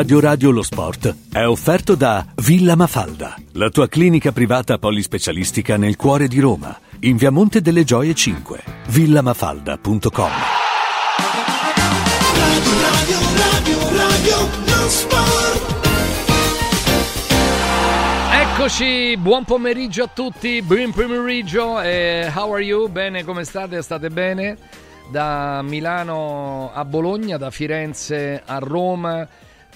Radio Radio lo sport è offerto da Villa Mafalda, la tua clinica privata polispecialistica nel cuore di Roma, in via Monte delle Gioie 5, villamafalda.com. Radio, radio, radio, radio, lo sport. Eccoci, buon pomeriggio a tutti, buon pomeriggio, eh, how are you? Bene, come state? State bene? Da Milano a Bologna, da Firenze a Roma,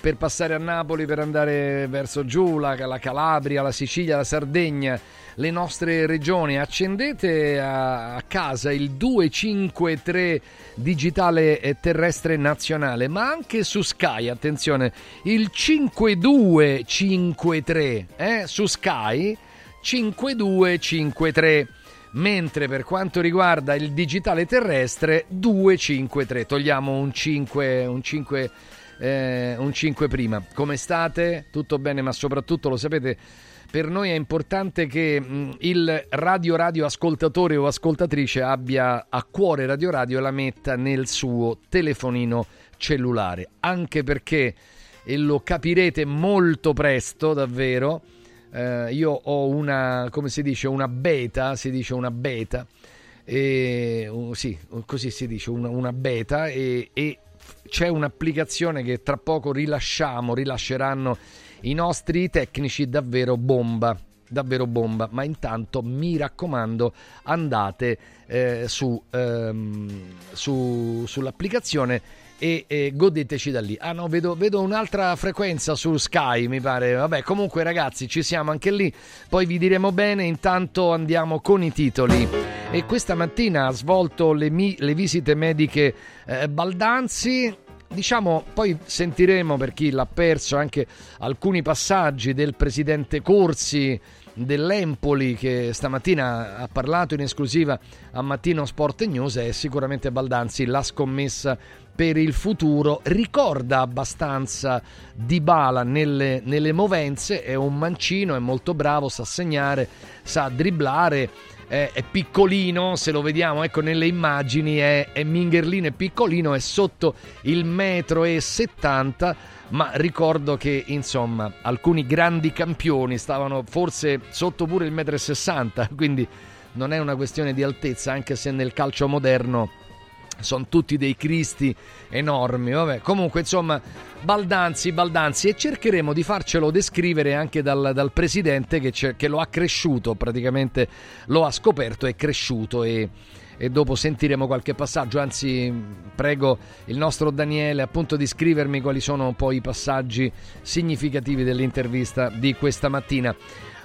per passare a Napoli, per andare verso giù, la, la Calabria, la Sicilia, la Sardegna, le nostre regioni. Accendete a, a casa il 253 digitale terrestre nazionale, ma anche su Sky, attenzione, il 5253 eh, su Sky 5253 mentre per quanto riguarda il digitale terrestre 253 togliamo un 5 un 5 eh, un 5 prima. Come state? Tutto bene, ma soprattutto lo sapete, per noi è importante che mh, il radio radio ascoltatore o ascoltatrice abbia a cuore Radio Radio e la metta nel suo telefonino cellulare, anche perché e lo capirete molto presto, davvero. Eh, io ho una, come si dice, una beta, si dice una beta, e, uh, sì, così si dice, una, una beta e, e c'è un'applicazione che tra poco rilasciamo, rilasceranno i nostri tecnici davvero bomba davvero bomba. Ma intanto mi raccomando andate eh, su, ehm, su, sull'applicazione e, e, godeteci da lì. Ah no vedo, vedo, un'altra frequenza su Sky mi pare. Vabbè comunque ragazzi ci siamo anche lì. Poi vi diremo bene intanto andiamo con i titoli. E questa mattina ha svolto le, mi, le visite mediche eh, Baldanzi. Diciamo, poi sentiremo per chi l'ha perso anche alcuni passaggi del presidente Corsi dell'Empoli che stamattina ha parlato in esclusiva a Mattino Sport News e sicuramente Baldanzi la scommessa per il futuro ricorda abbastanza Di Bala nelle, nelle movenze è un mancino, è molto bravo, sa segnare, sa dribblare è, piccolino, se lo vediamo ecco nelle immagini è, è Mingerlino, è piccolino, è sotto il metro e 70, ma ricordo che insomma alcuni grandi campioni stavano forse sotto pure il metro e 60, quindi non è una questione di altezza, anche se nel calcio moderno sono tutti dei cristi enormi. Vabbè, comunque, insomma, Baldanzi, Baldanzi, e cercheremo di farcelo descrivere anche dal, dal presidente che, che, lo ha cresciuto, praticamente lo ha scoperto, è cresciuto e, e, dopo sentiremo qualche passaggio. Anzi, prego il nostro Daniele appunto di scrivermi quali sono poi i passaggi significativi dell'intervista di questa mattina.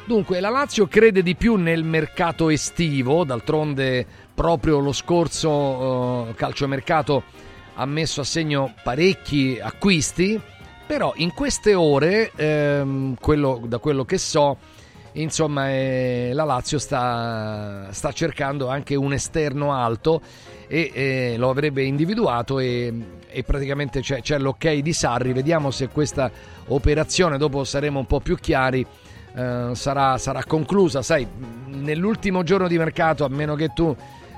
Dunque, la Lazio crede di più nel mercato estivo, d'altronde proprio lo scorso uh, calciomercato ha messo a segno parecchi acquisti, però in queste ore, ehm, quello, da quello che so, insomma eh, la Lazio sta, sta, cercando anche un esterno alto e eh, lo avrebbe individuato e, e praticamente c'è, c'è, l'ok di Sarri, vediamo se questa operazione, dopo saremo un po' più chiari, eh, sarà, sarà conclusa, sai, nell'ultimo giorno di mercato, a meno che tu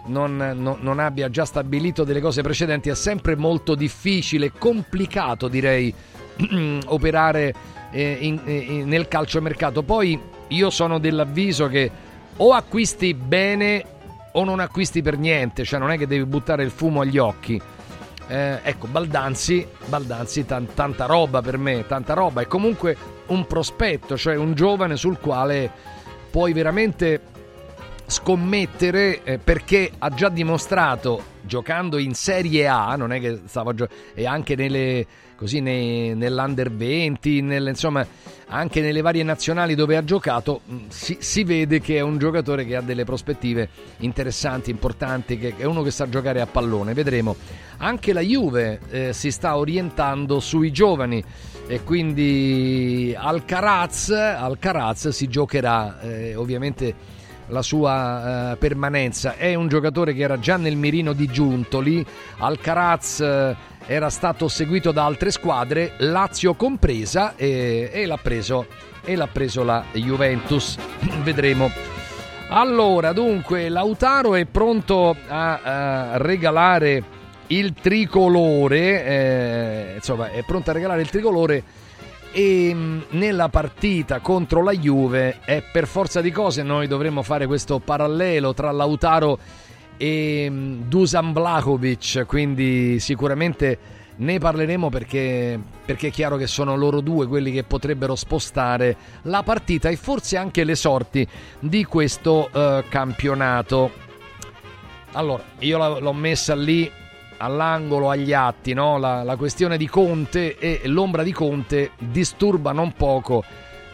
non, non, non, abbia già stabilito delle cose precedenti, è sempre molto difficile, complicato direi, operare eh, in, in, nel calciomercato. Poi io sono dell'avviso che o acquisti bene o non acquisti per niente, cioè non è che devi buttare il fumo agli occhi. Eh, ecco, Baldanzi, Baldanzi tan, tanta roba per me, tanta roba, è comunque un prospetto, cioè un giovane sul quale puoi veramente scommettere eh, perché ha già dimostrato giocando in Serie A, non è che stava giocando, e anche nelle, così nei, nell'Under 20, nelle, insomma anche nelle varie nazionali dove ha giocato, mm, si, si, vede che è un giocatore che ha delle prospettive interessanti, importanti, che è uno che sa giocare a pallone, vedremo. Anche la Juve eh, si sta orientando sui giovani e quindi Alcaraz, Alcaraz si giocherà eh, ovviamente la sua eh, permanenza. È un giocatore che era già nel mirino di Giuntoli, Alcaraz eh, era stato seguito da altre squadre, Lazio compresa, e, e, l'ha, preso, e l'ha preso la Juventus. Vedremo. Allora, dunque, Lautaro è pronto a, a regalare il tricolore, eh, insomma è pronta a regalare il tricolore e mh, nella partita contro la Juve è per forza di cose noi dovremmo fare questo parallelo tra Lautaro e mh, Dusan Vlahovic, quindi sicuramente ne parleremo perché, perché è chiaro che sono loro due quelli che potrebbero spostare la partita e forse anche le sorti di questo eh, campionato. Allora, io l'ho messa lì all'angolo agli atti, no? la, la questione di Conte e l'ombra di Conte disturba non poco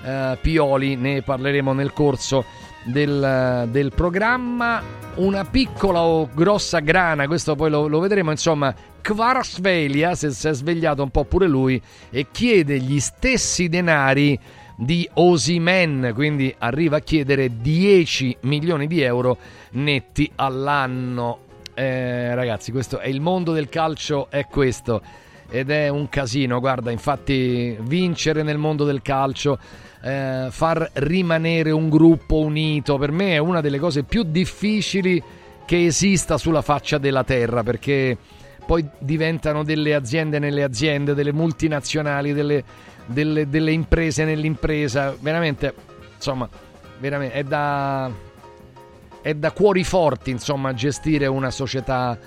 eh, Pioli, ne parleremo nel corso del, del programma. Una piccola o grossa grana, questo poi lo, lo vedremo, insomma, Kvarsvelia si si è svegliato un po' pure lui e chiede gli stessi denari di Osimen, quindi arriva a chiedere 10 milioni di euro netti all'anno. Eh, ragazzi, questo è il mondo del calcio, è questo. Ed è un casino, guarda, infatti vincere nel mondo del calcio, eh, far rimanere un gruppo unito, per me è una delle cose più difficili che esista sulla faccia della terra, perché poi diventano delle aziende nelle aziende, delle multinazionali, delle, delle- delle imprese nell'impresa. Veramente, insomma, veramente, è da, è da cuori forti, insomma, gestire una società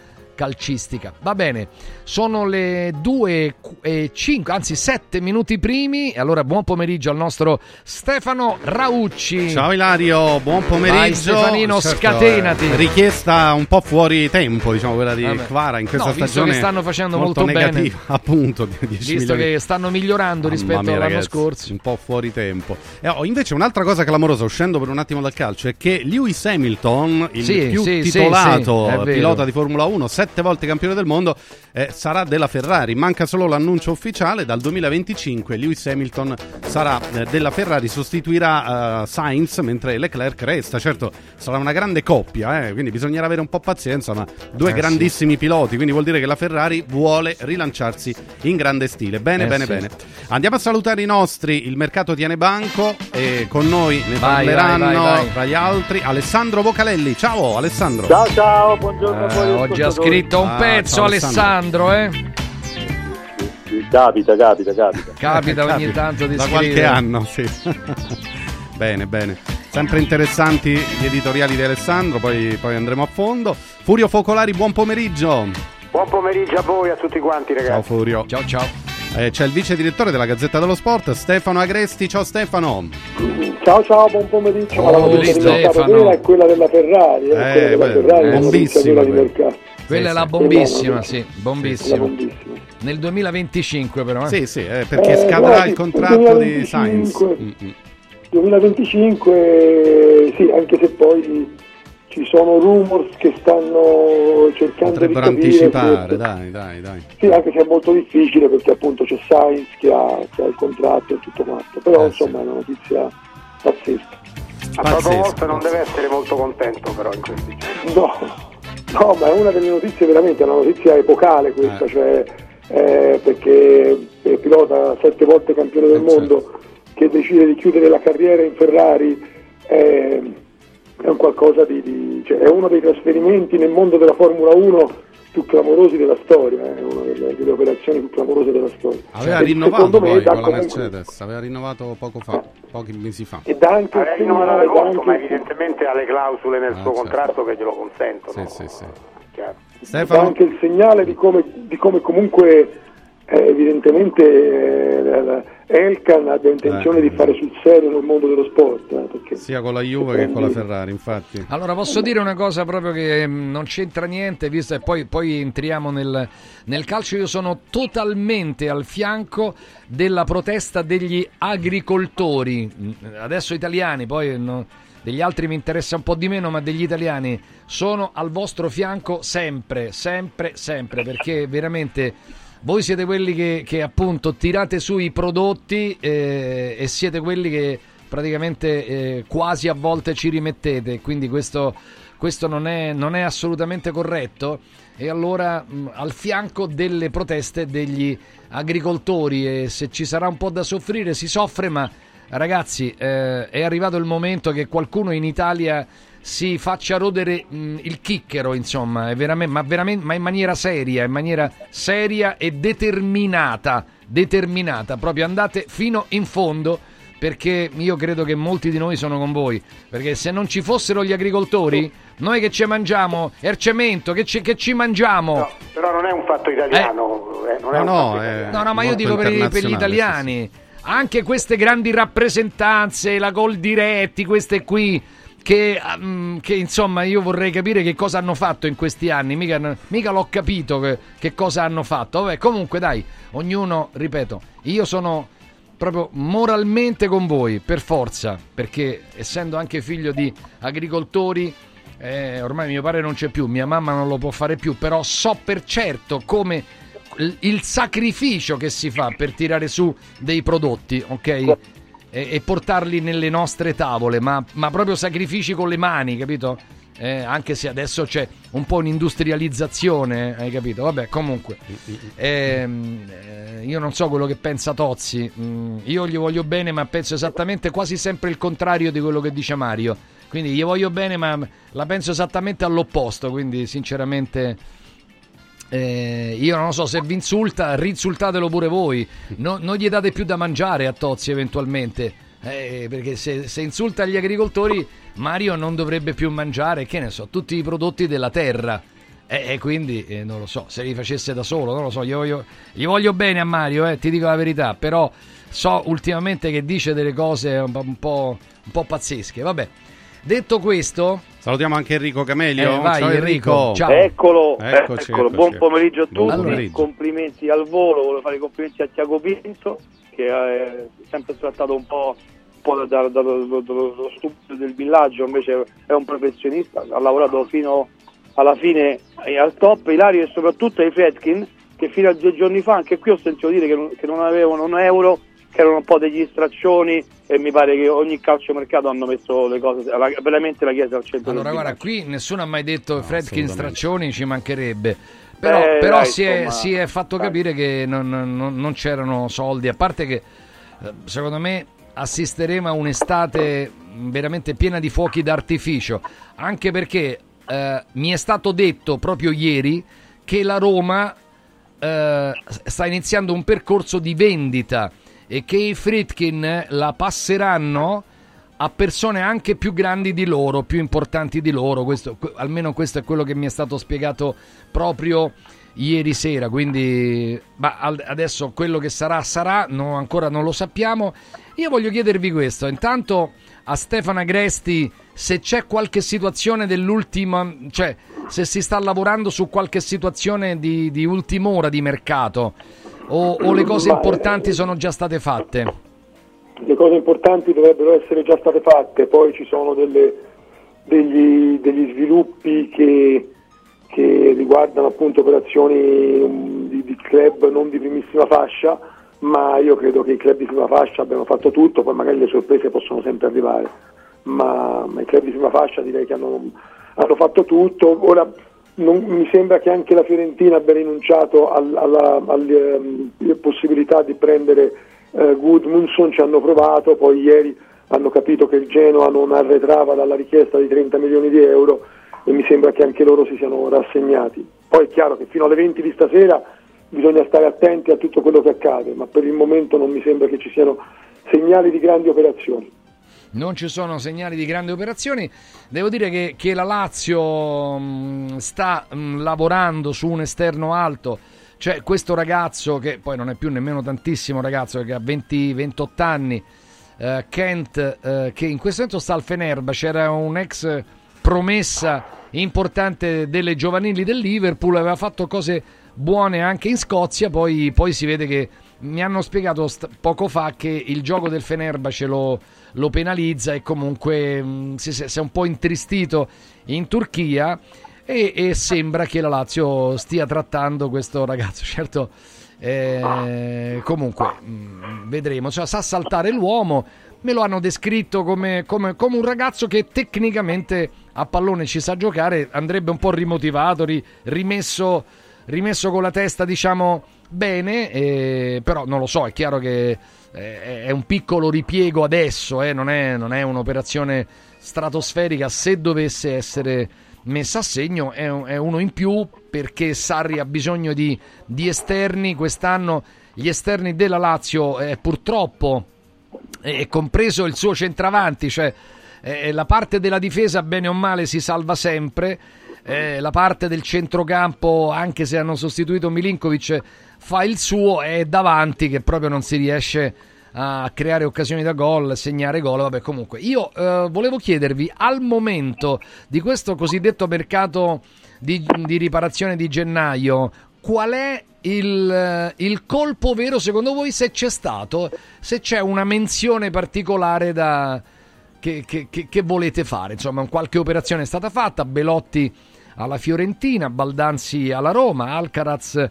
calcistica. Va bene, sono le 2 e 5, anzi 7 minuti primi. Allora buon pomeriggio al nostro Stefano Raucci. Ciao Ilario, buon pomeriggio. Vai, Stefanino, Certo, scatenati. eh, richiesta un po' fuori tempo, diciamo, quella di Vabbè. Kvara in questa No, visto stagione. che stanno facendo molto, molto bene. appunto. di 10 Visto milioni. che stanno migliorando Mamma rispetto mia, all'anno ragazzi, scorso. Un po' fuori tempo. E, oh, invece un'altra cosa clamorosa, uscendo per un attimo dal calcio, è che Lewis Hamilton, il Sì, più sì, titolato sì, pilota di Formula 1, sette volte campione del mondo, eh, sarà della Ferrari. Manca solo l'annuncio ufficiale, dal 2025 Lewis Hamilton sarà eh, della Ferrari, sostituirà eh, Sainz mentre Leclerc resta. Certo, sarà una grande coppia, eh, quindi bisognerà avere un po' pazienza, ma due Eh, grandissimi piloti, quindi vuol dire che la Ferrari vuole rilanciarsi in grande stile. Bene, Eh, bene, sì. bene. Andiamo a salutare i nostri, il mercato tiene banco e con noi ne Vai, parleranno vai, vai, vai. tra gli altri Alessandro Vocalelli. Ciao Alessandro. Ciao ciao, buongiorno a Eh, voi. oggi ha ascoltatori. scritto un Ah, pezzo ciao, Alessandro, eh? Capita, capita, capita. Capita ogni Capita. tanto di da scrivere. qualche anno, sì. bene, bene. Sempre interessanti gli editoriali di Alessandro, poi, poi andremo a fondo. Furio Focolari, buon pomeriggio. Buon pomeriggio a voi, a tutti quanti Ciao ragazzi. Furio. Ciao ciao. Eh, c'è il vice direttore della Gazzetta dello Sport, Stefano Agresti. Ciao Stefano. Ciao ciao, buon pomeriggio. Oh, la notizia di Stefano. è quella della Ferrari, eh, Eh, quella della Ferrari è la bombissima notizia vera di quella. mercato. Quella Sì, è la sì. bombissima, sì, bombissima. bombissima. Nel 2025 però, eh? Sì, sì, eh, perché Eh, scadrà guardi, il contratto di 2025. Sainz. Mm, mm. 2025, sì, anche se poi ci sono rumors che stanno cercando Potrebbero di anticipare, dai, dai, dai. Sì, anche se è molto difficile perché appunto c'è Sainz che ha, che ha il contratto e tutto quanto, però Eh, insomma sì. è una notizia pazzesca. A Pazzesco. Protovolta non deve essere molto contento però in questi giorni. No, no, ma è una delle notizie veramente, è una notizia epocale questa, Eh. cioè, eh, perché eh, pilota sette volte campione del Eh, certo. mondo che decide di chiudere la carriera in Ferrari eh, è un qualcosa di, di- cioè, è uno dei trasferimenti nel mondo della Formula 1 più clamorosi della storia, è una delle, delle operazioni più clamorose della storia. Aveva E rinnovato secondo me poi con la comunque- Mercedes, aveva rinnovato poco fa, pochi mesi fa. E dà anche il Avrei rinnovato l'agosto, ma evidentemente ha le clausole nel Ah, suo certo. contratto che glielo consentono. Sì, sì, sì. Chiaro. dà Stefano, anche il segnale di come, di come comunque eh, evidentemente eh, Elkan abbia intenzione Eh. di fare sul serio nel mondo dello sport. eh, perché- sia con la Juve che con la Ferrari, infatti. Allora posso dire una cosa proprio che mm, non c'entra niente, visto e poi, poi entriamo nel, nel calcio. Io sono totalmente al fianco della protesta degli agricoltori, Mm, adesso italiani, poi no, degli altri mi interessa un po' di meno, ma degli italiani sono al vostro fianco sempre, sempre, sempre, perché veramente voi siete quelli che, che appunto tirate su i prodotti eh, e siete quelli che praticamente eh, quasi a volte ci rimettete, quindi questo, questo non, è, non è assolutamente corretto. E allora mh, al fianco delle proteste degli agricoltori e se ci sarà un po' da soffrire si soffre, ma ragazzi, eh, è arrivato il momento che qualcuno in Italia si faccia rodere mh, il chicchero, insomma, è veramente, ma, veramente, ma in maniera seria, in maniera seria e determinata, determinata, proprio andate fino in fondo perché io credo che molti di noi sono con voi, perché se non ci fossero gli agricoltori, noi che ci mangiamo, ercemento, che ci, che ci mangiamo... No, però non è un fatto italiano. eh, non è No, un no, fatto è- italiano. No, no, ma io dico per, per gli italiani. Anche queste grandi rappresentanze, la Gol Diretti, queste qui, che, mm, che, insomma io vorrei capire che cosa hanno fatto in questi anni. Mica, mica l'ho capito che, che cosa hanno fatto. Vabbè, comunque dai, ognuno, ripeto, io sono proprio moralmente con voi, per forza, perché essendo anche figlio di agricoltori, eh, ormai mio padre non c'è più, mia mamma non lo può fare più, però so per certo come il- sacrificio che si fa per tirare su dei prodotti, ok? E, e portarli nelle nostre tavole, ma, ma proprio sacrifici con le mani, capito? Eh, anche se adesso c'è un po' un'industrializzazione, hai capito? Vabbè, comunque, ehm, eh, io non so quello che pensa Tozzi, mm, io gli voglio bene, ma penso esattamente quasi sempre il contrario di quello che dice Mario. Quindi gli voglio bene, ma la penso esattamente all'opposto. Quindi, sinceramente, eh, io non so se vi insulta, rinsultatelo pure voi. No- non gli date più da mangiare a Tozzi, eventualmente. Eh, perché se, se insulta gli agricoltori, Mario non dovrebbe più mangiare, che ne so, tutti i prodotti della terra. E, e quindi eh, non lo so, se li facesse da solo, non lo so. Gli voglio, gli voglio bene a Mario, eh, ti dico la verità. Però so ultimamente che dice delle cose un po', un po' pazzesche. Vabbè, detto questo, Salutiamo anche Enrico Camelio. Eh, vai, Ciao Enrico. Ciao. Eccolo, Eccoci, eccolo. eccoci. buon pomeriggio a tutti, pomeriggio. complimenti al volo, volevo fare i complimenti a Tiago Pinto che è sempre trattato un po', un po' da- da- da- dallo dallo stupido del villaggio, invece è un professionista, ha lavorato fino alla fine eh, al top, Ilario e soprattutto ai Fredkin che fino a due giorni fa, anche qui ho sentito dire che non, che non avevano un euro, che erano un po' degli straccioni e mi pare che ogni calciomercato hanno messo le cose, la- veramente la chiesa al centro Allora, guarda, qui nessuno ha mai detto Fredkin assolutamente. straccioni, ci mancherebbe. Però, Beh, però dai, si, è, insomma, si è fatto dai. capire che non, non- non c'erano soldi, a parte che eh, secondo me assisteremo a un'estate veramente piena di fuochi d'artificio, anche perché eh, mi è stato detto proprio ieri che la Roma eh, sta iniziando un percorso di vendita e che i Fritkin la passeranno a persone anche più grandi di loro, più importanti di loro. Questo, que- almeno questo è quello che mi è stato spiegato proprio ieri sera. Quindi, ma adesso quello che sarà, sarà, no, ancora non lo sappiamo. Io voglio chiedervi questo. Intanto a Stefano Agresti se c'è qualche situazione dell'ultima, cioè se si sta lavorando su qualche situazione di, di ultima di mercato o, o le cose Ma- importanti sono già state fatte. le cose importanti dovrebbero essere già state fatte, poi ci sono delle- degli, degli sviluppi che, che riguardano appunto operazioni um, di, di club non di primissima fascia, ma io credo che i club di prima fascia abbiano fatto tutto, poi magari le sorprese possono sempre arrivare, ma, ma i club di prima fascia direi che hanno, hanno fatto tutto. Ora non- mi sembra che anche la Fiorentina abbia rinunciato al- alla, alle ehm, possibilità di prendere eh, Gudmundsson, ci hanno provato, poi ieri hanno capito che il Genoa non arretrava dalla richiesta di 30 milioni di euro e mi sembra che anche loro si siano rassegnati. Poi è chiaro che fino alle 20 di stasera bisogna stare attenti a tutto quello che accade, ma per il momento non mi sembra che ci siano segnali di grandi operazioni. Non ci sono segnali di grandi operazioni. Devo dire che, che la Lazio mh, sta mh, lavorando su un esterno alto. C'è questo ragazzo che poi non è più nemmeno tantissimo ragazzo, che ha 20, 28 anni, eh, Kent, eh, che in questo momento sta al Fenerba. C'era un ex promessa importante delle giovanili del Liverpool, aveva fatto cose buone anche in Scozia, poi, poi si vede che mi hanno spiegato st- poco fa che il gioco del Fenerbahce lo, lo penalizza e comunque mh, si, si è un po' intristito in Turchia e, e sembra che la Lazio stia trattando questo ragazzo. Certo, eh, comunque mh, vedremo, cioè, sa saltare l'uomo. Me lo hanno descritto come, come- come un ragazzo che tecnicamente a pallone ci sa giocare, andrebbe un po' rimotivato, ri- rimesso, rimesso con la testa, diciamo, bene, eh, però non lo so, è chiaro che è un piccolo ripiego adesso, eh, non, è, non è un'operazione stratosferica, se dovesse essere messa a segno è, è uno in più perché Sarri ha bisogno di, di esterni, quest'anno gli esterni della Lazio eh, purtroppo e compreso il suo centravanti, cioè eh, la parte della difesa bene o male si salva sempre, eh, la parte del centrocampo, anche se hanno sostituito Milinkovic, fa il suo, è davanti che proprio non si riesce a creare occasioni da gol, segnare gol, vabbè comunque. Io eh, volevo chiedervi, al momento di questo cosiddetto mercato di, di riparazione di gennaio, qual è il, eh, il colpo vero secondo voi se c'è stato, se c'è una menzione particolare da, che- che- che volete fare? Insomma, qualche operazione è stata fatta, Belotti alla Fiorentina, Baldanzi alla Roma, Alcaraz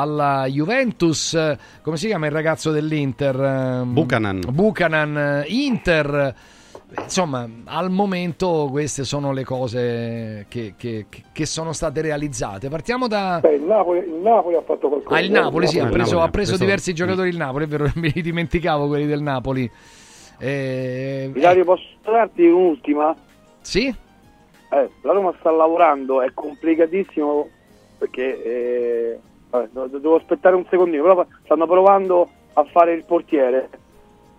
alla Juventus, eh, come si chiama il ragazzo dell'Inter? Ehm, Buchanan. Buchanan, eh, Inter. Insomma, al momento queste sono le cose che, che- che sono state realizzate. Partiamo da... Beh, il, Napoli, il Napoli ha fatto qualcosa. Ah, il Napoli, sì, ha preso, Napoli, ha preso ha preso- diversi giocatori il Napoli, è vero, mi dimenticavo quelli del Napoli. Eh, Ilario, posso darti un'ultima? sì? Eh, la Roma sta lavorando, è complicatissimo perché eh, vabbè, devo aspettare un secondino, però stanno provando a fare il portiere,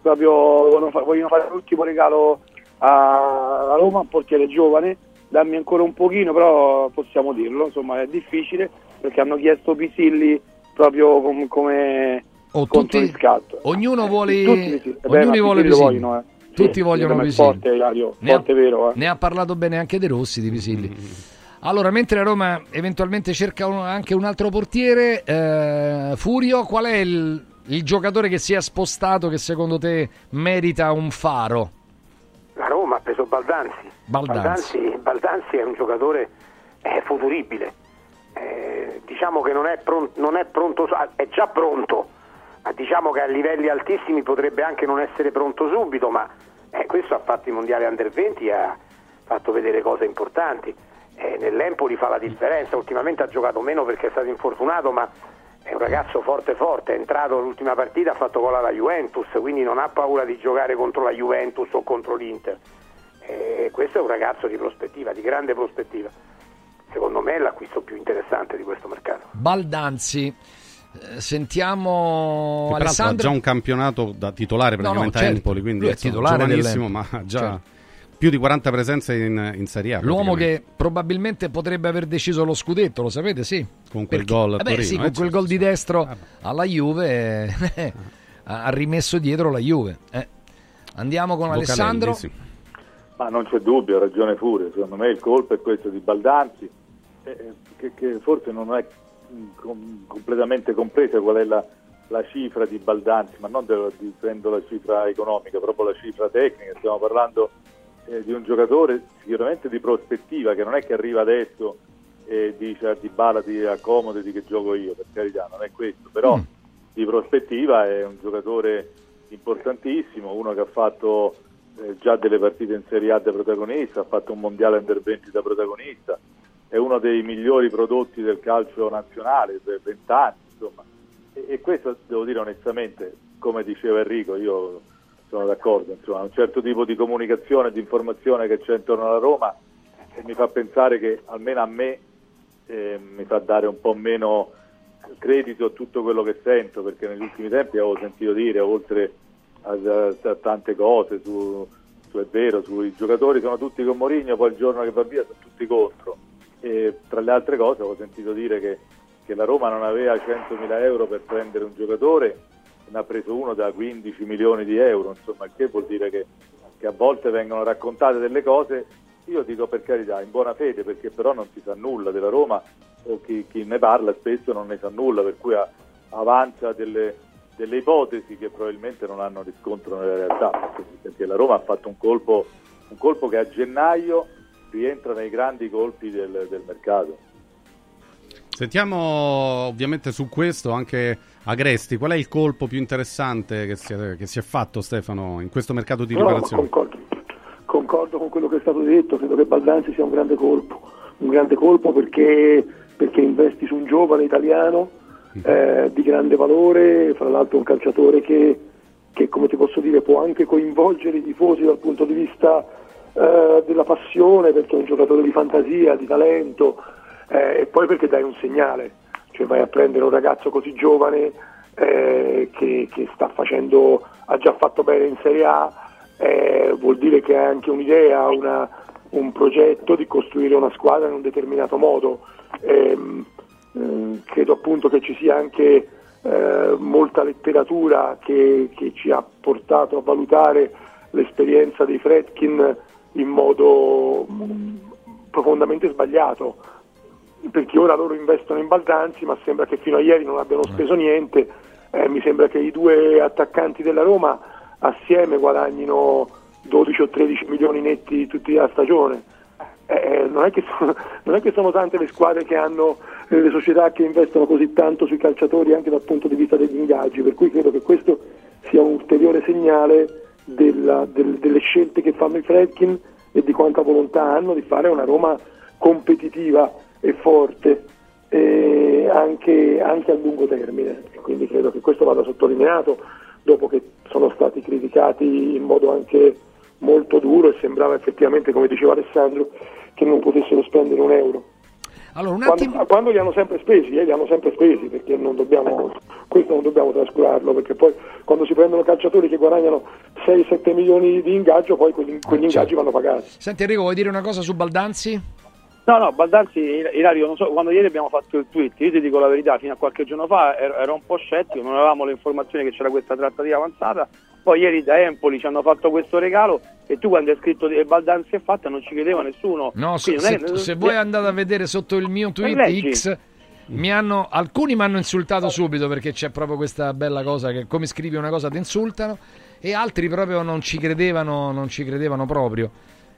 proprio vogliono, fa- vogliono fare l'ultimo regalo a, Roma, un portiere giovane, dammi ancora un pochino, però possiamo dirlo, insomma è difficile perché hanno chiesto Pisilli proprio com- come Oh, contro tutti- riscatto. ognuno Eh, vuole- tutti Pisilli. Eh, beh, ognuno vuole Pisilli vogliono, eh. Tutti Sì, vogliono Pisilli. Forte, Ilario, Ne ha, forte vero. Eh. ne ha parlato bene anche De Rossi di Pisilli. Allora, mentre la Roma eventualmente cerca un- anche un altro portiere, eh, Furio, qual è il, il giocatore che si è spostato che secondo te merita un faro? La Roma ha preso Baldanzi. Baldanzi. Baldanzi, Baldanzi è un giocatore eh, futuribile. Eh, diciamo che non è, pron- non è pronto, è già pronto, ma diciamo che a livelli altissimi potrebbe anche non essere pronto subito, ma eh, questo ha fatto i mondiali under 20 e ha fatto vedere cose importanti. Eh, Nell'Empoli fa la differenza, ultimamente ha giocato meno perché è stato infortunato, ma è un ragazzo forte forte, è entrato l'ultima partita, ha fatto gol alla Juventus, quindi non ha paura di giocare contro la Juventus o contro l'Inter. Eh, questo è un ragazzo di prospettiva, di grande prospettiva. Secondo me è l'acquisto più interessante di questo mercato. Baldanzi. Eh, Sentiamo Che peraltro ha Alessandro. già un campionato da titolare No, no, praticamente a certo. Empoli, quindi Lui è insomma, titolare giovanissimo, ma dell'Empoli. già Certo. Più di 40 presenze in, in Serie A. L'uomo che probabilmente potrebbe aver deciso lo scudetto, lo sapete? Sì. Con quel Perché- gol a eh beh, Torino, sì, eh, con quel certo, gol di sì. destro Ah, beh. alla Juve eh, ha rimesso dietro la Juve. Eh. Andiamo con Vocalelli, Alessandro. sì. Ma non c'è dubbio, ha ragione Furio, secondo me il colpo è questo di Baldanzi, eh, che, che forse non è mh, com- completamente compresa qual è la, la cifra di Baldanzi, ma non dicendo la cifra economica, proprio la cifra tecnica, stiamo parlando eh, di un giocatore sicuramente di prospettiva, che non è che arriva adesso e dice a Dybala ti accomodati che gioco io, per carità, non è questo, però Mm. di prospettiva è un giocatore importantissimo, uno che ha fatto eh, già delle partite in Serie A da protagonista, ha fatto un mondiale under 20 da protagonista, è uno dei migliori prodotti del calcio nazionale per 20 anni, insomma. E, e questo devo dire onestamente, come diceva Enrico, io sono d'accordo, insomma, un certo tipo di comunicazione, di informazione che c'è intorno alla Roma e mi fa pensare che almeno a me eh, mi fa dare un po' meno credito a tutto quello che sento, perché negli ultimi tempi avevo sentito dire, oltre a, a- a tante cose, su, su- è vero, sui giocatori sono tutti con Mourinho, poi il giorno che va via sono tutti contro. E tra le altre cose avevo sentito dire che, che la Roma non aveva 100.000 euro per prendere un giocatore, ne ha preso uno da 15 milioni di euro, insomma, che vuol dire che, che a volte vengono raccontate delle cose, io dico per carità, in buona fede, perché però non si sa nulla della Roma o chi, chi ne parla spesso non ne sa nulla, per cui avanza delle, delle ipotesi che probabilmente non hanno riscontro nella realtà, perché la Roma ha fatto un colpo, un colpo che a gennaio rientra nei grandi colpi del, del mercato. Sentiamo ovviamente su questo anche Agresti, qual è il colpo più interessante che si è, che si è fatto Stefano in questo mercato di No, ma riparazione? concordo, concordo con quello che è stato detto, credo che Baldanzi sia un grande colpo, un grande colpo perché, perché investi su un giovane italiano eh, di grande valore, fra l'altro un calciatore che, che come ti posso dire può anche coinvolgere i tifosi dal punto di vista eh, della passione perché è un giocatore di fantasia, di talento eh, e poi perché dai un segnale, cioè vai a prendere un ragazzo così giovane eh, che, che, facendo, ha già fatto bene in Serie A, eh, vuol dire che ha anche un'idea, una, un progetto di costruire una squadra in un determinato modo. Ehm, eh, credo appunto che ci sia anche eh, molta letteratura che, che, ci ha portato a valutare l'esperienza dei Fredkin in modo mm, profondamente sbagliato perché ora loro investono in Baldanzi ma sembra che fino a ieri non abbiano speso niente. Eh, mi sembra che i due attaccanti della Roma assieme guadagnino 12 o 13 milioni netti tutti la stagione. Eh, eh, non, è sono, non, è che sono, tante le squadre che hanno eh, le società che investono così tanto sui calciatori anche dal punto di vista degli ingaggi, per cui credo che questo sia un ulteriore segnale della, del, delle scelte che fanno i Fredkin e di quanta volontà hanno di fare una Roma competitiva e forte eh, anche, anche, a lungo termine. E quindi credo che questo vada sottolineato dopo che sono stati criticati in modo anche molto duro e sembrava effettivamente, come diceva Alessandro, che non potessero spendere un euro. Allora, un attimo... quando, quando, li hanno sempre spesi, eh, li hanno sempre spesi, perché non dobbiamo, questo non dobbiamo trascurarlo, perché poi quando si prendono calciatori che guadagnano 6-7 milioni di ingaggio, poi quegli, quegli ingaggi certo. vanno pagati. Senti Enrico, vuoi dire una cosa su Baldanzi? No, no, Baldanzi, Ilario, non so, quando ieri abbiamo fatto il tweet, io ti dico la verità, fino a qualche giorno fa ero, ero un po' scettico, non avevamo le informazioni che c'era questa trattativa avanzata, poi ieri da Empoli ci hanno fatto questo regalo e tu quando hai scritto che Baldanzi è fatta non ci credeva nessuno. No, so, se, è, se, voi andate a vedere sotto il mio tweet X, mi hanno, alcuni mi hanno insultato subito perché c'è proprio questa bella cosa che come scrivi una cosa ti insultano e altri proprio non ci credevano, non ci credevano proprio.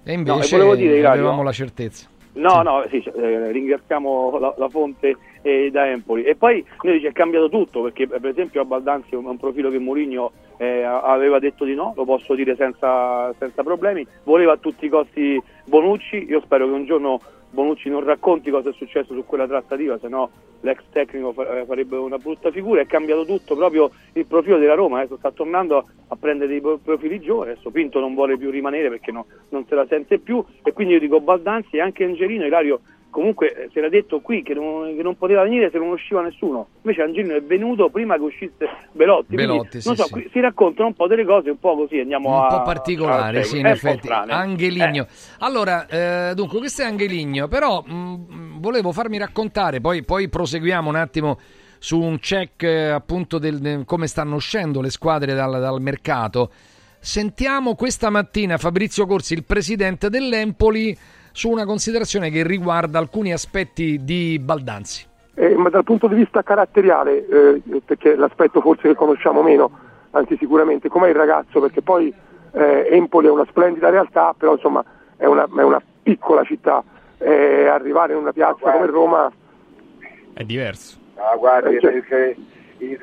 E invece no, e dire, avevamo la certezza. No, no, sì, eh, ringraziamo la, la fonte eh, da Empoli. E poi noi dice, è cambiato tutto, perché per esempio a Baldanzi è un, un profilo che Mourinho eh, aveva detto di no, lo posso dire senza, senza problemi, voleva a tutti i costi Bonucci, io spero che un giorno Bonucci non racconti cosa è successo su quella trattativa, se no l'ex tecnico farebbe una brutta figura. È cambiato tutto proprio il profilo della Roma. Adesso sta tornando a prendere dei profili giovani. Adesso Pinto non vuole più rimanere perché no, non se la sente più. E quindi io dico Baldanzi e anche Angelino, Ilario comunque eh, si era detto qui che non, che non, poteva venire se non usciva nessuno. Invece Angelino è venuto prima che uscisse Belotti. Belotti sì, non so, sì. si raccontano un po' delle cose un po' così, andiamo un a... Un po' particolari, sì, in effetti. Angeligno. Eh. Allora, eh, dunque, questo è Angeligno, però mh, mm, volevo farmi raccontare, poi, poi proseguiamo un attimo su un check eh, appunto del, del, come stanno uscendo le squadre dal, dal mercato. Sentiamo questa mattina Fabrizio Corsi, il presidente dell'Empoli, su una considerazione che riguarda alcuni aspetti di Baldanzi. Eh, ma dal punto di vista caratteriale, eh, perché l'aspetto forse che conosciamo meno, anzi sicuramente, com'è il ragazzo? Perché poi eh, Empoli è una splendida realtà, però insomma è una, è una piccola città. arrivare in una piazza guardi, come Roma è diverso. No, guardi, cioè,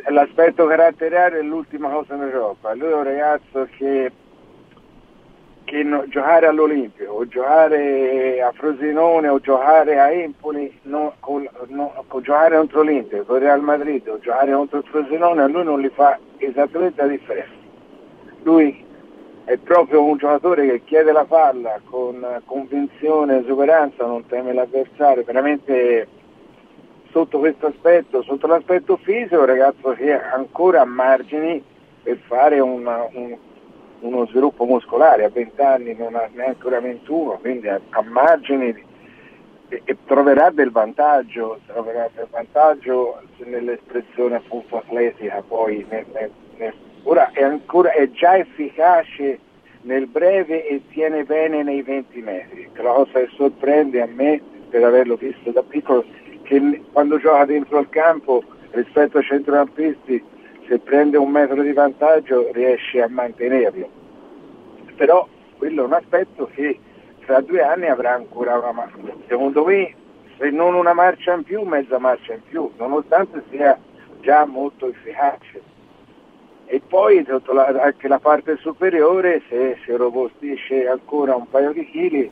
l'aspetto caratteriale è l'ultima cosa in Europa. Lui è un ragazzo che che no, giocare all'Olimpio o giocare a Frosinone o giocare a Empoli, no, con, no, con giocare contro l'Inter, con Real Madrid o giocare contro Frosinone, a lui non gli fa esattamente la differenza. Lui è proprio un giocatore che chiede la palla con convinzione e esuberanza, non teme l'avversario, veramente sotto questo aspetto, sotto l'aspetto fisico, è un ragazzo che ancora ha margini per fare una, un, uno sviluppo muscolare, a 20 anni non ha neanche ora 21, quindi ha, ha margini e, e, troverà del vantaggio, troverà del vantaggio nell'espressione appunto atletica, poi nel, nel, nel, ora è, ancora, è già efficace nel breve e tiene bene nei 20 metri, cosa che sorprende a me per averlo visto da piccolo, che quando gioca dentro il campo rispetto ai centrocampisti se prende un metro di vantaggio riesce a mantenerlo. Però quello è un aspetto che fra due anni avrà ancora una marcia. Secondo me, se non una marcia in più, mezza marcia in più, nonostante sia già molto efficace. E poi anche la parte superiore, se si robustisce ancora un paio di chili,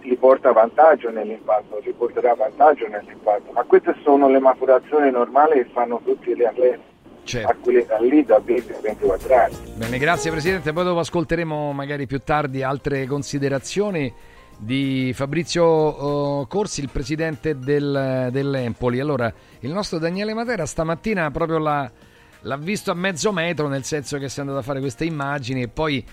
li porta vantaggio nell'impatto, li porterà vantaggio nell'impatto. Ma queste sono le maturazioni normali che fanno tutti gli atleti Certo. a quell'età lì da 20-24 anni. Bene, grazie Presidente. Poi dopo ascolteremo magari più tardi altre considerazioni di Fabrizio oh, Corsi, il presidente del, dell'Empoli. Allora, il nostro Daniele Matera stamattina proprio l'ha, l'ha visto a mezzo metro, nel senso che si è andato a fare queste immagini e poi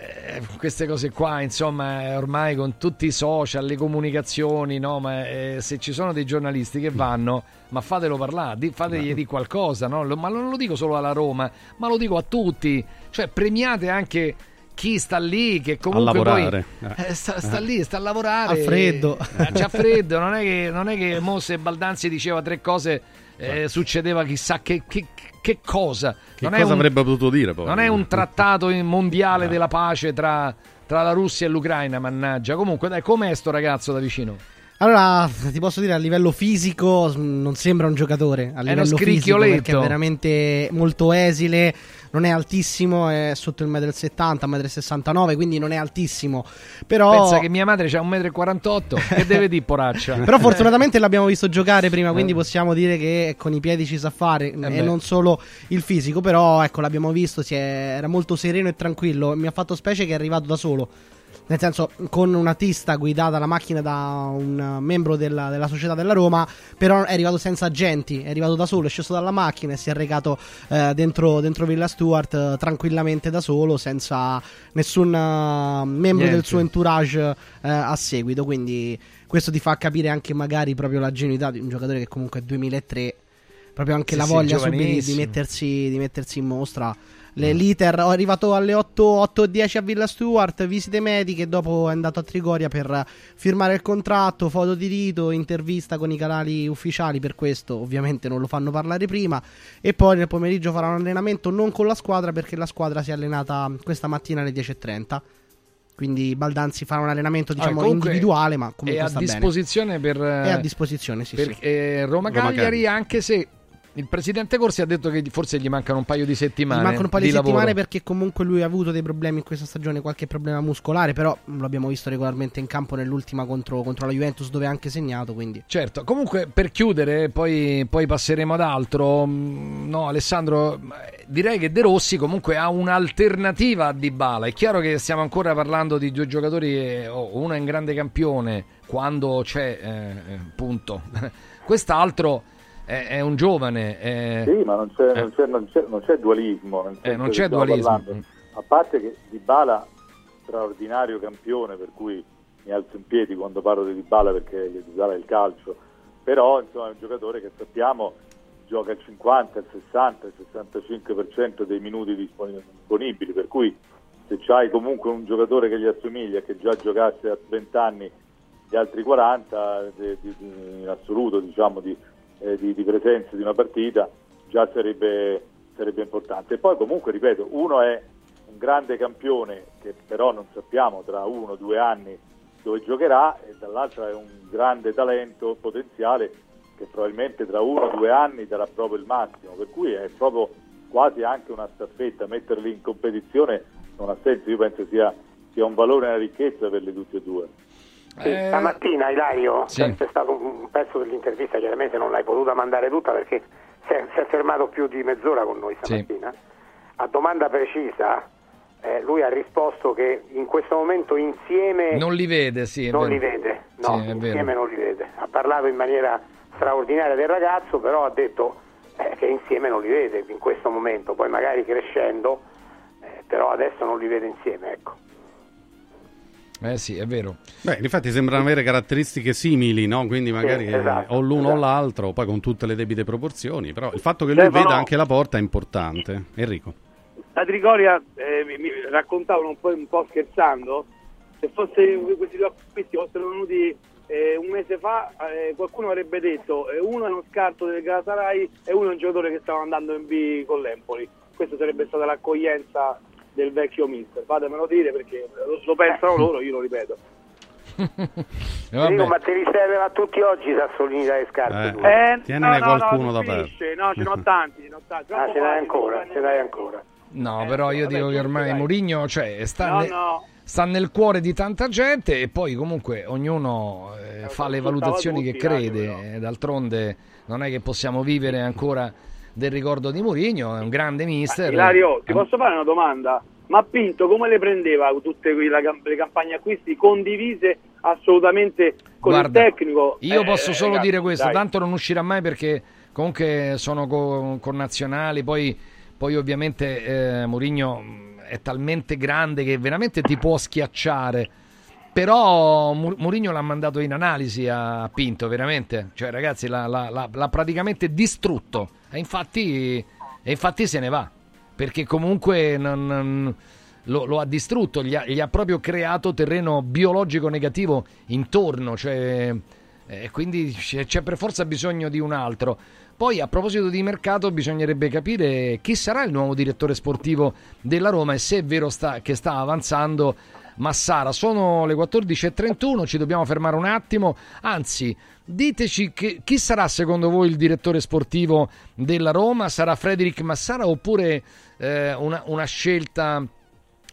eh, queste cose qua, insomma, ormai con tutti i social, le comunicazioni, no? Ma eh, se ci sono dei giornalisti che vanno, ma fatelo parlare, di- fategli di qualcosa, no? Ma non lo dico solo alla Roma, ma lo dico a tutti. Cioè, premiate anche chi sta lì, che comunque A lavorare. poi Eh. sta, sta lì, sta a lavorare. Al freddo. Eh, c'ha freddo, non è che, non è che mo se Baldanzi diceva tre cose eh, succedeva chissà che, che- che cosa. Che non è cosa un- avrebbe potuto dire poi? non è un trattato mondiale della pace tra, tra la Russia e l'Ucraina, mannaggia. Comunque, dai, com'è sto ragazzo da vicino? Allora, ti posso dire a livello fisico non sembra un giocatore a livello fisico perché è veramente molto esile, non è altissimo, è sotto il 1,70 m, 1,69 m, quindi non è altissimo. Però Pensa che mia madre c'ha 1,48 m. che deve dire, poraccia? Però fortunatamente l'abbiamo visto giocare prima, quindi possiamo dire che con i piedi ci sa fare Eh e non solo il fisico, però ecco l'abbiamo visto, si è- era molto sereno e tranquillo, mi ha fatto specie che è arrivato da solo. Nel senso, con una tista guidata la macchina da un membro della, della società della Roma, però è arrivato senza agenti, è arrivato da solo, è sceso dalla macchina e si è recato eh, dentro, dentro Villa Stewart eh, tranquillamente da solo, senza nessun eh, membro Niente. del suo entourage eh, a seguito. Quindi questo ti fa capire anche magari proprio la genuinità di un giocatore che comunque è 2003, proprio anche Sì, la sì, voglia subito di, mettersi, di mettersi in mostra. Le, l'iter, ho arrivato alle 8, 10 a Villa Stewart, visite mediche, dopo è andato a Trigoria per firmare il contratto, foto di rito, intervista con i canali ufficiali, per questo ovviamente non lo fanno parlare prima e poi nel pomeriggio farà un allenamento non con la squadra perché la squadra si è allenata questa mattina alle 10.30. Quindi Baldanzi farà un allenamento diciamo Ah, comunque individuale, ma è comunque a sta bene. disposizione per, È a disposizione, sì, per sì. eh, Roma Roma Cagliari, Cagliari. anche se il presidente Corsi ha detto che forse gli mancano un paio di settimane. Gli mancano un paio di, lavoro. settimane perché comunque lui ha avuto dei problemi in questa stagione, qualche problema muscolare, però lo abbiamo visto regolarmente in campo nell'ultima contro, contro la Juventus dove ha anche segnato, quindi Certo, comunque per chiudere, poi, poi passeremo ad altro. Mm, No, Alessandro, direi che De Rossi comunque ha un'alternativa a Dybala. È chiaro che stiamo ancora parlando di due giocatori, oh, uno è un grande campione quando c'è, eh, eh, punto. Quest'altro è, è un giovane. eh, Sì, ma non c'è, Eh. non c'è- non c'è- non c'è dualismo. Eh, non c'è dualismo. parlando. A parte che Dybala, straordinario campione, per cui mi alzo in piedi quando parlo di Dybala perché Dybala è il calcio, però insomma, è un giocatore che sappiamo gioca il 50, il 60, il 65% dei minuti disponi- disponibili, per cui se c'hai comunque un giocatore che gli assomiglia, che già giocasse a 20 anni gli altri 40 di- di- di- in assoluto diciamo di, eh, di- di presenza di una partita già sarebbe, sarebbe importante. E poi comunque ripeto uno è un grande campione che però non sappiamo tra uno o due anni dove giocherà e dall'altro è un grande talento potenziale che probabilmente tra uno o due anni darà proprio il massimo. Per cui è proprio quasi anche una staffetta metterli in competizione non ha senso io penso sia, sia un valore e una ricchezza per le tutte e due Sì, Eh, Stamattina Ilario sì. c'è stato un pezzo dell'intervista, chiaramente non l'hai potuta mandare tutta perché si è, si è fermato più di mezz'ora con noi stamattina. A domanda precisa eh, lui ha risposto che in questo momento insieme non li vede, sì. non li vede, no, Sì, insieme non li vede. Ha parlato in maniera straordinaria del ragazzo, però ha detto eh, che insieme non li vede in questo momento, poi magari crescendo, eh, però adesso non li vede insieme, ecco. Eh sì, è vero. Beh, infatti sembrano avere caratteristiche simili, no? Quindi magari Sì, eh, esatto, o l'uno o esatto. l'altro, poi con tutte le debite proporzioni. Però il fatto che lui Stefano- veda anche la porta è importante. Enrico. La Trigoria, eh, mi, mi raccontavano un po', un po' scherzando, se fosse, questi due acquisti fossero venuti eh, un mese fa, eh, qualcuno avrebbe detto eh, uno è uno scarto del Galatasaray e uno è un giocatore che stava andando in B con l'Empoli. Questa sarebbe stata l'accoglienza del vecchio mister. Fatemelo dire perché lo, lo pensano loro, io lo ripeto. Eh, Dico, ma te li serve a tutti oggi Sassolini dalle scarpe? Eh. tu? Eh, Tienene no, no, qualcuno no, da parte. No, ce n'ho tanti, ce n'ho tanti. Ah, ce n'hai facile, ancora, ce n'hai ancora. No, Eh, però io vabbè, dico che ormai. Mourinho cioè, sta, No, ne- no. sta nel cuore di tanta gente e poi comunque ognuno eh, fa le valutazioni che crede. Eh, D'altronde non è che possiamo vivere ancora del ricordo di Mourinho, è un grande mister. Ilario, ti Eh, posso fare una domanda? Ma Pinto come le prendeva tutte le campagne acquisti condivise assolutamente con Guarda, il tecnico? Io Eh, posso solo ragazzi, dire questo, dai. tanto non uscirà mai perché comunque sono co- connazionali, poi, poi ovviamente eh, Mourinho è talmente grande che veramente ti può schiacciare. Però Mourinho l'ha mandato in analisi a Pinto, veramente. Cioè, ragazzi, l'ha- l'ha- l'ha praticamente distrutto. E infatti, e infatti se ne va. Perché comunque non- non- lo, lo ha distrutto, gli ha, gli ha proprio creato terreno biologico negativo intorno. Cioè, eh, quindi c'è, c'è per forza bisogno di un altro. Poi a proposito di mercato bisognerebbe capire chi sarà il nuovo direttore sportivo della Roma e se è vero sta- che sta avanzando Massara. Sono le 14.31, ci dobbiamo fermare un attimo. Anzi, diteci che- chi sarà secondo voi il direttore sportivo della Roma? Sarà Frederic Massara oppure eh, una, una scelta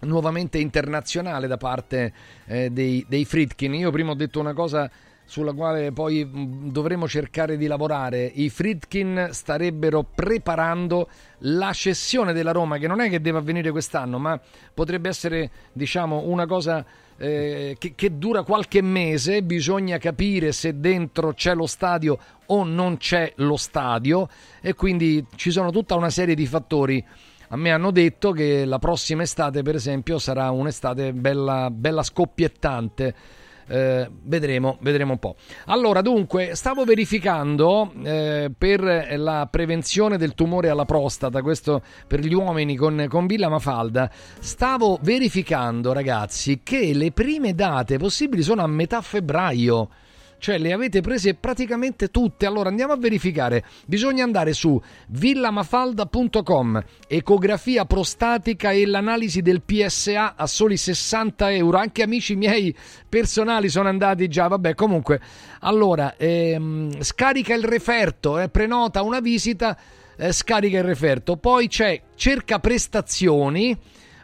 nuovamente internazionale da parte eh, dei, dei Fritkin? Io prima ho detto una cosa sulla quale poi mh, dovremo cercare di lavorare. I Fritkin starebbero preparando la cessione della Roma, che non è che deve avvenire quest'anno, ma potrebbe essere, diciamo, una cosa eh, che, che dura qualche mese. Bisogna capire se dentro c'è lo stadio o non c'è lo stadio, e quindi ci sono tutta una serie di fattori. A me hanno detto che la prossima estate, per esempio, sarà un'estate bella, bella scoppiettante. Eh, vedremo, vedremo un po'. Allora, dunque, stavo verificando eh, per la prevenzione del tumore alla prostata, questo per gli uomini con, con Villa Mafalda. Stavo verificando, ragazzi, che le prime date possibili sono a metà febbraio. Cioè le avete prese praticamente tutte. Allora andiamo a verificare. Bisogna andare su villamafalda.com, ecografia prostatica e l'analisi del PSA a soli 60 euro. Anche amici miei personali sono andati già. Vabbè, comunque. Allora, ehm, scarica il referto, eh, prenota una visita, eh, scarica il referto. Poi c'è cerca prestazioni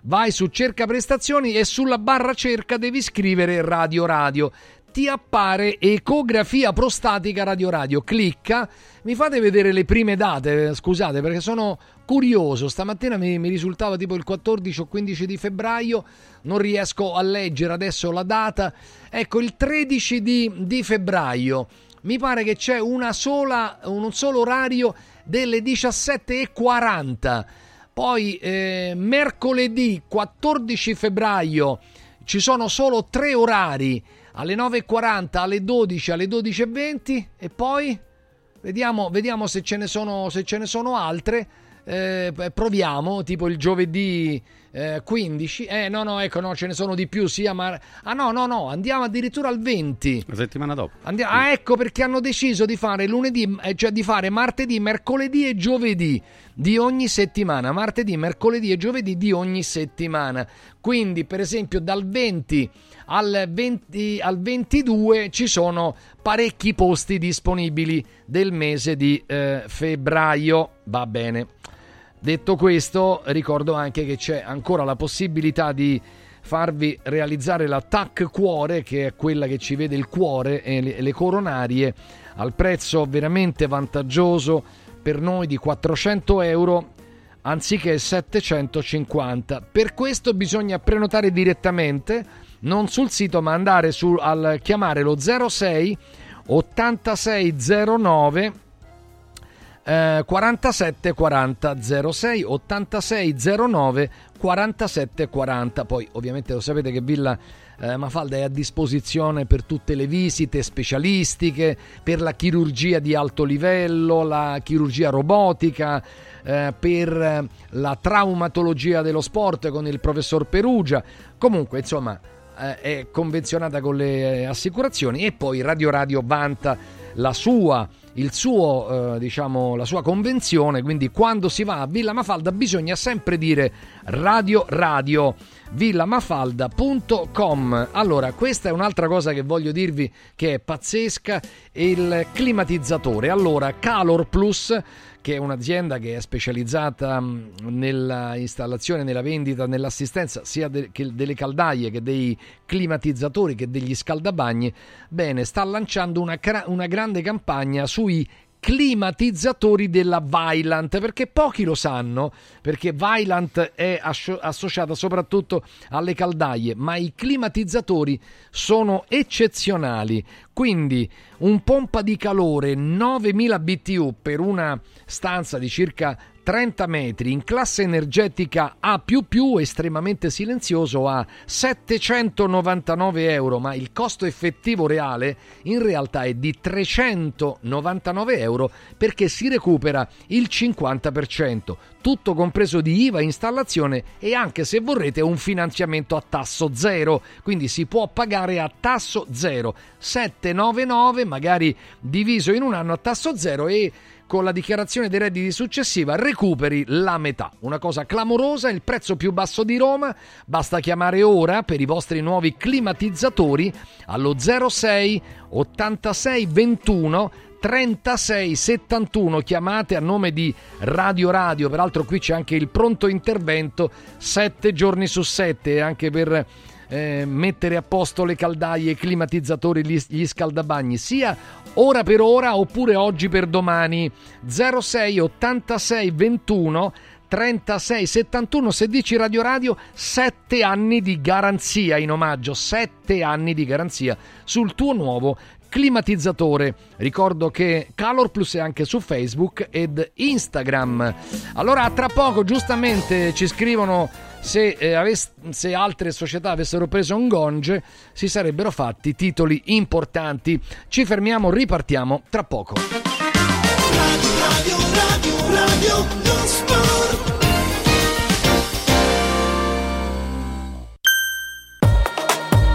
vai su cerca prestazioni e sulla barra cerca devi scrivere radio radio ti appare ecografia prostatica radio radio. Clicca. Mi fate vedere le prime date scusate perché sono curioso. Stamattina mi, mi risultava tipo il 14 o 15 di febbraio. Non riesco a leggere adesso la data. Ecco il 13 di, di febbraio. Mi pare che c'è sola un solo orario delle 17.40 poi eh, mercoledì 14 febbraio ci sono solo tre orari alle 9.40, alle 12, alle 12.20 e poi vediamo, vediamo se, ce ne sono, se ce ne sono altre. Eh, proviamo tipo il giovedì eh, 15 eh no no ecco no ce ne sono di più sia ma ah no no no andiamo addirittura al 20 La settimana dopo. Andiamo- ah, ecco perché hanno deciso di fare lunedì, eh, cioè di fare martedì, mercoledì e giovedì di ogni settimana. Martedì, mercoledì e giovedì di ogni settimana. Quindi, per esempio, dal 20 al, 20 al 22 ci sono parecchi posti disponibili del mese di eh, febbraio. Va bene. Detto questo, ricordo anche che c'è ancora la possibilità di farvi realizzare la TAC cuore, che è quella che ci vede il cuore e le, coronarie, al prezzo veramente vantaggioso per noi di 400 euro anziché 750. Per questo bisogna prenotare direttamente, non sul sito, ma andare su, al chiamare lo 06 8609 eh, 47 40 06 86 09 47 40 poi ovviamente lo sapete che Villa eh, Mafalda è a disposizione per tutte le visite specialistiche per la chirurgia di alto livello la chirurgia robotica eh, per eh, la traumatologia dello sport con il professor Perugia. Comunque insomma eh, è convenzionata con le assicurazioni e poi Radio Radio vanta la sua, suo, eh, diciamo, la sua convenzione, quindi quando si va a Villa Mafalda bisogna sempre dire Radio Radio villamafalda.com. Allora, questa è un'altra cosa che voglio dirvi che è pazzesca, il climatizzatore. Allora, Calor Plus che è un'azienda che è specializzata mh, nella installazione, nella vendita, nell'assistenza sia de- delle caldaie che dei climatizzatori che degli scaldabagni, bene, sta lanciando una, una grande campagna sui climatizzatori della Vylant, perché pochi lo sanno, perché Vylant è ascio- associata soprattutto alle caldaie, ma i climatizzatori sono eccezionali. Quindi un pompa di calore 9000 BTU per una stanza di circa 30 metri in classe energetica A++ estremamente silenzioso a 799 euro, ma il costo effettivo reale in realtà è di 399 euro perché si recupera il 50%, tutto compreso di IVA, installazione e anche se vorrete un finanziamento a tasso zero, quindi si può pagare a tasso zero, 799 magari diviso in un anno a tasso zero e con la dichiarazione dei redditi successiva recuperi la metà. Una cosa clamorosa, il prezzo più basso di Roma. Basta chiamare ora per i vostri nuovi climatizzatori allo 06 86 21 36 71 chiamate a nome di Radio Radio peraltro qui c'è anche il pronto intervento 7 giorni su 7 anche per eh, mettere a posto le caldaie, i climatizzatori, gli, gli scaldabagni, sia ora per ora oppure oggi per domani. 06 86 21 36 71 se dici Radio Radio 7 anni di garanzia in omaggio 7 anni di garanzia sul tuo nuovo climatizzatore. Ricordo che Calor Plus è anche su Facebook ed Instagram. Allora, tra poco, giustamente ci scrivono se, eh, avess- se altre società avessero preso un gonge, si sarebbero fatti titoli importanti. Ci fermiamo, ripartiamo tra poco. Radio, radio, radio,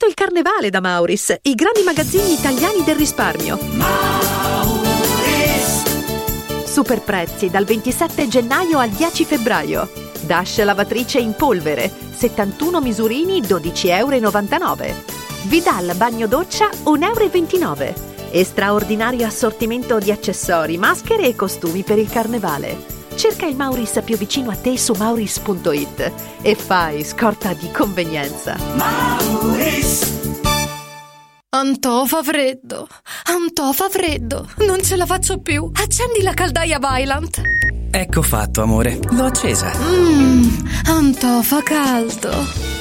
Arrivato il carnevale da Mauris, i grandi magazzini italiani del risparmio. Super prezzi dal 27 gennaio al 10 febbraio. Dash lavatrice in polvere, 71 misurini 12,99 euro. Vidal bagno doccia 1,29 euro. E straordinario assortimento di accessori, maschere e costumi per il carnevale. Cerca il Mauris più vicino a te su mauris.it e fai scorta di convenienza. Antò fa freddo, Antò fa freddo, non ce la faccio più. Accendi la caldaia Vylant. Ecco fatto, amore. L'ho accesa. Mmm, Antò fa caldo.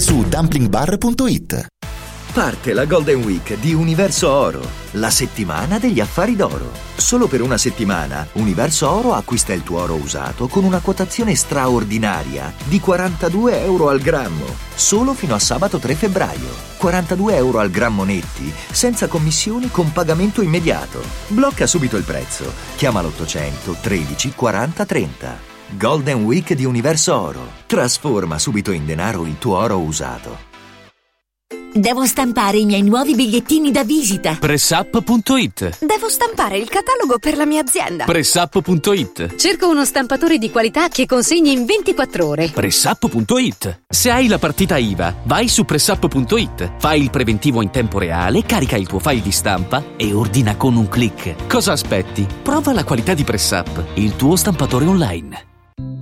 su dumplingbar.it. Parte la Golden Week di Universo Oro, la settimana degli affari d'oro. Solo per una settimana Universo Oro acquista il tuo oro usato con una quotazione straordinaria di 42 euro al grammo, solo fino a sabato 3 febbraio. 42 euro al grammo netti, senza commissioni con pagamento immediato. Blocca subito il prezzo. Chiama l'800 13 40 30. Golden Week di Universo Oro. Trasforma subito in denaro il tuo oro usato. Devo stampare i miei nuovi bigliettini da visita. Pressup.it Devo stampare il catalogo per la mia azienda. Pressup.it Cerco uno stampatore di qualità che consegni in 24 ore. Pressup.it Se hai la partita IVA, vai su Pressup.it, fai il preventivo in tempo reale, carica il tuo file di stampa e ordina con un clic. Cosa aspetti? Prova la qualità di Pressup, il tuo stampatore online.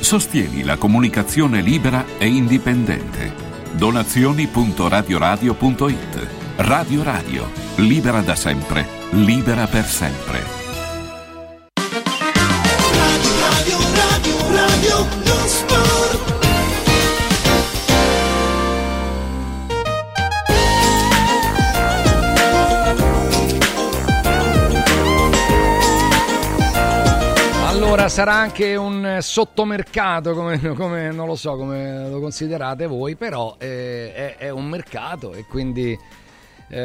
Sostieni la comunicazione libera e indipendente. Donazioni.radioradio.it Radio Radio, libera da sempre, libera per sempre. Allora sarà anche un sottomercato, come, come- non lo so come lo considerate voi, però eh, è, è un mercato e quindi eh,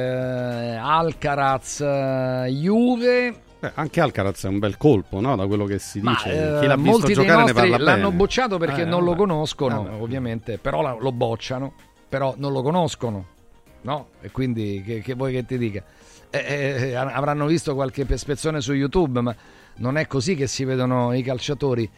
Alcaraz, eh, Juve, Beh, anche Alcaraz è un bel colpo, no? Da quello che si ma dice. eh, Chi l'ha visto giocare ne parla l'hanno bene. bocciato perché Eh, non lo vabbè. conoscono, Vabbè. ovviamente, però lo bocciano, però non lo conoscono, no? E quindi che, che vuoi che ti dica? Eh, eh, avranno visto qualche spezzone su YouTube, ma non è così che si vedono i calciatori.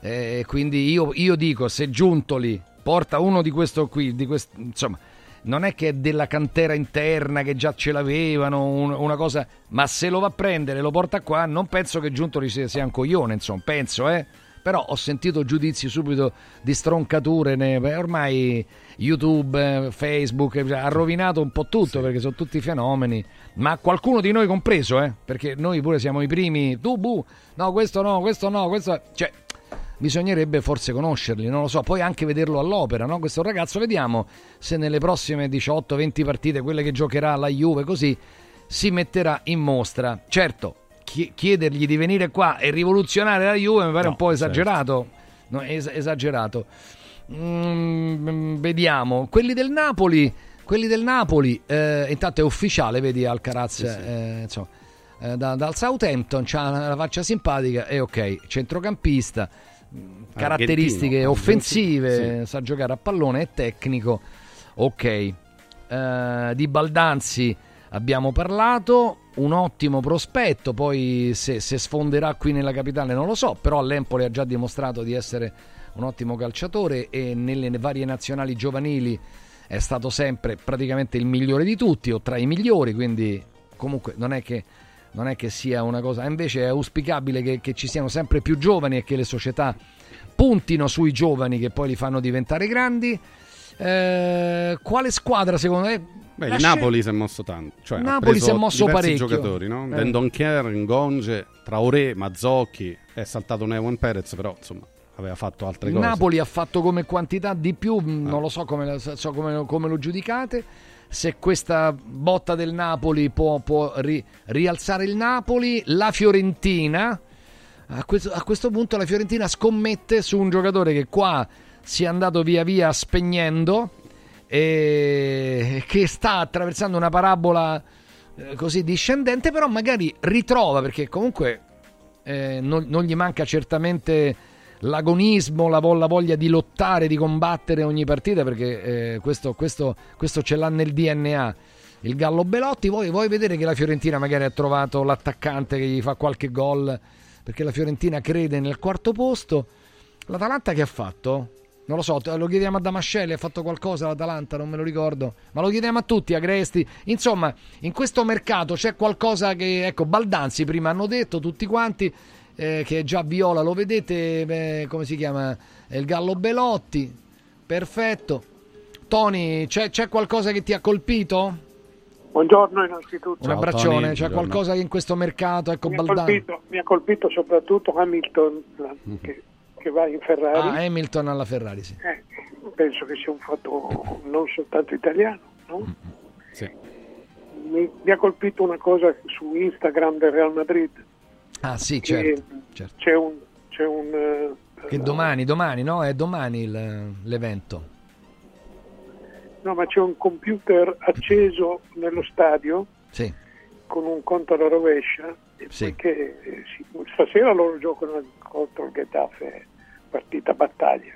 Eh, quindi io, io dico, se Giuntoli porta uno di questo qui, di quest- insomma, non è che è della cantera interna che già ce l'avevano, un- una cosa, ma se lo va a prendere e lo porta qua, non penso che Giuntoli sia, sia un coglione, insomma, penso, eh. Però ho sentito giudizi subito di stroncature, ne- ormai YouTube, eh, Facebook eh, ha rovinato un po' tutto perché sono tutti fenomeni, ma qualcuno di noi compreso, eh, perché noi pure siamo i primi, tu, bu, no, questo no, questo no, questo... Cioè, bisognerebbe forse conoscerli, non lo so, poi anche vederlo all'opera, no? Questo ragazzo, vediamo se nelle prossime 18-20 partite, quelle che giocherà la Juve, così si metterà in mostra. Certo, chi- chiedergli di venire qua e rivoluzionare la Juve mi pare No, un po' certo. esagerato. No, es- esagerato. Mm, vediamo, quelli del Napoli, quelli del Napoli, eh, intanto è ufficiale, vedi Alcaraz, eh, insomma, eh, da- dal Southampton, ha la faccia simpatica e ok, centrocampista, mm, caratteristiche Argentino, offensive, argentino, sa giocare a pallone, è tecnico, ok. Eh, di Baldanzi abbiamo parlato, un ottimo prospetto, poi se, se sfonderà qui nella capitale non lo so, però all'Empoli ha già dimostrato di essere un ottimo calciatore e nelle varie nazionali giovanili è stato sempre praticamente il migliore di tutti o tra i migliori, quindi comunque non è che, non è che sia una cosa, invece è auspicabile che, che ci siano sempre più giovani e che le società puntino sui giovani che poi li fanno diventare grandi. Eh, quale squadra secondo te? Beh, il Napoli si è mosso tanto. Cioè, Napoli si è mosso parecchio. giocatori, no? Eh. Dendonchier, Ngonge, Traoré, Mazzocchi. È saltato Neuen Perez, però insomma aveva fatto altre Il cose. Napoli ha fatto come quantità di più, mh, non lo so come, so come- come lo giudicate. Se questa botta del Napoli può, può ri- rialzare il Napoli, la Fiorentina. A questo, a questo punto la Fiorentina scommette su un giocatore che qua si è andato via via spegnendo e che sta attraversando una parabola eh, così discendente, però magari ritrova perché comunque eh, non, non gli manca certamente l'agonismo, la, la voglia di lottare, di combattere ogni partita perché eh, questo, questo- questo ce l'ha nel DNA. Il Gallo Belotti, vuoi, vuoi vedere che la Fiorentina magari ha trovato l'attaccante che gli fa qualche gol perché la Fiorentina crede nel quarto posto. L'Atalanta che ha fatto? Non lo so, lo chiediamo a Damascelli, ha fatto qualcosa l'Atalanta, non me lo ricordo, ma lo chiediamo a tutti, a Gresti. Insomma, in questo mercato c'è qualcosa che, ecco, Baldanzi prima hanno detto tutti quanti, eh, che è già viola, lo vedete, eh, come si chiama? È il Gallo Belotti, perfetto. Tony, c'è, c'è qualcosa che ti ha colpito? Buongiorno innanzitutto. Un abbraccione, c'è qualcosa che in questo mercato, ecco, mi, ha colpito, mi ha colpito soprattutto Hamilton la- che, che va in Ferrari. Ah, Hamilton alla Ferrari, sì. Eh, penso che sia un fatto non soltanto italiano. no? Sì. Mi, mi ha colpito una cosa su Instagram del Real Madrid. Ah, sì, certo. certo. C'è un, c'è un eh, Che domani, domani, no? È domani il- l'evento. no, ma c'è un computer acceso nello stadio Sì. con un conto alla rovescia Sì. Eh, sì, stasera loro giocano contro il Getafe, partita battaglia,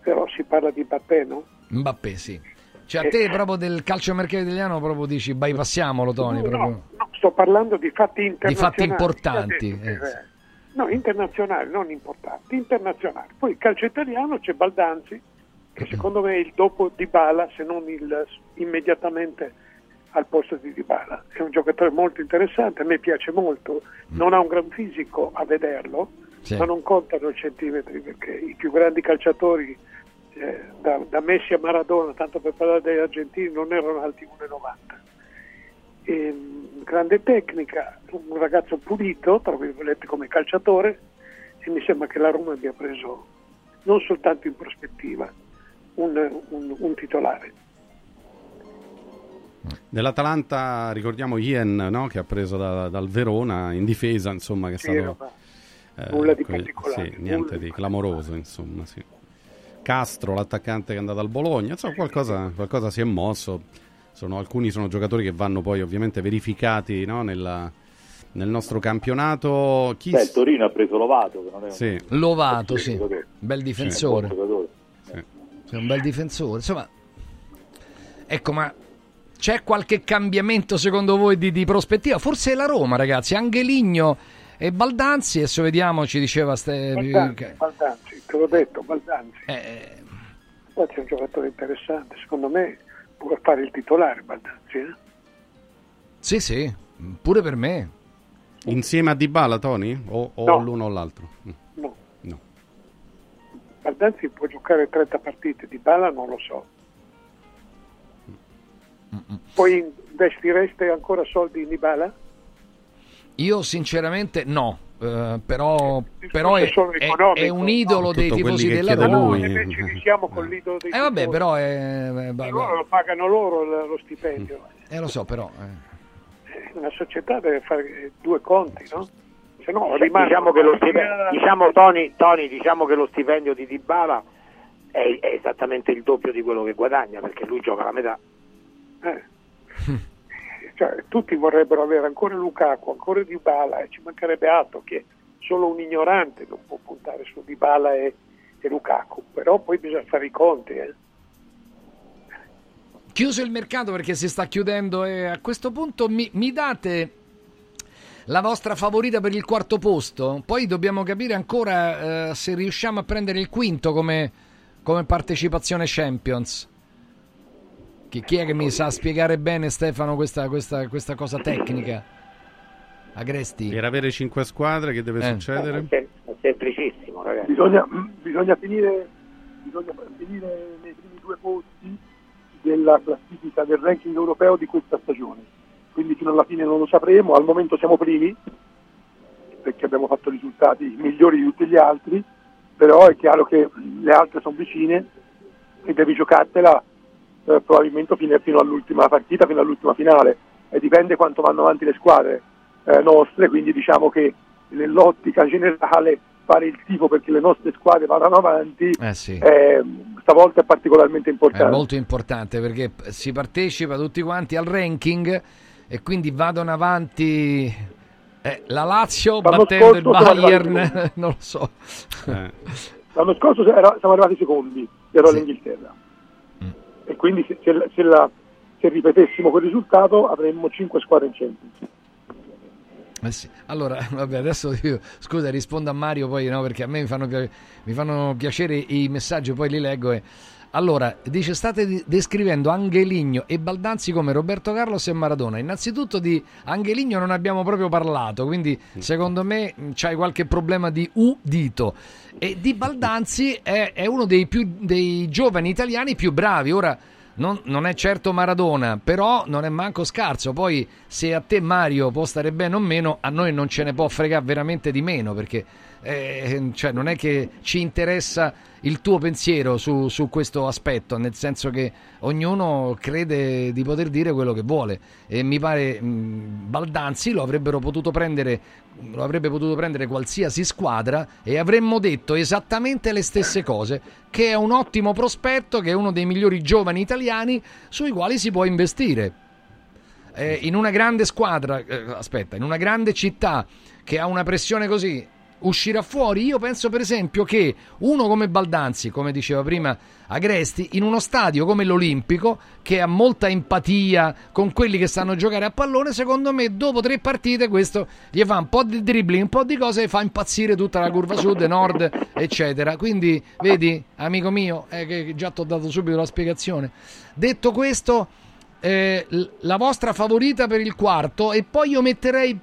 però si parla di Mbappé, no? Mbappé, sì. Cioè a te proprio del calciomercato italiano proprio dici bypassiamolo Tony, No, proprio. no, sto parlando di fatti di internazionali. fatti importanti. Eh. eh, No, internazionali, non importanti, internazionali. Poi il calcio italiano c'è Baldanzi, che secondo me è il dopo di Bala, se non il, immediatamente al posto di Dybala. È un giocatore molto interessante, a me piace molto, non ha un gran fisico a vederlo, Sì. ma non contano i centimetri perché i più grandi calciatori eh, da, da Messi a Maradona, tanto per parlare degli argentini, non erano alti 1,90. Ehm, grande tecnica, un ragazzo pulito, tra virgolette, come calciatore, e mi sembra che la Roma abbia preso non soltanto in prospettiva un, un- un titolare. Dell'Atalanta ricordiamo Ien no? che ha preso da- dal Verona in difesa, insomma, che è Sì, stato... vabbè. Nulla di que- particolare, sì, niente di clamoroso, insomma, sì. Castro, l'attaccante che è andato al Bologna, insomma, qualcosa, qualcosa si è mosso. Sono, alcuni sono giocatori che vanno poi ovviamente verificati no? Nella- nel nostro campionato. Chi Beh, Torino ha preso Lovato, che non è un Sì. Lovato, sì. Bel difensore. Sì, buon giocatore. Sì, un bel difensore. Insomma, ecco, ma c'è qualche cambiamento secondo voi di, di prospettiva? Forse la Roma, ragazzi. Angeligno e Baldanzi. Adesso vediamo, ci diceva Ste- Baldanzi, Baldanzi, te l'ho detto, Baldanzi. Eh, Baldanzi è un giocatore interessante, secondo me può fare il titolare Baldanzi. eh. Sì, sì, pure per me. Insieme a Dybala, Tony? O, o No. l'uno o l'altro? Mm. No. No. Baldanzi può giocare 30 partite, di Bala non lo so. Poi investireste ancora soldi in Dybala? Io sinceramente no. Eh, però però è, è- è un idolo Tutto dei tifosi della Roma. lui. E noi ci risiamo con l'idolo dei Eh vabbè, tifosi. però è, eh, Loro lo pagano loro lo stipendio. eh, lo so, però eh. Una società deve fare due conti, no? Se no Diciamo rimane che lo stipendio, diciamo Tony, Tony, diciamo che lo stipendio di Dybala è, è esattamente il doppio di quello che guadagna perché lui gioca la metà. Eh. Cioè, tutti vorrebbero avere ancora Lukaku, ancora Dybala e ci mancherebbe altro che solo un ignorante non può puntare su Dybala e, e Lukaku, però poi bisogna fare i conti. Eh. Chiuso il mercato perché si sta chiudendo e a questo punto mi, mi date la vostra favorita per il quarto posto? Poi dobbiamo capire ancora eh, se riusciamo a prendere il quinto come, come partecipazione Champions. Chi, chi è che mi sa spiegare bene Stefano questa, questa- questa cosa tecnica? Agresti? Per avere cinque squadre che deve Eh. succedere? È semplicissimo, ragazzi. Bisogna, bisogna finire, bisogna finire nei primi due posti della classifica del ranking europeo di questa stagione. Quindi fino alla fine non lo sapremo, al momento siamo primi, perché abbiamo fatto risultati migliori di tutti gli altri, però è chiaro che le altre sono vicine e devi giocartela eh, probabilmente fino, fino all'ultima partita, fino all'ultima finale, e dipende quanto vanno avanti le squadre eh, nostre, quindi diciamo che nell'ottica generale fare il tifo perché le nostre squadre vadano avanti Eh sì. eh, stavolta è particolarmente È importante. molto importante perché si partecipa tutti quanti al ranking e quindi vadano avanti eh, la Lazio L'anno battendo il Bayern, non lo so. Eh. L'anno scorso era- siamo arrivati secondi, ero Sì. Mm. E quindi se, se se la- se ripetessimo quel risultato avremmo 5 squadre in Champions. Eh sì. Allora, vabbè, adesso io, scusa, rispondo a Mario poi, no, perché a me mi fanno, mi fanno piacere i messaggi, poi li leggo. E... Allora, dice, state descrivendo Angeligno e Baldanzi come Roberto Carlos e Maradona. Innanzitutto di Angeligno non abbiamo proprio parlato, quindi secondo me mh, c'hai qualche problema di udito. E di Baldanzi è, è uno dei, più, dei giovani italiani più bravi. Ora, non, non è certo Maradona, però non è manco scarso. Poi, se a te Mario può stare bene o meno, a noi non ce ne può fregare veramente di meno, perché eh, cioè, non è che ci interessa il tuo pensiero su, su questo aspetto, nel senso che ognuno crede di poter dire quello che vuole. E mi pare mh, Baldanzi lo avrebbero potuto prendere. Lo avrebbe potuto prendere qualsiasi squadra e avremmo detto esattamente le stesse cose, che è un ottimo prospetto, che è uno dei migliori giovani italiani sui quali si può investire. eh, in una grande squadra, eh, aspetta, in una grande città che ha una pressione così, uscirà fuori. Io penso per esempio che uno come Baldanzi, come diceva prima Agresti, in uno stadio come l'Olimpico, che ha molta empatia con quelli che sanno giocare a pallone, secondo me dopo tre partite questo gli fa un po' di dribbling, un po' di cose e fa impazzire tutta la curva sud, nord, eccetera. Quindi, vedi, amico mio, eh, che già ti ho dato subito la spiegazione. Detto questo, eh, la vostra favorita per il quarto e poi io metterei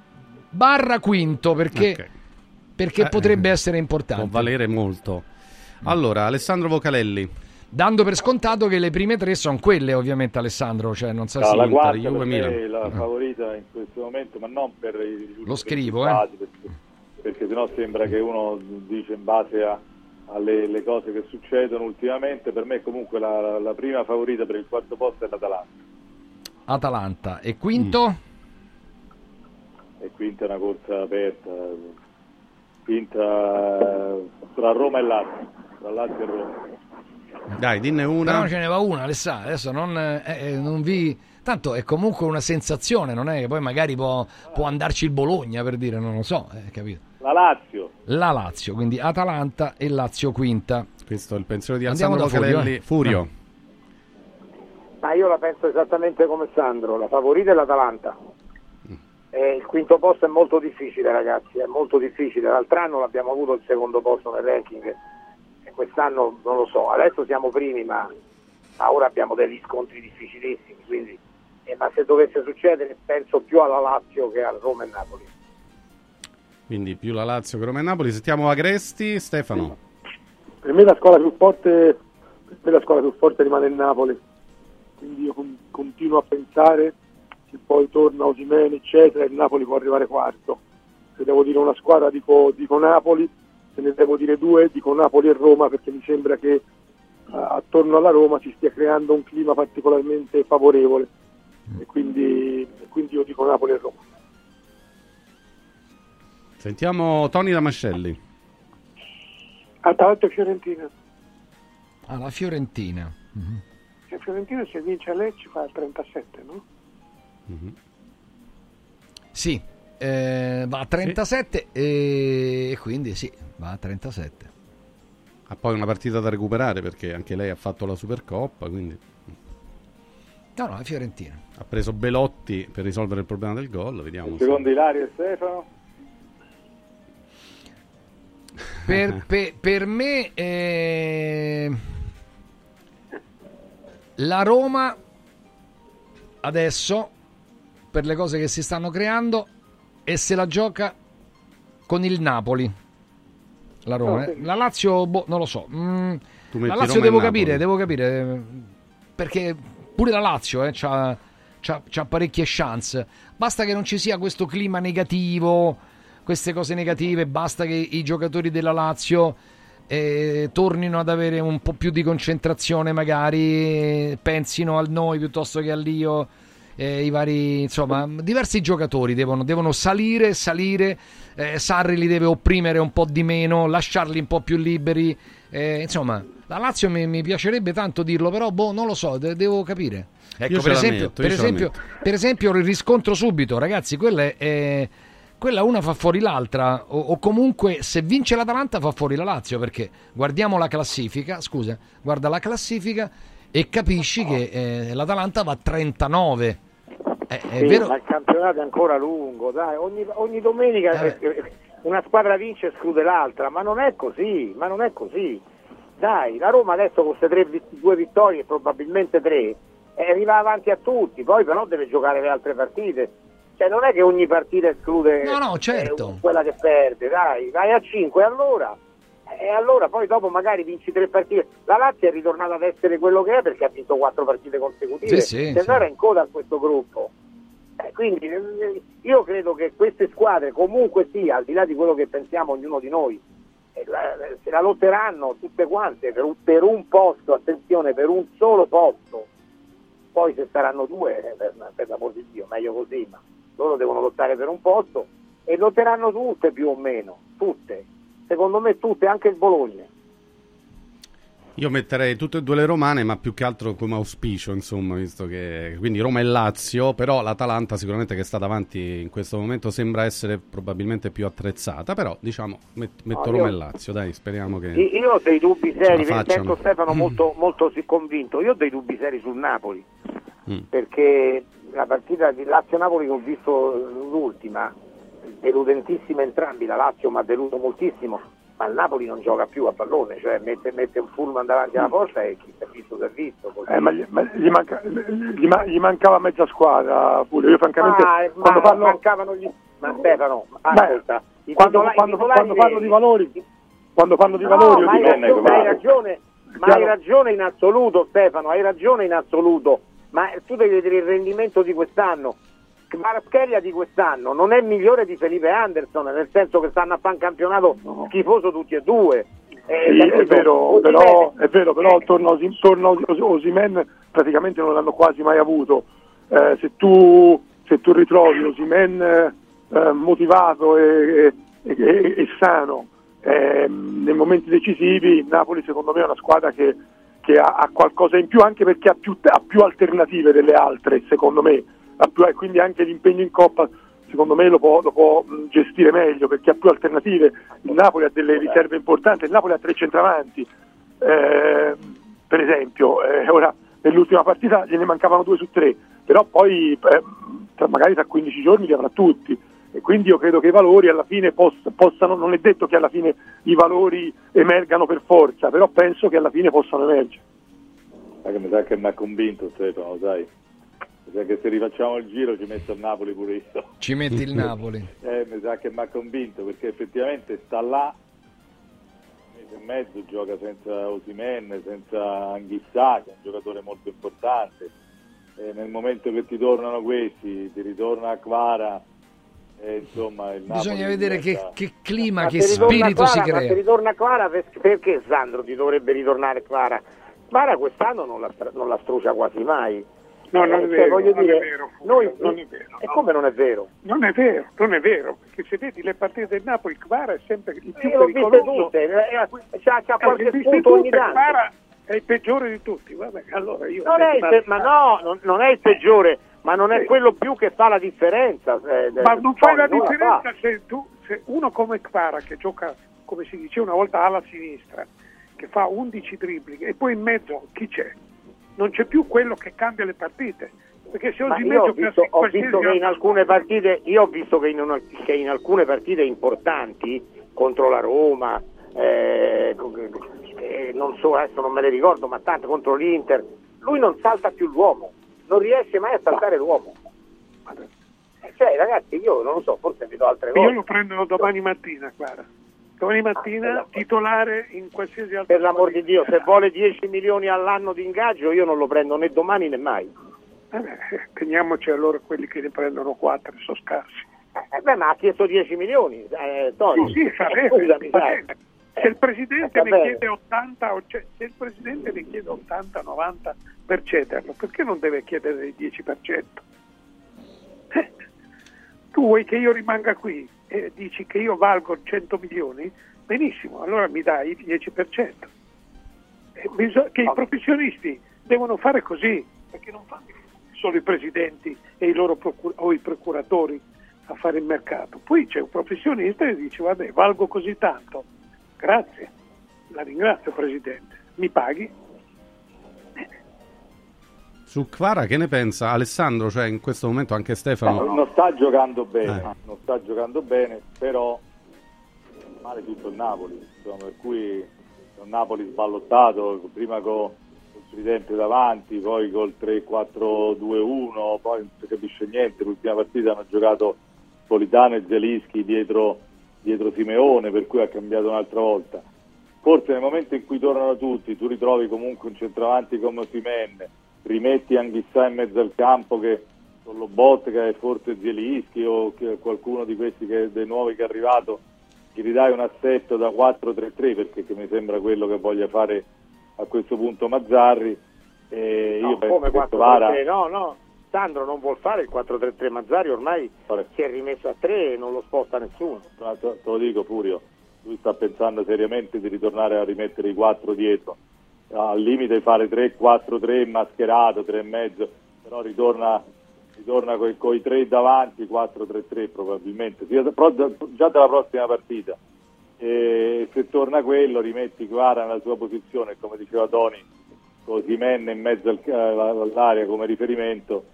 barra quinto perché, Ok. Perché Eh, potrebbe essere importante. Può valere molto. Allora, Alessandro Vocalelli. Dando per scontato che le prime tre sono quelle, ovviamente, Alessandro. Cioè, non so No, se la quarta Juve, Milan. è la Ah. favorita in questo momento, ma non per i Lo scrivo, eh. perché, perché sennò sembra che uno dice in base a- alle le cose che succedono ultimamente. Per me comunque la, la- prima favorita per il quarto posto è l'Atalanta Atalanta. E quinto? e quinta è una corsa aperta. Quinta eh, tra Roma e Lazio, tra Lazio e Roma. Dai, dinne Però una. ce ne va una, Alessandro. Adesso non, eh, eh, non vi. Tanto è comunque una sensazione, non è che poi magari può, può andarci il Bologna per dire, non lo so, eh, capito? La Lazio. La Lazio, quindi Atalanta e Lazio quinta. Questo è il pensiero di Andiamo Alessandro Furio, eh. Furio. Ma io la penso esattamente come Sandro, la favorita è l'Atalanta. E il quinto posto è molto difficile ragazzi, è molto difficile. L'altro anno l'abbiamo avuto il secondo posto nel ranking e quest'anno non lo so, adesso siamo primi ma, ma ora abbiamo degli scontri difficilissimi, quindi, eh, ma se dovesse succedere penso più alla Lazio che a Roma e Napoli. Quindi più la Lazio che Roma e Napoli. Sentiamo Agresti. Stefano. Per me la squadra più forte, per me la squadra più forte rimane il Napoli. Quindi io con- continuo a pensare poi torna Osimene, eccetera, il Napoli può arrivare quarto. Se devo dire una squadra dico, dico Napoli, se ne devo dire due dico Napoli e Roma perché mi sembra che eh, attorno alla Roma si stia creando un clima particolarmente favorevole e quindi, quindi io dico Napoli e Roma. Sentiamo Tony Damascelli. Atalanta e Fiorentina. Ah, la Fiorentina. Mhm. E Fiorentina se vince a Lecce fa il 37, no? Sì, eh, va a 37 e e quindi sì, va a 37. Ha poi una partita da recuperare perché anche lei ha fatto la Supercoppa, quindi No, no, la Fiorentina. ha preso Belotti per risolvere il problema del gol. Vediamo. se- Secondo Ilario e Stefano. Per, pe- per me eh, la Roma adesso per le cose che si stanno creando e se la gioca con il Napoli. La Roma, sì. la Lazio, boh, non lo so. Mm, la Lazio devo capire, devo capire eh, perché pure la Lazio eh, c'ha, c'ha- c'ha parecchie chance. Basta che non ci sia questo clima negativo, queste cose negative, basta che i giocatori della Lazio eh, tornino ad avere un po' più di concentrazione, magari pensino al noi piuttosto che all'io. Eh, i vari insomma diversi giocatori devono, devono salire salire eh, Sarri li deve opprimere un po' di meno lasciarli un po' più liberi eh, insomma la Lazio mi, mi piacerebbe tanto dirlo però boh non lo so de- devo capire. Ecco per esempio, metto, per, esempio, per esempio il riscontro subito ragazzi quella è, è- quella una fa fuori l'altra o, o comunque se vince l'Atalanta fa fuori la Lazio perché guardiamo la classifica scusa guarda la classifica e capisci che eh, l'Atalanta va a 39 Eh, è Sì, vero ma il campionato è ancora lungo, dai, ogni, ogni domenica Eh. eh, una squadra vince e esclude l'altra, ma non è così, ma non è così. Dai, la Roma adesso con queste tre, due vittorie, probabilmente tre, eh, arriva avanti a tutti, poi però deve giocare le altre partite. Cioè non è che ogni partita esclude No, no, certo. eh, quella che perde, dai, vai a 5 allora. E allora poi dopo magari vinci tre partite. La Lazio è ritornata ad essere quello che è perché ha vinto quattro partite consecutive. Sì, sì, se sì. no era in coda a questo gruppo. Eh, quindi eh, io credo che queste squadre comunque sia, al di là di quello che pensiamo ognuno di noi, eh, la- se la lotteranno tutte quante per un, per un posto, attenzione, per un solo posto. Poi se saranno due, eh, per, per l'amor di Dio, meglio così, ma loro devono lottare per un posto e lotteranno tutte più o meno, tutte. Secondo me tutte, anche il Bologna. Io metterei tutte e due le romane, ma più che altro come auspicio, insomma, visto che quindi Roma e Lazio, però l'Atalanta sicuramente che sta davanti in questo momento sembra essere probabilmente più attrezzata, però diciamo met- metto No, Roma io- e Lazio, dai, speriamo che Io ho dei dubbi seri, sento. Stefano molto, molto sì convinto, io ho dei dubbi seri sul Napoli, Mm. perché la partita di Lazio-Napoli che ho visto l'ultima, deludentissima entrambi, la Lazio mi ha deluso moltissimo, ma il Napoli non gioca più a pallone, cioè mette, mette un pullman davanti alla porta e chi si è visto si è visto. Eh, ma gli, ma gli manca- gli ma- gli mancava mezza squadra pure. Io francamente eh, quando ma parlo, mancavano gli... Ma Stefano, Beh, ascolta, i quando, titola- i quando- titolari quando parlo di valori, quando parlo di No, valori, io ma hai ragione, ma hai ragione, ma hai ragione in assoluto Stefano, hai ragione in assoluto, ma tu devi vedere il rendimento di quest'anno. Kvaratskhelia di quest'anno non è migliore di Felipe Anderson, nel senso che stanno a fare un campionato schifoso tutti e due. Eh, Sì, è vero, però, è vero, però torno a Osimen praticamente non l'hanno quasi mai avuto. Eh, se, tu, se tu ritrovi Osimen eh, motivato e, e- e- e sano ehm, nei momenti decisivi, Napoli secondo me è una squadra che, che ha, ha qualcosa in più anche perché ha più, ha più alternative delle altre, secondo me, Ha quindi anche l'impegno in Coppa secondo me lo può, lo può, gestire meglio perché ha più alternative. Il Napoli ha delle riserve importanti, il Napoli ha tre centravanti, eh, per esempio, eh, ora nell'ultima partita gliene mancavano due su tre, però poi eh, tra- magari tra 15 giorni li avrà tutti e quindi io credo che i valori alla fine poss- possano, non è detto che alla fine i valori emergano per forza, però penso che alla fine possano emergere. Sai che mi sa che mi ha convinto Stefano, sai? Mi sa che se rifacciamo il giro ci metto il Napoli pure io. Ci metti il Napoli. Eh, mi sa che mi ha convinto perché effettivamente sta là un mese e mezzo gioca senza Osimen, senza Anghissà, che è un giocatore molto importante. E nel momento che ti tornano questi, ti ritorna Aquara, e insomma il Napoli Bisogna vedere che, diventa- che clima, Ma che spirito si Kvara- Ma se crea. ritorna Clara, perché Sandro ti dovrebbe ritornare Clara? Clara quest'anno non la, non la strucia quasi mai. No, non Eh, è cioè, vero, voglio non è dire, vero, Fulvio, noi, non è vero, E come non è vero? Non è vero, non è vero, perché se vedi le partite del Napoli, Kvara è sempre il più Io viste pericoloso. eh, eh, c'ha, c'ha Eh, qualche viste spunto ogni tanto. Kvara è il peggiore di tutti. Vabbè, allora io Non è il ma no, non, non è il peggiore, ma non è quello più che fa la differenza. eh, Ma eh, non fai la non fa. differenza se, tu, se uno come Kvara che gioca, come si dice una volta alla sinistra, che fa 11 dribbling e poi in mezzo chi c'è? Non c'è più quello che cambia le partite. Perché se Osimhen io ho visto, ho visto che in alcune partite, io ho visto che in, una- che in alcune partite importanti contro la Roma, eh, eh, non so, adesso non me le ricordo, ma tanto contro l'Inter, lui non salta più l'uomo, non riesce mai a saltare l'uomo. Eh, Cioè, ragazzi, io non lo so, forse vedo altre Io cose. lo prendo domani mattina, Kvara. Domani mattina titolare in qualsiasi altra Per l'amor di Dio, se vuole 10 milioni all'anno di ingaggio, io non lo prendo né domani né mai. Eh beh, teniamoci allora quelli che ne prendono 4, sono scarsi. Eh beh, ma ha chiesto 10 milioni, eh, Tony. Sì, sì, Eh, bene, scusami, bene. Se il Presidente Eh, ne chiede 80, o cioè, se il Presidente ne chiede 80, 90 per cederlo, perché non deve chiedere il 10%? Eh, tu vuoi che io rimanga qui e dici che io valgo 100 milioni? Benissimo, allora mi dai il 10%. Eh, biso- che i professionisti devono fare così, perché non fanno solo i presidenti e i loro procur- o i procuratori a fare il mercato. Poi c'è un professionista che dice vabbè, valgo così tanto, grazie, la ringrazio Presidente, mi paghi? Su Kvara che ne pensa Alessandro? Cioè in questo momento anche Stefano... No, non sta giocando bene, Eh. non sta giocando bene, però male tutto il Napoli, insomma, per cui un Napoli sballottato, prima con il tridente davanti, poi col 3-4-2-1, poi non si capisce niente, l'ultima partita hanno giocato Politano e Zelischi dietro, dietro Simeone, per cui ha cambiato un'altra volta. Forse nel momento in cui tornano tutti, tu ritrovi comunque un centravanti come Osimen, rimetti Anghissà in mezzo al campo che con lo Botka e forse Zielinski o qualcuno di questi che, dei nuovi che è arrivato, gli ridai un assetto da 4-3-3 perché che mi sembra quello che voglia fare a questo punto Mazzarri. E No, io penso come che 4 Kvara- 3 no, no. Sandro non vuol fare il 4-3-3 Mazzari, ormai si è rimesso a 3 e non lo sposta nessuno. Te, te lo dico Furio, lui sta pensando seriamente di ritornare a rimettere i quattro dietro. Al limite fare 3-4-3 mascherato, 3,5, però ritorna, ritorna con i tre davanti, 4-3-3 probabilmente, Sia- però da- già dalla prossima partita. E se torna quello rimetti Kvara nella sua posizione, come diceva Tony, con Simen in mezzo al- all'area come riferimento,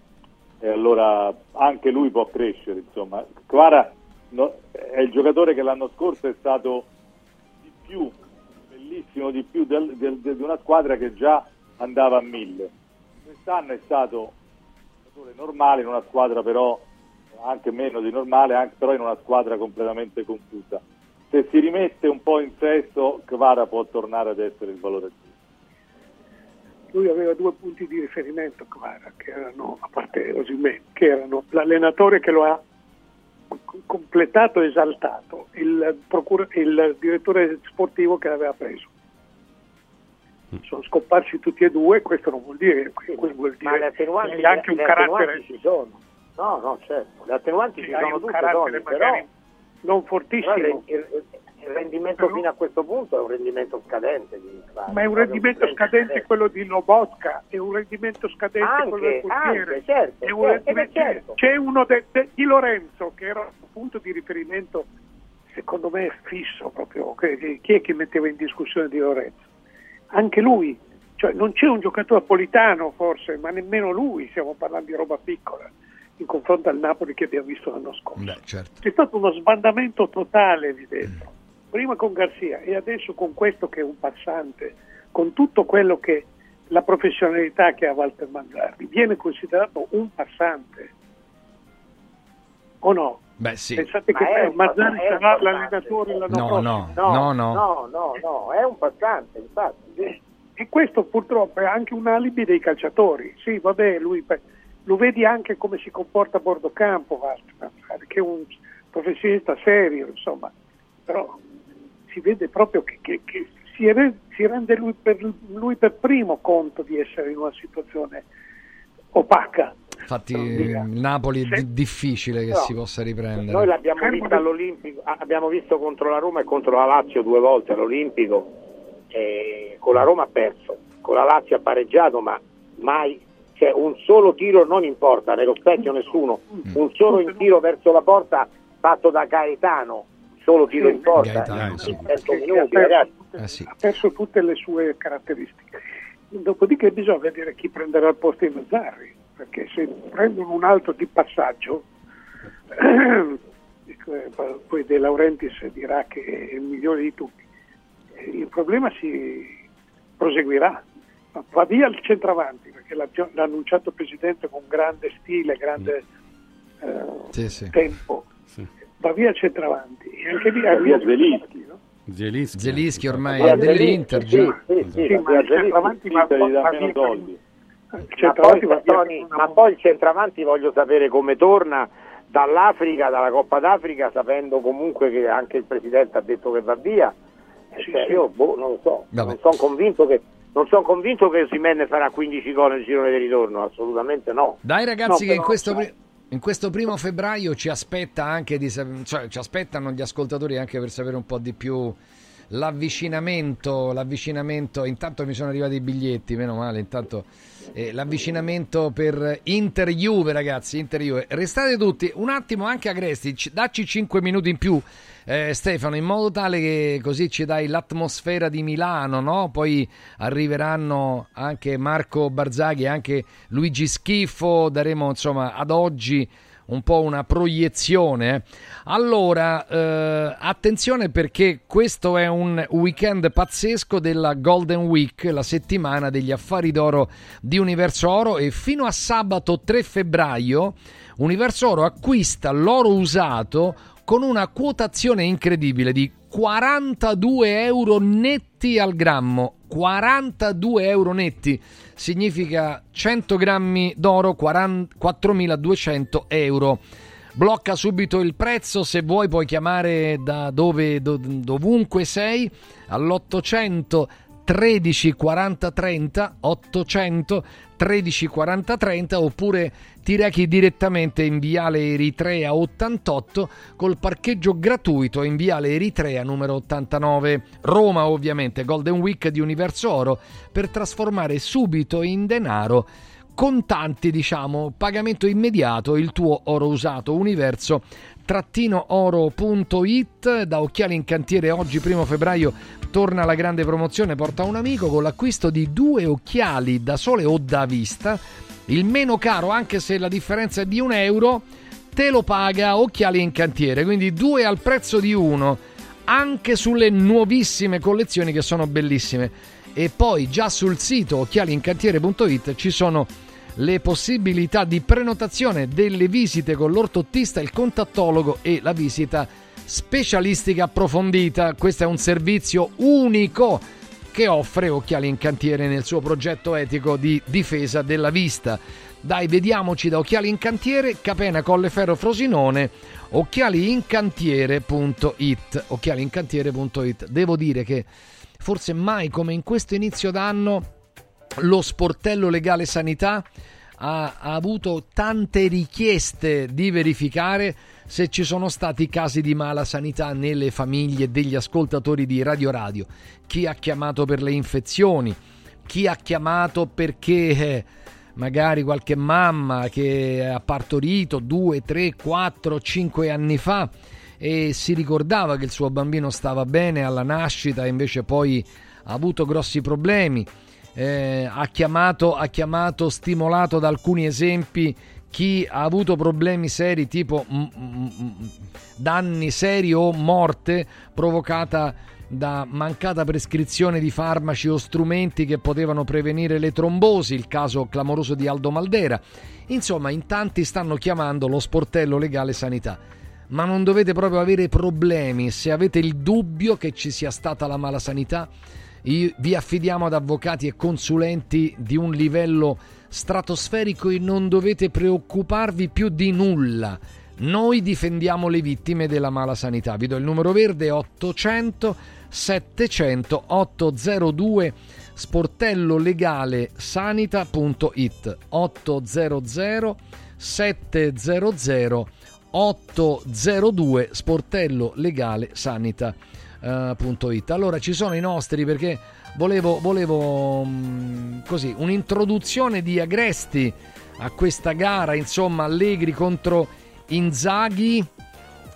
e allora anche lui può crescere. Insomma. Kvara no- è il giocatore che l'anno scorso è stato di più, bellissimo di più del- del- del- di una squadra che già andava a mille. Quest'anno è stato normale in una squadra però anche meno di normale, anche però in una squadra completamente confusa. Se si rimette un po' in sesto, Kvara può tornare ad essere il valore giusto. lui aveva due punti di riferimento Kvara, che erano, a parte Osimhen, che erano l'allenatore che lo ha completato e esaltato, il, procura- il direttore sportivo che l'aveva preso. Sono scomparsi tutti e due, questo non vuol dire, questo vuol Ma dire le attenuanti, che anche un le attenuanti carattere ci sono. No, no, certo. Le attenuanti ci sono un tutte, magari però, non però fortissimo, il, il- rendimento fino a questo punto è un rendimento scadente. Di Kvara, ma è un rendimento un scadente quello di Lobotka, è un rendimento scadente Anche, quello del portiere. certo, è un certo, rendimento- eh, certo. C'è uno de- de- di Lorenzo che era un punto di riferimento, secondo me fisso proprio, che- chi è che metteva in discussione di Lorenzo? Anche lui, cioè non c'è un giocatore napolitano forse, ma nemmeno lui, stiamo parlando di roba piccola in confronto al Napoli che abbiamo visto l'anno scorso. Beh, certo. C'è stato uno sbandamento totale lì dentro, prima con Garzia e adesso con questo che è un passante, con tutto quello che la professionalità che ha Walter Mangiardi, viene considerato un passante. O no? Beh, sì. Pensate che Ma un sarà l'allenatore l'anno No, prossimo? no, No, no, no. no, no, no, è un passante, infatti. E questo purtroppo è anche un alibi dei calciatori. Sì, vabbè, lui lo vedi anche come si comporta a bordo campo, Walter, che è un professionista serio, insomma, però si vede proprio che, che- che si, re- si rende lui per, lui per primo conto di essere in una situazione opaca. Infatti il Napoli è di- difficile che No. si possa riprendere. Noi l'abbiamo visto all'Olimpico, abbiamo visto contro la Roma e contro la Lazio due volte all'Olimpico, e con la Roma ha perso, con la Lazio ha pareggiato, ma mai cioè, un solo tiro non importa, nello specchio nessuno, un solo in tiro verso la porta fatto da Gaetano, solo tiro in porta, Gaetano, in sì. 100 Che minuti ha perso ragazzi. tutte- Eh sì. ha perso tutte le sue caratteristiche. Dopodiché bisogna vedere chi prenderà il posto di Mazzarri, perché se prendono un altro di passaggio, poi De Laurentiis dirà che è il migliore di tutti. Il problema si proseguirà. Va via il centravanti, perché l'ha, annunciato il Presidente con grande stile, grande eh, Sì, sì. tempo. Va via il centravanti. E anche lì Va via Zelinski. no? Zelinski ormai Via è dell'Inter Zelinski, già. Sì, sì, sì, Sì, ma via il centravanti va, via Ma poi, via Tony, ma il centravanti voglio sapere come torna dall'Africa, dalla Coppa d'Africa, sapendo comunque che anche il Presidente ha detto che va via. Eh, Sì, cioè, sì. Io boh, non lo so, Vabbè. non sono convinto che non sono convinto che Osimhen farà 15 gol nel girone di ritorno, assolutamente no. Dai ragazzi No, che in questo, in questo primo febbraio ci aspetta anche di cioè, ci aspettano gli ascoltatori anche per sapere un po' di più l'avvicinamento, l'avvicinamento, intanto mi sono arrivati i biglietti, meno male, intanto eh, l'avvicinamento per Inter Juve ragazzi, Inter Juve. Restate tutti un attimo anche a Gresti, ci- dacci 5 minuti in più eh, Stefano, in modo tale che così ci dai l'atmosfera di Milano, no? Poi arriveranno anche Marco Barzaghi anche Luigi Schifo, daremo insomma ad oggi un po' una proiezione. eh. Allora, eh, attenzione perché questo è un weekend pazzesco della Golden Week, la settimana degli affari d'oro di Universo Oro e fino a sabato 3 febbraio Universo Oro acquista l'oro usato con una quotazione incredibile di 42 euro netti al grammo. 42 euro netti significa 100 grammi d'oro, 40 4.200 euro. Blocca subito il prezzo, se vuoi puoi chiamare da dove, do- dovunque sei all'800 13 40 30 800 13 40 30 oppure ti rechi direttamente in Viale Eritrea 88 col parcheggio gratuito in Viale Eritrea numero 89 Roma ovviamente Golden Week di Universo Oro per trasformare subito in denaro contanti diciamo pagamento immediato il tuo oro usato universo oro.it da Occhiali in Cantiere oggi primo febbraio torna la grande promozione porta un amico con l'acquisto di due occhiali da sole o da vista. Il meno caro anche se la differenza è di un euro te lo paga Occhiali in Cantiere. Quindi due al prezzo di uno anche sulle nuovissime collezioni che sono bellissime. E poi già sul sito occhialiincantiere.it ci sono le possibilità di prenotazione delle visite con l'ortottista, il contattologo e la visita specialistica approfondita. Questo è un servizio unico che offre Occhiali in Cantiere nel suo progetto etico di difesa della vista. Dai, vediamoci da Occhiali in Cantiere, Capena Colleferro Frosinone, occhialiincantiere.it. Occhialiincantiere.it. Devo dire che forse mai come in questo inizio d'anno lo sportello legale sanità ha, ha, avuto tante richieste di verificare se ci sono stati casi di mala sanità nelle famiglie degli ascoltatori di Radio Radio. Chi ha chiamato per le infezioni, chi ha chiamato perché eh, magari qualche mamma che ha partorito 2, 3, 4, 5 anni fa e si ricordava che il suo bambino stava bene alla nascita e invece poi ha avuto grossi problemi eh, ha, chiamato, ha chiamato, stimolato da alcuni esempi, chi ha avuto problemi seri tipo danni seri o morte provocata da mancata prescrizione di farmaci o strumenti che potevano prevenire le trombosi, il caso clamoroso di Aldo Maldera. Insomma, in tanti stanno chiamando lo sportello legale sanità. Ma non dovete proprio avere problemi se avete il dubbio che ci sia stata la mala sanità vi affidiamo ad avvocati e consulenti di un livello stratosferico e non dovete preoccuparvi più di nulla. Noi difendiamo le vittime della mala sanità. Vi do il numero verde 800 700 802 sportellolegalesanita.it 800 700 802 sportello legale sanita.it Allora ci sono i nostri perché volevo, volevo um, così un'introduzione di Agresti a questa gara, insomma Allegri contro Inzaghi,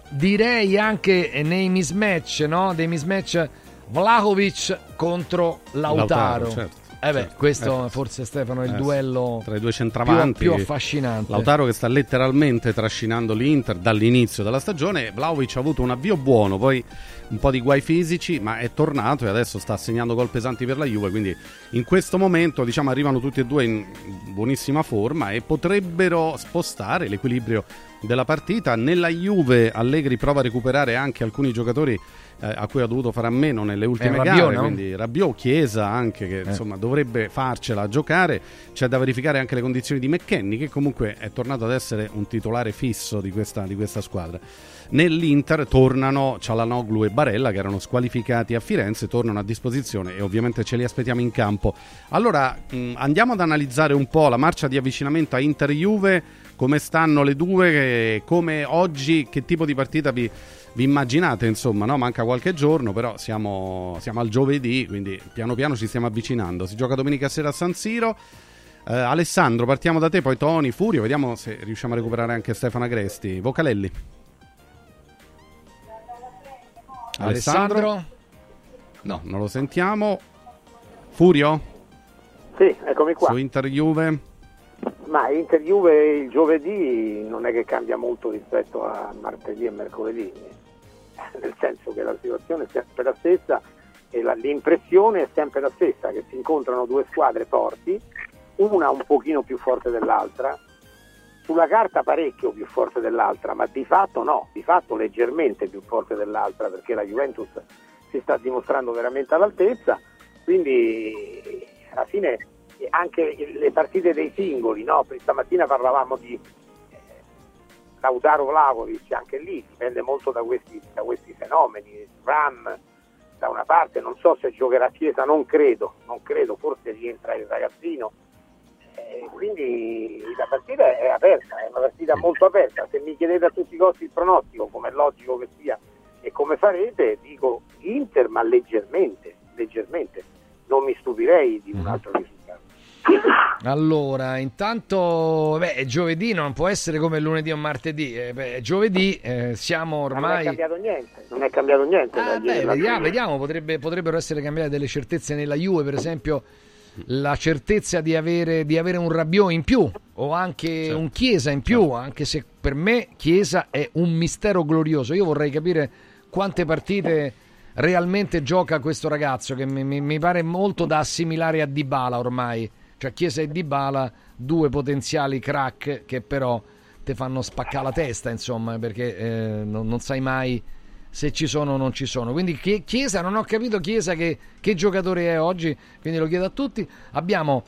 direi anche nei mismatch, no? Dei mismatch Vlahovic contro Lautaro. Lautaro certo. Eh beh, Certo. questo Eh. forse Stefano è il Eh, duello tra i due centravanti più, più affascinante. Lautaro che sta letteralmente trascinando l'Inter dall'inizio della stagione Vlaovic ha avuto un avvio buono poi un po' di guai fisici ma è tornato e adesso sta segnando gol pesanti per la Juve quindi in questo momento diciamo arrivano tutti e due in buonissima forma e potrebbero spostare l'equilibrio della partita nella Juve Allegri prova a recuperare anche alcuni giocatori eh, a cui ha dovuto fare a meno nelle ultime Rabiot, gare no? quindi Rabiot, Chiesa anche che insomma dovrebbe farcela a giocare. C'è da verificare anche le condizioni di McKenny che comunque è tornato ad essere un titolare fisso di questa, di questa squadra. nell'Inter tornano Cialanoglu e Barella che erano squalificati a Firenze tornano a disposizione e ovviamente ce li aspettiamo in campo. Allora mh, andiamo ad analizzare un po' la marcia di avvicinamento a Inter-Juve come stanno le due come oggi che tipo di partita vi, vi immaginate insomma no? manca qualche giorno però siamo, siamo al giovedì quindi piano piano ci stiamo avvicinando si gioca domenica sera a San Siro Eh, Alessandro partiamo da te poi Tony Furio vediamo se riusciamo a recuperare anche Stefano Agresti Vocalelli Alessandro? No, non lo sentiamo. Furio? Sì, eccomi qua. Su Inter Juve? Ma Inter Juve il giovedì non è che cambia molto rispetto a martedì e mercoledì, nel senso che la situazione è sempre la stessa e la- l'impressione è sempre la stessa, che si incontrano due squadre forti, una un pochino più forte dell'altra, sulla carta parecchio più forte dell'altra, ma di fatto no, di fatto leggermente più forte dell'altra perché la Juventus si sta dimostrando veramente all'altezza, quindi alla fine anche le partite dei singoli, no? stamattina parlavamo di eh, Lautaro Vlahovic, anche lì dipende molto da questi, da questi fenomeni, Ram, da una parte, non so se giocherà a Chiesa, non credo, non credo, forse rientra il ragazzino. Eh, quindi la partita è aperta, è una partita molto aperta. Se mi chiedete a tutti i costi il pronostico, come è logico che sia e come farete, dico Inter, ma leggermente, leggermente. Non mi stupirei di un altro risultato. Allora, intanto, beh, è giovedì, non può essere come lunedì o martedì. Eh, beh, è giovedì, eh, siamo Non è ormai. cambiato niente, non è cambiato niente. Ah, beh, vediamo, vediamo, potrebbe- potrebbero essere cambiate delle certezze nella Juve, per esempio la certezza di avere, di avere un Rabiot in più o anche un Chiesa in più, anche se per me Chiesa è un mistero glorioso. Io vorrei capire quante partite realmente gioca questo ragazzo che mi, mi- mi pare molto da assimilare a Dybala ormai. Cioè Chiesa e Dybala, due potenziali crack che però ti fanno spaccare la testa, insomma, perché eh, non, non sai mai se ci sono o non ci sono. Quindi Chie- Chiesa, non ho capito Chiesa che, che giocatore è oggi, quindi lo chiedo a tutti. Abbiamo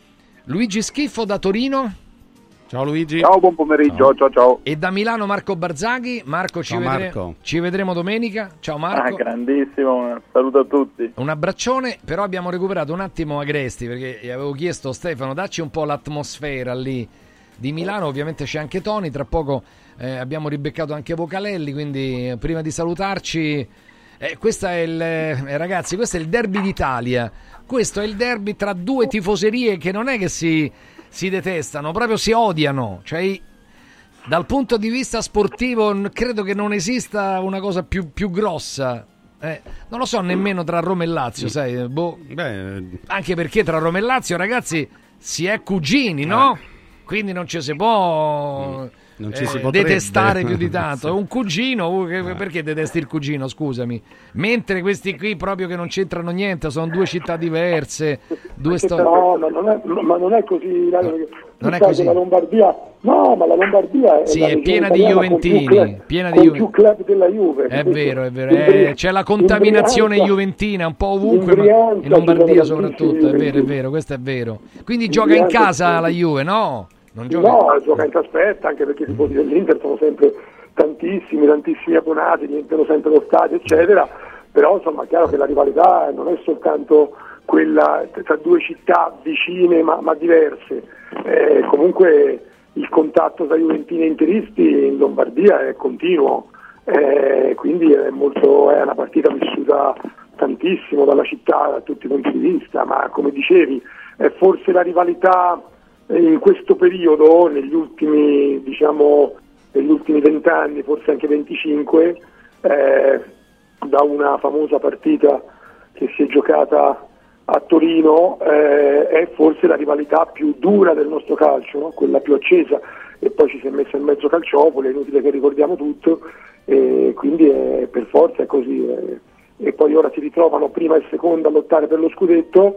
Luigi Schiffo da Torino. Ciao Luigi. Ciao, buon pomeriggio, ciao ciao. E da Milano Marco Barzaghi. Marco, ci, Ciao, vedre- Marco. ci vedremo domenica. Ciao Ah, Marco. grandissimo, saluto a tutti. Un abbraccione, però abbiamo recuperato un attimo Agresti perché gli avevo chiesto Stefano, dacci un po' l'atmosfera lì di Milano, ovviamente c'è anche Toni, tra poco eh, abbiamo ribeccato anche Vocalelli, quindi eh, prima di salutarci, eh, questo è il, eh, ragazzi, questo è il derby d'Italia, questo è il derby tra due tifoserie che non è che si, si detestano, proprio si odiano, cioè dal punto di vista sportivo credo che non esista una cosa più, più grossa. Eh, non lo so nemmeno tra Roma e Lazio, sai, boh. anche perché tra Roma e Lazio, ragazzi, si è cugini, no? Quindi non ci si può, Eh. Non ci eh, si potrebbe. detestare più di tanto. È un cugino, uh, che- perché detesti il cugino, scusami? Mentre questi qui proprio che non c'entrano niente, sono due città diverse, due storie. No, ma non è, ma non è così. Non è così. La Lombardia, no, ma la Lombardia è, Sì, la è piena di Juventini, club- piena di Juve- più club della Juve. È vero, è vero, Bri- eh, c'è la in contaminazione juventina un po' ovunque, in Lombardia soprattutto, è vero, è vero, questo è vero. Quindi In gioca in casa la Juve, no? Non gioca No, gioca in trasferta anche perché i tifosi dell'Inter sono sempre tantissimi, tantissimi abbonati, riempiono sempre lo stadio, eccetera. Però insomma è chiaro che la rivalità non è soltanto quella tra due città vicine ma, ma diverse. Eh, comunque il contatto tra Juventini e Interisti in Lombardia è continuo, eh, quindi è, molto, è una partita vissuta tantissimo dalla città da tutti i punti di vista, ma come dicevi è forse la rivalità in questo periodo, negli ultimi diciamo negli ultimi vent'anni, forse anche 25, eh, da una famosa partita che si è giocata a Torino, eh, è forse la rivalità più dura del nostro calcio, no? quella più accesa, e poi ci si è messo in mezzo Calciopoli, è inutile che ricordiamo tutto, e quindi è, per forza è così. eh. E poi ora si ritrovano prima e seconda a lottare per lo scudetto,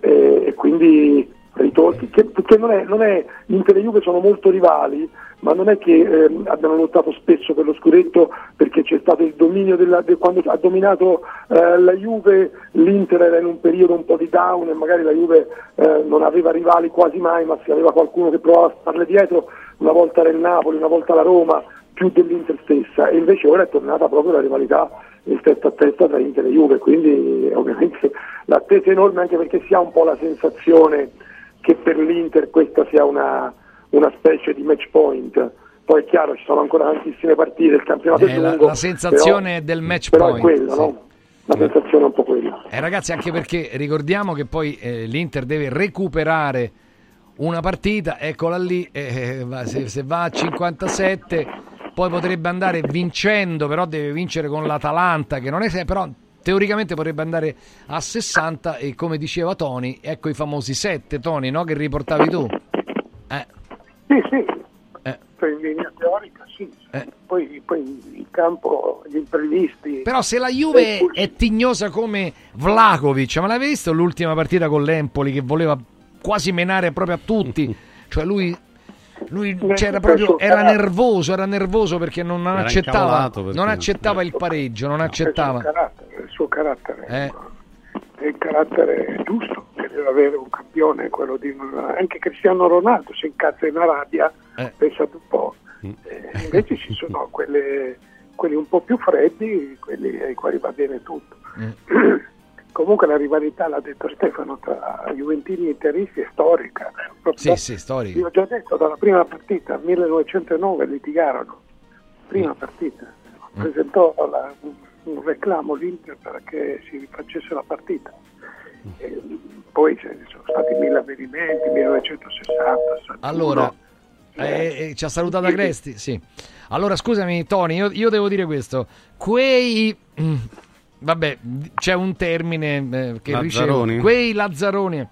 eh, e quindi ritorni, che, che non è, non è, Inter e Juve sono molto rivali, ma non è che ehm, abbiano lottato spesso per lo scudetto perché c'è stato il dominio della, de- quando ha dominato eh, la Juve, l'Inter era in un periodo un po' di down e magari la Juve eh, non aveva rivali quasi mai, ma se aveva qualcuno che provava a starle dietro, una volta era il Napoli, una volta la Roma, più dell'Inter stessa, e invece ora è tornata proprio la rivalità il testa a testa tra Inter e Juve, quindi eh, ovviamente l'attesa è enorme anche perché si ha un po' la sensazione che per l'Inter questa sia una, una specie di match point. Poi è chiaro, ci sono ancora tantissime partite, il campionato Eh, è la, lungo. la sensazione però- del match però point. è quello, sì. no? La sensazione è un po' quella. Eh, ragazzi, anche perché ricordiamo che poi eh, l'Inter deve recuperare una partita, eccola lì, eh, va- se, se va a 57 poi potrebbe andare vincendo, però deve vincere con l'Atalanta, che non è però teoricamente potrebbe andare a 60 e come diceva Tony, ecco i famosi 7 Tony, no? che riportavi tu. Eh, Sì, sì, Eh. In linea teorica sì, poi, poi in campo gli imprevisti. Però se la Juve è tignosa come Vlakovic, ma l'hai visto l'ultima partita con l'Empoli che voleva quasi menare proprio a tutti? Cioè lui, lui c'era proprio, era nervoso, era nervoso perché non, non Era accettava, perché- non accettava il pareggio, non accettava. Il suo carattere, il suo carattere Eh, è il carattere giusto che deve avere un campione, quello di anche Cristiano Ronaldo si incazza in Arabia, Eh. pensate un po'. Eh, invece ci sono quelle- quelli un po' più freddi, quelli ai quali va bene tutto. mm. comunque la rivalità, l'ha detto Stefano, tra Juventini e Interisti è storica. Sì, sì, storica. Io ho già detto, dalla prima partita, 1909, litigarono. Prima partita. Mm. Presentò la- un reclamo l'Inter perché si rifacesse la partita. E poi ne sono stati mille avvenimenti, 1960. Allora, eh, eh, ci ha salutato Agresti? Sì. Allora, scusami, Tony, io, io devo dire questo. Quei. Vabbè, c'è un termine eh, che Lazzaroni? ricevo. Quei Lazzaroni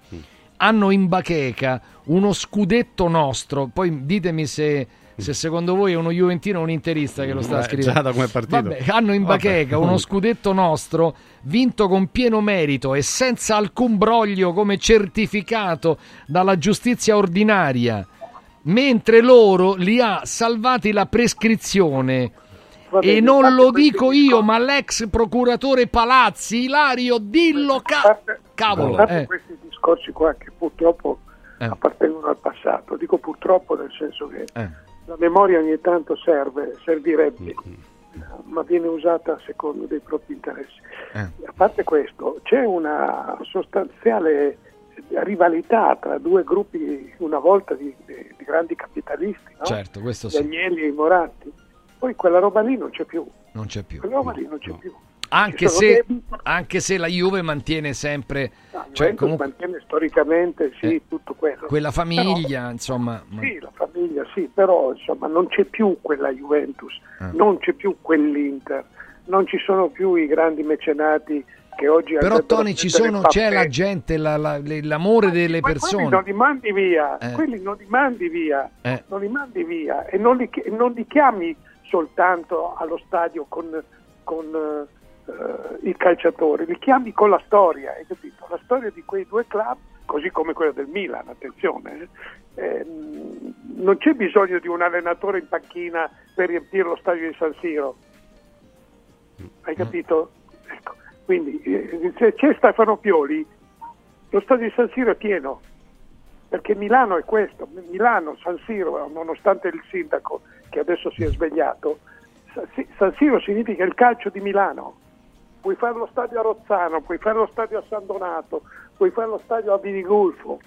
hanno in bacheca uno scudetto nostro. Poi ditemi se, se secondo voi è uno Juventino o un interista che lo sta scrivendo. Vabbè, hanno in Vabbè. bacheca uno scudetto nostro vinto con pieno merito e senza alcun broglio come certificato dalla giustizia ordinaria, mentre loro li ha salvati la prescrizione. Bene, e non lo dico io, ma l'ex procuratore Palazzi, Ilario, dillo ca- cavolo. A parte eh. questi discorsi qua che purtroppo Eh. appartengono al passato, dico purtroppo nel senso che Eh. la memoria ogni tanto serve, servirebbe, ma viene usata a secondo dei propri interessi. Eh. A parte questo, c'è una sostanziale rivalità tra due gruppi una volta di, di- di grandi capitalisti, no? Certo, questo sì. Agnelli e i Moratti. Poi quella roba lì non c'è più. Non c'è più. Quella roba lì non c'è più. Anche se, anche se la Juve mantiene sempre La cioè, Juventus comunque, mantiene storicamente sì, tutto quello. quella famiglia, insomma. ma- Sì, la famiglia sì, però insomma non c'è più quella Juventus, Eh. non c'è più quell'Inter, non ci sono più i grandi mecenati che oggi Però Tony ci sono, c'è la gente, la- la- l'amore delle Ma Quelli persone. non li mandi via, Eh. quelli non li mandi via, Eh. non li mandi via e non li, non li chiami soltanto allo stadio con, con, eh, i calciatori, li chiami con la storia, hai capito? La storia di quei due club, così come quella del Milan, attenzione, eh, ehm, non c'è bisogno di un allenatore in panchina per riempire lo stadio di San Siro, hai capito? Ecco. Quindi eh, se c'è Stefano Pioli, lo stadio di San Siro è pieno, perché Milano è questo, Milano, San Siro, nonostante il sindaco che adesso si è svegliato, San Siro significa il calcio di Milano. Puoi fare lo stadio a Rozzano, puoi fare lo stadio a San Donato, puoi fare lo stadio a Vinigulfo.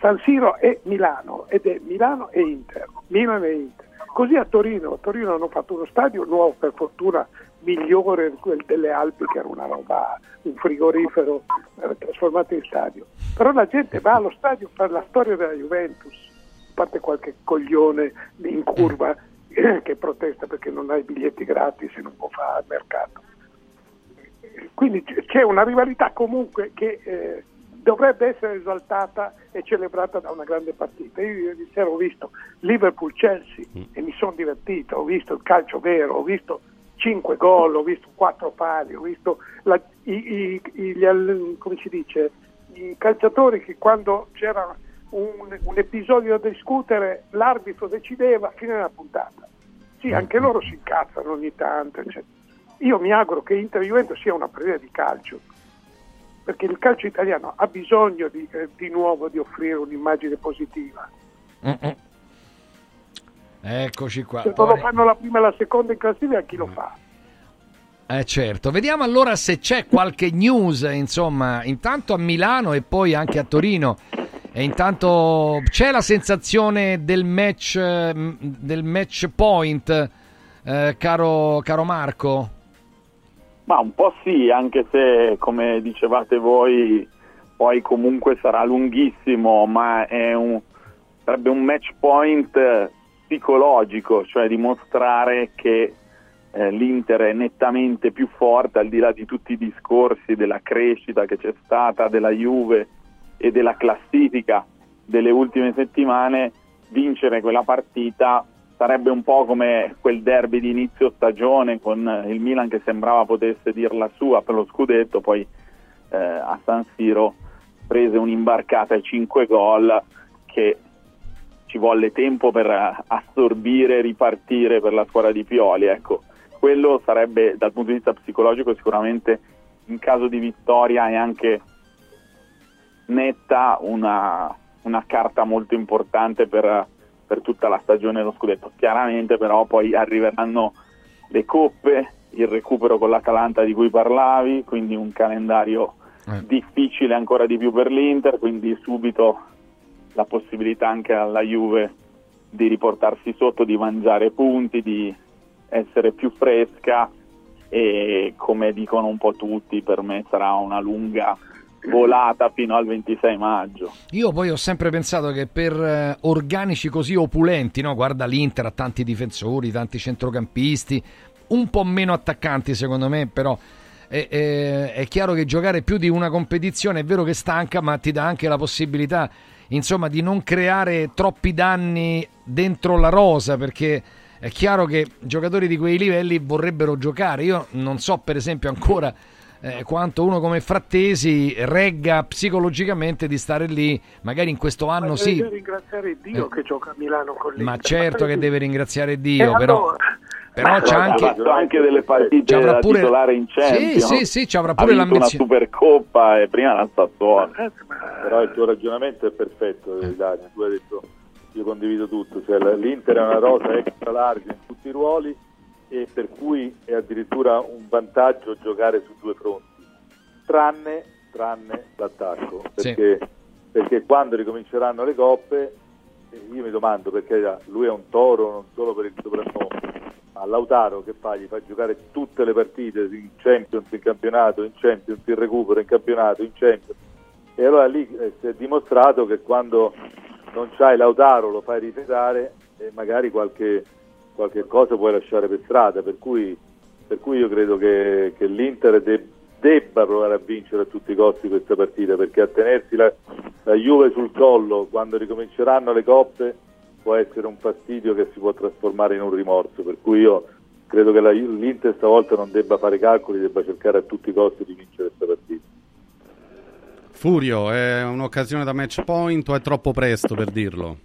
San Siro è Milano ed è Milano e Inter, Milano e Inter. Così a Torino, a Torino hanno fatto uno stadio nuovo per fortuna migliore delle Alpi che era una roba, un frigorifero eh, trasformato in stadio. Però la gente va allo stadio per la storia della Juventus, a parte qualche coglione in curva eh, che protesta perché non ha i biglietti gratis e non può fare al mercato. Quindi c'è una rivalità comunque che eh, dovrebbe essere esaltata e celebrata da una grande partita. Io ieri sera ho visto Liverpool-Chelsea e mi sono divertito, ho visto il calcio vero, ho visto 5 gol, ho visto 4 pali, ho visto la- i, i- i- gli come si dice, i calciatori che quando c'era un, un episodio da discutere l'arbitro decideva fino alla puntata. Sì, anche loro si incazzano ogni tanto. eccetera. Io mi auguro che Inter Juventus sia una partita di calcio, perché il calcio italiano ha bisogno di, eh, di nuovo di offrire un'immagine positiva. Mm-mm. Eccoci qua. Se non lo fanno la prima e la seconda in classifica, chi lo fa? Eh certo, vediamo allora se c'è qualche news, insomma, intanto a Milano e poi anche a Torino. E intanto c'è la sensazione del match, eh, m- del match point, eh, caro, caro Marco? Ma un po' sì, anche se come dicevate voi, poi comunque sarà lunghissimo, ma è un, sarebbe un match point psicologico, cioè dimostrare che eh, l'Inter è nettamente più forte al di là di tutti i discorsi della crescita che c'è stata, della Juve e della classifica delle ultime settimane, vincere quella partita sarebbe un po' come quel derby di inizio stagione con il Milan che sembrava potesse dir la sua per lo scudetto, poi eh, a San Siro prese un'imbarcata e 5 gol che ci volle tempo per eh, assorbire e ripartire per la squadra di Pioli. Ecco, quello sarebbe dal punto di vista psicologico sicuramente in caso di vittoria e anche netta una, una carta molto importante per, per tutta la stagione dello scudetto. Chiaramente però poi arriveranno le coppe il recupero con l'Atalanta di cui parlavi, quindi un calendario difficile ancora di più per l'Inter, quindi subito la possibilità anche alla Juve di riportarsi sotto, di mangiare punti, di essere più fresca e come dicono un po' tutti, per me sarà una lunga volata fino al 26 maggio. Io poi ho sempre pensato che per eh, organici così opulenti, no? guarda l'Inter ha tanti difensori, tanti centrocampisti, un po' meno attaccanti secondo me, però è, è- è chiaro che giocare più di una competizione è vero che stanca, ma ti dà anche la possibilità insomma di non creare troppi danni dentro la rosa, perché è chiaro che giocatori di quei livelli vorrebbero giocare. Io non so per esempio ancora eh, quanto uno come Frattesi regga psicologicamente di stare lì, magari in questo anno Ma sì, deve ringraziare Dio Eh. che gioca a Milano con l'Inter. ma certo che deve ringraziare Dio, però, allora? Però Ma c'è ha anche... fatto anche delle partite Ci avrà da pure- titolare in Sì, Champions. sì, sì, ci avrà ha pure vinto una l'ambizione. Supercoppa e prima la Sassuolo. Però il tuo ragionamento è perfetto, Dario. Tu hai detto, io condivido tutto. Cioè, L'Inter è una rosa extra larga in tutti i ruoli e per cui è addirittura un vantaggio giocare su due fronti, tranne, tranne l'attacco. Sì. Perché, perché quando ricominceranno le coppe, eh, io mi domando perché lui è un toro non solo per il soprannome, ma Lautaro che fa? Gli fa giocare tutte le partite in Champions, in campionato, in Champions, in recupero, in campionato, in Champions. E allora lì eh, si è dimostrato che quando non c'hai Lautaro lo fai rifiatare e magari qualche, qualche cosa puoi lasciare per strada. Per cui, per cui io credo che, che l'Inter de- debba provare a vincere a tutti i costi questa partita perché a tenersi la, la Juve sul collo quando ricominceranno le coppe può essere un fastidio che si può trasformare in un rimorso. Per cui io credo che la- l'Inter stavolta non debba fare calcoli, debba cercare a tutti i costi di vincere questa partita. Furio, è un'occasione da match point o è troppo presto per dirlo?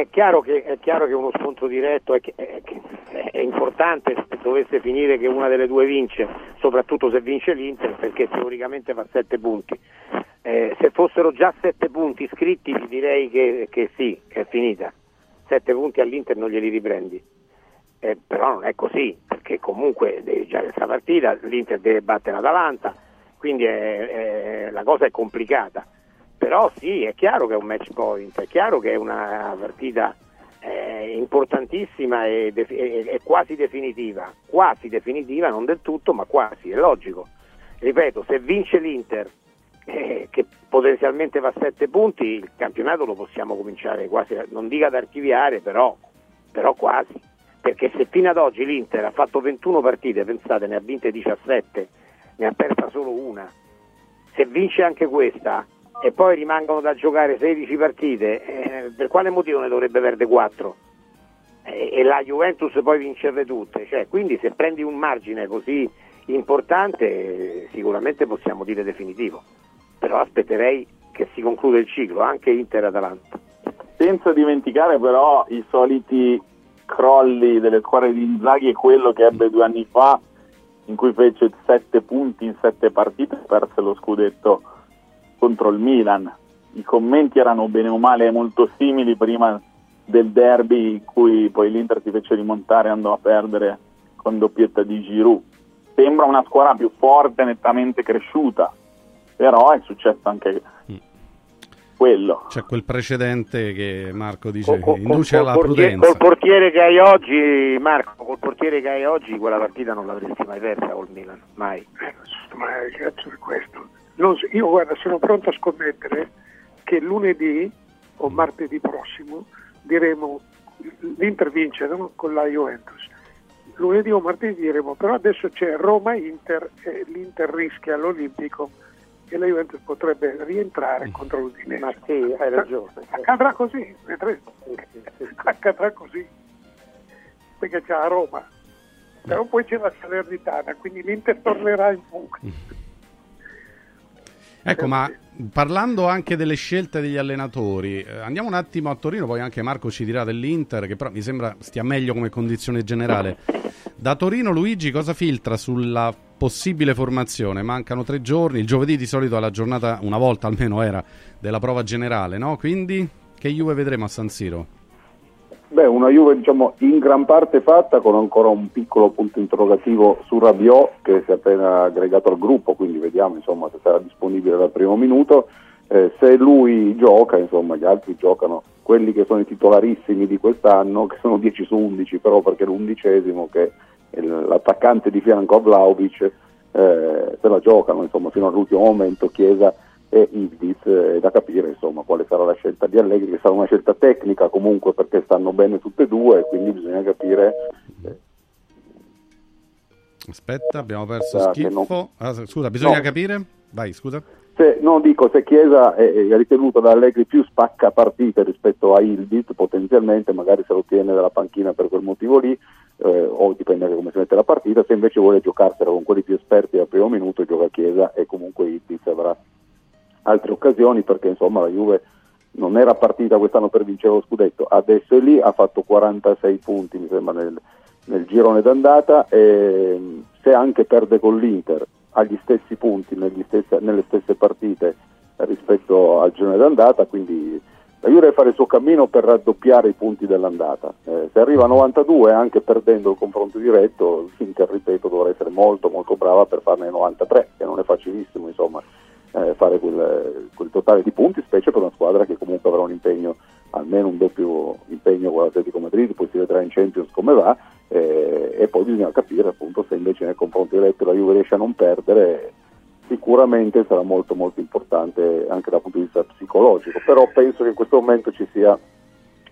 È chiaro che, è chiaro che uno scontro diretto è, è- è importante se dovesse finire che una delle due vince, soprattutto se vince l'Inter, perché teoricamente fa sette punti. Eh, se fossero già sette punti iscritti ti direi che, che sì, che è finita. Sette punti all'Inter non glieli riprendi. Eh, però non è così, perché comunque devi già questa partita, l'Inter deve battere l'Atalanta, quindi la cosa è complicata. Però sì, è chiaro che è un match point, è chiaro che è una partita eh, importantissima e, e- e quasi definitiva, quasi definitiva, non del tutto, ma quasi, è logico. Ripeto, se vince l'Inter, eh, che potenzialmente va a 7 punti, il campionato lo possiamo cominciare quasi, non dica ad archiviare, però, però quasi. Perché se fino ad oggi l'Inter ha fatto 21 partite, pensate, ne ha vinte 17, ne ha persa solo una. Se vince anche questa e poi rimangono da giocare 16 partite, eh, per quale motivo ne dovrebbe perdere 4? E, e la Juventus poi vincerle tutte. Cioè, quindi se prendi un margine così importante, sicuramente possiamo dire definitivo. Però aspetterei che si concluda il ciclo, anche Inter-Atalanta. Senza dimenticare però i soliti crolli delle squadre di Inzaghi e quello che ebbe due anni fa in cui fece sette punti in sette partite e perse lo scudetto contro il Milan. I commenti erano bene o male molto simili prima del derby in cui poi l'Inter si fece rimontare e andò a perdere con doppietta di Giroud. Sembra una squadra più forte, nettamente cresciuta, però è successo anche quello. C'è quel precedente che Marco dice Col- che induce col alla portiere, prudenza. col portiere che hai oggi, Marco, col portiere che hai oggi, quella partita non l'avresti mai persa col Milan, mai. Ma che cazzo è questo? Non so- io guarda, sono pronto a scommettere che lunedì o martedì prossimo diremo l'Inter vince no? con la Juventus. Lunedì o martedì diremo però adesso c'è Roma-Inter e l'Inter rischia all'Olimpico e la Juventus potrebbe rientrare contro l'Udinese. Ma sì, hai ragione. Accadrà così, vedrete. Accadrà così. Perché c'è a Roma. Però poi c'è la Salernitana, quindi l'Inter tornerà in fuga. Ecco, ma parlando anche delle scelte degli allenatori, eh, andiamo un attimo a Torino, poi anche Marco ci dirà dell'Inter, che però mi sembra stia meglio come condizione generale. Da Torino Luigi cosa filtra sulla possibile formazione? Mancano tre giorni, il giovedì di solito è la giornata, una volta almeno era, della prova generale, no? Quindi che Juve vedremo a San Siro? Beh, una Juve diciamo in gran parte fatta con ancora un piccolo punto interrogativo su Rabiot che si è appena aggregato al gruppo, quindi vediamo insomma, se sarà disponibile dal primo minuto. Eh, se lui gioca, insomma, gli altri giocano, quelli che sono i titolarissimi di quest'anno, che sono 10 su 11, però perché l'undicesimo che l'attaccante di fianco a Vlaovic eh, se la giocano insomma, fino all'ultimo momento Chiesa e Ildiz è da capire insomma, quale sarà la scelta di Allegri, che sarà una scelta tecnica comunque perché stanno bene tutte e due quindi bisogna capire eh, Aspetta, abbiamo perso Ah, schifo. non- Ah, scusa, bisogna No. capire? Vai, scusa. se, non dico se Chiesa è, è ritenuto da Allegri più spacca partite rispetto a Ildiz potenzialmente, magari se lo tiene dalla panchina per quel motivo lì, eh, o dipende da come si mette la partita, se invece vuole giocarsela con quelli più esperti al primo minuto gioca Chiesa e comunque Ildiz avrà altre occasioni perché insomma la Juve non era partita quest'anno per vincere lo scudetto, adesso è lì, ha fatto 46 punti mi sembra nel, nel girone d'andata e se anche perde con l'Inter ha gli stessi punti stessi- nelle stesse partite rispetto al girone d'andata, quindi la Juve deve fare il suo cammino per raddoppiare i punti dell'andata. Eh, se arriva a 92 anche perdendo il confronto diretto, l'Inter, ripeto, dovrà essere molto molto brava per farne 93, che non è facilissimo insomma eh, fare quel, quel totale di punti, specie per una squadra che comunque avrà un impegno, almeno un doppio impegno con l'Atletico Madrid, poi si vedrà in Champions come va, eh, e poi bisogna capire appunto se invece nel confronto diretto la Juve riesce a non perdere, sicuramente sarà molto molto importante anche dal punto di vista psicologico, però penso che in questo momento ci sia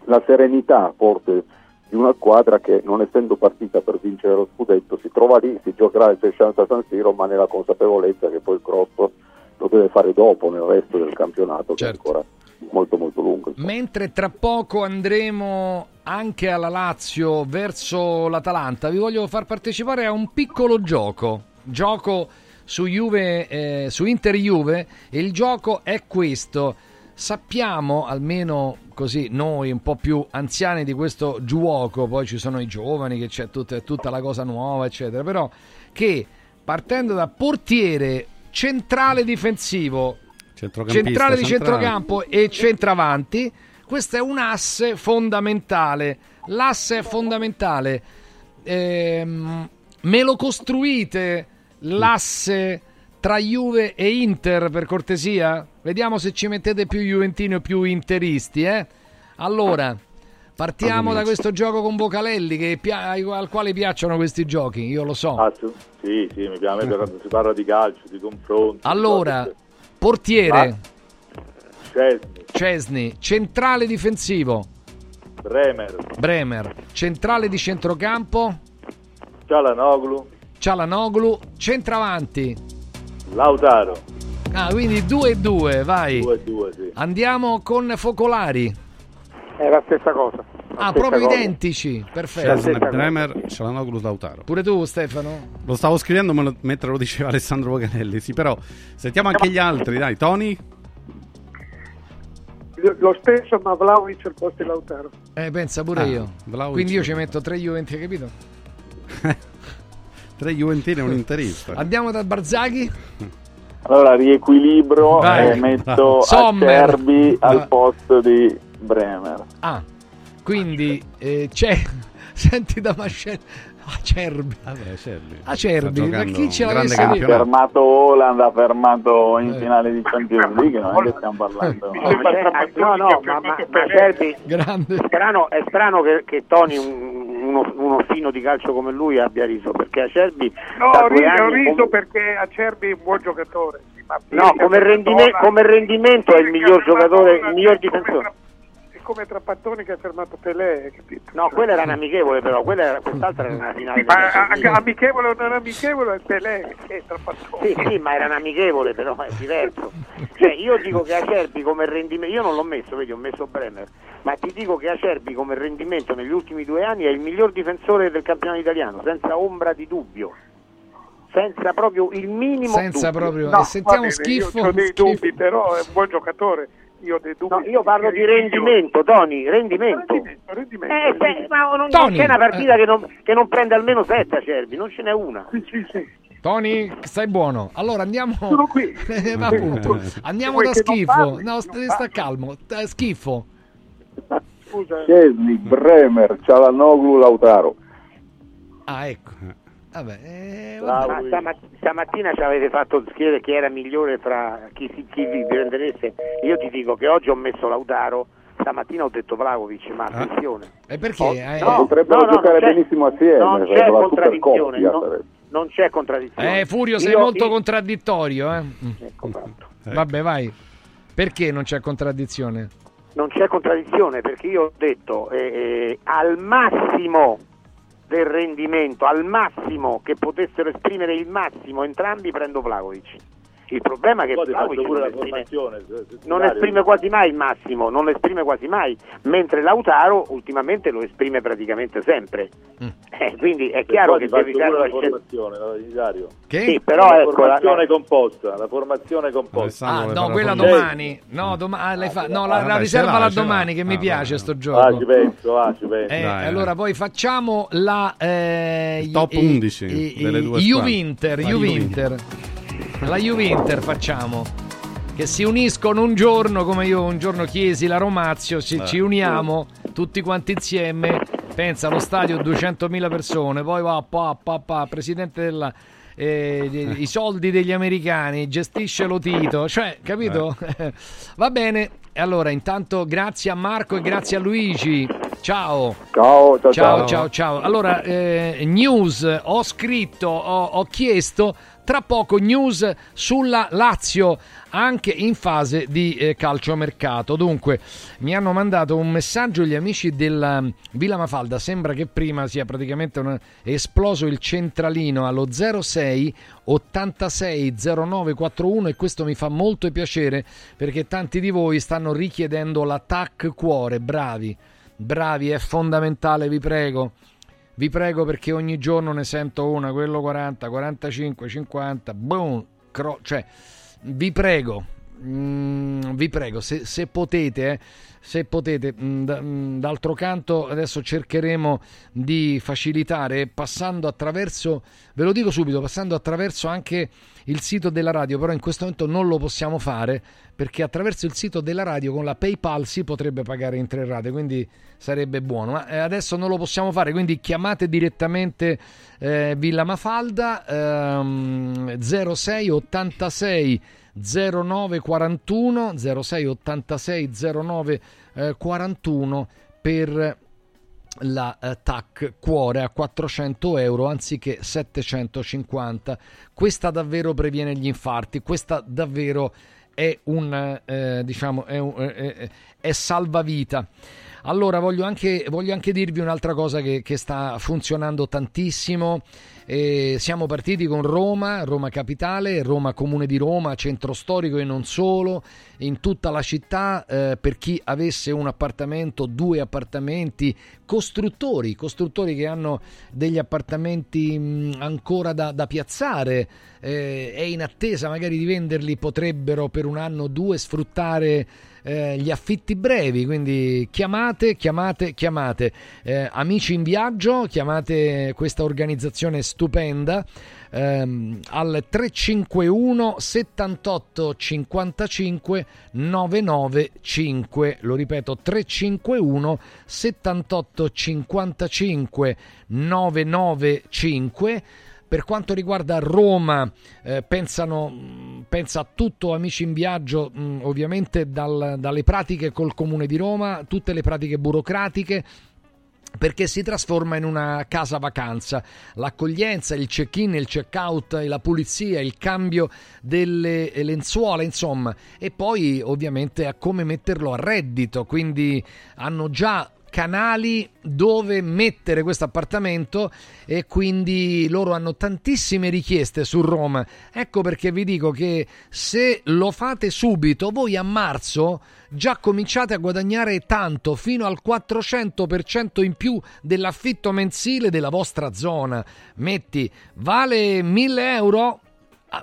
la serenità forte di una squadra che non essendo partita per vincere lo scudetto si trova lì, si giocherà il 60 a San Siro ma nella consapevolezza che poi il cross lo deve fare dopo nel resto del campionato che è ancora molto molto lungo. Mentre tra poco andremo anche alla Lazio verso l'Atalanta, vi voglio far partecipare a un piccolo gioco. Gioco su Juve, eh, su Inter Juve e il gioco è questo. Sappiamo, almeno così noi un po' più anziani di questo gioco, poi ci sono i giovani, che c'è tutta, tutta la cosa nuova, eccetera, però che partendo da portiere centrale difensivo, centrale di centrale. centrocampo e centravanti, questo è un asse fondamentale. L'asse è fondamentale. Ehm, me lo costruite l'asse tra Juve e Inter per cortesia? Vediamo se ci mettete più Juventini o più Interisti, eh? Allora, partiamo da questo gioco con Vocalelli che pia- al quale piacciono questi giochi, io lo so. Ah, tu- sì, sì, mi piace quando si parla di calcio, di confronti. Allora, portiere Chesney, Cesni, centrale difensivo Bremer, Bremer, centrale di centrocampo Cialanoglu, Cialanoglu, centravanti. Lautaro. Ah, quindi 2 e 2, vai. 2-2, sì. Andiamo con Focolari. È la stessa cosa. Ah, proprio identici. Perfetto. Bremer, Cialanoglu, Lautaro. Pure tu, Stefano? Lo stavo scrivendo me lo- mentre lo diceva Alessandro Voganelli, sì, però sentiamo anche gli altri, dai, Tony. Lo stesso, ma Vlaovic al posto di Lautaro. Eh, pensa pure Ah, io. Vlahovic. Quindi io ci metto tre Juventi, hai capito? Tre Juventini e un interista. Andiamo dal Barzaghi. Allora riequilibro Vai. e metto Sommer. Acerbi al posto di Bremer. Ah, quindi eh, c'è... Senti da Mascello. Acerbi. Vabbè, Acerbi. Acerbi, ma chi ce l'avesse detto? Ha fermato Holland, ha fermato in Eh. finale di Champions League, non è che stiamo parlando. No, no, ma, ma, ma Acerbi- strano, è strano che, che Tony, un- uno, uno fino di calcio come lui, abbia riso, perché Acerbi No, ho riso, riso perché Acerbi è un buon giocatore. sì, ma No, come, rendime- come rendimento è il miglior giocatore, il miglior difensore. Come Trapattoni che ha fermato Pelé, capito? No, quella era un'amichevole però, quella era, quest'altra era una finale ma a- League. amichevole o non amichevole è Pelé, che è Trapattoni. Sì, sì, ma era un amichevole, però è diverso. Cioè, io dico che Acerbi come rendimento, io non l'ho messo, vedi, ho messo Bremer, ma ti dico che Acerbi come rendimento negli ultimi due anni è il miglior difensore del campionato italiano, senza ombra di dubbio. Senza proprio il minimo Senza dubbio. proprio... No, e sentiamo bene, schifo. Io ho dei schifo. dubbi, però è un buon giocatore. Io dei dubbi. No, io parlo di rendimento, Tony, rendimento. Rendimento, rendimento, Eh, se- ma non, non Tony, c'è una partita eh. che, non, che non prende almeno sette Acerbi, non ce n'è una. Sì, sì, sì. Tony, stai buono. Allora andiamo. Sono qui. Eh, appunto. Andiamo Vuoi da schifo. parli? No, Non st- sta calmo. Da schifo. Scesni, Bremer, Cialanoglu, Lautaro. Ah, ecco. Vabbè, eh, Ma vabbè. stama- stamattina ci avete fatto scrivere chi era migliore fra chi, si- chi vi prendereste. Io ti dico che oggi ho messo Lautaro, stamattina ho detto Vlaovic, ma attenzione. E perché? Oh, Eh, no, Potrebbero no, giocare non benissimo assieme, Non c'è contraddizione, supercoppia, no- sarebbe. non c'è contraddizione. Eh, Furio, sei Io- molto io- contraddittorio, eh? Ecco fatto. Vabbè, vai. Perché non c'è contraddizione? Non c'è contraddizione perché io ho detto eh, eh, al massimo del rendimento, al massimo che potessero esprimere il massimo entrambi prendo Vlaovic. Il problema è che Vlaovic non esprime, non esprime quasi mai il massimo, non lo esprime quasi mai, mentre Lautaro ultimamente lo esprime praticamente sempre. Eh, quindi è chiaro che devi pure la formazione, la- Dario. Che? Sì, però la ecco, formazione la- composta, la formazione composta. Ah, no, quella domani. No, doma- ah, lei fa- no, la, Ah, la riserva la domani che mi Ah, piace sto gioco. Ah, ci penso, ah, ci penso. Eh, Dai, allora poi facciamo la eh, top i- 11 i- delle due Juvinter, squadre. La Juvinter. La Juvinter facciamo che si uniscono un giorno come io un giorno chiesi la Romazio, ci, Eh. ci uniamo tutti quanti insieme, pensa allo stadio 200.000 persone, poi va pa, pa, pa, presidente della eh, i soldi degli americani, gestisce lo Tito, cioè, capito? Va bene. E Allora, intanto grazie a Marco e grazie a Luigi. Ciao. Ciao, ciao, ciao, ciao. ciao, ciao. Allora, eh, news, ho scritto, ho, ho chiesto, tra poco news sulla Lazio, anche in fase di eh, calciomercato. Dunque, mi hanno mandato un messaggio gli amici della Villa Mafalda, sembra che prima sia praticamente un- esploso il centralino allo 06 86 0941 e questo mi fa molto piacere perché tanti di voi stanno richiedendo l'attack cuore, bravi. Bravi, è fondamentale, vi prego. Vi prego perché ogni giorno ne sento una, quello 40, 45, 50, boom, cro- cioè vi prego, mm, vi prego, se, se potete, eh, se potete, mm, mm, d'altro canto adesso cercheremo di facilitare passando attraverso, ve lo dico subito, passando attraverso anche il sito della radio, però in questo momento non lo possiamo fare perché attraverso il sito della radio con la PayPal si potrebbe pagare in tre rate, quindi sarebbe buono, ma eh, adesso non lo possiamo fare, quindi chiamate direttamente eh, Villa Mafalda ehm, 06 86 09 41 06 86 09 eh, 41 per la eh, TAC cuore a 400 euro anziché 750 questa davvero previene gli infarti questa davvero è un eh, diciamo è, un- è- è- è salvavita allora voglio anche, voglio anche dirvi un'altra cosa che, che sta funzionando tantissimo. Eh, siamo partiti con Roma, Roma Capitale, Roma Comune di Roma, centro storico e non solo, in tutta la città. Eh, per chi avesse un appartamento, due appartamenti, costruttori, costruttori che hanno degli appartamenti mh, ancora da, da piazzare eh, e in attesa magari di venderli potrebbero per un anno o due sfruttare eh, gli affitti brevi, quindi chiamate, chiamate, chiamate. Eh, amici in viaggio, chiamate questa organizzazione stupenda ehm, al 351 78 55 995 lo ripeto 351 78 55 995 per quanto riguarda Roma, eh, pensano, mh, pensa a tutto Amici in Viaggio, mh, ovviamente dal- dalle pratiche col Comune di Roma, tutte le pratiche burocratiche, perché si trasforma in una casa vacanza. L'accoglienza, il check-in, il check-out, la pulizia, il cambio delle lenzuola, insomma, e poi ovviamente a come metterlo a reddito, quindi hanno già canali dove mettere questo appartamento e quindi loro hanno tantissime richieste su Roma. Ecco perché vi dico che se lo fate subito, voi a marzo già cominciate a guadagnare tanto, fino al 400% in più dell'affitto mensile della vostra zona. Metti, vale 1000 euro,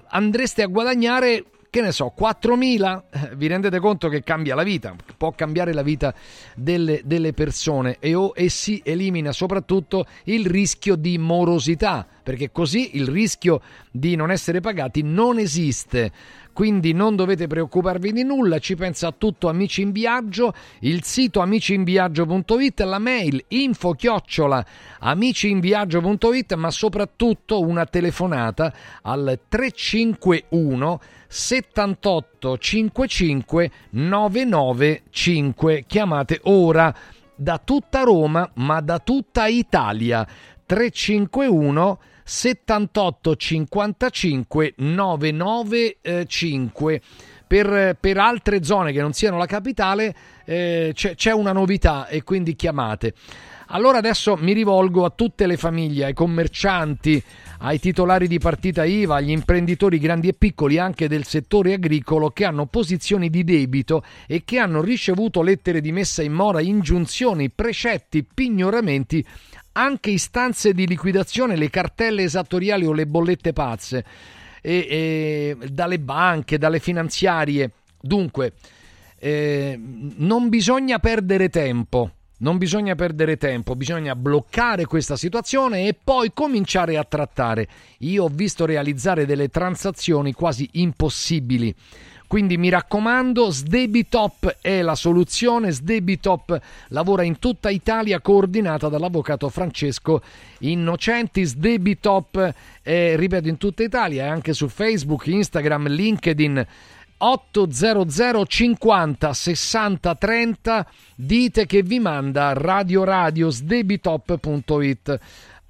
andreste a guadagnare che ne so, 4.000, Eh, vi rendete conto che cambia la vita, può cambiare la vita delle, delle persone e, o- e si elimina soprattutto il rischio di morosità, perché così il rischio di non essere pagati non esiste. Quindi non dovete preoccuparvi di nulla, ci pensa a tutto Amici in Viaggio, il sito amiciinviaggio.it, la mail info chiocciola amiciinviaggio.it, ma soprattutto una telefonata al 351 78 55 995. Chiamate ora da tutta Roma, ma da tutta Italia. 351 78 55 995. Per, per altre zone che non siano la capitale eh, c'è, c'è una novità e quindi chiamate. Allora adesso mi rivolgo a tutte le famiglie, ai commercianti, ai titolari di partita IVA, agli imprenditori grandi e piccoli anche del settore agricolo che hanno posizioni di debito e che hanno ricevuto lettere di messa in mora, ingiunzioni, precetti, pignoramenti, anche istanze di liquidazione, le cartelle esattoriali o le bollette pazze e, e dalle banche, dalle finanziarie. Dunque, eh, non bisogna perdere tempo. Non bisogna perdere tempo, bisogna bloccare questa situazione e poi cominciare a trattare. Io ho visto realizzare delle transazioni quasi impossibili. Quindi mi raccomando, Sdebitop è la soluzione. Sdebitop lavora in tutta Italia, coordinata dall'avvocato Francesco Innocenti. Sdebitop è, ripeto, in tutta Italia, anche su Facebook, Instagram, LinkedIn. 800 50 60 30 dite che vi manda radioradiosdebitop.it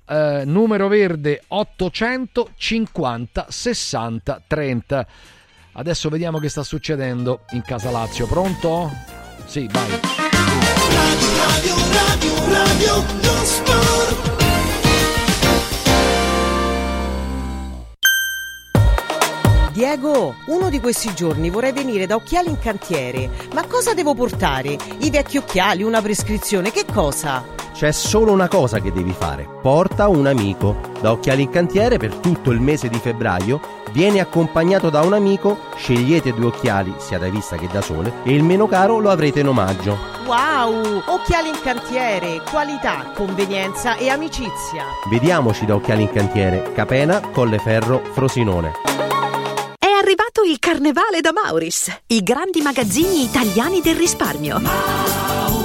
eh, numero verde 850 60 30 adesso vediamo che sta succedendo in casa Lazio pronto? sì vai Radio, radio, radio, radio, lo sport. Diego, uno di questi giorni vorrei venire da Occhiali in Cantiere. Ma cosa devo portare? I vecchi occhiali, una prescrizione, che cosa? C'è solo una cosa che devi fare. Porta un amico. Da Occhiali in Cantiere per tutto il mese di febbraio vieni accompagnato da un amico, scegliete due occhiali, sia da vista che da sole, e il meno caro lo avrete in omaggio. Wow! Occhiali in Cantiere, qualità, convenienza e amicizia. Vediamoci da Occhiali in Cantiere, Capena, Colleferro, Frosinone. È arrivato il carnevale da Mauris, i grandi magazzini italiani del risparmio.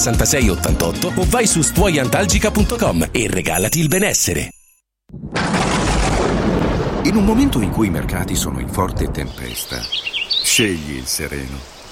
66 88 o vai su stuoiantalgica.com e regalati il benessere. In un momento in cui i mercati sono in forte tempesta, scegli il sereno.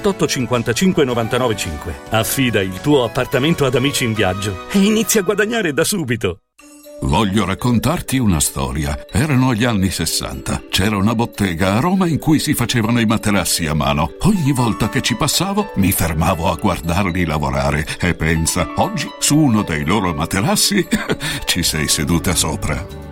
55 99 5. Affida il tuo appartamento ad Amici in Viaggio e inizia a guadagnare da subito. Voglio raccontarti una storia. Erano gli anni 60. C'era una bottega a Roma in cui si facevano i materassi a mano. Ogni volta che ci passavo mi fermavo a guardarli lavorare e pensa, oggi su uno dei loro materassi ci sei seduta sopra.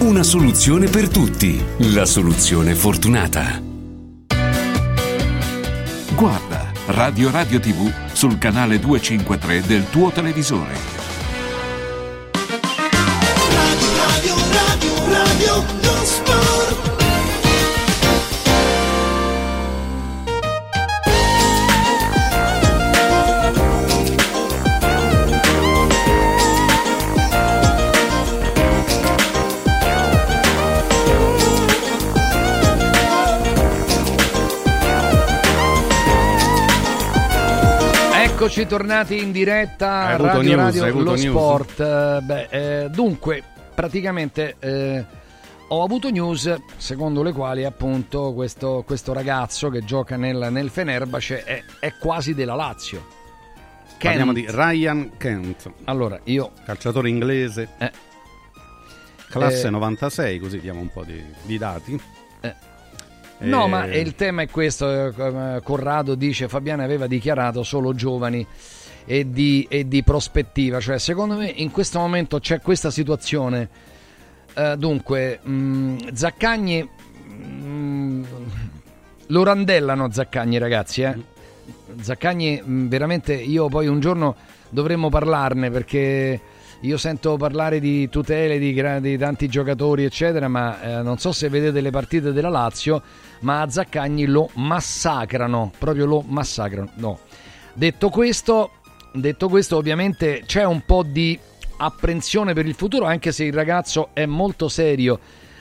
Una soluzione per tutti. La soluzione fortunata. Guarda Radio Radio TV sul canale 253 del tuo televisore. Radio, radio, radio, non sport. Eccoci tornati in diretta a Radio news, Radio Lo news? Sport. Eh, beh, eh, dunque, praticamente eh, ho avuto news secondo le quali appunto questo, questo ragazzo che gioca nel, nel Fenerbahce è, è quasi della Lazio. Parliamo Kent. di Ryan Kent. Allora, io... Calciatore inglese. Classe Eh. 96, così diamo un po' di, di dati. No, Eh, ma il tema è questo. eh, come Corrado dice: Fabiani aveva dichiarato solo giovani e di, e di prospettiva. Cioè, secondo me in questo momento c'è questa situazione. Eh, dunque, mh, Zaccagni mh, lo randellano Zaccagni, ragazzi. Eh? Zaccagni, mh, veramente, io poi un giorno dovremmo parlarne perché. Io sento parlare di tutele di, di tanti giocatori, eccetera, ma eh, non so se vedete le partite della Lazio, ma a Zaccagni lo massacrano, proprio lo massacrano. No. Detto questo, detto questo, ovviamente c'è un po' di apprensione per il futuro, anche se il ragazzo è molto serio,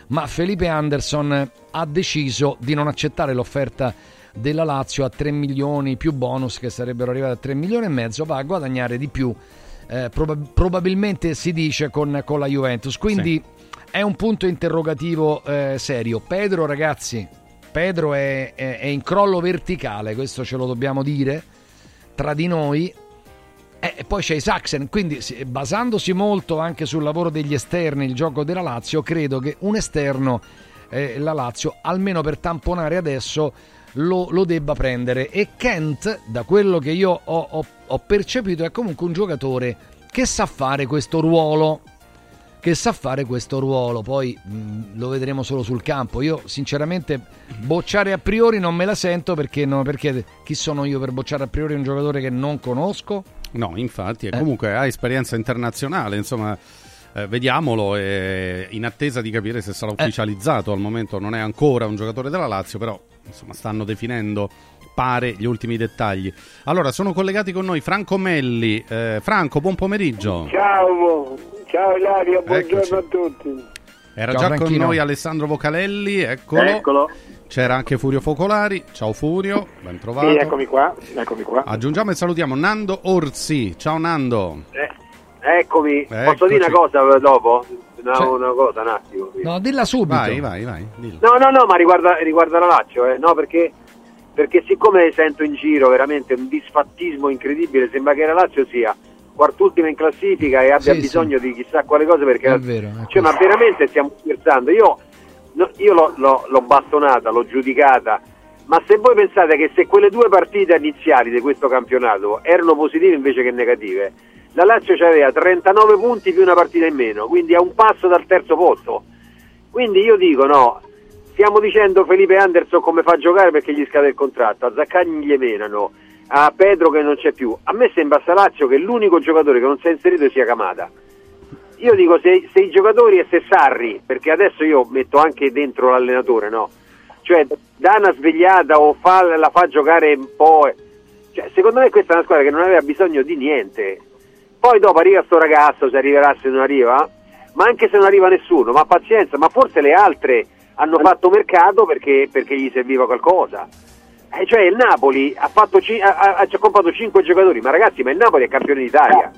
ma Felipe Anderson ha deciso di non accettare l'offerta della Lazio a 3 milioni più bonus che sarebbero arrivati a 3 milioni e mezzo, va a guadagnare di più. eh, proba- probabilmente si dice con, con la Juventus. Quindi è un punto interrogativo eh, serio. Pedro, ragazzi, Pedro è, è- è in crollo verticale, questo ce lo dobbiamo dire tra di noi. Eh, E poi c'è i Saxen, quindi basandosi molto anche sul lavoro degli esterni, il gioco della Lazio, credo che un esterno, eh, la Lazio, almeno per tamponare adesso, lo, lo debba prendere. E Kent, da quello che io ho, ho- ho percepito, è comunque un giocatore che sa fare questo ruolo. Che sa fare questo ruolo, poi mh, lo vedremo solo sul campo. Io, sinceramente, bocciare a priori non me la sento perché, no, perché chi sono io per bocciare a priori un giocatore che non conosco? No, infatti, Eh. comunque ha esperienza internazionale, insomma, eh, vediamolo e in attesa di capire se Eh. sarà ufficializzato. Al momento non è ancora un giocatore della Lazio, però insomma stanno definendo pare gli ultimi dettagli. Allora, sono collegati con noi Franco Melli. Eh, Franco, buon pomeriggio. Ciao, ciao Ilaria, buongiorno Eccoci. a tutti. Era Ciao, già con Franchino. noi Alessandro Vocalelli, eccolo. Eccolo. C'era anche Furio Focolari. Ciao Furio, ben trovato. Sì, eccomi qua, eccomi qua. Aggiungiamo e salutiamo Nando Orsi. Ciao Nando. Eccomi, Eccoci. posso dire una cosa dopo? Una, Cioè- una cosa, un attimo. No, dilla subito. Vai, vai, vai. dillo. No, no, no, ma riguarda, riguarda la Lazio, eh. no, perché, perché siccome sento in giro veramente un disfattismo incredibile, sembra che la Lazio sia quart'ultima in classifica e abbia Sì, bisogno di chissà quale cosa perché... È vero, è cioè, ma veramente stiamo scherzando? Io, no, io l'ho, l'ho- l'ho bastonata, l'ho giudicata, ma se voi pensate che se quelle due partite iniziali di questo campionato erano positive invece che negative, la Lazio aveva 39 punti più una partita in meno, quindi a un passo dal terzo posto. Quindi io dico no, stiamo dicendo Felipe Anderson come fa a giocare perché gli scade il contratto, a Zaccagni gli menano, a Pedro che non c'è più. A me sembra sta Lazio che l'unico giocatore che non si è inserito sia Camata. io dico se, se i giocatori e se Sarri, perché adesso io metto anche dentro l'allenatore, no? Cioè dà una svegliata o fa, la fa giocare un po'. Cioè, secondo me questa è una squadra che non aveva bisogno di niente. Poi dopo arriva sto ragazzo, se arriverà se non arriva, ma anche se non arriva nessuno, ma pazienza, ma forse le altre hanno fatto mercato perché, perché gli serviva qualcosa. Eh, cioè il Napoli ha, fatto ci- ha, ha- ha comprato 5 giocatori, ma ragazzi, ma il Napoli è campione d'Italia.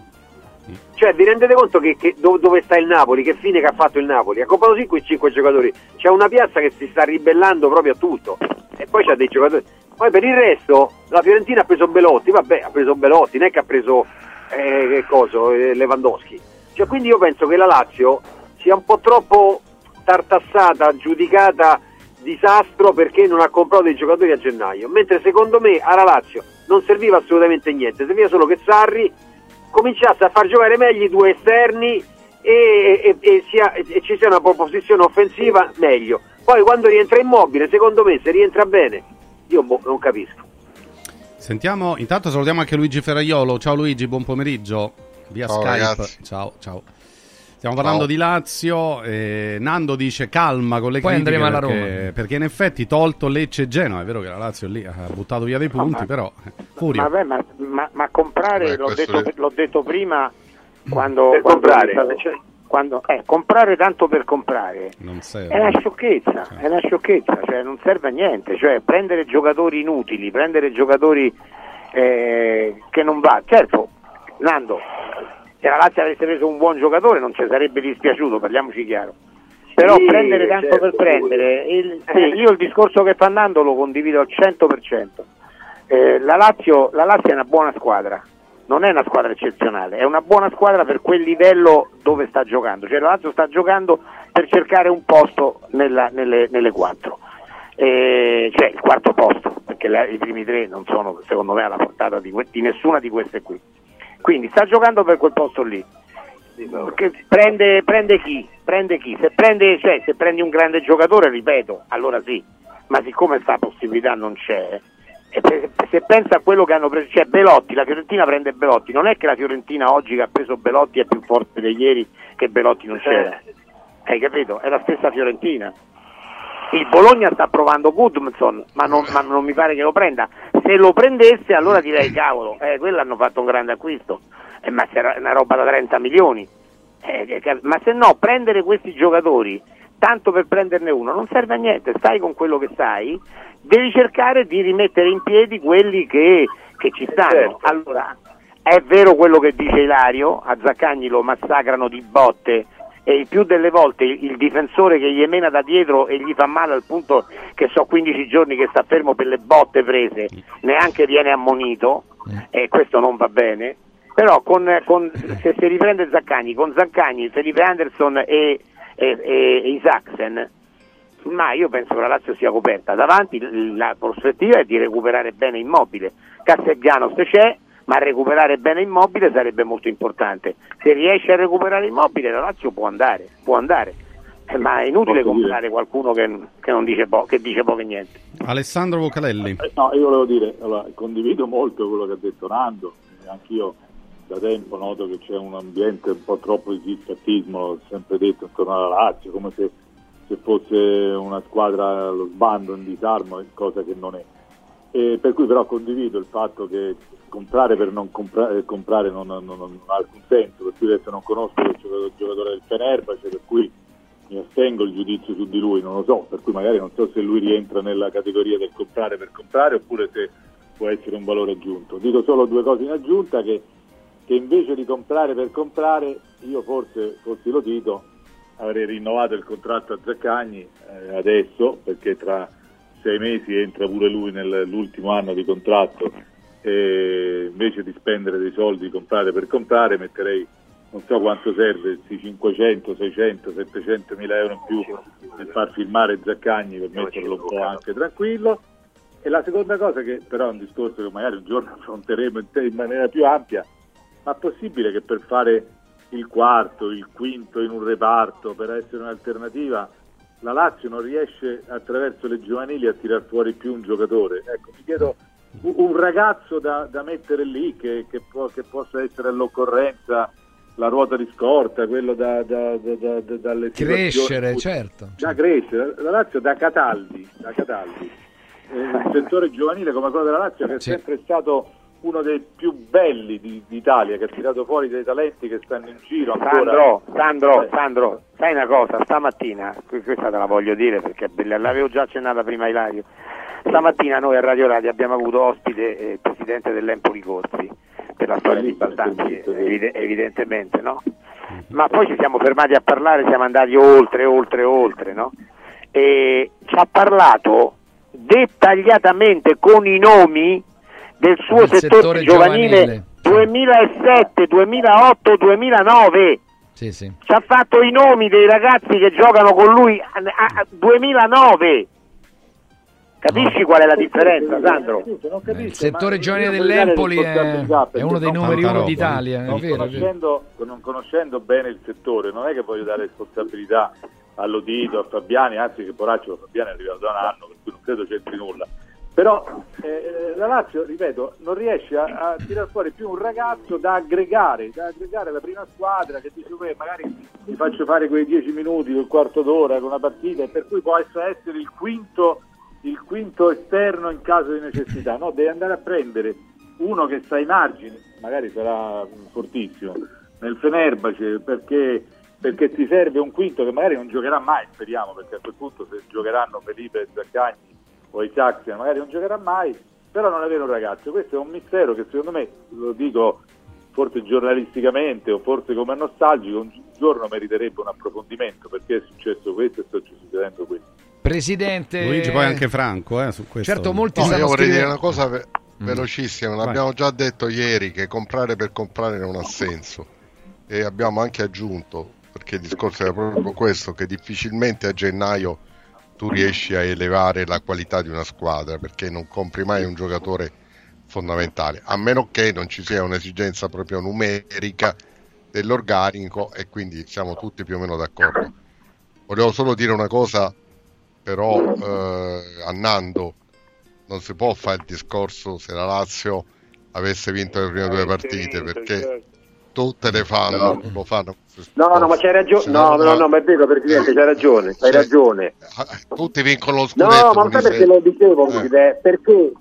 Cioè, vi rendete conto che, che- do- dove sta il Napoli? Che fine che ha fatto il Napoli? Ha comprato 5, 5 giocatori. C'è una piazza che si sta ribellando proprio a tutto. E poi c'ha dei giocatori. Poi per il resto, la Fiorentina ha preso Belotti, vabbè, ha preso Belotti, non è che ha preso eh, che coso, eh, Lewandowski. Cioè, quindi io penso che la Lazio sia un po' troppo tartassata, giudicata disastro perché non ha comprato dei giocatori a gennaio. Mentre secondo me alla Lazio non serviva assolutamente niente, serviva solo che Sarri cominciasse a far giocare meglio i due esterni e, e- e sia- e ci sia una proposizione offensiva meglio. Poi quando rientra immobile, secondo me se rientra bene, io boh, non capisco. Sentiamo, intanto salutiamo anche Luigi Ferraiolo. Ciao Luigi, buon pomeriggio. Via Ciao, Skype. ragazzi. Ciao, ciao. Stiamo parlando Ciao. di Lazio. eh, Nando dice calma con le Poi critiche andremo alla perché, Roma. perché in effetti tolto Lecce e Genoa. È vero che la Lazio lì ha buttato via dei punti, ma- però eh, Furio. Vabbè, ma, ma- ma comprare, Beh, l'ho, detto, è- l'ho detto prima, quando... Per quando comprare. cioè, quando- eh, comprare tanto per comprare Non serve. è una sciocchezza, è una sciocchezza, cioè non serve a niente, cioè prendere giocatori inutili, prendere giocatori eh, che non va. Certo, Nando, se la Lazio avesse preso un buon giocatore non ci sarebbe dispiaciuto, parliamoci chiaro. Però Sì, prendere tanto certo, per prendere, il- sì, Eh. io il discorso che fa Nando lo condivido al 100%. Eh, la, Lazio, la Lazio è una buona squadra, non è una squadra eccezionale, è una buona squadra per quel livello dove sta giocando. Cioè la Lazio sta giocando per cercare un posto nella- nelle, nelle quattro. Eh, cioè il quarto posto, perché la- i primi tre non sono secondo me alla portata di, di nessuna di queste qui. Quindi sta giocando per quel posto lì. Prende, prende chi? Prende chi? Se, prende, cioè, se prendi un grande giocatore, ripeto, allora sì, ma siccome questa possibilità non c'è, e se, se pensa a quello che hanno preso, cioè Belotti, la Fiorentina prende Belotti, non è che la Fiorentina oggi che ha preso Belotti è più forte di ieri che Belotti non c'era, hai capito? È la stessa Fiorentina. Il Bologna sta provando Gudmundsson, ma non, ma non mi pare che lo prenda. Se lo prendesse, allora direi cavolo, eh, quello hanno fatto un grande acquisto, eh, ma c'era una roba da 30 milioni. Eh, eh, ma se no, prendere questi giocatori tanto per prenderne uno non serve a niente, stai con quello che sai, devi cercare di rimettere in piedi quelli che, che ci stanno. Allora, è vero quello che dice Ilario, a Zaccagni lo massacrano di botte e il più delle volte il, difensore che gli emena da dietro e gli fa male al punto che so 15 giorni che sta fermo per le botte prese, neanche viene ammonito e questo non va bene. Però con, con- se si riprende Zaccagni, con Zaccagni, Felipe Anderson e, e, e- Isaacsen, ma io penso che la Lazio sia coperta. Davanti la prospettiva è di recuperare bene Immobile. Castellanos c'è, ma recuperare bene Immobile sarebbe molto importante. Se riesce a recuperare Immobile la Lazio può andare, può andare. Eh, ma è inutile Posso dire? comprare qualcuno che, che non dice, po- che dice poco e niente. Alessandro Vocalelli. Eh, No, io volevo dire, allora, condivido molto quello che ha detto Nando, e anch'io da tempo noto che c'è un ambiente un po' troppo di disfattismo, ho sempre detto intorno alla Lazio, come se, se fosse una squadra allo sbando, in disarmo, cosa che non è. E per cui però condivido il fatto che comprare per non eh, comprare non, non- non ha alcun senso, per cui adesso non conosco il gioca- il giocatore del Fenerbahce, per cui mi astengo il giudizio su di lui, non lo so, per cui magari non so se lui rientra nella categoria del comprare per comprare oppure se può essere un valore aggiunto. Dico solo due cose in aggiunta che, che invece di comprare per comprare, io forse, fossi lo Tito, avrei rinnovato il contratto a Zaccagni eh, adesso, perché tra sei mesi entra pure lui nell'ultimo anno di contratto e invece di spendere dei soldi comprare per comprare metterei non so quanto serve, questi 500, 600, 700 mila euro in più per far firmare Zaccagni per metterlo un po' anche tranquillo. E la seconda cosa, che però è un discorso che magari un giorno affronteremo in, te- in maniera più ampia, ma è possibile che per fare il quarto, il quinto in un reparto, per essere un'alternativa, la Lazio non riesce attraverso le giovanili a tirar fuori più un giocatore? Ecco, mi chiedo un ragazzo da, da mettere lì che, che può- che possa essere all'occorrenza la ruota di scorta, quello da, da, da, da- da- dalle Crescere, certo. Da crescere, la Lazio da Cataldi, da Cataldi. Eh, il settore giovanile come quello della Lazio che è Sì. sempre stato uno dei più belli di- d'Italia, che ha tirato fuori dei talenti che stanno in giro. Sandro, Sandro, Eh, Sandro, sai una cosa, stamattina, que- questa te la voglio dire perché è bella, l'avevo già accennata prima Ilario, stamattina noi a Radio Radio abbiamo avuto ospite eh, il presidente dell'Empoli Corsi, per la storia di Baldanzi, evide- evidentemente, no? Ma poi ci siamo fermati a parlare, siamo andati oltre, oltre, oltre, no? E ci ha parlato dettagliatamente con i nomi del suo Del settore, settore giovanile, giovanile. 2007, 2008, 2009 Sì, sì. ci ha fatto i nomi dei ragazzi che giocano con lui a, a- a 2009 capisci qual è la differenza Sandro? Il settore giovanile dell'Empoli è, è uno dei numeri uno d'Italia, è non vero, è vero. conoscendo, non conoscendo bene il settore, non è che voglio dare responsabilità all'Odito, a Fabiani, anzi che poraccio Fabiani è arrivato da un anno, per cui non credo c'entri nulla. Però eh, la Lazio, ripeto, non riesce a, a tirar fuori più un ragazzo da aggregare, da aggregare alla prima squadra che dice "Beh, magari mi faccio fare quei 10 minuti, quel quarto d'ora con una partita per cui può essere il quinto, il quinto esterno in caso di necessità. No, deve andare a prendere uno che sta ai margini, magari sarà mm, fortissimo, nel Fenerbahce perché, perché ti serve un quinto che magari non giocherà mai, speriamo, perché a quel punto se giocheranno Felipe e Zaccagni o Isaacsen magari non giocherà mai, però non avere un ragazzo. Questo è un mistero che secondo me, lo dico forse giornalisticamente o forse come nostalgico, un giorno meriterebbe un approfondimento perché è successo questo e sta succedendo questo. Presidente Luigi, poi anche Franco, eh, su questo. Certo, molti No, stanno io vorrei dire scrivendo- una cosa ve- Mm. velocissima, Vai. l'abbiamo già detto ieri che comprare per comprare non ha senso e abbiamo anche aggiunto, perché il discorso era proprio questo, che difficilmente a gennaio tu riesci a elevare la qualità di una squadra perché non compri mai un giocatore fondamentale, a meno che non ci sia un'esigenza proprio numerica dell'organico e quindi siamo tutti più o meno d'accordo. Volevo solo dire una cosa, però eh, a non si può fare il discorso se la Lazio avesse vinto le prime due partite perché tutte le fanno, lo fanno. No, no, ma c'hai ragione. No, no- no, no, ma è vero, Presidente, c'hai ragione, hai Sì. ragione. Tutti vincono lo No, scudetto. ma con sai perché lo dicevo, Eh. Perché,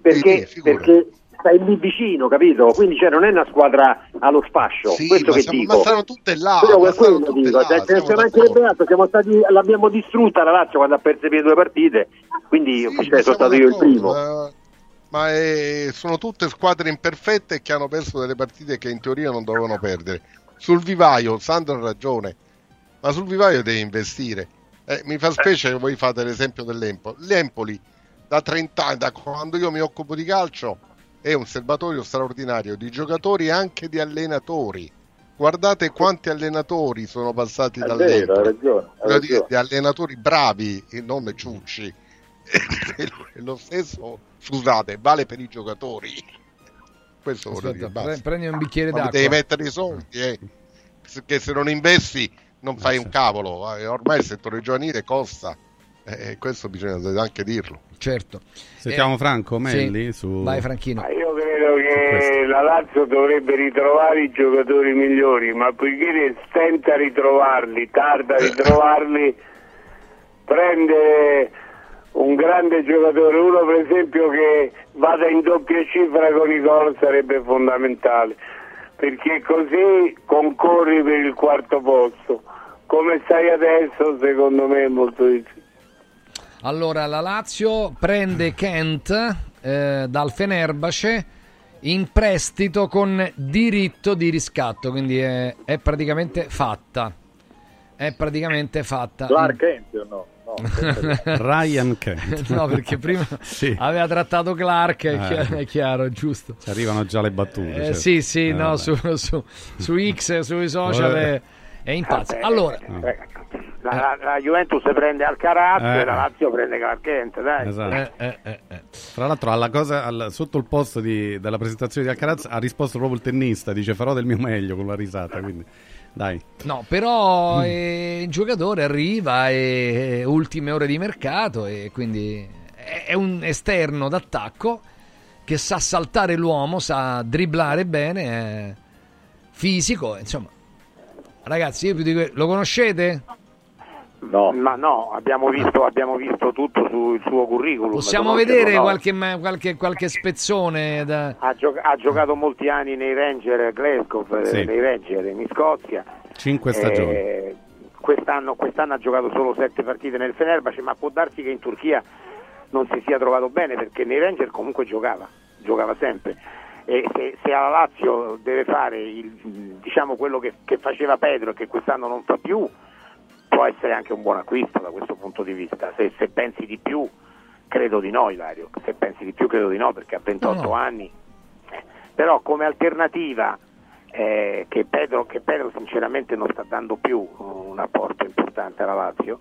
perché, Sì, perché stai lì vicino, capito? Quindi cioè, non è una squadra allo sfascio, Sì, questo che siamo- dico. ma stanno tutte là, Però ma quello dico, là, cioè, siamo mancherebbe altro, siamo stati, l'abbiamo distrutta la Lazio quando ha perso le due partite, quindi cioè, ma sono stato io il primo. Ma, ma è- sono tutte squadre imperfette che hanno perso delle partite che in teoria non dovevano perdere. Sul vivaio, Sandro ha ragione, ma sul vivaio devi investire. Eh, mi fa specie che voi fate l'esempio dell'Empoli. L'Empoli da 30 anni, da quando io mi occupo di calcio, è un serbatoio straordinario di giocatori e anche di allenatori. Guardate quanti allenatori sono passati dall'Empoli. vero, hai ragione, hai Voglio dire, ragione. di allenatori bravi e non ciucci. E lo stesso, scusate, vale per i giocatori. Questo Aspetta, dire. pre- prendi un bicchiere d'acqua. devi mettere i soldi, eh. Perché se non investi non fai un cavolo. eh, Ormai il settore giovanile costa. E questo bisogna anche dirlo. Certo. Sentiamo Eh, Franco Melli su... Vai Franchino. Io credo che la Lazio dovrebbe ritrovare i giocatori migliori, ma poiché stenta a ritrovarli, tarda a ritrovarli, prende un grande giocatore, uno per esempio che vada in doppia cifra con i gol sarebbe fondamentale, perché così concorri per il quarto posto. Come stai adesso secondo me è molto difficile. Allora, la Lazio prende Kent eh, dal Fenerbahce in prestito con diritto di riscatto, quindi è, è praticamente fatta. È praticamente fatta. Clark Kent o no? No, Ryan Kent. no, perché prima Sì. aveva trattato Clark, è, Eh. chiaro, è chiaro, è giusto. Ci arrivano già le battute. Eh, certo. sì, sì, Eh, no, su, su, su X, sui social è, è impazzo. Allora, La, la- la Juventus prende Alcaraz Eh. e la Lazio prende Clark Kent, dai. Esatto. Eh, Tra l'altro, alla cosa, al- sotto il post di- della presentazione di Alcaraz ha risposto proprio il tennista. Dice: Farò del mio meglio con la risata. Quindi, dai. No, però eh, il giocatore arriva e ultime ore di mercato e quindi è è un esterno d'attacco che sa saltare l'uomo, sa dribblare bene, è fisico, insomma, ragazzi, io più di que- lo conoscete? No. Ma no, abbiamo visto, abbiamo visto tutto sul suo curriculum. Possiamo vedere no. qualche, qualche, qualche spezzone? Da... Ha, gio- ha giocato molti anni nei Ranger Glasgow, eh, Sì. nei Ranger in Scozia. Cinque stagioni. Eh, quest'anno, quest'anno ha giocato solo sette partite nel Fenerbahce, ma può darsi che in Turchia non si sia trovato bene perché nei Ranger comunque giocava, giocava sempre. E se, se alla Lazio deve fare il, diciamo quello che, che faceva Pedro e che quest'anno non fa più, può essere anche un buon acquisto da questo punto di vista. Se, se pensi di più, credo di no, Ilario. Se pensi di più, credo di no, perché ha 28 No, anni. Però come alternativa, eh, che, Pedro, che Pedro sinceramente non sta dando più un apporto importante alla Lazio,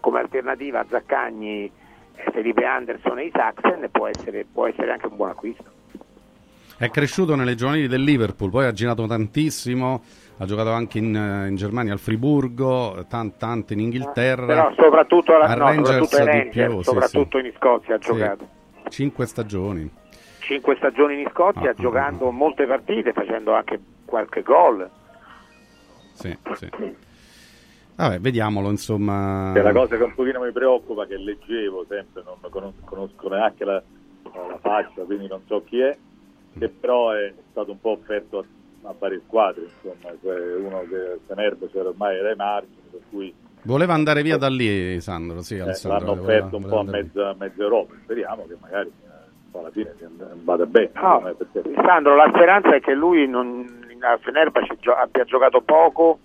come alternativa a Zaccagni, eh, Felipe Anderson e Isaacsen può essere, può essere anche un buon acquisto. È cresciuto nelle giovanili del Liverpool, poi ha girato tantissimo, ha giocato anche in, in Germania al Friburgo, tan- tanto in Inghilterra. Però soprattutto, alla, a no, Rangers soprattutto Rangers, più, sì, soprattutto in Scozia ha Sì. giocato. Cinque stagioni. Cinque stagioni in Scozia, Ah, giocando molte partite, facendo anche qualche gol. Sì, sì. Vabbè, vediamolo, insomma. Che la cosa che un pochino mi preoccupa, che leggevo sempre, non conosco, conosco neanche la, la faccia, quindi non so chi è, che però è stato un po' offerto a, a varie squadre, insomma, cioè uno che Fenerbahce c'era ormai era ai margini, per cui Voleva andare via da lì, Sandro, sì, eh, Alessandro. l'hanno offerto un po' a mezza, mezza Europa, speriamo che magari eh, alla fine vada bene. No, non è perché- Sandro, la speranza è che lui non, a Fenerbahce gio- abbia giocato poco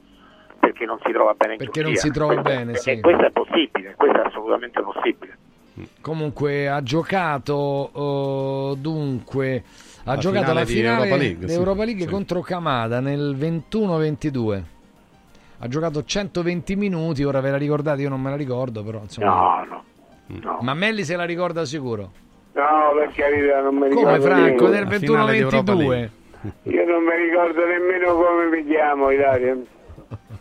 perché non si trova bene in Perché non Turchia. si trova Questo- bene, e sì. questo è possibile, questo è assolutamente possibile. Comunque ha giocato oh, dunque ha La giocato finale la di finale Europa League, sì, d'Europa League sì. contro Kamada nel 21-22. Ha giocato 120 minuti, ora ve la ricordate, io non me la ricordo, però insomma. No, no. Ma Melli se la ricorda sicuro. No, per carità, non mi ricordo Come Franco nel 21-22? Io non mi ricordo nemmeno come mi chiamo, Ilario.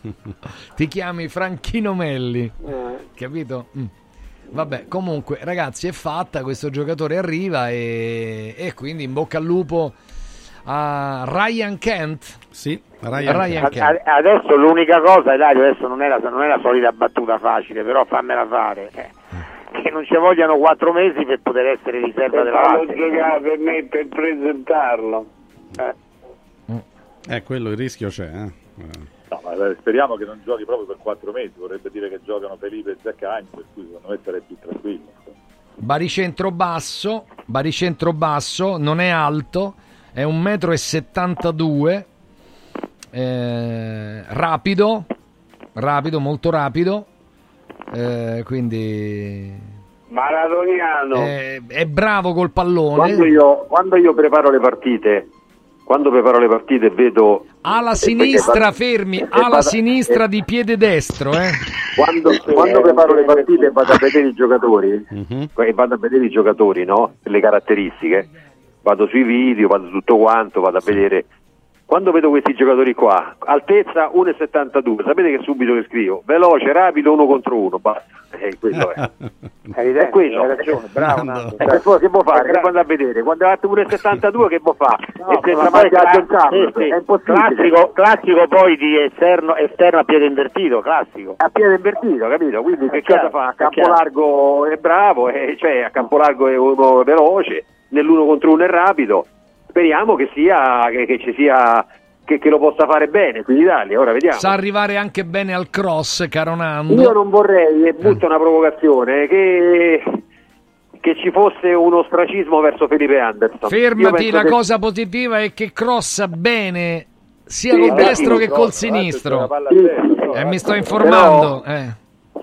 Ti chiami Franchino Melli, Eh. capito? Mm. Vabbè, comunque, ragazzi, è fatta. Questo giocatore arriva e, e quindi in bocca al lupo a Ryan Kent. Sì, Ryan, A- Kent. a- adesso l'unica cosa, Ilario, adesso non è, la, non è la solita battuta facile, però fammela fare. eh, Che non ci vogliano quattro mesi per poter essere riserva Per della Lazio. giocare per me, per presentarlo. Eh, quello il rischio c'è, eh. Eh. No, ma eh, speriamo che non giochi proprio per quattro mesi, vorrebbe dire che giocano Felipe e Zaccagni, per cui secondo me sarei più tranquillo. Baricentro basso, baricentro basso, non è alto, è 1,72 m, eh, rapido, rapido, molto rapido, eh, quindi Maradoniano. è, è bravo col pallone. Quando io, quando io preparo le partite, quando preparo le partite vedo Alla sinistra, e- fermi, alla vado- sinistra di piede destro, eh. quando, quando preparo le partite vado a vedere i giocatori e vado a vedere i giocatori, no? Le caratteristiche, vado sui video, vado tutto quanto, vado a vedere quando vedo questi giocatori qua, altezza 1,72, sapete che subito che scrivo? Veloce, rapido, uno contro uno, basta. Eh, quello è. È quello. hai ragione, bravo, Nando. Eh, che poi che può fare? Che andare a vedere? Quando ha fatto 1,72 che può fare? e senza ma mai cla- sì, sì. è impossibile. Classico, classico poi di esterno, esterno a piede invertito, classico. a piede invertito, capito? Quindi che È chiaro, cosa fa? A è campo largo è bravo, eh, cioè a campo largo è uno veloce, nell'uno contro uno è rapido. Speriamo che sia che, che ci sia che, che lo possa fare bene qui in Italia, ora vediamo. Sa arrivare anche bene al cross, caro Nando. Io non vorrei, e butto una provocazione, che, che ci fosse uno ostracismo verso Felipe Anderson. Fermati, la che- cosa positiva è che crossa bene sia Sì, col destro che col sinistro. E mi sto informando. eh.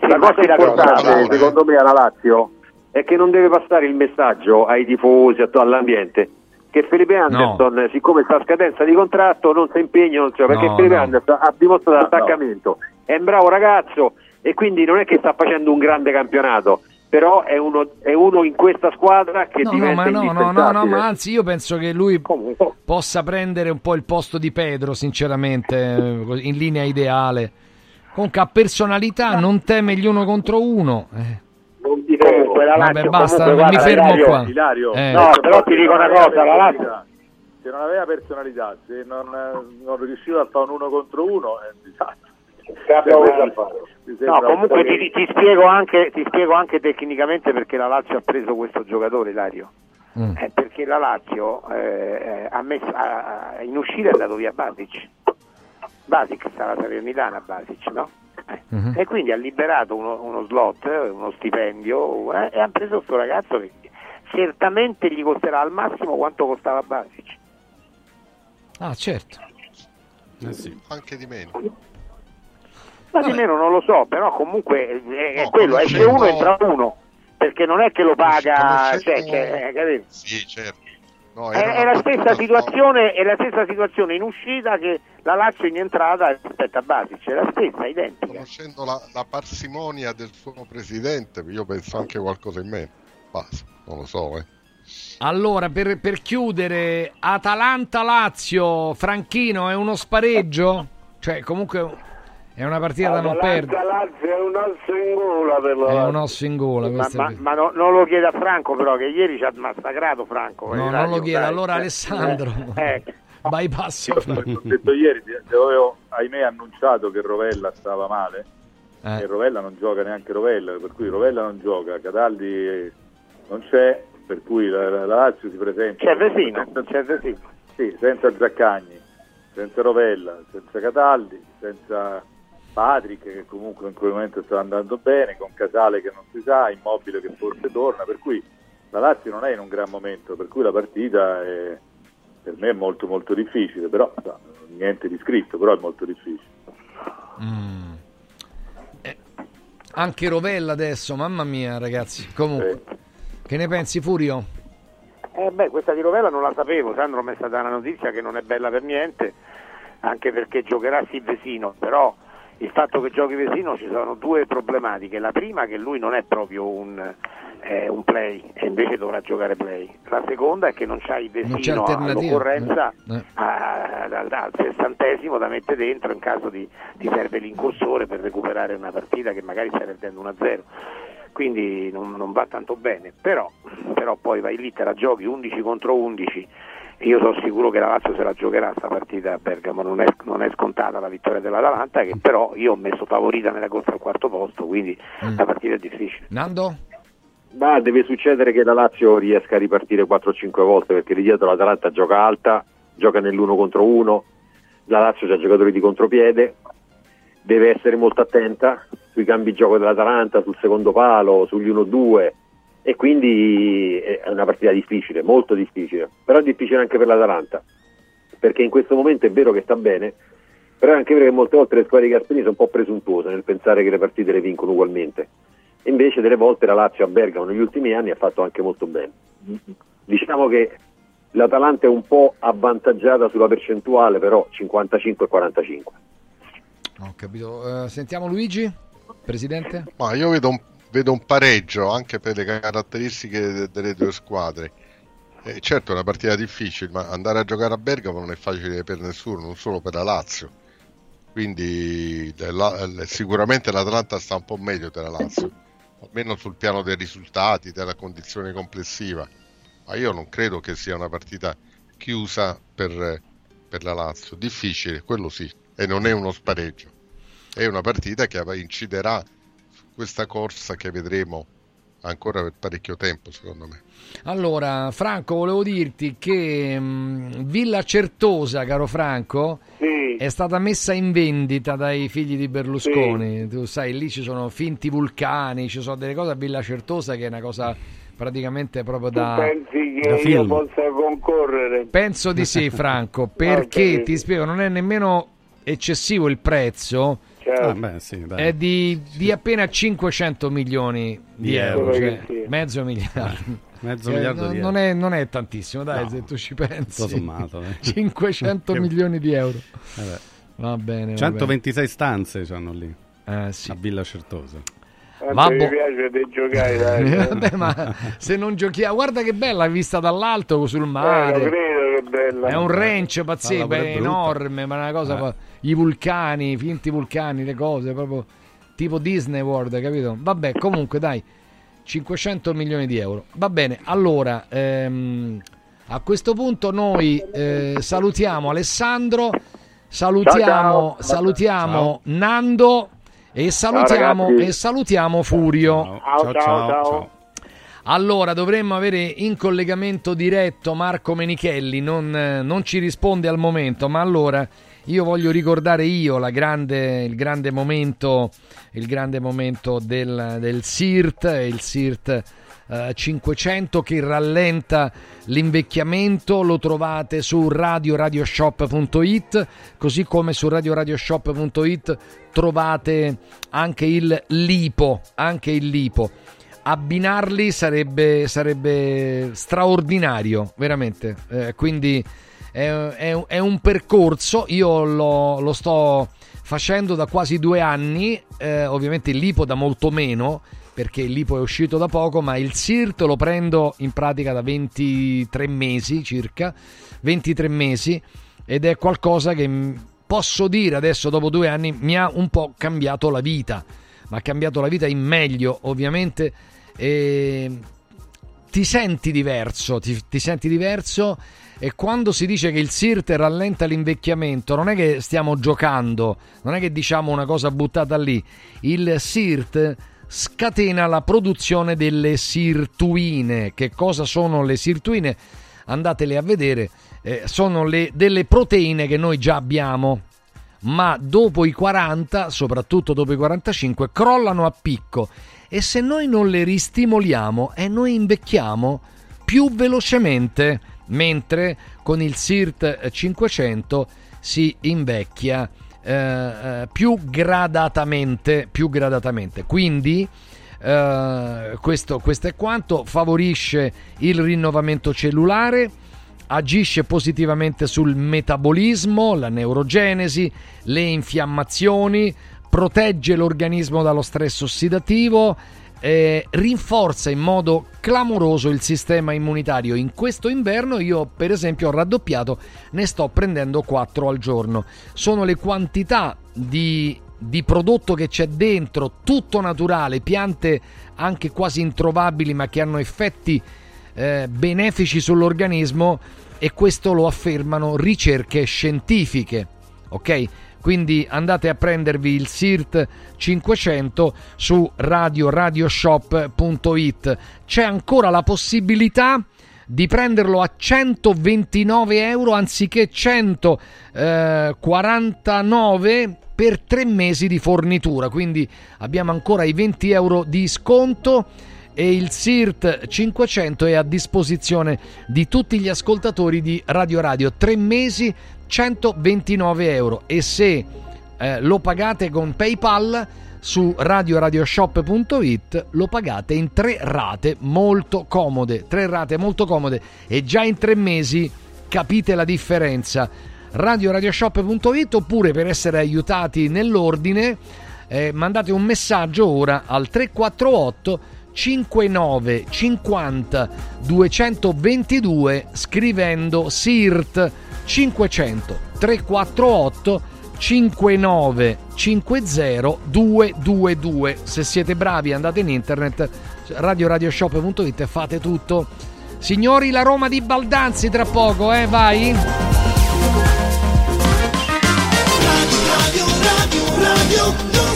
La cosa importante, secondo me, alla Lazio è che non deve passare il messaggio ai tifosi, all'ambiente, che Felipe Anderson, siccome sta a scadenza di contratto, non si impegna, non si perché No, Felipe no. Anderson ha dimostrato attaccamento, è un bravo ragazzo e quindi non è che sta facendo un grande campionato, però è uno, è uno in questa squadra che No, no, diventa ma no, no, no, no, ma anzi io penso che lui possa prendere un po' il posto di Pedro, sinceramente, eh, in linea ideale. Comunque ha personalità, non teme gli uno contro uno. eh. Comunque la Vabbè, Lazio, basta, comunque, mi guarda, fermo Ilario, qua. Ilario, Eh. No, però ti dico una cosa, la Lazio se non aveva personalità, se non, eh, non riusciva a fare un uno contro uno, è un disastro. No, comunque ti, ti spiego anche, ti spiego anche tecnicamente perché la Lazio ha preso questo giocatore, Ilario. Mm. Eh, perché la Lazio eh, ha messo, ha- in uscita è andato via Basic. Basic stava a Salernitana Basic, no? Eh. Mhm. E quindi ha liberato uno, uno slot, eh, uno stipendio eh, e ha preso questo ragazzo che certamente gli costerà al massimo quanto costava Basic. Ah, certo. Anche di meno. Ma di meno non lo so, però comunque è, è No, quello, esce uno entra uno, perché non è che lo paga, Conoscendo- cioè, che- eh, capito? Sì, certo. No, È, è la stessa situazione, è la stessa situazione in uscita che la Lazio in entrata rispetto a Basic, è la stessa, identica. Conoscendo la, la parsimonia del suo presidente, io penso anche qualcosa in meno. Basta, non lo so, eh. Allora, per, per chiudere, Atalanta-Lazio, Franchino, è uno spareggio? Cioè, comunque è una partita da non perdere. Lazio è un osso in gola per la È un osso in gola. Ma, ma- ma no- non lo chiede a Franco però che ieri ci ha massacrato Franco. No, eh, non lo radio, dai. Allora Eh, Alessandro, eh, bypass. Ho detto ieri, avevo ahimè annunciato che Rovella stava male Eh. e Rovella non gioca neanche Rovella, per cui Rovella non gioca, Cataldi eh, non c'è, per cui la, la- la Lazio si presenta. C'è Vesino, c'è Vesino. Sì, senza Zaccagni, senza Rovella, senza Cataldi, senza Patrick che comunque in quel momento sta andando bene, con Casale che non si sa, Immobile che forse torna, per cui la Lazio non è in un gran momento, per cui la partita è- per me è molto molto difficile, però sa, niente di scritto, però è molto difficile. Mm. Eh, anche Rovella adesso, mamma mia, ragazzi. Comunque, che ne pensi, Furio? Eh beh, questa di Rovella non la sapevo, Sandro mi è stata una notizia che non è bella per niente, anche perché giocherà sì Vesino, però il fatto che giochi Vesino ci sono due problematiche. La prima che lui non è proprio un, eh, un play e invece dovrà giocare play. La seconda è che non Non c'è Vesino all'occorrenza Eh, eh. a- al al sessantesimo da mettere dentro in caso di, ti serve l'incursore per recuperare una partita che magari stai perdendo 1-0 quindi non, non va tanto bene però, però poi vai lì te la giochi 11 contro 11 io sono sicuro che la Lazio se la giocherà sta partita a Bergamo non è, non è scontata la vittoria dell'Atalanta che però io ho messo favorita nella corsa al quarto posto quindi la partita è difficile Nando? Ma deve succedere che la Lazio riesca a ripartire 4-5 volte perché lì dietro l'Atalanta gioca alta, gioca nell'uno contro uno, la Lazio ha giocatori di contropiede, deve essere molto attenta sui cambi gioco dell'Atalanta, sul secondo palo, sugli 1-2 e quindi è una partita difficile, molto difficile, però è difficile anche per l'Atalanta perché in questo momento è vero che sta bene, però è anche vero che molte volte le squadre di Gasperini sono un po' presuntuose nel pensare che le partite le vincono ugualmente. Invece delle volte la Lazio a Bergamo negli ultimi anni ha fatto anche molto bene. Diciamo che l'Atalanta è un po' avvantaggiata sulla percentuale, però 55 e 45. Ho capito. Eh, sentiamo Luigi, presidente? Ma io vedo un, vedo un pareggio anche per le caratteristiche de- delle due squadre. Eh, certo è una partita difficile, ma andare a giocare a Bergamo non è facile per nessuno, non solo per la Lazio. Quindi la- la- sicuramente l'Atalanta sta un po' meglio della Lazio, almeno sul piano dei risultati, della condizione complessiva. Ma io non credo che sia una partita chiusa per, per la Lazio. Difficile, quello sì, e non è uno spareggio. È una partita che inciderà questa corsa che vedremo ancora per parecchio tempo, secondo me. Allora, Franco, volevo dirti che mh, Villa Certosa, caro Franco, è stata messa in vendita dai figli di Berlusconi. Tu sai, lì ci sono finti vulcani, ci sono delle cose a Villa Certosa che è una cosa praticamente proprio da... Pensi da che io film. possa concorrere? Penso di sì, Franco, perché capito. ti spiego, non è nemmeno eccessivo il prezzo. Certo. Ah, beh, sì, dai. È di, di appena 500 200 di Di euro, euro. cioè Sì. mezzo miliardo. Mezzo Eh, miliardo no- di non, euro. è, non è tantissimo, dai, No, se tu ci pensi. sommato, eh. 500 Che- milioni di euro. Vabbè. Va bene. va 126 stanze c'hanno lì. a Villa Certosa. Quanto Vabbè. mi piace di giocare dai. bene. Vabbè, ma se non giochiamo, guarda che bella vista dall'alto sul Eh, mare. credo che bella. È un ranch pazzesco, è enorme, ma una cosa. I vulcani, i finti vulcani, le cose, proprio tipo Disney World, capito? Vabbè, comunque dai, 500 milioni di euro. Va bene, allora, ehm, a questo punto noi eh, salutiamo Alessandro. Salutiamo, Ciao, ciao. salutiamo Nando e salutiamo, e salutiamo Furio. Ciao, ciao, ciao. Allora, dovremmo avere in collegamento diretto Marco Menichelli, non, non ci risponde al momento, ma allora io voglio ricordare io grande- il grande momento, il grande momento del, del SIRT, il SIRT eh, 500 che rallenta l'invecchiamento, lo trovate su radioradioshop.it, così come su radioradioshop.it trovate anche il lipo, anche il lipo abbinarli sarebbe, sarebbe straordinario, veramente. Eh, quindi è, è- è un percorso, io lo, lo sto facendo da quasi due anni, eh, ovviamente lipo da molto meno, perché lipo è uscito da poco, ma il SIRT lo prendo in pratica da 23 mesi circa, 23 mesi, ed è qualcosa che posso dire adesso dopo due anni mi ha un po' cambiato la vita ma ha cambiato la vita in meglio, ovviamente. E ti senti diverso, ti, ti senti diverso e quando si dice che il SIRT rallenta l'invecchiamento, non è che stiamo giocando, non è che diciamo una cosa buttata lì. Il SIRT scatena la produzione delle sirtuine. Che cosa sono le sirtuine? Andatele a vedere, eh, sono le, delle proteine che noi già abbiamo ma dopo i 40, soprattutto dopo i 45, crollano a picco e se noi non le ristimoliamo e noi invecchiamo più velocemente, mentre con il SIRT 500 si invecchia eh, eh, più gradatamente, più gradatamente. Quindi eh, questo, questo è quanto favorisce il rinnovamento cellulare agisce positivamente sul metabolismo, la neurogenesi, le infiammazioni, protegge l'organismo dallo stress ossidativo, eh, rinforza in modo clamoroso il sistema immunitario. In questo inverno io per esempio ho raddoppiato, ne sto prendendo 4 al giorno. Sono le quantità di, di prodotto che c'è dentro, tutto naturale, piante anche quasi introvabili ma che hanno effetti eh, benefici sull'organismo e questo lo affermano ricerche scientifiche. Ok? Quindi andate a prendervi il SIRT 500 su radioradioshop.it. C'è ancora la possibilità di prenderlo a 129 euro anziché 149 per tre mesi di fornitura. Quindi abbiamo ancora i 20 euro di sconto e il SIRT 500 è a disposizione di tutti gli ascoltatori di Radio Radio. Tre mesi, 129 euro. E se eh, lo pagate con PayPal su radioradioshop.it lo pagate in tre rate molto comode. Tre rate molto comode e già in tre mesi capite la differenza. Radioradioshop.it oppure per essere aiutati nell'ordine eh, mandate un messaggio ora al 348 59 50 222 scrivendo SIRT 500 348 59 50 222 se siete bravi andate in internet radioradioshop.it e fate tutto. Signori la Roma di Baldanzi tra poco eh vai. Radio, radio, radio, non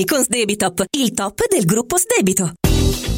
con il top del gruppo Sdebito.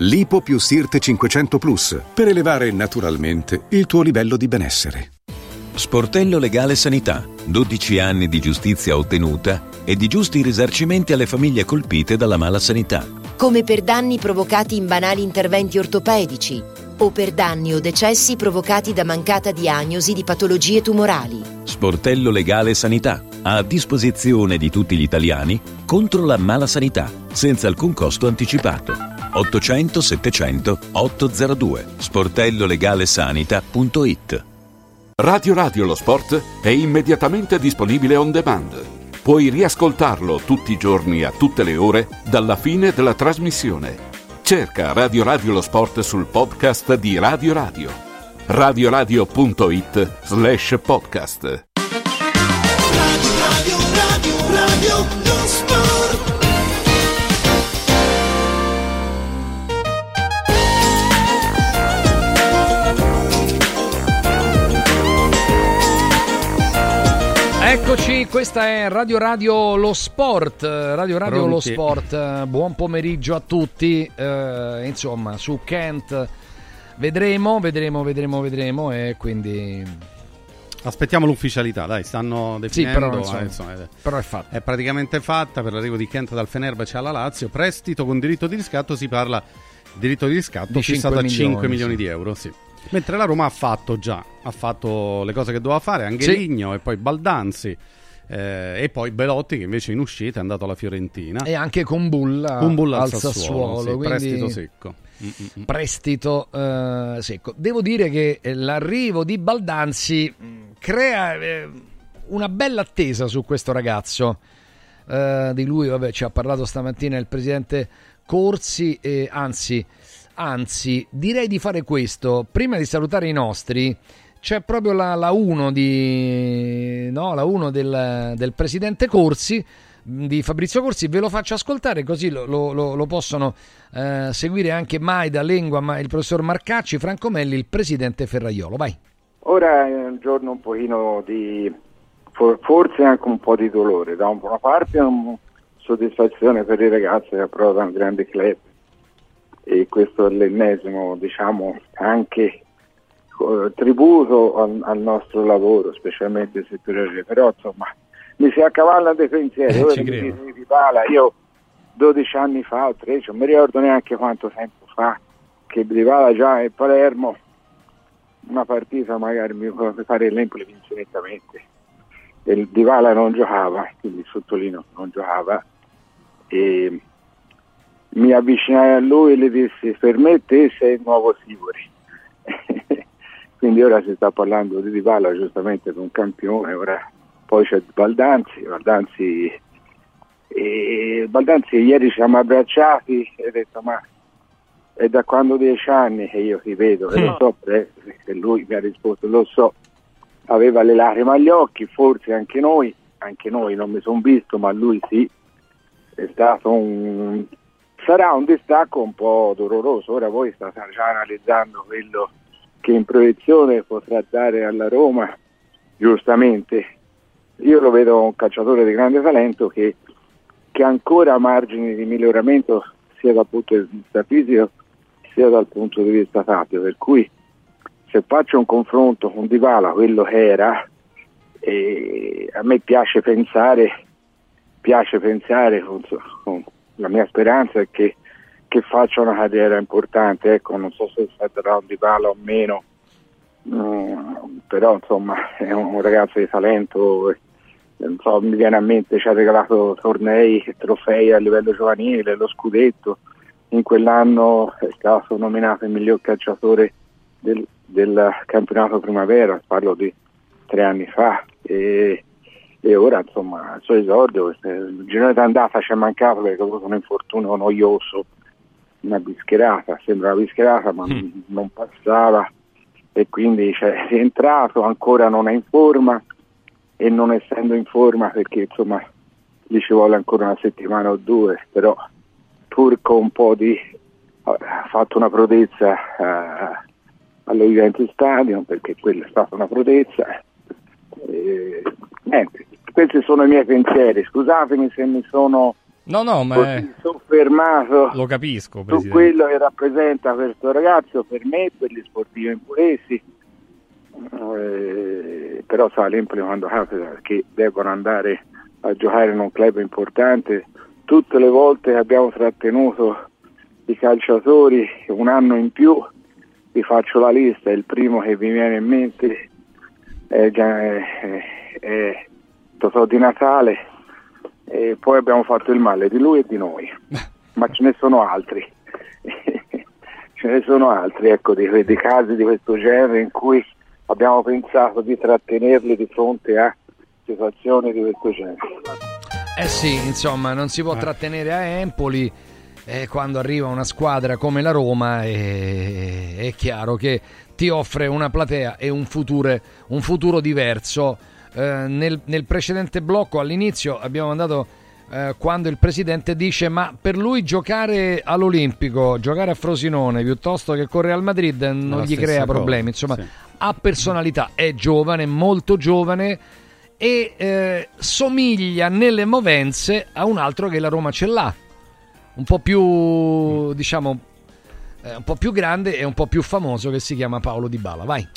Lipo più Sirte 500 Plus per elevare naturalmente il tuo livello di benessere. Sportello Legale Sanità. 12 anni di giustizia ottenuta e di giusti risarcimenti alle famiglie colpite dalla mala sanità. come per danni provocati in banali interventi ortopedici o per danni o decessi provocati da mancata diagnosi di patologie tumorali. Sportello Legale Sanità. A disposizione di tutti gli italiani contro la mala sanità, senza alcun costo anticipato. 800 700 802 sportellolegalesanita.it Radio Radio lo sport è immediatamente disponibile on demand. Puoi riascoltarlo tutti i giorni a tutte le ore dalla fine della trasmissione. Cerca Radio Radio lo sport sul podcast di Radio Radio. radioradio.it slash podcast. Radio, radio, radio, Questa è Radio Radio Lo Sport, Radio Radio Lo Pronti. Sport, eh, buon pomeriggio a tutti, eh, insomma su Kent vedremo, vedremo, vedremo, vedremo e quindi... Aspettiamo l'ufficialità, dai, stanno definendo. però, insomma, eh, insomma, è, però è fatta. È praticamente fatta per l'arrivo di Kent dal Fenerbahce alla Lazio. Prestito con diritto di riscatto si parla diritto di riscatto Di fissato 5 a 5 milioni, milioni sì. di euro, sì. Mentre la Roma ha fatto già, ha fatto le cose che doveva fare, Angeligno e poi Baldanzi. Eh, e poi Belotti che invece in uscita è andato alla Fiorentina. E anche con Bulla, Un Bulla al Sassuolo, Sassuolo, sì, prestito secco. Mm-mm. prestito eh, secco. Devo dire che eh, l'arrivo di Baldanzi mh, crea eh, una bella attesa su questo ragazzo. Eh, di lui vabbè, ci ha parlato stamattina il presidente Corsi, anzi, anzi, direi di fare questo. Prima di salutare i nostri, c'è proprio la, la 1 di, no, la 1 del, del presidente Corsi di Fabrizio Corsi, ve lo faccio ascoltare così lo, lo- lo- possono eh, seguire anche Maida, Lengua, ma il professor Marcacci, Franco Melli, il presidente Ferraiolo. Vai. Ora è un giorno un pochino di for- forse anche un po' di dolore, da una parte una soddisfazione per i ragazzi che approdano un grande club e questo è l'ennesimo diciamo anche tributo al, al nostro lavoro, specialmente il settore aereo. però insomma mi si accavallano dei pensieri, Eh, mi credo. dice di Pala, io 12 anni fa o 13, non mi ricordo neanche quanto tempo fa, che Dybala già in Palermo una partita magari mi mi pare l'Empoli vinse nettamente e il Dybala non giocava, quindi sottolineo non giocava e mi avvicinai a lui e le dissi per me te sei il nuovo Sivori quindi ora si sta parlando di Dybala giustamente per un campione ora poi c'è Baldanzi Baldanzi, e Baldanzi ieri ci siamo abbracciati e ho detto ma è da quando dieci anni che io ti vedo e lo so eh, e lui mi ha risposto lo so aveva le lacrime agli occhi forse anche noi anche noi non mi sono visto ma lui sì è stato un sarà un distacco un po' doloroso. Ora voi state già analizzando quello che in proiezione potrà dare alla Roma giustamente. Io lo vedo un calciatore di grande talento che, che ancora margini di miglioramento sia dal punto di vista fisico sia dal punto di vista tattico. Per cui se faccio un confronto con Dybala quello che era eh, a me piace pensare piace pensare con, con- la mia speranza è che, che faccia una carriera importante ecco non so se sarà un Dybala o meno Mm, però insomma è un ragazzo di talento eh, so, mi viene a mente ci ha regalato tornei e trofei a livello giovanile lo scudetto. In quell'anno è stato nominato il miglior calciatore del, del campionato primavera parlo di tre anni fa e, e ora insomma al suo esordio il girone d'andata ci è mancato perché ha avuto un infortunio noioso una bischerata sembra una bischerata ma non passava. E quindi cioè, è rientrato, ancora non è in forma. E non essendo in forma perché insomma gli ci vuole ancora una settimana o due, però pur con un po' di ha fatto una prodezza eh, allo Juventus Stadium perché quella è stata una prodezza. E, niente, questi sono i miei pensieri, scusatemi se mi sono No, no, ma è- soffermato lo capisco, su quello che rappresenta questo ragazzo per me, per gli sportivi impuresi, eh, però sa l'Empoli quando capita che devono andare a giocare in un club importante, tutte le volte che abbiamo trattenuto i calciatori un anno in più, vi faccio la lista, il primo che vi viene in mente è, è- è Totò di Natale e poi abbiamo fatto il male di lui e di noi, ma ce ne sono altri. ce ne sono altri, ecco, di, di casi di questo genere in cui abbiamo pensato di trattenerli di fronte a situazioni di questo genere. Eh sì, insomma, non si può trattenere a Empoli eh, quando arriva una squadra come la Roma e- è chiaro che ti offre una platea e un futuro, un futuro diverso. Eh, nel, nel precedente blocco all'inizio abbiamo mandato eh, quando il presidente dice ma per lui giocare all'Olimpico, giocare a Frosinone piuttosto che con Real Madrid non gli crea cosa, problemi, insomma sì. ha personalità, è giovane, molto giovane e eh, somiglia nelle movenze a un altro che la Roma ce l'ha, un po' più diciamo eh, un po' più grande e un po' più famoso che si chiama Paolo Di Bala. Vai.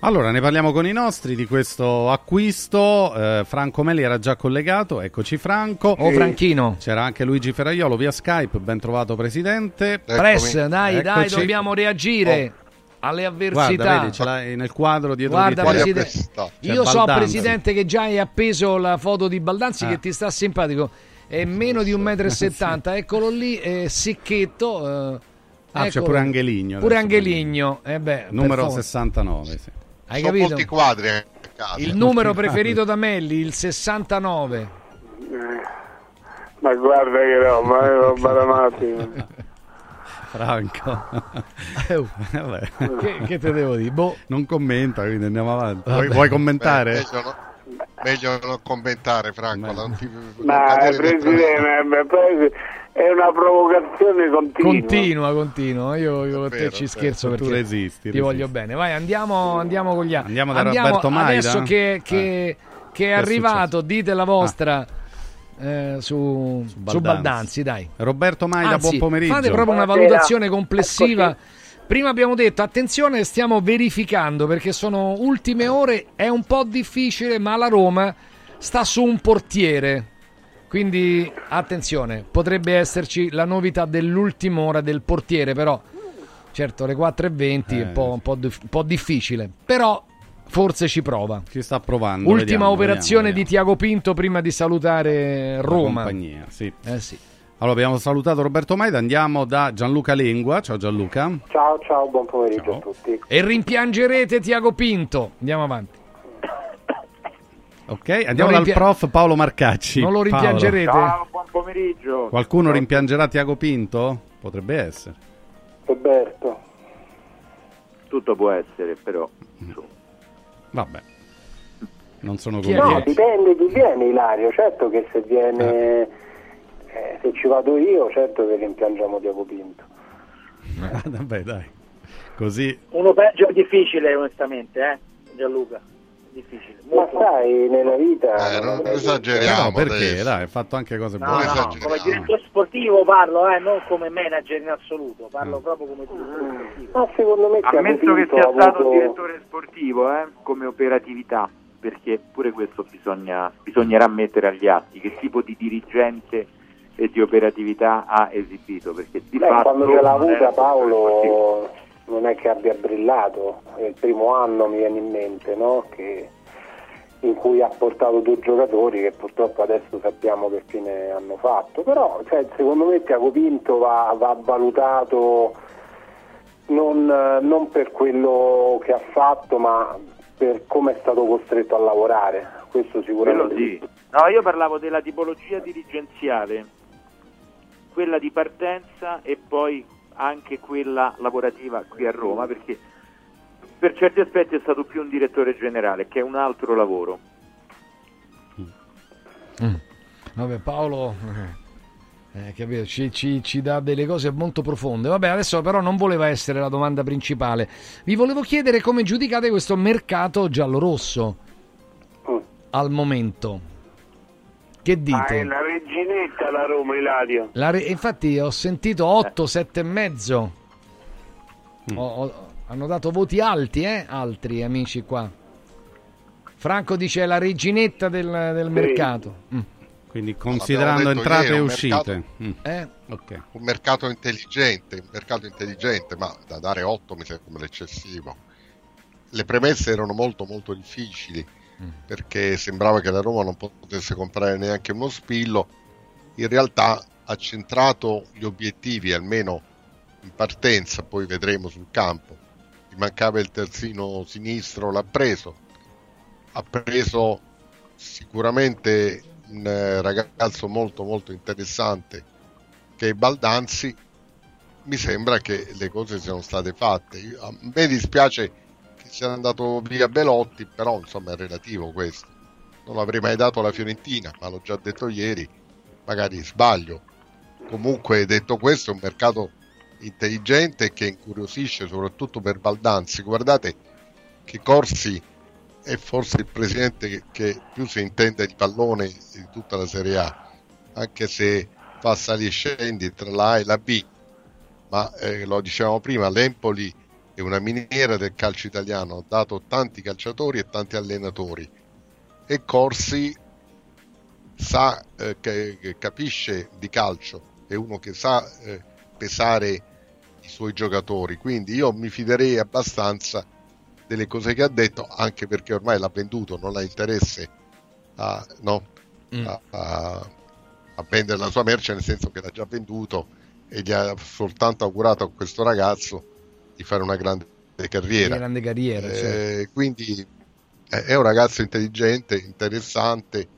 Allora, ne parliamo con i nostri di questo acquisto. Eh, Franco Meli era già collegato, eccoci Franco. Oh, Franchino. C'era anche Luigi Ferraiolo via Skype, ben trovato Presidente. Press, dai, dai, Eccoci. dobbiamo reagire alle avversità. Guarda, vedi, ce l'hai nel quadro dietro Guarda, di te. Presidente, C'è io so. Presidente, che già hai appeso la foto di Baldanzi Ah. che ti sta simpatico. È meno di 1,70 m, eccolo lì, è sicchetto. eh, Ah, c'è pure Angeligno. Pure. Angeligno, eh beh, Numero forza. 69, sì. Hai Sono capito? molti quadri a casa. Il numero preferito da Melli, il 69. Ma guarda che roba, è roba da matti. Franco. Vabbè. Che- che te devo dire? Boh. Non commenta, quindi andiamo avanti. Vuoi, vuoi commentare? Beh, meglio, no- meglio non commentare, Franco. non ti- Ma Presidente, beh, poi è una provocazione continua. Continua, continua. Io, io con te ci scherzo Tu perché resisti, ti resisti. voglio bene. Vai, andiamo, andiamo con gli altri. Andiamo da Roberto Maida? Adesso che, che- che è è arrivato, dite la vostra eh, su, su Baldanzi. Baldanzi. dai. Roberto Maida, Anzi, buon pomeriggio. Fate proprio una valutazione complessiva. Prima abbiamo detto, attenzione, stiamo verificando perché sono ultime ore, è un po' difficile, ma la Roma sta su un portiere. Quindi attenzione, potrebbe esserci la novità dell'ultima ora del portiere, però certo alle 4.20 è un po', un po' un po' difficile, però forse ci prova. Ci sta provando. Ultima vediamo, operazione vediamo, di Tiago Pinto prima di salutare La Roma. compagnia, sì. Eh sì. Allora abbiamo salutato Roberto Maida, andiamo da Gianluca Lengua. Ciao Gianluca. Ciao, ciao, buon pomeriggio a tutti. E rimpiangerete Tiago Pinto. Andiamo avanti. Ok, andiamo Non dal rimpia- prof Paolo Marcacci. Non lo Paolo, rimpiangerete? Ciao, buon pomeriggio. Qualcuno rimpiangerà Tiago Pinto? Potrebbe essere. Roberto. Tutto può essere, però. Vabbè. Non sono No, convinto. dipende chi viene Ilario, certo che se viene, eh, se ci vado io, certo che rimpiangiamo Diago Pinto. Ah, Vabbè, dai. Così Uno peggio è difficile, onestamente, eh, Gianluca. Difficile. Ma sai, nella vita... Eh, non esageriamo. No, perché? adesso. Dai, ha fatto anche cose No, buone. no, come direttore sportivo parlo, eh, non come manager in assoluto, parlo proprio come direttore sportivo. Ma secondo me Ammesso che sia stato avuto- direttore sportivo, eh, come operatività, perché pure questo bisogna, bisognerà mettere agli atti, che tipo di dirigente e di operatività ha esibito, perché di Beh, fatto quando ce l'ha avuta. Paolo non è che abbia brillato, è il primo anno mi viene in mente, no? Che- in cui ha portato due giocatori che purtroppo adesso sappiamo che fine hanno fatto, però cioè, secondo me Tiago Pinto va, va valutato non, non per quello che ha fatto ma per come è stato costretto a lavorare, questo Quello sicuramente. sì. No, io parlavo della tipologia dirigenziale, quella di partenza e poi anche quella lavorativa qui a Roma, perché per certi aspetti è stato più un direttore generale, che è un altro lavoro. Mm. Vabbè, Paolo eh, capito, ci, ci- ci dà delle cose molto profonde. Vabbè, adesso però non voleva essere la domanda principale. Vi volevo chiedere come giudicate questo mercato giallo-rosso al momento. Che Ah, è dite? la reginetta la Roma, Ilario. La re- infatti ho sentito 8, 7 e mezzo. Ho- ho- hanno dato voti alti, eh? Altri amici qua. Franco dice la reginetta del, del mercato. Mm. Quindi considerando entrate ieri, e uscite. mercato- Mm. Eh? Ok. un mercato intelligente, un mercato intelligente, ma da dare 8 mi sembra eccessivo. Le premesse erano molto molto difficili perché sembrava che la Roma non potesse comprare neanche uno spillo. In realtà ha centrato gli obiettivi, almeno in partenza, poi vedremo sul campo. Gli mancava il terzino sinistro, l'ha preso. Ha preso sicuramente un eh, ragazzo molto molto interessante che è Baldanzi mi sembra che le cose siano state fatte a me dispiace che sia andato via Belotti però insomma è relativo questo. Non l'avrei mai dato alla Fiorentina ma l'ho già detto ieri magari sbaglio. Comunque detto questo è un mercato intelligente che incuriosisce soprattutto per Baldanzi. Guardate che Corsi è forse il presidente che, più si intende di pallone di tutta la Serie A, anche se fa sali e scendi tra la A e la B, ma eh, lo dicevamo prima, l'Empoli è una miniera del calcio italiano, ha dato tanti calciatori e tanti allenatori. E Corsi sa eh, che, capisce di calcio, è uno che sa eh, pesare i suoi giocatori, quindi io mi fiderei abbastanza delle cose che ha detto, anche perché ormai l'ha venduto, non ha interesse a, no, a, a- a vendere la sua merce, nel senso che l'ha già venduto e gli ha soltanto augurato a questo ragazzo di fare una grande carriera. Grande carriera, Eh, certo. Quindi eh, è un ragazzo intelligente, interessante,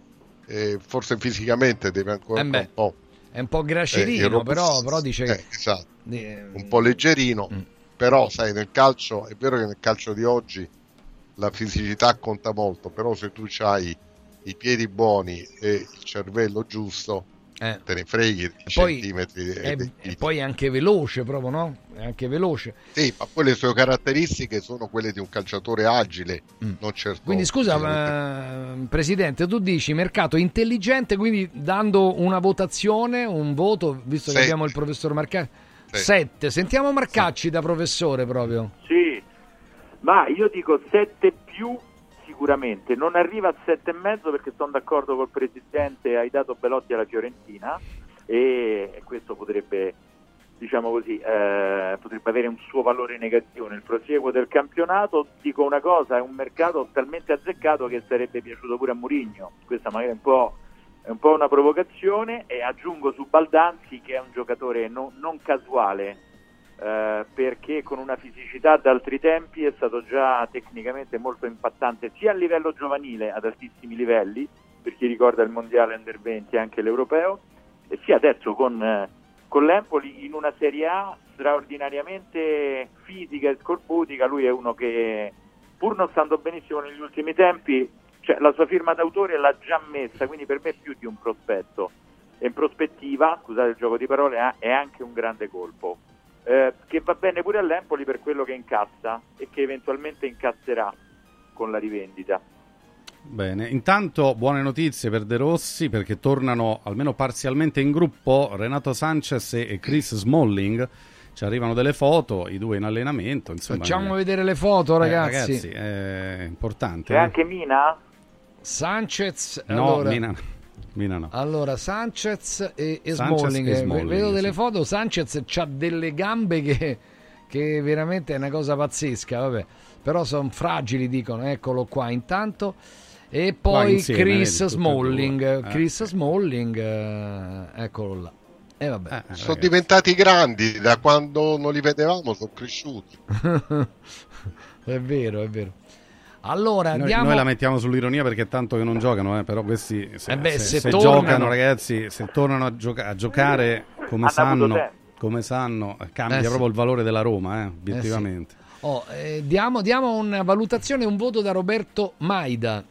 eh, forse fisicamente deve ancora Eh beh, un po'. È un po' eh, gracerino, il però, però dice eh, che... esatto. eh, un po' leggerino, però sai nel calcio è vero che nel calcio di oggi la fisicità conta molto, però se tu hai i piedi buoni e il cervello giusto, Eh. te ne freghi di poi centimetri. e è, di- e poi è anche veloce proprio, no? È anche veloce. Sì, ma poi le sue caratteristiche sono quelle di un calciatore agile, non certo. Mm. Quindi scusa, eh, Presidente, tu dici mercato intelligente, quindi dando una votazione, un voto, visto che Sette. abbiamo il professor Marcacci. Sette. Sentiamo Marcacci da professore proprio. Sì, ma io dico 7 più sicuramente. Non arriva a 7,5 perché sono d'accordo col presidente, hai dato Belotti alla Fiorentina e questo potrebbe, diciamo così, eh, potrebbe avere un suo valore negativo nel prosieguo del campionato. Dico una cosa, è un mercato talmente azzeccato che sarebbe piaciuto pure a Mourinho. Questa magari è un po', è un po' una provocazione e aggiungo su Baldanzi che è un giocatore no- non casuale. Eh, perché con una fisicità d'altri tempi è stato già tecnicamente molto impattante sia a livello giovanile ad altissimi livelli, per chi ricorda il mondiale under 20 e anche l'europeo, e sia adesso con, eh, con l'Empoli in una Serie A straordinariamente fisica e scorbutica. Lui è uno che, pur non stando benissimo negli ultimi tempi, cioè, la sua firma d'autore l'ha già messa, quindi per me è più di un prospetto. E in prospettiva, scusate il gioco di parole, eh, è anche un grande colpo. Eh, che va bene pure all'Empoli per quello che incassa e che eventualmente incasserà con la rivendita. Bene, intanto buone notizie per De Rossi perché tornano almeno parzialmente in gruppo Renato Sanchez e Chris Smalling. Ci arrivano delle foto, i due in allenamento. Insomma, Facciamo eh, vedere le foto, eh, ragazzi. ragazzi, è importante. C'è eh. anche Mina? Sanchez. No, allora, Mina, Mina no. allora, Sanchez e, e Sanchez Smalling. e Eh, Smalling, Vedo delle sì. foto. Sanchez ha delle gambe che, che veramente è una cosa pazzesca. Vabbè. Però sono fragili, dicono. Eccolo qua intanto. E poi insieme, Chris e Smalling. Eh. Chris Smalling, eh, eccolo là. E vabbè. sono diventati grandi da quando non li vedevamo, sono cresciuti. è vero, è vero. Allora, Noi, andiamo... noi la mettiamo sull'ironia perché tanto che non giocano, eh, però questi se, Eh beh, se- se se tornano- giocano ragazzi, se tornano a, gioca- a giocare come Hanno avuto sanno, come sanno, eh, cambia Eh sì. proprio il valore della Roma, eh, obiettivamente. Oh, eh, diamo, diamo una valutazione, un voto da Roberto Maida.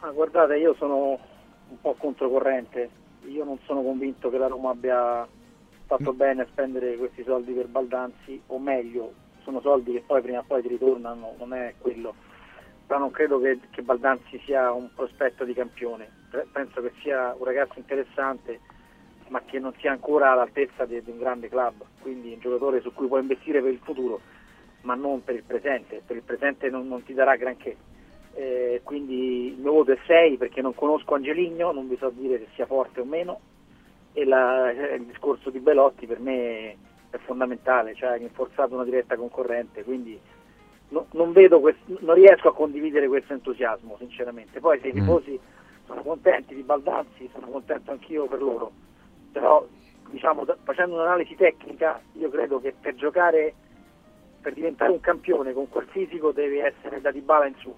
Ma guardate, io sono un po' controcorrente. Io non sono convinto che la Roma abbia fatto bene a spendere questi soldi per Baldanzi, o meglio, sono soldi che poi prima o poi ti ritornano, non è quello. Però non credo che, che Baldanzi sia un prospetto di campione. Penso che sia un ragazzo interessante, ma che non sia ancora all'altezza di, di un grande club. Quindi un giocatore su cui puoi investire per il futuro, ma non per il presente. Per il presente non, non ti darà granché. Eh, quindi il mio voto è 6 perché non conosco Angeligno, non vi so dire se sia forte o meno e la- eh, il discorso di Belotti per me è fondamentale, cioè ha rinforzato una diretta concorrente, quindi no- non, vedo quest- non riesco a condividere questo entusiasmo sinceramente. Poi se i Mm. tifosi sono contenti di Baldanzi, sono contento anch'io per loro, però diciamo da- facendo un'analisi tecnica io credo che per giocare, per diventare un campione con quel fisico devi essere da Dybala in su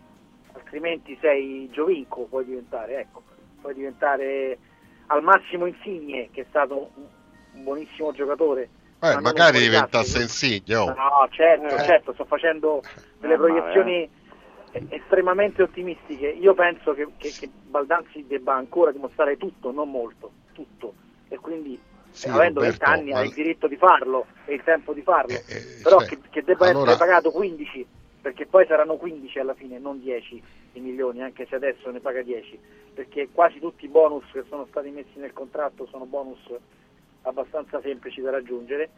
altrimenti sei Giovinco, puoi diventare, ecco, puoi diventare al massimo Insigne, che è stato un buonissimo giocatore. Ma Eh, magari diventasse fuoriclasse. Insigne. oh. No, certo, Eh. certo, sto facendo delle Eh, ma, proiezioni e- estremamente ottimistiche. Io penso che, che- che Baldanzi debba ancora dimostrare tutto, non molto, tutto. E quindi, Sì, avendo Roberto, 20 anni, ma- ha il diritto di farlo e il tempo di farlo. eh, Però cioè, che, che debba allora- essere pagato 15, perché poi saranno 15 alla fine, non 10 i milioni, anche se adesso ne paga 10, perché quasi tutti i bonus che sono stati messi nel contratto sono bonus abbastanza semplici da raggiungere,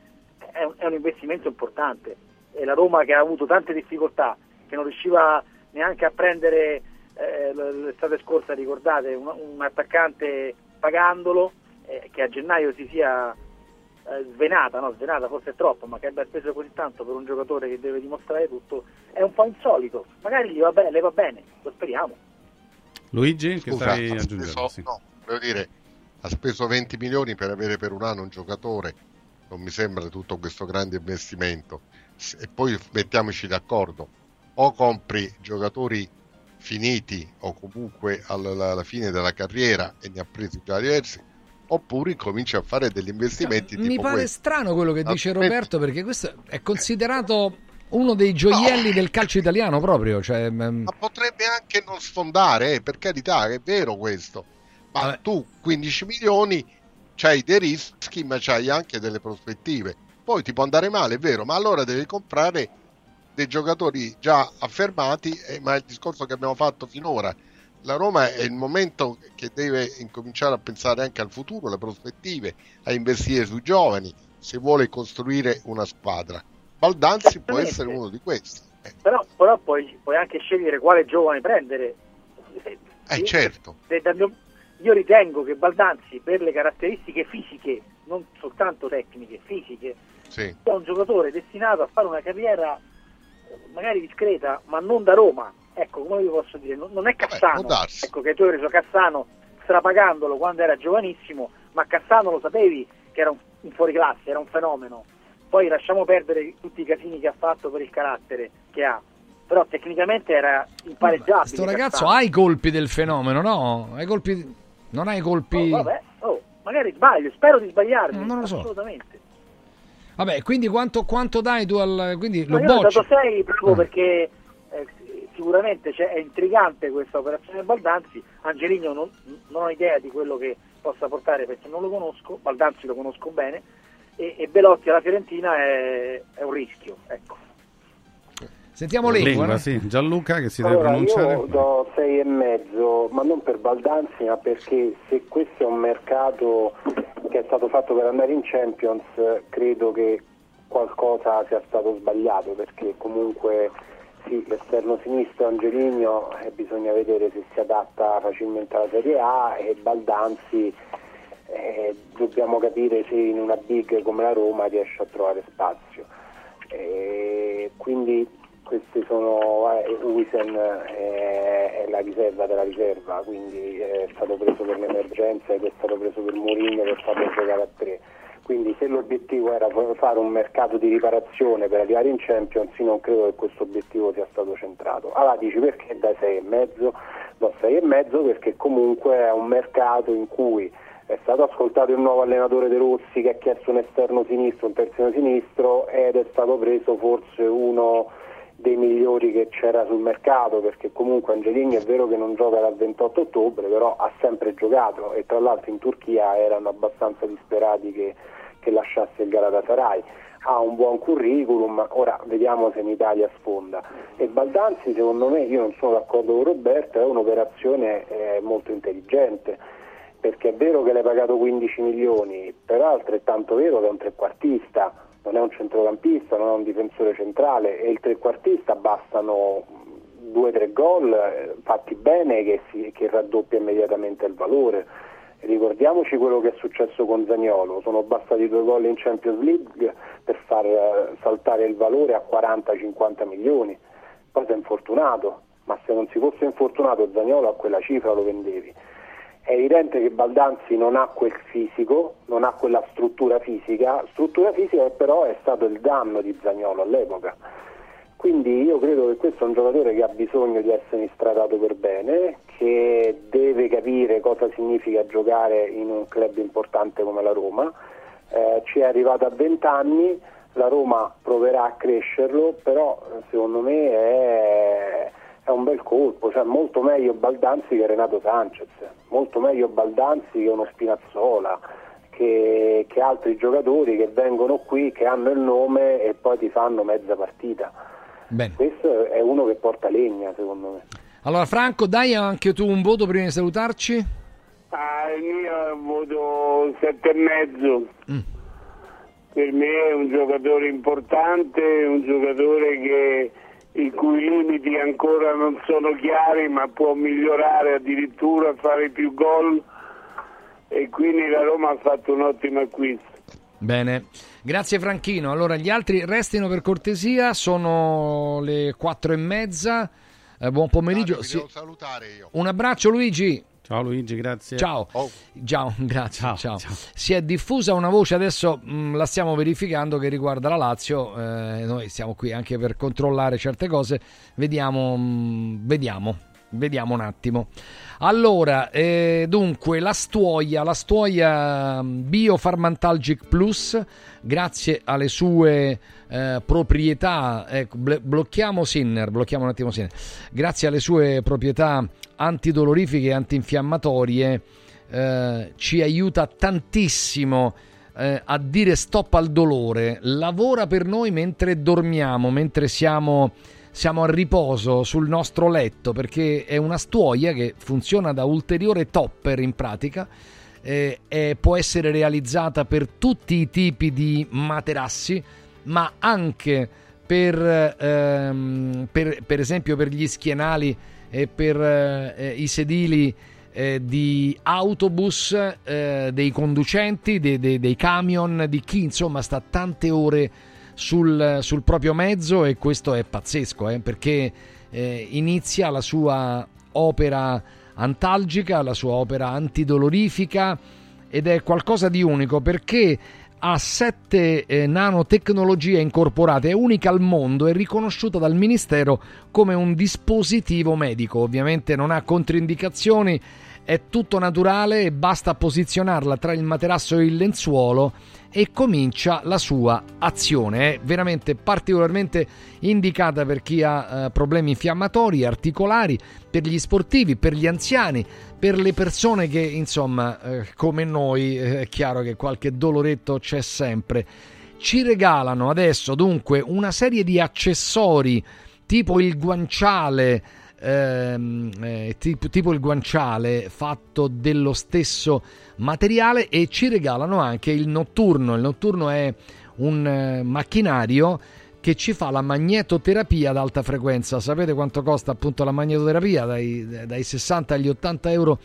è un, è un investimento importante. E la Roma che ha avuto tante difficoltà, che non riusciva neanche a prendere eh, l'estate scorsa, ricordate, un, un attaccante pagandolo, eh, che a gennaio si sia eh, svenata, no svenata forse è troppo, ma che abbia speso così tanto per un giocatore che deve dimostrare tutto, è un po' insolito. Magari gli va bene, le va bene, lo speriamo. Luigi, che Scusa, stavi aggiungendo? speso, Sì. no, volevo dire, ha speso 20 milioni per avere per un anno un giocatore, non mi sembra tutto questo grande investimento. E poi mettiamoci d'accordo, o compri giocatori finiti o comunque alla, alla- fine della carriera e ne ha presi già diversi, oppure cominci a fare degli investimenti Mi pare questo. strano quello che dice Roberto perché questo è considerato uno dei gioielli del calcio italiano proprio. Cioè, mm, Ma potrebbe anche non sfondare, eh, per carità, è vero questo. Ma tu 15 milioni c'hai dei rischi, ma c'hai anche delle prospettive. Poi ti può andare male, è vero, ma allora devi comprare dei giocatori già affermati, eh, ma è il discorso che abbiamo fatto finora. La Roma è il momento che deve incominciare a pensare anche al futuro, alle prospettive, a investire sui giovani, se vuole costruire una squadra. Baldanzi può essere uno di questi. Però, però puoi, puoi anche scegliere quale giovane prendere. Eh certo. Se dal mio- io ritengo che Baldanzi, per le caratteristiche fisiche, non soltanto tecniche, fisiche, Sì. sia un giocatore destinato a fare una carriera eh, magari discreta, ma non da Roma. Ecco, come vi posso dire, non, non è Cassano. darsi. ecco che tu hai preso Cassano strapagandolo quando era giovanissimo, ma Cassano lo sapevi che era un, un fuoriclasse, era un fenomeno. Poi lasciamo perdere tutti i casini che ha fatto per il carattere che ha. Però tecnicamente era impareggiabile. Sto ragazzo ha i colpi del fenomeno, no? Ha i colpi... Non ha i colpi... Oh, vabbè, oh, magari sbaglio, spero di sbagliarmi. Non lo so. Assolutamente. Vabbè, quindi quanto, quanto dai tu al... Quindi No, lo io ho bocci? dato 6 proprio Ah. perché eh, sicuramente c'è- è intrigante questa operazione Baldanzi. Angelino non, non ho idea di quello che possa portare perché non lo conosco, Baldanzi lo conosco bene e, e Belotti alla Fiorentina è, è un rischio. Ecco. Sentiamo Lengua, no? sì. Gianluca che si deve Allora, pronunciare. io do sei e mezzo, ma non per Baldanzi, ma perché se questo è un mercato che è stato fatto per andare in Champions, credo che qualcosa sia stato sbagliato, perché comunque sì, l'esterno sinistro Angelino eh, bisogna vedere se si adatta facilmente alla Serie A e Baldanzi eh, dobbiamo capire se in una big come la Roma riesce a trovare spazio. Eh, quindi questi sono eh, Uisen eh, è la riserva della riserva, quindi è stato preso per l'emergenza ed è stato preso per Mourinho per farlo giocare a tre. Quindi se l'obiettivo era fare un mercato di riparazione per arrivare in Champions, io non credo che questo obiettivo sia stato centrato. Allora dici perché dai 6,5? Do 6,5 perché comunque è un mercato in cui è stato ascoltato il nuovo allenatore De Rossi che ha chiesto un esterno sinistro, un terzino sinistro ed è stato preso forse uno dei migliori che c'era sul mercato perché comunque Angelini è vero che non gioca dal 28 ottobre però ha sempre giocato e tra l'altro in Turchia erano abbastanza disperati che, che lasciasse il Galatasaray. Ha un buon curriculum, ora vediamo se in Italia sfonda. E Baldanzi secondo me, io non sono d'accordo con Roberto, è un'operazione eh, molto intelligente perché è vero che l'hai pagato 15 milioni, però è altrettanto vero che è un trequartista, non è un centrocampista, non è un difensore centrale e il trequartista bastano due o tre gol eh, fatti bene che, si, che raddoppia immediatamente il valore. Ricordiamoci quello che è successo con Zagnolo, sono bastati due gol in Champions League per far eh, saltare il valore a 40-50 milioni, poi è infortunato, ma se non si fosse infortunato Zagnolo a quella cifra lo vendevi. È evidente che Baldanzi non ha quel fisico, non ha quella struttura fisica, struttura fisica che però è stato il danno di Zagnolo all'epoca. Quindi io credo che questo è un giocatore che ha bisogno di essere istradato per bene, che deve capire cosa significa giocare in un club importante come la Roma. Eh, ci è arrivato a 20 anni, la Roma proverà a crescerlo, però eh, secondo me è, è un bel colpo, cioè molto meglio Baldanzi che Renato Sanchez, molto meglio Baldanzi che uno Spinazzola, che, che altri giocatori che vengono qui, che hanno il nome e poi ti fanno mezza partita. Bene. Questo è uno che porta legna secondo me. Allora Franco, dai anche tu un voto prima di salutarci. Ah, il mio voto sette e mezzo. Mm. Per me è un giocatore importante, un giocatore che i cui limiti ancora non sono chiari, ma può migliorare addirittura, fare più gol e quindi la Roma ha fatto un ottimo acquisto. Bene, grazie Franchino. Allora gli altri restino per cortesia, sono le quattro e mezza. Eh, buon pomeriggio. Sì. Un abbraccio Luigi. Ciao Luigi, grazie. Ciao. Ciao, grazie. Ciao, Si è diffusa una voce, adesso mh, la stiamo verificando, che riguarda la Lazio. Eh, noi siamo qui anche per controllare certe cose. Vediamo, mh, vediamo, vediamo un attimo. Allora, eh, dunque, la stuoia, la stuoia mh, Biofarmantalgic Plus, grazie alle sue eh, proprietà, bl- blocchiamo Sinner, blocchiamo un attimo Sinner, grazie alle sue proprietà antidolorifiche e antinfiammatorie, eh, ci aiuta tantissimo eh, a dire stop al dolore, lavora per noi mentre dormiamo, mentre siamo, siamo a riposo sul nostro letto, perché è una stuoia che funziona da ulteriore topper in pratica. eh, e può essere realizzata per tutti i tipi di materassi, ma anche per, ehm, per, per esempio per gli schienali e per eh, i sedili eh, di autobus, eh, dei conducenti, dei, dei, dei, camion, di chi insomma sta tante ore sul, sul proprio mezzo e questo è pazzesco eh, perché eh, inizia la sua opera antalgica, la sua opera antidolorifica ed è qualcosa di unico perché ha sette eh, nanotecnologie incorporate, è unica al mondo e riconosciuta dal Ministero come un dispositivo medico. Ovviamente non ha controindicazioni, è tutto naturale e basta posizionarla tra il materasso e il lenzuolo e comincia la sua azione. È veramente particolarmente indicata per chi ha eh, problemi infiammatori, articolari, per gli sportivi, per gli anziani, per le persone che, insomma, eh, come noi, eh, è chiaro che qualche doloretto c'è sempre. Ci regalano adesso dunque una serie di accessori tipo il guanciale, ehm, eh, tipo, tipo, il guanciale fatto dello stesso materiale e ci regalano anche il notturno. Il notturno è un eh, macchinario che ci fa la magnetoterapia ad alta frequenza. Sapete quanto costa appunto la magnetoterapia? Dai, dai 60 agli 80 euro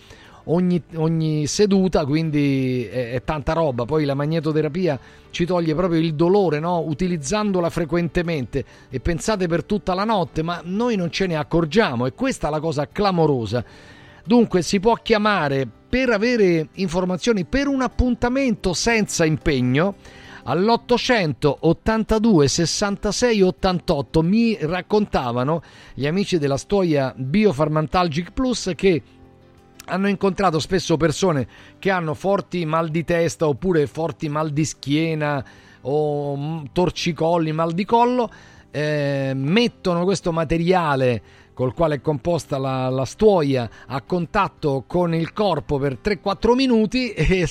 ogni, ogni seduta, quindi è, è, tanta roba. Poi la magnetoterapia ci toglie proprio il dolore, no? utilizzandola frequentemente e pensate per tutta la notte, ma noi non ce ne accorgiamo e questa è la cosa clamorosa. Dunque si può chiamare per avere informazioni per un appuntamento senza impegno all'800 82 66 88 mi raccontavano gli amici della storia Biofarmantalgic Plus che hanno incontrato spesso persone che hanno forti mal di testa oppure forti mal di schiena o torcicolli, mal di collo, eh, mettono questo materiale col quale è composta la, la, stuoia a contatto con il corpo per 3-4 minuti e,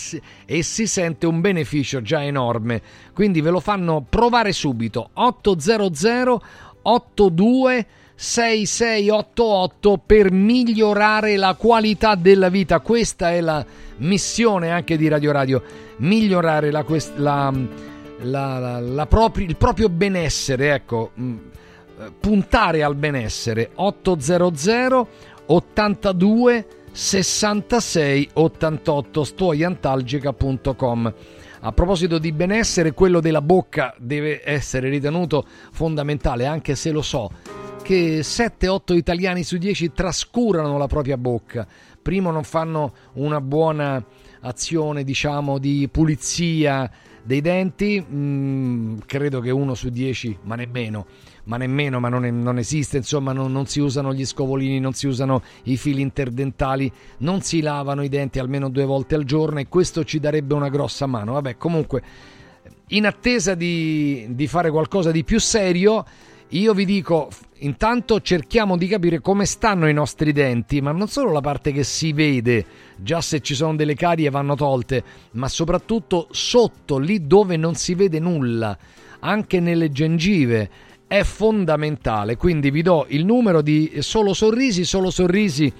e, si sente un beneficio già enorme. Quindi ve lo fanno provare subito 800 82 6688 per migliorare la qualità della vita. Questa è la missione anche di Radio Radio, migliorare la, la, la, propri, il proprio benessere, ecco, mm, puntare al benessere. 800 82 66 88 stuoiantalgica.com a proposito di benessere, quello della bocca deve essere ritenuto fondamentale, anche se lo so che 7-8 italiani su 10 trascurano la propria bocca. Primo non fanno una buona azione, diciamo, di pulizia dei denti, mm, credo che uno su 10, ma nemmeno, ma nemmeno, ma non, è, non esiste, insomma, non, non, si usano gli scovolini, non si usano i fili interdentali, non si lavano i denti almeno due volte al giorno e questo ci darebbe una grossa mano. Vabbè, comunque, in attesa di, di fare qualcosa di più serio, io vi dico, intanto cerchiamo di capire come stanno i nostri denti, ma non solo la parte che si vede, già se ci sono delle carie vanno tolte, ma soprattutto sotto, lì dove non si vede nulla, anche nelle gengive. È fondamentale, quindi vi do il numero di Solo Sorrisi, Solo Sorrisi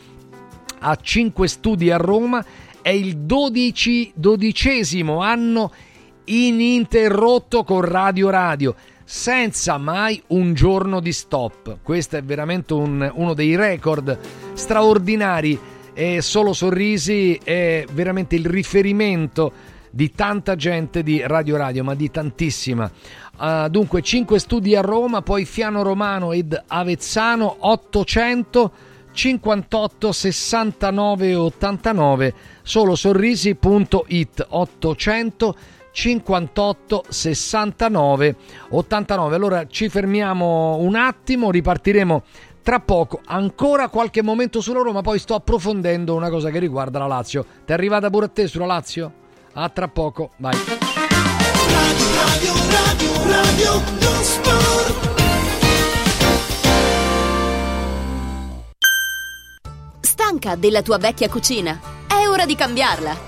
a 5 studi a Roma, è il 12, dodicesimo anno ininterrotto con Radio Radio senza mai un giorno di stop. Questo è veramente un, uno dei record straordinari e Solo Sorrisi è veramente il riferimento di tanta gente di Radio Radio, ma di tantissima. Uh, dunque 5 studi a Roma, poi Fiano Romano ed Avezzano 800 58 69 89 solo sorrisi.it 800 58 69 89. Allora ci fermiamo un attimo, ripartiremo tra poco. Ancora qualche momento sulla Roma, poi sto approfondendo una cosa che riguarda la Lazio. Ti è arrivata pure a te sulla Lazio? A tra poco, vai. Radio, radio, radio, radio, Stanca della tua vecchia cucina? È ora di cambiarla.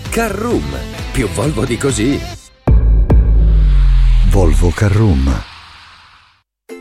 Carroom, più Volvo di così. Volvo Carroom.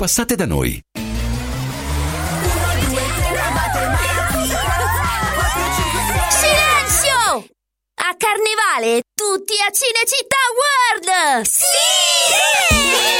Passate da noi. Silenzio! A Carnevale tutti a Cinecittà World! Sì!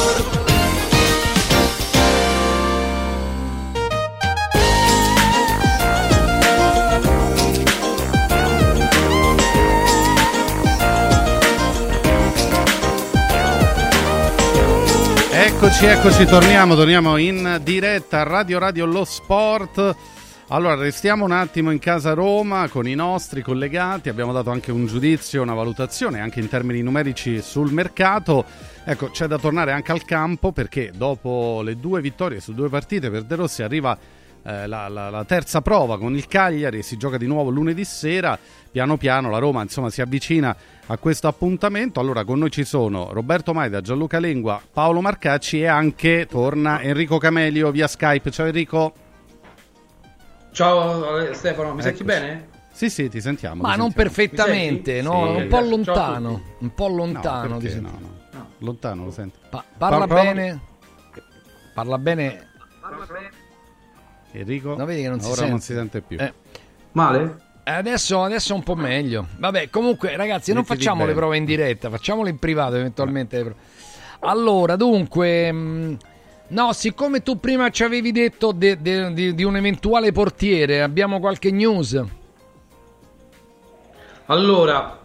Eccoci, eccoci, torniamo, torniamo in diretta a Radio Radio Lo Sport. Allora, restiamo un attimo in casa Roma con i nostri collegati, abbiamo dato anche un giudizio, una valutazione anche in termini numerici sul mercato. Ecco, c'è da tornare anche al campo perché dopo le due vittorie su due partite per De Rossi arriva eh, la, la- la terza prova con il Cagliari, si gioca di nuovo lunedì sera, piano piano la Roma insomma si avvicina a questo appuntamento. Allora con noi ci sono Roberto Maida, Gianluca Lengua, Paolo Marcacci e anche torna Enrico Camelio via Skype. Ciao Enrico. Ciao Stefano, mi senti Eccoci. bene? Sì, sì, ti sentiamo. Ma ti non sentiamo. perfettamente, no? senti? un po' Sì. Ciao a lontano. Un po' lontano. No, no, no. Lontano lo sento. Pa- parla Prova- bene. Parla bene. Enrico. No, vedi che non si Ora sente. non si sente più. Eh. Male? Eh, Adesso, adesso è un po' meglio. Vabbè, comunque, ragazzi, non Mettiti facciamo le prove in diretta, facciamole in privato eventualmente. le prove. Allora, dunque, mh, No, siccome tu prima ci avevi detto de- de- di, di un eventuale portiere, abbiamo qualche news? Allora,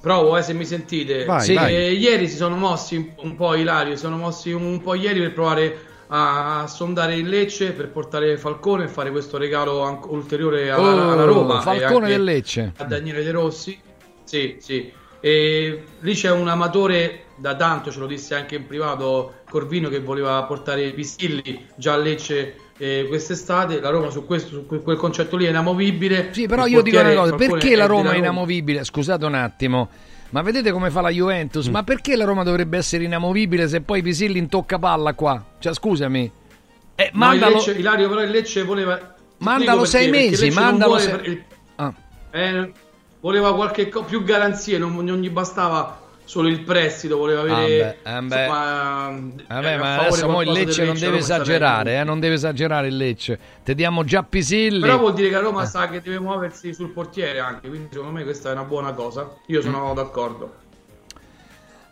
provo eh, se mi sentite. Vai, Sì, vai. eh, ieri si sono mossi un- un po' Ilario, si sono mossi un po' ieri per provare a, sondare il Lecce per portare Falcone e fare questo regalo an- ulteriore alla, Oh, alla Roma. Falcone del Lecce. A Daniele De Rossi. Sì, sì. E lì c'è un amatore da tanto, ce lo disse anche in privato Corvino che voleva portare Pisilli già a Lecce eh, quest'estate. La Roma su questo, su que- quel concetto lì è inamovibile. Sì, però Il io dico una cosa, perché la Roma è inamovibile? Scusate un attimo. Ma vedete come fa la Juventus? Ma perché la Roma dovrebbe essere inamovibile se poi Pisilli intocca palla qua? Cioè, scusami. Eh, No, mandalo, Lecce- Ilario però il Lecce voleva ti mandalo sei perché, mesi, mandalo sei... per- Ah. eh, voleva qualche co- più garanzie non, non gli bastava solo il prestito voleva avere Ah, beh, eh, beh. insomma, Vabbè, eh, a ma adesso mo il Lecce non Lecce, deve esagerare, eh, non deve esagerare il Lecce. Te diamo già Pisilli. però vuol dire che la Roma Eh. sa che deve muoversi sul portiere anche quindi secondo me questa è una buona cosa io sono Mm. d'accordo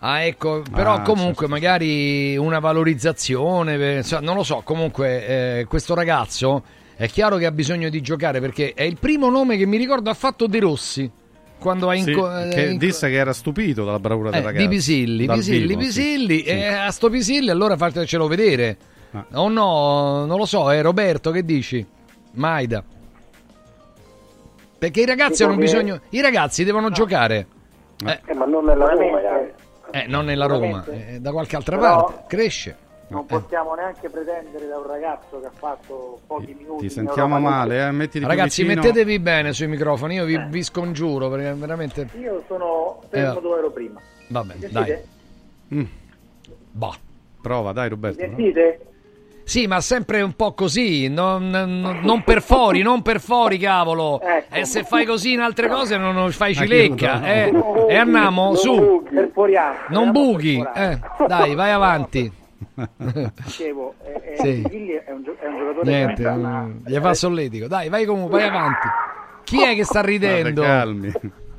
Ah, ecco, però Ah, comunque magari una valorizzazione, non lo so, comunque eh, questo ragazzo è chiaro che ha bisogno di giocare perché è il primo nome che mi ricordo ha fatto De Rossi quando ha Sì, inco- eh, che inco- disse che era stupito dalla bravura del eh, ragazzo. di Pisilli, Pisilli, vivo, sì. Pisilli, e a sto Pisilli allora fatecelo vedere. Ah. O no, non lo so, eh, Roberto, che dici? Maida. Perché i ragazzi hanno bisogno, i ragazzi devono giocare. Eh, Eh, ma non nella Roma, eh. eh, non nella Roma, eh, da qualche altra Però- parte, cresce. Non possiamo neanche pretendere da un ragazzo che ha fatto pochi minuti. Ti sentiamo male, eh? Mettiti Ragazzi, vicino. mettetevi bene sui microfoni, io vi, vi scongiuro perché veramente... Io sono fermo Eh, dove ero prima. Vabbè, Mi dai. Mm. Boh. Prova, dai Mi Roberto. sentite? Sì, ma sempre un po' così, non, non- non per fuori, non per fuori, cavolo. Ecco. E se fai così in altre cose non, non fai cilecca. Eh. E andiamo, su. Perforiamo. Non buchi. Eh, dai, vai avanti. Dicevo, eh, eh, Sì. È un, gio- è un giocatore Niente, che ha una- gli fa solletico. Dai, vai comunque, vai avanti. Chi è che sta ridendo? Guarda, calmi.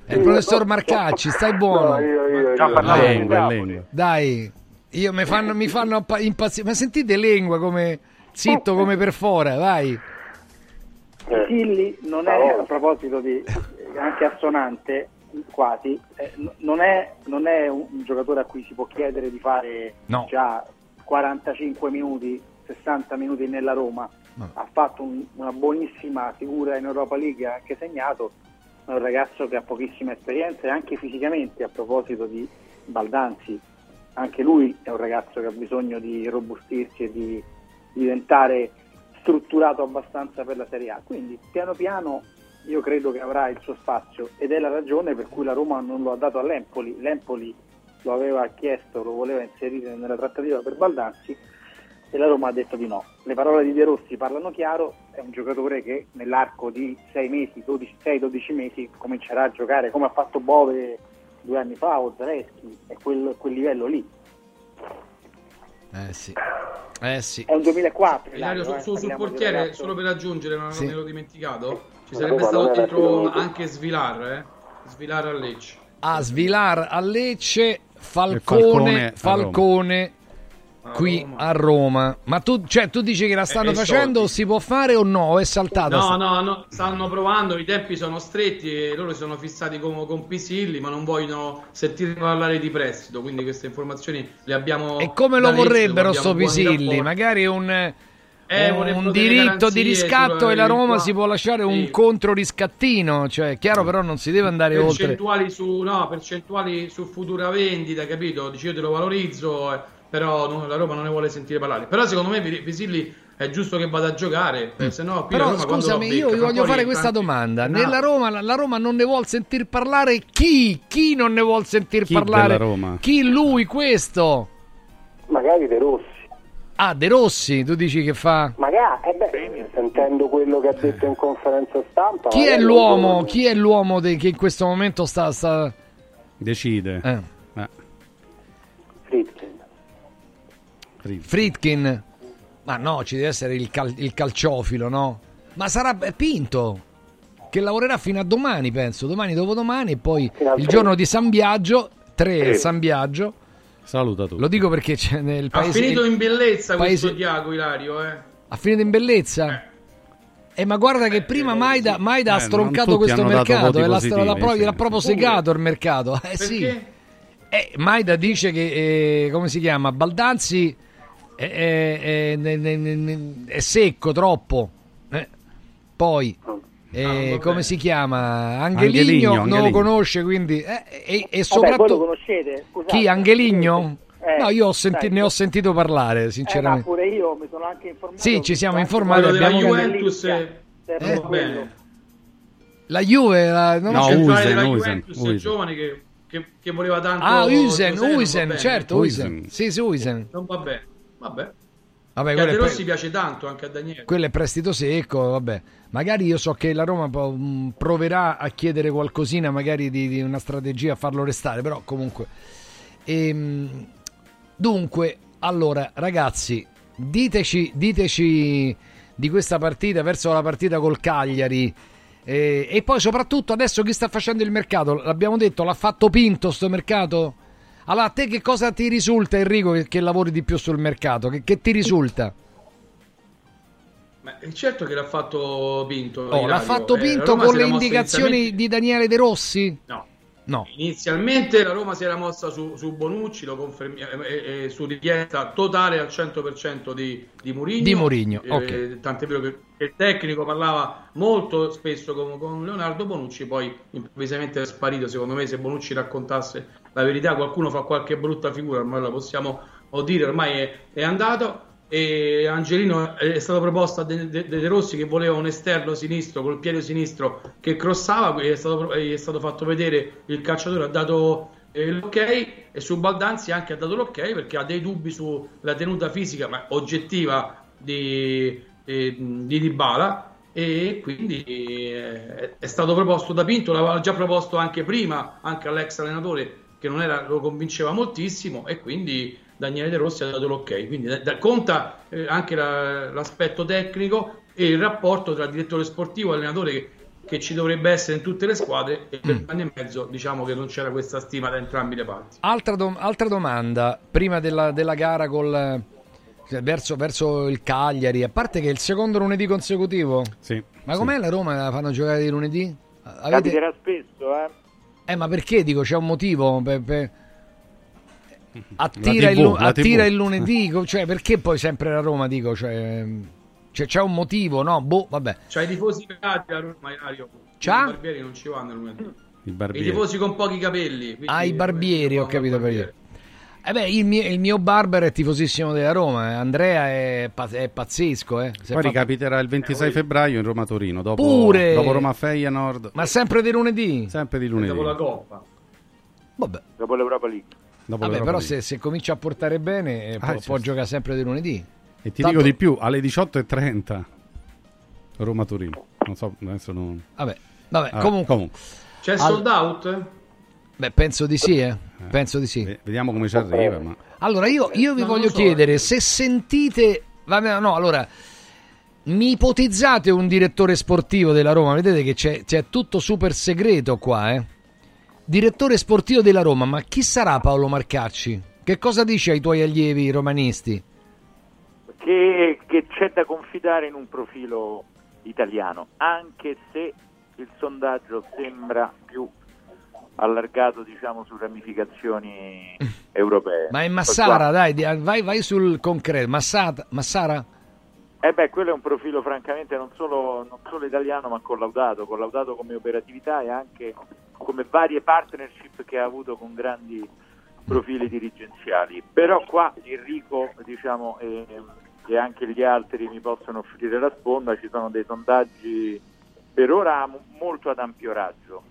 È il professor Marcacci, stai buono. Dai. Lengua, lengua. Dai, io mi fanno, mi fanno impazzire. Ma sentite lingua come zitto come per fora, vai. Pisilli non è, a proposito di eh, anche assonante, quasi, eh, non, è, non è un, un giocatore a cui si può chiedere di fare No. già 45 minuti, 60 minuti nella Roma. Ha fatto un- una buonissima figura in Europa League, ha anche segnato. È un ragazzo che ha pochissima esperienza e anche fisicamente, a proposito di Baldanzi, anche lui è un ragazzo che ha bisogno di robustirsi e di diventare strutturato abbastanza per la Serie A. Quindi piano piano io credo che avrà il suo spazio ed è la ragione per cui la Roma non lo ha dato all'Empoli. L'Empoli lo aveva chiesto, lo voleva inserire nella trattativa per Baldanzi e la Roma ha detto di no. Le parole di De Rossi parlano chiaro, è un giocatore che nell'arco di 6 mesi, 12 6-12 mesi comincerà a giocare come ha fatto Bove due anni fa o Zaleschi, è quel, quel livello lì. Eh sì. Eh sì. È un 2004. Ilario, su- eh, su- sul portiere, solo per aggiungere, non, Sì. non ero dimenticato, ci sarebbe stato più- anche Svilar, eh? Svilar a Lecce. A Svilar a Lecce, Falcone Falcone, a Falcone, qui a Roma. Ma tu, cioè, tu dici che la stanno e facendo o si può fare o no? È saltata? No, no, no, stanno provando, i tempi sono stretti e loro si sono fissati con, con Pisilli, ma non vogliono sentire parlare di prestito, quindi queste informazioni le abbiamo E come lo vorrebbero sto Pisilli? Magari un, Eh, un delle diritto garanzie di riscatto e la Roma eventuali- si può lasciare un Sì. controriscattino. Cioè, chiaro, però non si deve andare oltre. percentuali su, no, percentuali su futura vendita, capito? Dici io te lo valorizzo, eh, però non- la Roma non ne vuole sentire parlare. Però secondo me Pisilli è giusto che vada a giocare, eh, se no qui la Però scusami, lo io becca, vi fa voglio fare questa tanti- domanda. No. Nella Roma, la, la Roma non ne vuol sentir parlare chi? Chi non ne vuol sentir Chi parlare? della Roma? Chi lui questo? Magari De Rossi. Ah, De Rossi, tu dici che fa? Magari, eh beh, sentendo quello che ha detto in conferenza stampa. Chi è l'uomo? lo- Chi è l'uomo de- che in questo momento sta. sta... Decide. Eh. Eh. Friedkin. Fritkin? Ma no, ci deve essere il, cal- il calciofilo, no? Ma sarà è Pinto che lavorerà fino a domani, penso. Domani, dopodomani, e poi il giorno di San Biagio, 3 Sì. San Biagio, Saluta tu. Lo dico perché c'è nel Ha paese... finito in bellezza paese- questo Diago Ilario, eh. Ha finito in bellezza? Eh, ma guarda che prima Maida, Maida ha Eh, non stroncato questo mercato, e l'ha, positivi, l'ha proprio, sì. l'ha proprio segato il mercato. Eh sì. Eh, Maida dice che, eh, come si chiama, Baldanzi è, è- è- è secco troppo. Eh, Poi, eh, come si chiama? Angeligno, Angeligno, non lo conosce, quindi... eh, e, e Vabbè, voi lo soprattutto... conoscete? Scusate, Chi, Angeligno? Eh, no, io ho senti- ne ho sentito parlare, Eh, ma sinceramente. pure io mi sono anche informato. Sì, ci siamo informati, abbiamo- Juventus è, Eh, va bene. La Juve... la- non No, della Uisen, Juventus Uisen. giovane che, che, che voleva tanto Ah, Uisen, José, non va Uisen, bene. certo, Uisen. Uisen. Sì, sì, Uisen. non va bene vabbè Vabbè, De Rossi pre- piace tanto anche a Daniele quello è prestito secco, vabbè. Magari io so che la Roma mh, proverà a chiedere qualcosina, magari di, di una strategia a farlo restare, però comunque. Ehm, dunque, allora, ragazzi, diteci, diteci di questa partita verso la partita col Cagliari. eh, e poi soprattutto adesso chi sta facendo il mercato? L'abbiamo detto, l'ha fatto Pinto sto mercato? Allora, a te che cosa ti risulta, Enrico, che, che lavori di più sul mercato? Che, che ti risulta? Ma è certo che l'ha fatto Pinto Oh, l'ha. Eh, fatto Pinto Roma con le indicazioni inizialmente- di Daniele De Rossi? no No. Inizialmente la Roma si era mossa su, su Bonucci, lo confermiamo, e, e su richiesta totale al 100% di, di Mourinho. Di Mourinho, Eh, ok. Tant'è vero che, che il tecnico parlava molto spesso con, con Leonardo Bonucci, poi improvvisamente è sparito. Secondo me se Bonucci raccontasse la verità qualcuno fa qualche brutta figura, ormai la possiamo dire, ormai è, è andato. E Angelino è stato proposto a De, De- De Rossi che voleva un esterno sinistro col piede sinistro che crossava, è stato, è stato fatto vedere il calciatore, ha dato eh, l'ok e su Baldanzi anche ha dato l'ok perché ha dei dubbi sulla tenuta fisica ma oggettiva di, eh, di Dybala e quindi eh, è stato proposto da Pinto, l'aveva già proposto anche prima, anche all'ex allenatore che non era, lo convinceva moltissimo e quindi Daniele De Rossi ha dato l'ok. Quindi da- da- conta eh, anche la- l'aspetto tecnico e il rapporto tra direttore sportivo e allenatore che, che ci dovrebbe essere in tutte le squadre e per anni e mezzo diciamo che non c'era questa stima da entrambi le parti. Altra, dom- altra domanda, prima della, della gara col, cioè, verso, verso il Cagliari, a parte che è il secondo lunedì consecutivo, Sì. ma com'è la Roma la fanno giocare di lunedì? Avete... Capiterà spesso, eh. Eh, ma perché dico c'è un motivo? Per- per- Attira, il, TV, lu- la attira il lunedì, cioè perché poi sempre la Roma? Dico, cioè, cioè, c'è un motivo, no? Boh, vabbè. C'ha i tifosi pelati a Roma, Ilario. C'ha? I barbieri non ci vanno il lunedì. I I tifosi con pochi capelli. Ah, i barbieri, ho capito per barbiere. Eh beh, il mio, il mio barber è tifosissimo della Roma, eh. Andrea è, è pazzesco, eh. Poi fatto- ricapiterà il 26 febbraio in Roma Torino, dopo, Pure! dopo Roma Feyenoord, Ma sempre di lunedì? sempre di lunedì. Dopo la Coppa. Vabbè, Dopo l'Europa League. Dopo vabbè l'Europa però League. se, se comincia a portare bene eh, Ah, può, può giocare sempre di lunedì. E ti Tanto- dico di più, alle 18.30 Roma Torino. Non so, adesso non... Vabbè, vabbè, Vabbè, comunque, C'è Al- sold out? Beh, penso di sì, eh. Penso di sì. Ve- Vediamo come ci arriva, ma... Allora, io, io vi No, voglio so, chiedere eh. se sentite. Vabbè, no, allora. Mi ipotizzate un direttore sportivo della Roma? Vedete che c'è, c'è tutto super segreto qua, eh? Direttore sportivo della Roma, ma chi sarà Paolo Marcacci? Che cosa dice ai tuoi allievi romanisti? Che, che c'è da confidare in un profilo italiano, anche se il sondaggio sembra più allargato diciamo su ramificazioni europee. Ma è Massara, dai, vai, vai sul concreto. Massata, Massara? Eh beh, quello è un profilo francamente non solo, non solo italiano ma collaudato, collaudato come operatività e anche come varie partnership che ha avuto con grandi profili dirigenziali. Però qua Enrico diciamo, e, e anche gli altri mi possono offrire la sponda, ci sono dei sondaggi per ora mo- molto ad ampio raggio.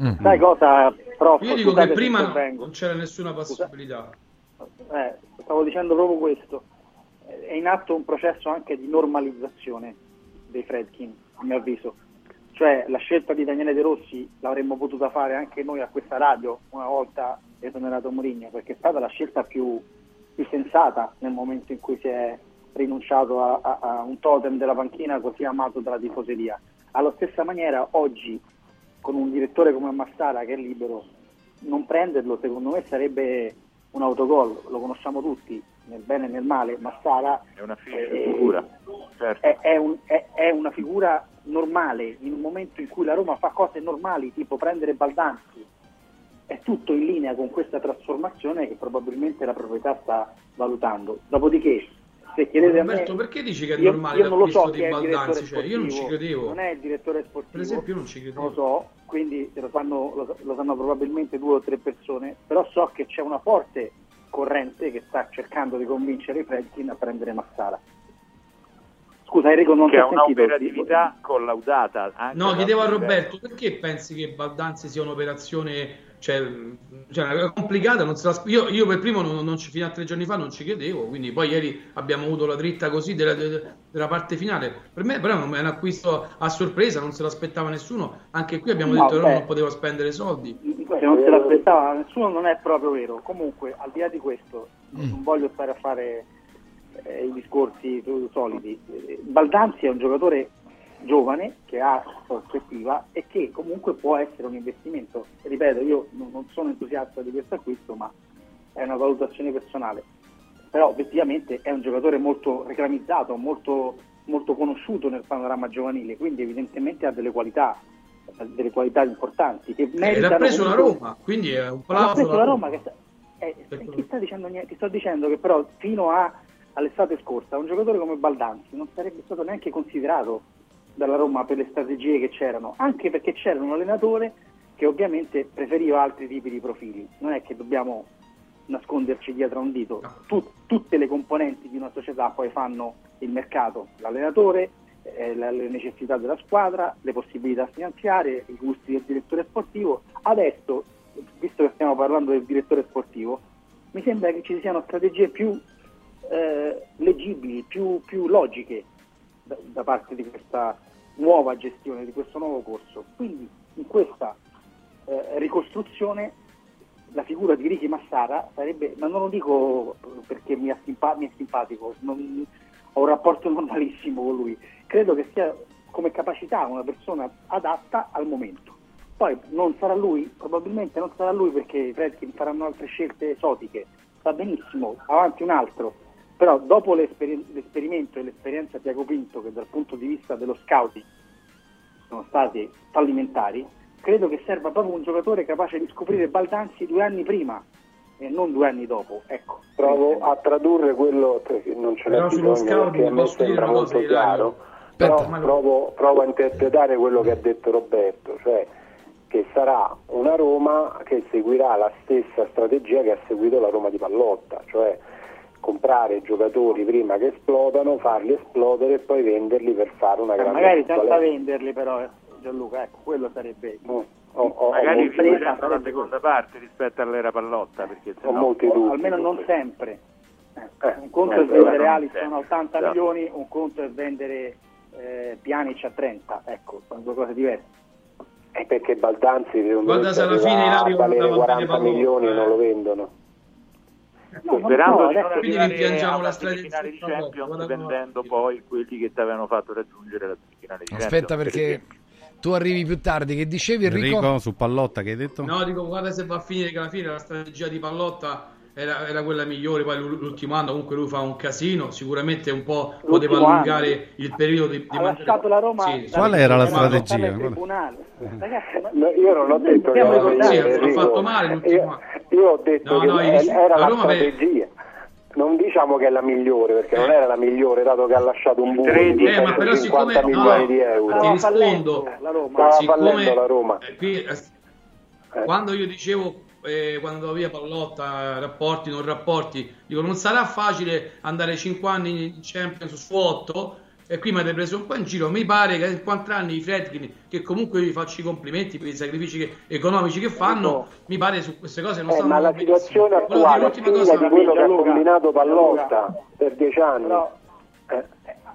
Mm. Sai cosa, prof? Io dico che prima non c'era nessuna possibilità. Eh, stavo dicendo proprio questo. È in atto un processo anche di normalizzazione dei Fredkin, a mio avviso. Cioè la scelta di Daniele De Rossi l'avremmo potuta fare anche noi a questa radio una volta esonerato Mourinho, perché è stata la scelta più, più sensata nel momento in cui si è rinunciato a, a- a un totem della panchina così amato dalla tifoseria. Alla stessa maniera oggi con un direttore come Massara che è libero non prenderlo secondo me sarebbe un autogol, lo conosciamo tutti, nel bene e nel male, Massara È una fi- figura, certo. è, è un- è- è una figura normale in un momento in cui la Roma fa cose normali, tipo prendere Baldanzi, è tutto in linea con questa trasformazione che probabilmente la proprietà sta valutando. Dopodiché, se chiedete a me, Roberto, perché dici che è io- normale io non lo so l'acquisto chi di è Baldanzi? Cioè, io non ci credevo. Non è il direttore sportivo. Per esempio, io non ci credevo. Non lo so, quindi lo sanno, lo, lo sanno probabilmente due o tre persone, però so che c'è una forte corrente che sta cercando di convincere i Fredkin a prendere Massara. Scusa Enrico, non che ti ha ho sentito. un'operatività collaudata. Anche No, chiedevo a Roberto, perché pensi che Baldanzi sia un'operazione cioè, cioè, complicata? Non se la io, io per primo non, non ci, fino a tre giorni fa non ci credevo, quindi poi ieri abbiamo avuto la dritta così della, de- della parte finale. Per me però è un acquisto a sorpresa, non se l'aspettava nessuno. Anche qui abbiamo No, detto che beh. non poteva spendere soldi. Se non se l'aspettava nessuno non è proprio vero. Comunque, al di là di questo, non voglio stare a fare eh, i discorsi soliti. Baldanzi è un giocatore giovane che ha prospettiva e che comunque può essere un investimento. Ripeto, io non sono entusiasta di questo acquisto, ma è una valutazione personale. Però obiettivamente è un giocatore molto reclamizzato, molto, molto conosciuto nel panorama giovanile, quindi evidentemente ha delle qualità, delle qualità importanti che Eh, l'ha preso la comunque- Roma, quindi è un ma l'ha preso la Roma che sta- eh, eh, ti, sta dicendo niente, ti sto dicendo che però fino a- all'estate scorsa un giocatore come Baldanzi non sarebbe stato neanche considerato dalla Roma per le strategie che c'erano, anche perché c'era un allenatore che ovviamente preferiva altri tipi di profili. Non è che dobbiamo nasconderci dietro a un dito. Tu- tutte le componenti di una società poi fanno il mercato, l'allenatore, eh, le necessità della squadra, le possibilità finanziarie, i gusti del direttore sportivo. Adesso, visto che stiamo parlando del direttore sportivo, mi sembra che ci siano strategie più eh, leggibili, più, più logiche da, parte di questa nuova gestione, di questo nuovo corso. Quindi in questa eh, ricostruzione la figura di Ricky Massara sarebbe, ma non lo dico perché mi è, simpa- mi è simpatico, non- ho un rapporto normalissimo con lui, credo che sia come capacità una persona adatta al momento. Poi non sarà lui, probabilmente non sarà lui perché i Fredkin faranno altre scelte esotiche, va benissimo, avanti un altro, però dopo l'esperi- l'esperimento e l'esperienza Tiago Pinto che dal punto di vista dello scouting sono stati fallimentari, credo che serva proprio un giocatore capace di scoprire Baldanzi due anni prima e non due anni dopo. Ecco. Provo a tradurre quello che non ce sullo bisogno scouting perché a me sembra molto chiaro, però provo, provo a interpretare quello che ha detto Roberto, cioè che sarà una Roma che seguirà la stessa strategia che ha seguito la Roma di Pallotta, cioè comprare giocatori prima che esplodano, farli esplodere e poi venderli per fare una Eh, grande magari senza plusvalenza. venderli però eh, Gianluca, ecco, quello sarebbe Ho- ho- Magari ho molti- riprendendo la seconda parte rispetto all'era pallotta, perché ho sennò... molti o dubbi. almeno non sempre. Eh, un conto eh, è vendere Alisson a sempre. 80 Esatto. milioni, un conto è vendere eh, Pjanic a 30, ecco, sono due cose diverse. È perché Baldanzi secondo Guarda me se alla fine valere andava bene 40 Pallotta, milioni e eh. non lo vendono. No, Sperando no, di non Quindi arrivare rimpiangiamo a la semifinale di Champions vendendo poi quelli che ti avevano fatto raggiungere la semifinale di Champions. Aspetta per perché tu arrivi più tardi. Che dicevi Enrico? Enrico su Pallotta che hai detto? No, dico, guarda se va a finire che alla fine la strategia di Pallotta era, era quella migliore, poi l'u- l'ultimo anno comunque lui fa un casino, sicuramente un po' poteva allungare il periodo di, di ha lasciato la Roma Sì, Qual era la strategia? Ragazzi, ma- No, io non ho detto era ricordare- Sì, ha fatto male l'ultimo io, anno. io ho detto No, che no, era il- era la Roma per- strategia. Non diciamo che è la migliore, perché non era la migliore, dato che ha lasciato un buco di. Eh, ma però 150 siccome no, milioni di euro. ti rispondo, la Roma. Siccome la Roma. eh, qui, eh, quando io dicevo eh, quando andavo via Pallotta, rapporti, non rapporti, dico non sarà facile andare 5 anni in Champions su 8 e qui mi avete preso un po' in giro, mi pare che in 4 anni i Fredkin, che comunque vi faccio i complimenti per i sacrifici che- economici che fanno, mi pare su queste cose non Eh, stanno ma la situazione dire attuale figlia cosa, di quello che ha combinato Pallotta per dieci anni. Però eh,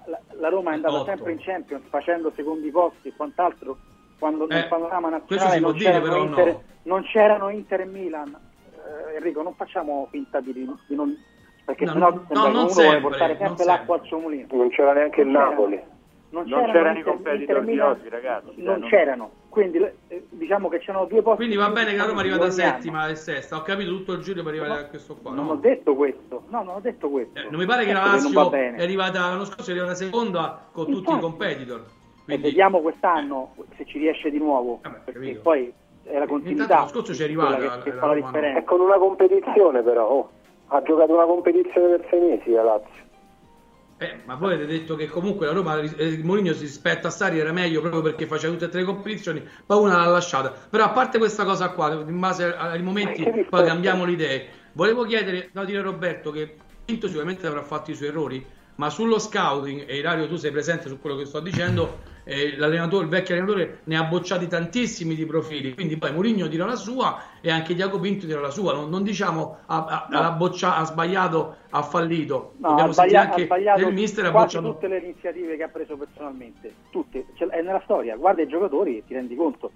la, la Roma è andata Otto. sempre in Champions facendo secondi posti e quant'altro quando nel Eh, panorama questo nazionale si può non dire, però Inter, no. Non c'erano Inter e Milan. Eh, Enrico, non facciamo finta di, di non... Perché No, sennò no, sembra uno sempre, vuole portare sempre l'acqua al suo mulino. Non c'era neanche il Non c'era. Napoli. non Non c'erano, c'erano i competitor di Milan oggi, ragazzi, dai, Non non- c'erano, quindi eh, diciamo che c'erano due posti. Quindi va bene che la Roma arrivata anno. settima e sesta. Ho capito tutto il giro per arrivare a questo qua. Non no? ho detto questo, no, non ho detto questo. Eh, Non mi pare che la non va Lazio è arrivata l'anno scorso, è arrivata seconda con tutti i Infatti. competitor. E vediamo quest'anno se ci riesce di nuovo, perché capito. poi è la continuità. Intanto l'anno scorso ci è arrivata che, che la- la differenza. È con una competizione però, oh. ha giocato una competizione per sei mesi la Lazio. Eh, ma voi avete detto che comunque la Roma, eh, Mourinho si rispetto a Sari era meglio proprio perché faceva tutte e tre le competizioni, poi una l'ha lasciata. Però a parte questa cosa qua, in base ai momenti, che poi cambiamo le idee. Volevo chiedere, no, dire a Roberto che Pinto sicuramente avrà fatto i suoi errori, ma sullo scouting, e Ilario tu sei presente su quello che sto dicendo, eh, l'allenatore, il vecchio allenatore ne ha bocciati tantissimi di profili, quindi poi Mourinho dirà la sua e anche Diaco Pinto dirà la sua, non, non diciamo ha, ha, No. ha boccia- ha sbagliato, ha fallito, No, dobbiamo ha, sentire sbaglia- anche sbagliato del mister ha bocciato tutte le iniziative che ha preso personalmente, tutte, Ce- è nella storia, guarda i giocatori e ti rendi conto.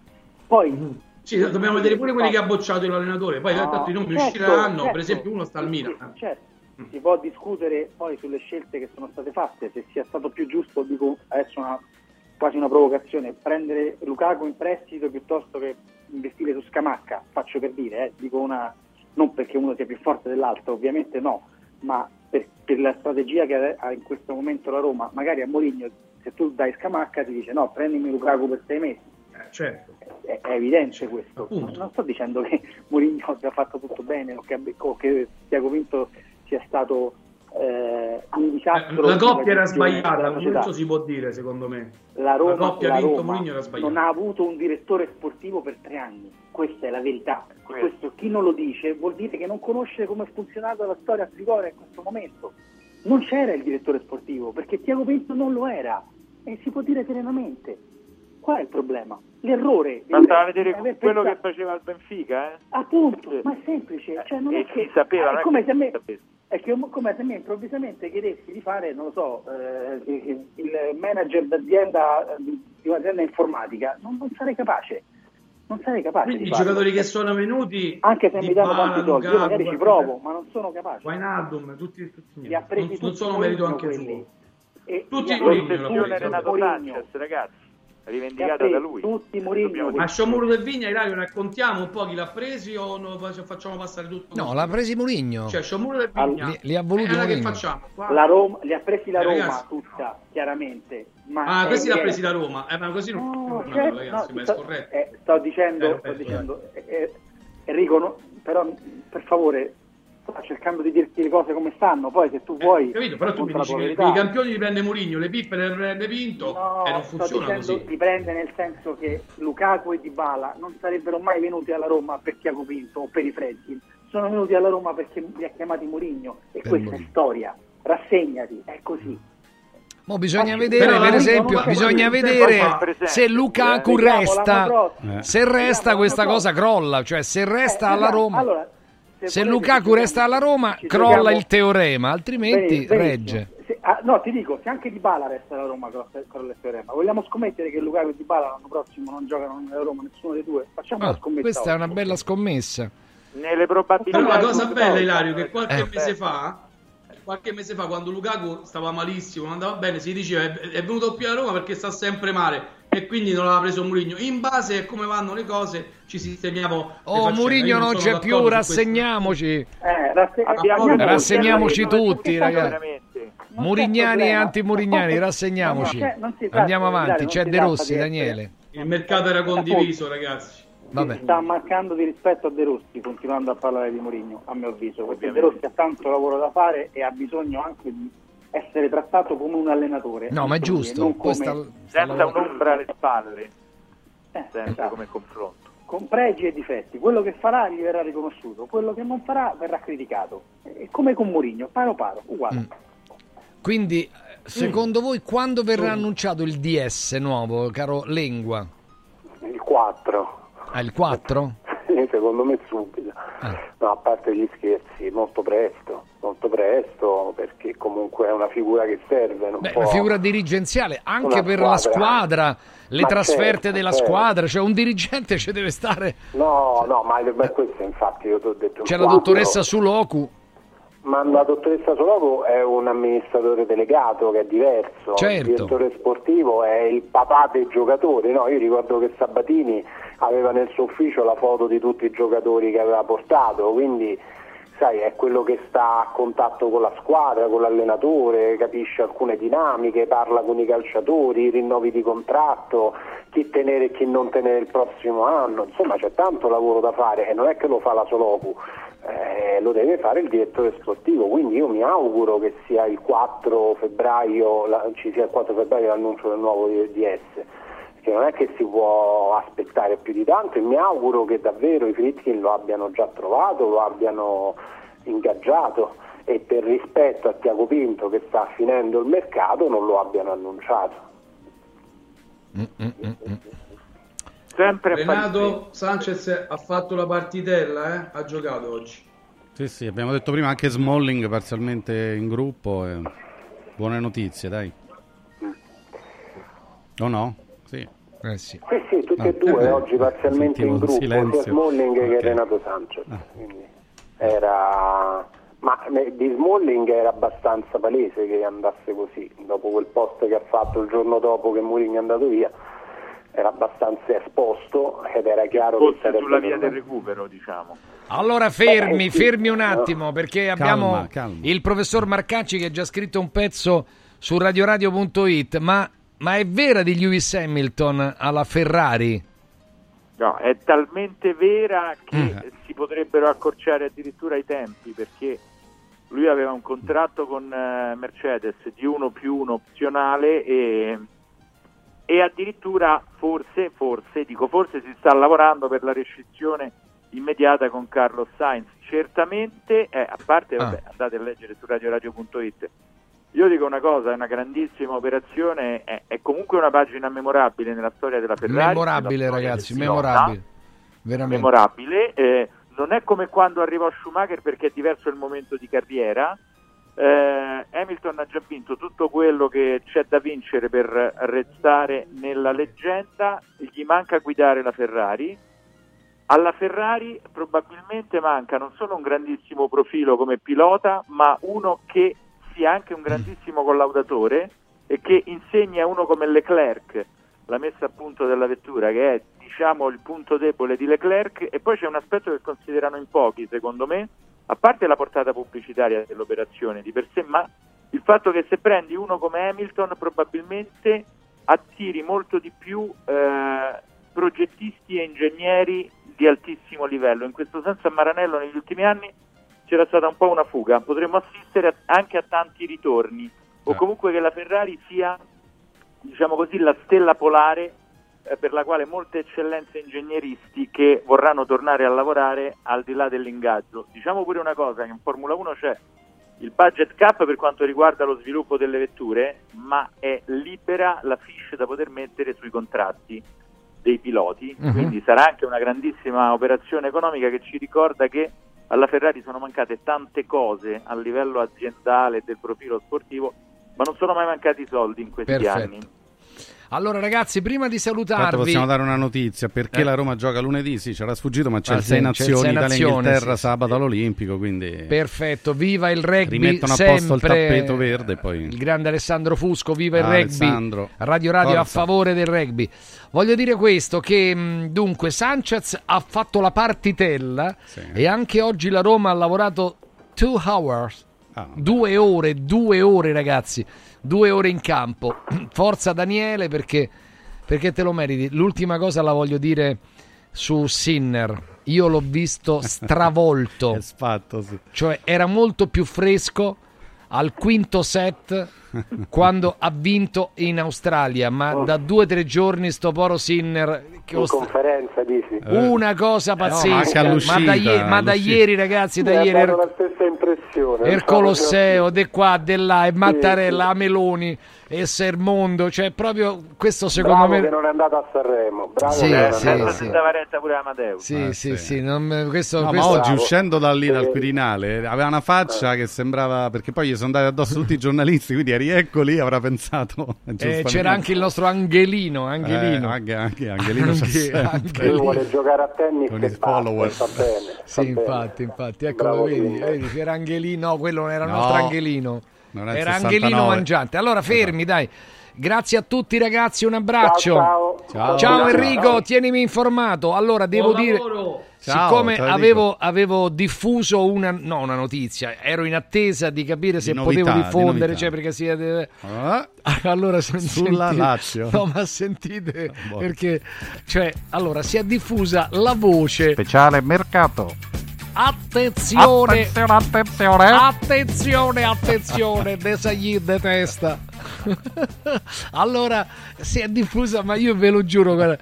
Poi Sì, dobbiamo vedere pure quelli che ha bocciato l'allenatore. Poi No, tanto i nomi certo, usciranno. certo. Per esempio, uno sta al Milan. Certo, si può discutere poi sulle scelte che sono state fatte, se sia stato più giusto, dico adesso una, quasi una provocazione, prendere Lukaku in prestito piuttosto che investire su Scamacca, faccio per dire, eh, dico una, non perché uno sia più forte dell'altro, ovviamente no, ma per, per la strategia che ha in questo momento la Roma, magari a Moligno se tu dai Scamacca ti dice no, prendimi Lukaku per sei mesi, certo. è, è evidente questo. Non, non sto dicendo che Mourinho abbia fatto tutto bene o che, o che Tiago Vinto sia stato eh, un disastro. La coppia era sbagliata, questo si può dire, secondo me. La Roma, la coppia la vinto era sbagliata. non ha avuto un direttore sportivo per tre anni, questa è la verità. Questo, chi non lo dice vuol dire che non conosce come è funzionata la storia a Trigora in questo momento. Non c'era il direttore sportivo perché Tiago Pinto non lo era e si può dire serenamente. Qual è il problema? L'errore. Bastava il- vedere quello che pensato- faceva il Benfica, eh? Appunto, ma è semplice, cioè non E è che si sapeva, non è come che se a me sapesse. È che come se me improvvisamente chiedessi di fare, non lo so, eh, il manager d'azienda di un'azienda informatica, non, non sarei capace. Non sarei capace Quindi di i farlo. giocatori che sono venuti, anche se mi danno tanti soldi, io Lukaku, magari ci provo, ma non sono capace. Wijnaldum, tutti, tutti non, tutti non sono merito anche quelli. suo. E Tutti li ha Mourinho presi l'ha L'ossessione preso. Renato. Sanchez, ragazzi, rivendicata da lui. tutti Mourinho Dobbiamo quelli. A Sciomuro del Vigna, Ilario, raccontiamo un po' chi l'ha presi o no, facciamo passare tutto? No, l'ha presi Mourinho. Cioè, Sciomuro del Vigna. Li, li ha voluti E allora che Mourinho. facciamo? La Roma, li ha presi la Eh, Roma ragazzi. tutta, chiaramente. Ma Ah, questi l'ha evidente- presi da Roma. Eh, ma così non No, no, certo, ragazzi, no, ma è sto, scorretto. eh, sto dicendo, Eh, sto dicendo eh, eh, Enrico, no, però per favore, sto cercando di dirti le cose come stanno, poi se tu vuoi... Eh, Capito? Però tu mi dici che i campioni li prende Mourinho, le pippe le prende Pinto No, e non sto funziona dicendo così. dipende nel senso che Lukaku e Dybala non sarebbero mai venuti alla Roma per Tiago Pinto o per i Fredkin, sono venuti alla Roma perché li ha chiamati Mourinho e Per questa Mourinho. è storia, rassegnati, è così. Mo bisogna vedere, per esempio, bisogna vedere se Lukaku eh. Vediamo resta, se resta questa cosa crolla, cioè se resta Eh, alla esatto. Roma, Allora, se Lukaku resta alla Roma, crolla giochiamo- il teorema, altrimenti Benissimo, regge. Se- ah, no, ti dico, se anche Dybala resta alla Roma con il teorema, vogliamo scommettere che Lukaku e Dybala l'anno prossimo non giocano nella Roma, nessuno dei due? Facciamo Ah, una scommessa. questa è oggi. una bella scommessa. Nelle probabilità... Però la cosa di- bella, Ilario, che qualche Eh, mese fa, qualche mese fa, quando Lukaku stava malissimo, non andava bene, si diceva è, è venuto qui a Roma perché sta sempre male e quindi non l'aveva preso Mourinho. In base a come vanno le cose, ci sistemiamo. Oh, Io non sono c'è più, rassegniamoci. Eh, Rassegniamoci Non è tutti, ragazzi. veramente. Non Murignani e anti-Murignani, Non rassegniamoci. non Andiamo di- avanti, non c'è De Rossi, Daniele. Il mercato era condiviso, ragazzi. Vabbè. Sta mancando di rispetto a De Rossi continuando a parlare di Mourinho, a mio avviso, perché De. Rossi ha tanto lavoro da fare e ha bisogno anche di essere trattato come un allenatore. No, ma è giusto. Non come- sta- sta Senza un'ombra alle spalle, eh, sempre esatto. come confronto. con pregi e difetti. Quello che farà gli verrà riconosciuto, quello che non farà verrà criticato. E come con Mourinho, paro paro, uguale. Mm. Quindi, eh, secondo voi, quando verrà annunciato il DS nuovo, caro Lengua? Il 4. Ah, il 4? Secondo me subito. Ah. No, a parte gli scherzi, molto presto, molto presto, perché comunque è una figura che serve. Beh, una figura dirigenziale anche per la squadra. squadra, le Ma trasferte certo, della certo. squadra, cioè un dirigente ci deve stare. No, no, ma ma questo infatti io ti ho detto C'è la dottoressa Suloku. Ma la dottoressa Soloco è un amministratore delegato che è diverso, Certo. il direttore sportivo è il papà dei giocatori, no? io ricordo che Sabatini aveva nel suo ufficio la foto di tutti i giocatori che aveva portato, quindi sai, è quello che sta a contatto con la squadra, con l'allenatore, capisce alcune dinamiche, parla con i calciatori, i rinnovi di contratto, chi tenere e chi non tenere il prossimo anno, insomma c'è tanto lavoro da fare e non è che lo fa la Solocu, eh, lo deve fare il direttore sportivo, quindi io mi auguro che sia il 4 febbraio, la- ci sia il 4 febbraio l'annuncio del nuovo DS, perché non è che si può aspettare più di tanto e mi auguro che davvero i Fritkin lo abbiano già trovato, lo abbiano ingaggiato e per rispetto a Tiago Pinto che sta finendo il mercato non lo abbiano annunciato. Sempre Renato Sanchez ha fatto la partitella, eh? ha giocato oggi. Sì, sì, abbiamo detto prima anche Smalling parzialmente in gruppo. e Buone notizie, dai. O no? Sì. Eh sì. Sì, sì, tutti Ah, e due eh, oggi parzialmente in gruppo, silenzio. sia Smalling che Ok. Renato Sanchez. Quindi era... Ma di Smalling era abbastanza palese che andasse così, dopo quel post che ha fatto il giorno dopo che Mourinho è andato via, era abbastanza esposto ed era chiaro che Fosse sarebbe sulla via del recupero, diciamo. Allora fermi, Eh, sì. fermi un attimo perché abbiamo Calma, calma. il professor Marcacci che ha già scritto un pezzo su radioradio.it, ma, ma è vera di Lewis Hamilton alla Ferrari? No, è talmente vera che Mm. si potrebbero accorciare addirittura i tempi perché lui aveva un contratto con eh, Mercedes di 1 più 1 opzionale e, e addirittura forse, forse, dico forse si sta lavorando per la rescissione immediata con Carlos Sainz. Certamente, eh, a parte, vabbè, andate a leggere su radioradio.it. Io dico una cosa, è una grandissima operazione, è, è comunque una pagina memorabile nella storia della Ferrari. memorabile ragazzi, memorabile. Veramente. memorabile. eh, non è come quando arrivò Schumacher perché è diverso il momento di carriera. Eh, Hamilton ha già vinto tutto quello che c'è da vincere per restare nella leggenda, gli manca guidare la Ferrari. Alla Ferrari probabilmente manca non solo un grandissimo profilo come pilota, ma uno che sia anche un grandissimo collaudatore e che insegni a uno come Leclerc la messa a punto della vettura, che è diciamo il punto debole di Leclerc, e poi c'è un aspetto che considerano in pochi, secondo me, a parte la portata pubblicitaria dell'operazione di per sé, ma il fatto che se prendi uno come Hamilton probabilmente attiri molto di più eh, progettisti e ingegneri di altissimo livello. In questo senso a Maranello negli ultimi anni c'era stata un po' una fuga, potremmo assistere anche a tanti ritorni, o Eh. comunque che la Ferrari sia diciamo così, la stella polare eh, per la quale molte eccellenze ingegneristiche vorranno tornare a lavorare al di là dell'ingaggio. Diciamo pure una cosa, che in Formula 1 c'è il budget cap per quanto riguarda lo sviluppo delle vetture, ma è libera la fiche da poter mettere sui contratti dei piloti, Mhm. quindi sarà anche una grandissima operazione economica che ci ricorda che alla Ferrari sono mancate tante cose a livello aziendale del profilo sportivo, ma non sono mai mancati i soldi in questi Perfetto. anni. Allora ragazzi, prima di salutarvi possiamo dare una notizia perché Eh. la Roma gioca lunedì? Sì, c'era sfuggito, ma c'è Ah, il sì, Sei c'è il Nazioni, Sei Italia Inghilterra sì, sabato all'Olimpico, quindi Perfetto, viva il rugby rimettono a posto il tappeto verde poi il grande Alessandro Fusco, viva il Ah, rugby. Alessandro. Radio Radio a Forza. favore del rugby. Voglio dire questo che mh, dunque Sanchez ha fatto la partitella e anche oggi la Roma ha lavorato two hours. Ah, due ore, due ore ragazzi, due ore in campo. Forza Daniele perché, perché te lo meriti. L'ultima cosa la voglio dire su Sinner. Io l'ho visto stravolto. Sfatto, sì. Cioè era molto più fresco al quinto set quando ha vinto in Australia, ma da due o tre giorni sto poro Sinner che In conferenza dici? una cosa Eh, no, ma pazzesca, anche ma, all'uscita, da, ie- ma da ieri ragazzi, da Mi ieri er- la stessa impressione. il Colosseo, de qua, de là, e Mattarella, a Meloni e Sermondo, cioè proprio questo secondo Bravo me... che non è andato a Sanremo. Bravo Sì, che non è sì, a sì. Senza varetta pure Amadeus. Sì, sì, sì, non- questo, No, questo- ma oggi uscendo da lì dal Eh. Quirinale aveva una faccia che sembrava perché poi gli sono andati addosso tutti i giornalisti, quindi eri ecco lì avrà pensato. Eh, c'era anche il nostro Angelino, Angelino. Eh, anche, anche Angelino Anche-. Lui vuole giocare a tennis Con i follower. sta bene. sta Sì, bene. infatti, infatti, eccolo, Bravo vedi, vedi, c'era Angelino, no, quello non era il No, nostro Angelino. Non Era 69. Angelino Mangiante. Allora fermi, dai. Grazie a tutti ragazzi, un abbraccio. Ciao, ciao. Ciao, Ciao. Enrico, Ciao. tienimi informato. Allora devo Buon dire siccome avevo, avevo diffuso una, no, una notizia, ero in attesa di capire se Di novità, potevo di diffondere, novità. cioè perché siete Ah, allora Sulla sentite- Lazio. No, ma sentite Boh. perché cioè, allora si è diffusa la voce Speciale mercato. Attenzione, Attenzione, attenzione. attenzione, attenzione, desagli de testa. allora si è diffusa, ma io ve lo giuro, guarda,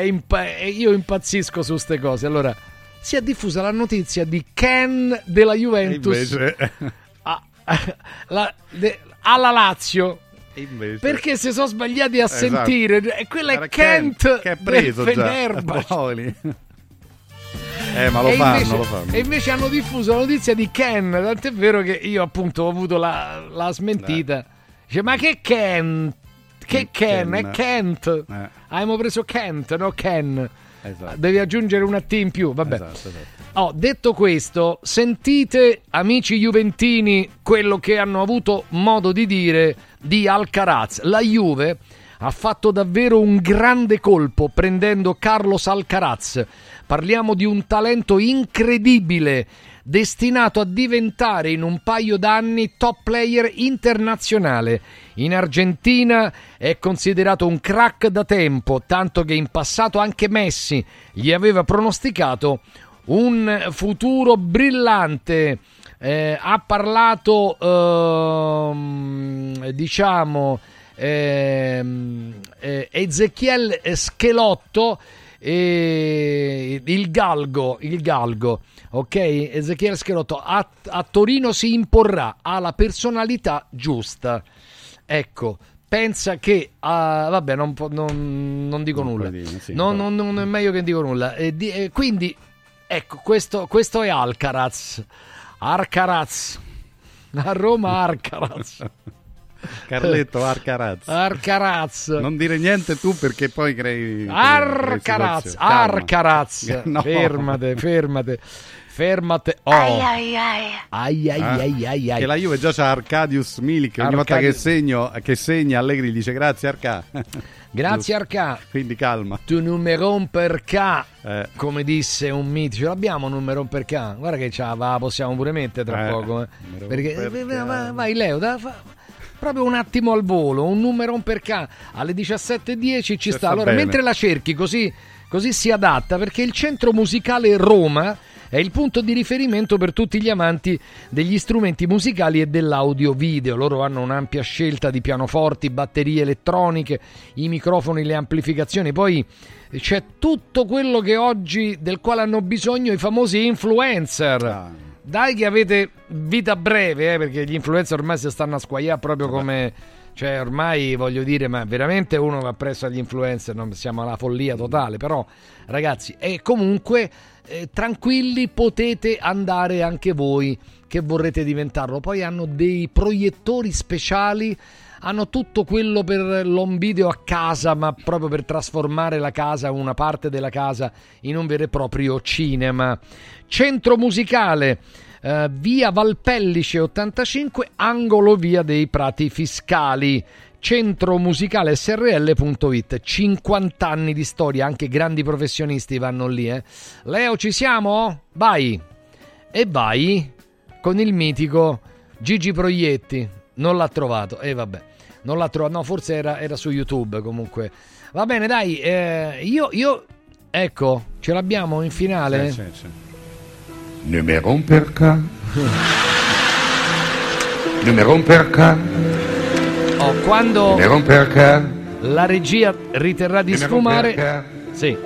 impa- io impazzisco su queste cose. Allora, si è diffusa la notizia di Ken della Juventus invece, a- la- de- alla Lazio. invece. Perché si sono sbagliati a Esatto. sentire e quella Era è Kent che è preso già. Eh, ma lo e fanno, invece, lo fanno. E invece hanno diffuso la notizia di Ken, tant'è vero che io appunto ho avuto la, la smentita. Dice, ma che Ken? Che Ken? È Ken. Kent. Eh. Abbiamo preso Kent, no Ken. Esatto. Devi aggiungere una T in più, vabbè. Esatto, esatto. Oh, detto questo, sentite, amici juventini, quello che hanno avuto modo di dire di Alcaraz. La Juve ha fatto davvero un grande colpo prendendo Carlos Alcaraz. Parliamo di un talento incredibile, destinato a diventare in un paio d'anni top player internazionale. In Argentina è considerato un crack da tempo, tanto che in passato anche Messi gli aveva pronosticato un futuro brillante. Eh, ha parlato, ehm, diciamo, ehm, eh, Ezechiel Schelotto, eh, il galgo, il galgo, ok? Ezechiel Schelotto a, a Torino si imporrà, ha la personalità giusta. Ecco, pensa che, ah, vabbè, non, non- non dico Non nulla. dire, sì, non, però. non- è meglio che dico nulla. E di- e quindi, ecco, questo, questo è Alcaraz. Arcaraz. A Roma Arcaraz. Carletto Arcaraz. Arcaraz. Non dire niente tu perché poi crei. Arcaraz. Arcaraz. No. Fermate, fermate. Fermate. Oh. Ai ai ai. Ai ai Ah, ai ai ai. Che la Juve già c'ha Arcadius Milik. Ogni volta che, segno, che segna, Allegri gli dice grazie Arca. Grazie Arca. Quindi calma. Tu numeron per K. Eh. Come disse un mito, ce l'abbiamo un numero per K. Guarda che ce la va, possiamo pure mettere tra Eh, poco. eh. Perché per eh, vai, Leo, da- fa- proprio un attimo al volo, un numero per K alle 17.10 ci Ci sta. sta Allora, bene. mentre la cerchi così, così si adatta, perché il centro musicale Roma è il punto di riferimento per tutti gli amanti degli strumenti musicali e dell'audio video. Loro hanno un'ampia scelta di pianoforti, batterie elettroniche, i microfoni, le amplificazioni. Poi c'è tutto quello che oggi del quale hanno bisogno i famosi influencer. Ah. Dai che avete vita breve, eh, perché gli influencer ormai si stanno a squagliare proprio come... Cioè ormai voglio dire, ma veramente uno va presso agli influencer, non siamo alla follia totale, però ragazzi, e comunque eh, tranquilli potete andare anche voi che vorrete diventarlo. Poi hanno dei proiettori speciali, hanno tutto quello per l'home video a casa, ma proprio per trasformare la casa, una parte della casa, in un vero e proprio cinema. Centro musicale. eh, via Valpellice 85, angolo via dei Prati Fiscali. Centro musicale srl.it 50 anni di storia, anche grandi professionisti vanno lì. Eh. Leo, ci siamo? Vai! E vai con il mitico Gigi Proietti. Non l'ha trovato, e vabbè, non l'ha trovato. No, forse era, era su YouTube comunque. Va bene, dai, eh, io, io, ecco, ce l'abbiamo in finale. Sì, sì, sì. Numero un per K. Numero un per K. Oh, quando Numero un per K. la regia riterrà di Numero un sfumare, sì.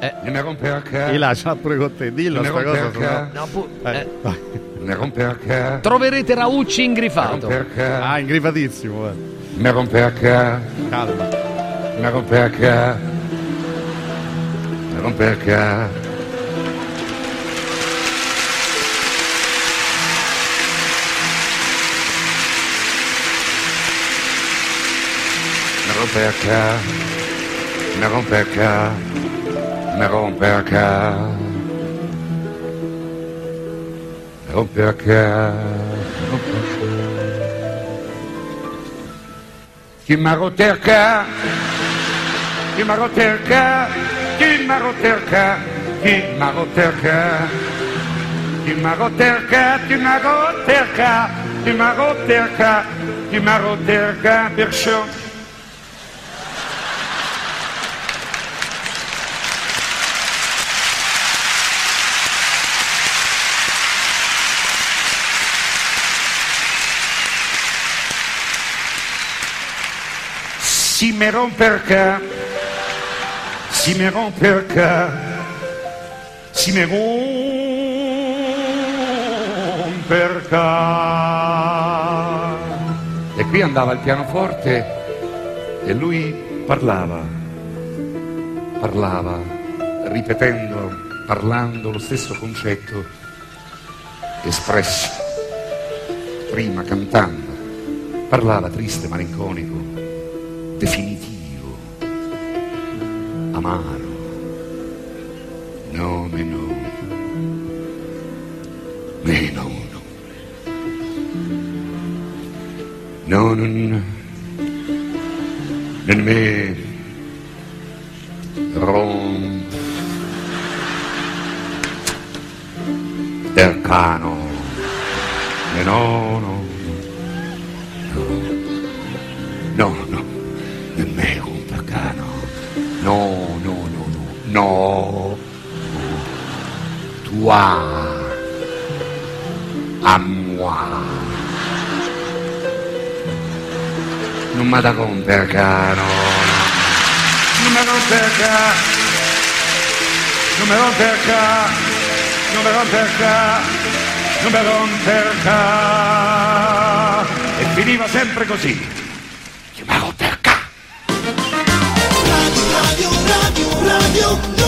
Eh, Numero un per K. E là, c'ha pure con te. Dillo sta Numero cosa. K. no, pu- Eh, eh, vai. Numero un per K. troverete Raucci Numero un ingrifato. Ah, ingrifatissimo. eh. Numero un per K. Calma. Numero un per K. Numero un per K. Numero un per K. Numero un per K. Numero un Chi mi ha rotto il ca, chi mi ha rotto il ca, chi mi ha rotto il ca, chi mi ha rotto il ca, chi mi ha rotto il ca, chi mi ha rotto il ca, chi mi ha rotto il ca, chi mi ha rotto il ca, perciò si me romper ca, si me romper ca, si me romper ca. E qui andava il pianoforte e lui parlava, parlava, ripetendo, parlando lo stesso concetto espresso, prima cantando, parlava triste, malinconico, definitivo, amaro, no, me no, no, no, non, non me rom del cano, e no, Toi. A moi. Non mi da rompere cano. Non mi rompere ca. Non mi rompere ca. Non mi rompere ca. Non mi rompere ca. E finiva sempre così. Radio, radio, radio, non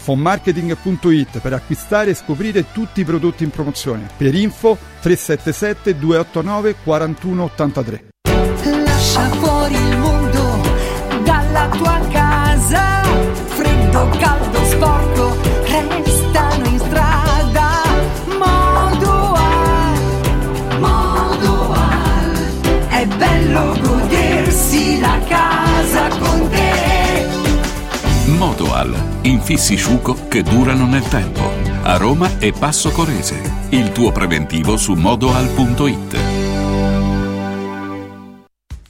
fonmarketing.it per acquistare e scoprire tutti i prodotti in promozione. Per info 377 289 4183. Lascia fuori il mondo dalla tua casa. Freddo, caldo, sporco, Modoal, infissi sciuco che durano nel tempo. A Roma e Passo Corese. Il tuo preventivo su modoal.it.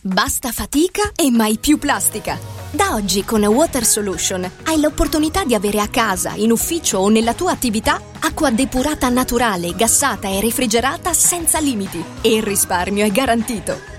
Basta fatica e mai più plastica. Da oggi con Water Solution hai l'opportunità di avere a casa, in ufficio o nella tua attività acqua depurata naturale, gassata e refrigerata senza limiti e il risparmio è garantito.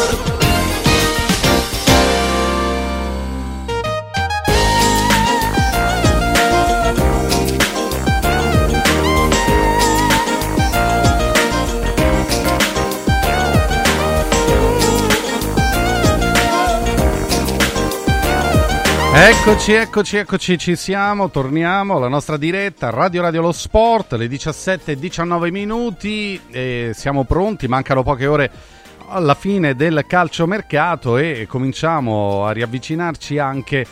Eccoci, eccoci, eccoci, ci siamo, torniamo alla nostra diretta Radio Radio Lo Sport, le 17 e 19 minuti, siamo pronti, mancano poche ore alla fine del calciomercato e cominciamo a riavvicinarci anche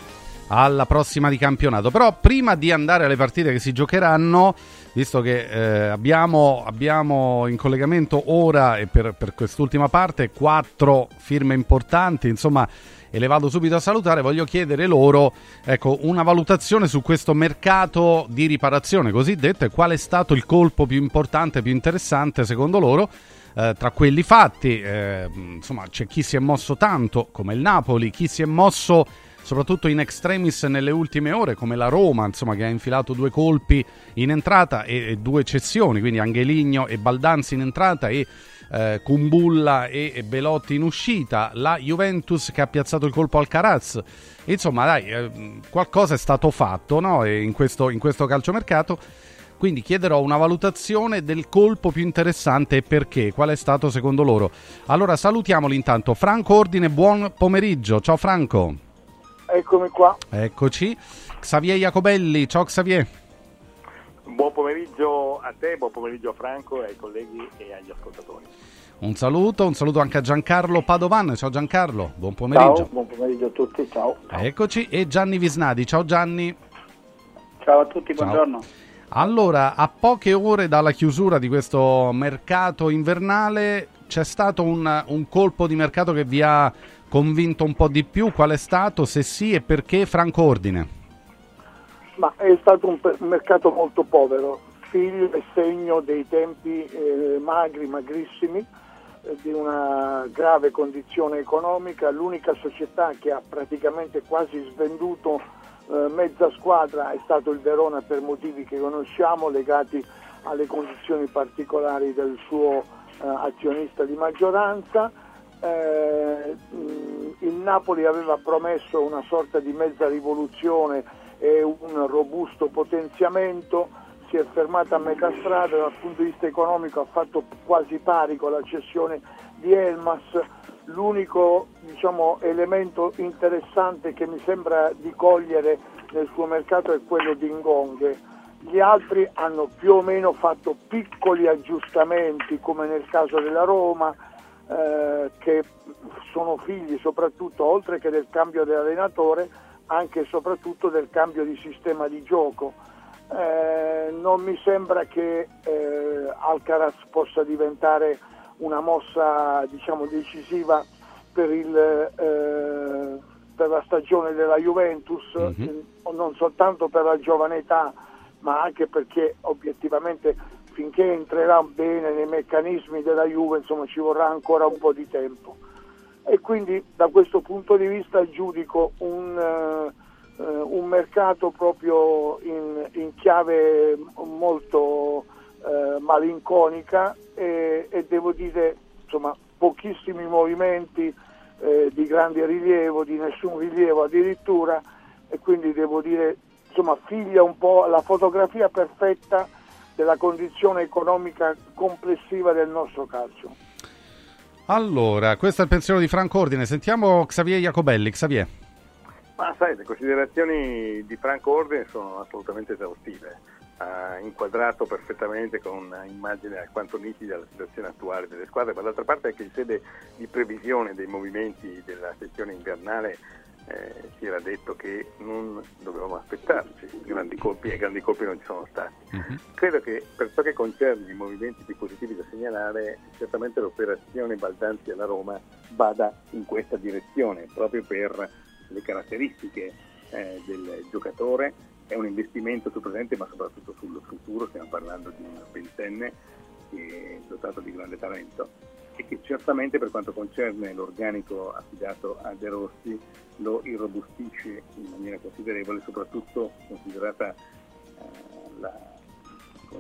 alla prossima di campionato. Però prima di andare alle partite che si giocheranno, visto che eh, abbiamo, abbiamo in collegamento ora e per, per quest'ultima parte quattro firme importanti, insomma e le vado subito a salutare, voglio chiedere loro ecco, una valutazione su questo mercato di riparazione cosiddetto e qual è stato il colpo più importante, più interessante secondo loro. eh, tra quelli fatti, eh, insomma, c'è chi si è mosso tanto come il Napoli, chi si è mosso soprattutto in extremis nelle ultime ore, come la Roma, insomma, che ha infilato due colpi in entrata e, e due cessioni, quindi Angeligno e Baldanzi in entrata e eh, Kumbulla e, e Belotti in uscita, la Juventus che ha piazzato il colpo al Caraz. Insomma, dai, eh, qualcosa è stato fatto no? E in, questo, in questo calciomercato. Quindi chiederò una valutazione del colpo più interessante e perché, qual è stato secondo loro. Allora salutiamoli intanto. Franco Ordine, buon pomeriggio. Ciao Franco. Eccomi qua. Eccoci. Xavier Jacobelli, ciao Xavier. Buon pomeriggio a te, buon pomeriggio a Franco, ai colleghi e agli ascoltatori. Un saluto, un saluto anche a Giancarlo Padovan. Ciao Giancarlo, buon pomeriggio. Ciao, buon pomeriggio a tutti, ciao. Eccoci, e Gianni Visnadi. Ciao Gianni. Ciao a tutti, Ciao. buongiorno. Allora, a poche ore dalla chiusura di questo mercato invernale, c'è stato un, un colpo di mercato che vi ha convinto un po' di più? Qual è stato? Se sì e perché? Franco Ordine. Ma è stato un mercato molto povero, figlio e segno dei tempi eh, magri, magrissimi, di una grave condizione economica. L'unica società che ha praticamente quasi svenduto eh, mezza squadra è stato il Verona per motivi che conosciamo, legati alle condizioni particolari del suo eh, azionista di maggioranza. Eh, mh, il Napoli aveva promesso una sorta di mezza rivoluzione e un robusto potenziamento, si è fermata a metà strada dal punto di vista economico, ha fatto quasi pari con la cessione di Elmas. L'unico diciamo, elemento interessante che mi sembra di cogliere nel suo mercato è quello di Ngonghe. Gli altri hanno più o meno fatto piccoli aggiustamenti, come nel caso della Roma, eh, che sono figli soprattutto, oltre che del cambio dell'allenatore, anche e soprattutto del cambio di sistema di gioco. Eh, non mi sembra che eh, Alcaraz possa diventare una mossa diciamo, decisiva per, il, eh, per la stagione della Juventus, eh, non soltanto per la giovane età, ma anche perché obiettivamente finché entrerà bene nei meccanismi della Juve insomma, ci vorrà ancora un po' di tempo. E quindi da questo punto di vista giudico un, eh, un mercato proprio in, in chiave molto eh, malinconica e, e devo dire insomma pochissimi movimenti eh, di grande rilievo, di nessun rilievo addirittura, e quindi devo dire, insomma, figlia un po' la fotografia perfetta della condizione economica complessiva del nostro calcio. Allora, questo è il pensiero di Franco Ordine. Sentiamo Xavier Jacobelli. Xavier. Ma sai, le considerazioni di Franco Ordine sono assolutamente esaustive. Ha inquadrato perfettamente con un'immagine alquanto nitida la situazione attuale delle squadre, ma d'altra parte anche in sede di previsione dei movimenti della sessione invernale eh, si era detto che non dovevamo aspettarci grandi colpi e grandi colpi non ci sono stati. Credo che per ciò che concerne i movimenti più positivi da segnalare, certamente l'operazione Baldanzi alla Roma vada in questa direzione, proprio per le caratteristiche eh, del giocatore. È un investimento sul presente ma soprattutto sul futuro, stiamo parlando di un ventenne che è dotato di grande talento e che certamente per quanto concerne l'organico affidato a De Rossi lo irrobustisce in maniera considerevole, soprattutto considerata eh, la,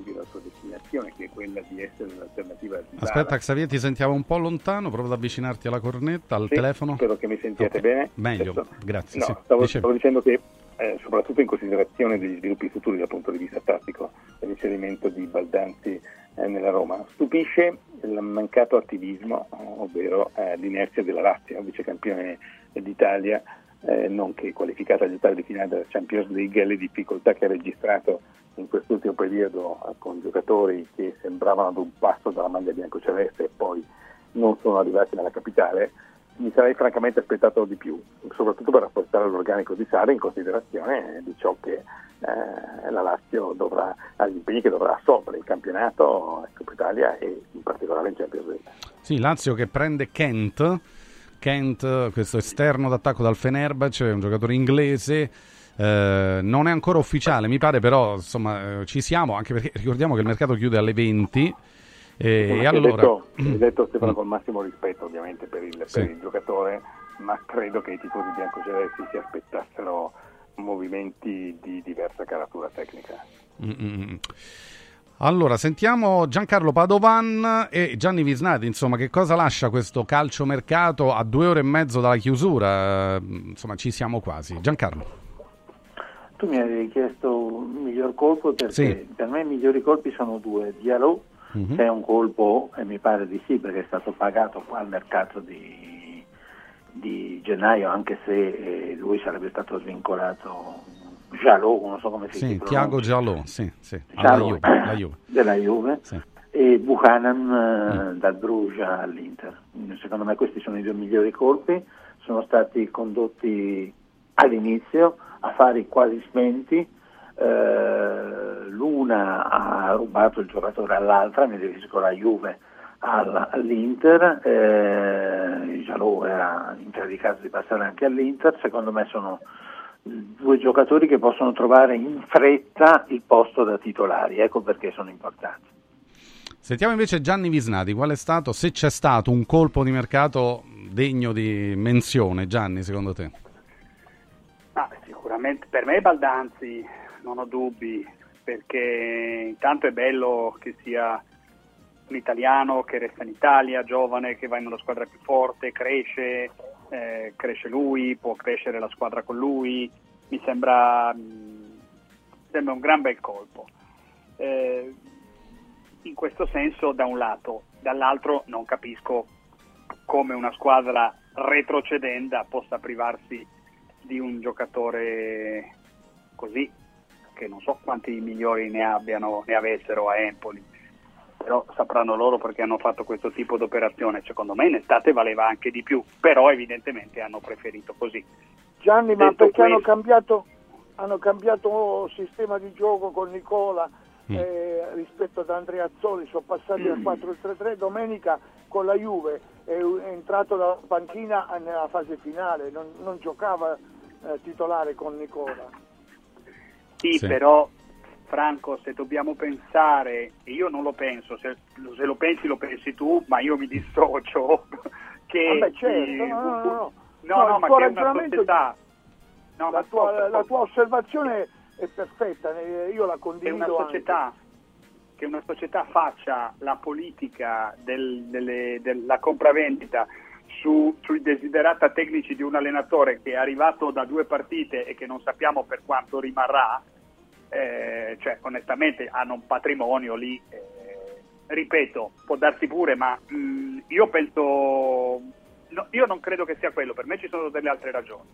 dire, la sua destinazione, che è quella di essere l'alternativa di Aspetta, Xavier, ti sentiamo un po' lontano. Prova ad avvicinarti alla cornetta, al Sì, telefono. Spero che mi sentiate Ok, bene. Meglio, Adesso- grazie. No, sì. stavo, stavo dicendo che eh, soprattutto in considerazione degli sviluppi futuri dal punto di vista tattico dell'inserimento di Baldanzi eh, nella Roma. Stupisce il mancato attivismo, ovvero eh, l'inerzia della Lazio, vice campione d'Italia, eh, nonché qualificata agli ottavi di finale della Champions League, e le difficoltà che ha registrato in quest'ultimo periodo con giocatori che sembravano ad un passo dalla maglia biancoceleste e poi non sono arrivati nella capitale, mi sarei francamente aspettato di più, soprattutto per rafforzare l'organico di Sara in considerazione di ciò che eh, la Lazio dovrà, agli impegni che dovrà assolvere in campionato, in Coppa Italia e in particolare in Champions League. Sì, Lazio che prende Kent. Kent, questo esterno d'attacco dal Fenerbahce, un giocatore inglese. Eh, non è ancora ufficiale, mi pare, però insomma eh, ci siamo, anche perché ricordiamo che il mercato chiude alle 20. E, Come e allora, detto, detto Stefano col massimo rispetto ovviamente per il, Sì. per il giocatore, ma credo che i tifosi biancocelesti si aspettassero movimenti di diversa caratura tecnica. Mm, mm, mm. Allora, sentiamo Giancarlo Padovan e Gianni Visnati, insomma, che cosa lascia questo calciomercato a due ore e mezzo dalla chiusura? Eh, Insomma, ci siamo quasi. Giancarlo. Tu mi avevi chiesto un miglior colpo perché Sì. per me i migliori colpi sono due. Diallo, Mhm. se è un colpo, e mi pare di sì perché è stato pagato qua al mercato di, di gennaio, anche se eh, lui sarebbe stato svincolato. Jalò, non so come si Sì, pronuncia. Tiago Giallo, sì, sì, Jalò, Juve, Juve. della Juve Sì. e Buchanan eh, Mm. dal Bruges all'Inter. Secondo me questi sono i due migliori colpi, sono stati condotti all'inizio, affari quasi spenti, eh, l'una ha rubato il giocatore all'altra, mi riferisco alla Juve all'Inter, eh, Jalò era in caso di caso di passare anche all'Inter, secondo me sono due giocatori che possono trovare in fretta il posto da titolari, ecco perché sono importanti. Sentiamo invece Gianni Visnati, qual è stato, se c'è stato un colpo di mercato degno di menzione, Gianni, secondo te? Sicuramente per me Baldanzi, non ho dubbi, perché intanto è bello che sia un italiano che resta in Italia, giovane, che va in una squadra più forte, cresce, eh, cresce lui, può crescere la squadra con lui, mi sembra, mh, sembra un gran bel colpo. Eh, in questo senso da un lato, dall'altro non capisco come una squadra retrocedenda possa privarsi di un giocatore così, che non so quanti migliori ne abbiano, ne avessero a Empoli, però sapranno loro perché hanno fatto questo tipo di operazione. Secondo me in estate valeva anche di più, però evidentemente hanno preferito così. Gianni, ma Detto perché hanno questo- cambiato, hanno cambiato sistema di gioco con Nicola Mm. eh, rispetto ad Andrea Azzoli, sono passati Mm. al 4-3-3, domenica con la Juve è, è entrato dalla panchina nella fase finale, non, non giocava eh, titolare con Nicola. Sì, Sì. però Franco, se dobbiamo pensare, e io non lo penso, se, se lo pensi lo pensi tu, ma io mi dissocio, che... Vabbè, certo, eh, no, no, no, no. No, No, no, il ma che è una ragionamento- società... No, la, tua, la tua osservazione è perfetta, io la condivido una anche. società che una società faccia la politica del- delle- della compravendita su- sui desiderata tecnici di un allenatore che è arrivato da due partite e che non sappiamo per quanto rimarrà, eh, cioè onestamente hanno un patrimonio lì, eh, ripeto, può darsi pure, ma mh, io penso, no, io non credo che sia quello, per me ci sono delle altre ragioni.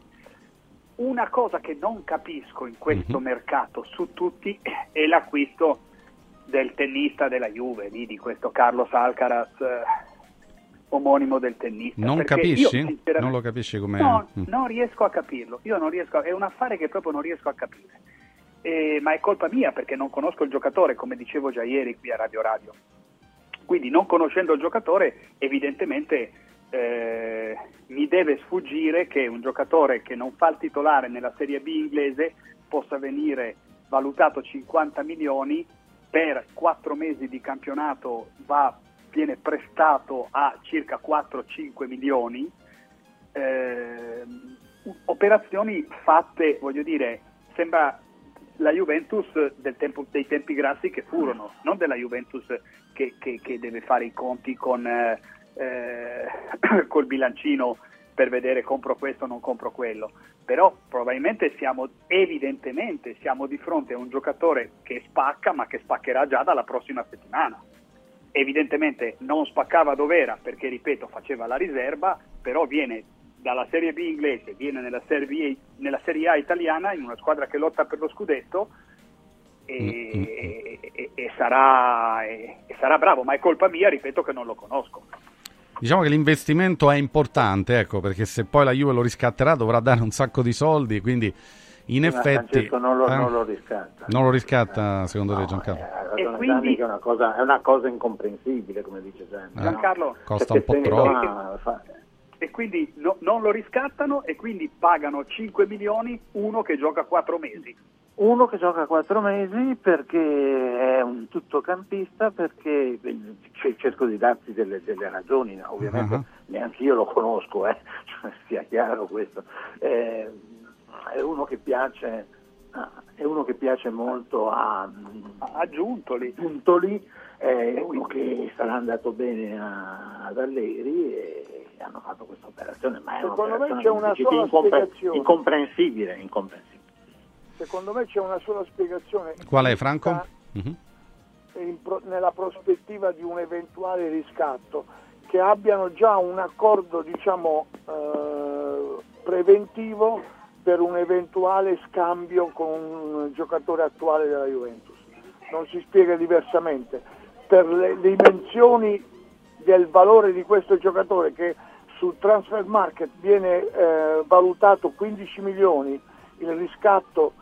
Una cosa che non capisco in questo mercato su tutti è l'acquisto del tennista della Juve, lì, di questo Carlos Alcaraz, eh, omonimo del tennista. Non capisci? io, Non lo capisci come... No, Mm. non riesco a capirlo. Io non riesco a- è un affare che proprio non riesco a capire. Eh, ma è colpa mia perché non conosco il giocatore, come dicevo già ieri qui a Radio Radio. Quindi non conoscendo il giocatore, evidentemente eh, mi deve sfuggire che un giocatore che non fa il titolare nella Serie B inglese possa venire valutato 50 milioni per 4 mesi di campionato va, viene prestato a circa 4-5 milioni ehm, operazioni fatte, voglio dire, sembra la Juventus tempo- dei tempi grassi che furono, non della Juventus che, che- che deve fare i conti con eh, eh, col bilancino per vedere compro questo o non compro quello. Però probabilmente siamo, evidentemente, siamo di fronte a un giocatore che spacca, ma che spaccherà già dalla prossima settimana. Evidentemente non spaccava dov'era perché, ripeto, faceva la riserva, però viene dalla Serie B inglese, viene nella Serie, B- nella Serie A italiana in una squadra che lotta per lo scudetto e, e- e sarà, e- e sarà bravo, ma è colpa mia, ripeto, che non lo conosco. Diciamo che l'investimento è importante, ecco, perché se poi la Juve lo riscatterà dovrà dare un sacco di soldi, quindi in Ma effetti... Francesco non lo, eh, non lo riscatta. non lo riscatta secondo te Giancarlo? Ragione Gianni che è una, cosa, è una cosa incomprensibile, come dice. Eh, Giancarlo, costa un po' troppo. fa- e quindi no- non lo riscattano e quindi pagano 5 milioni uno che gioca 4 mesi. Uno che gioca quattro mesi perché è un tuttocampista, perché eh, c- cerco di darti delle, delle ragioni, no? ovviamente Ah. neanche io lo conosco, eh, cioè, sia chiaro questo. Eh, è uno che piace, ah, è uno che piace molto a, a Giuntoli, Giuntoli, è uno che sarà andato bene a- ad Allegri e hanno fatto questa operazione, ma è Secondo me c'è una sola incompre- spiegazione. incomprensibile, incomprensibile. Secondo me c'è una sola spiegazione. Qual è Franco? Mhm. in pro- nella prospettiva di un eventuale riscatto, che abbiano già un accordo diciamo, eh, preventivo per un eventuale scambio con un giocatore attuale della Juventus. Non si spiega diversamente. Per le dimensioni del valore di questo giocatore che sul transfer market viene eh, valutato 15 milioni, il riscatto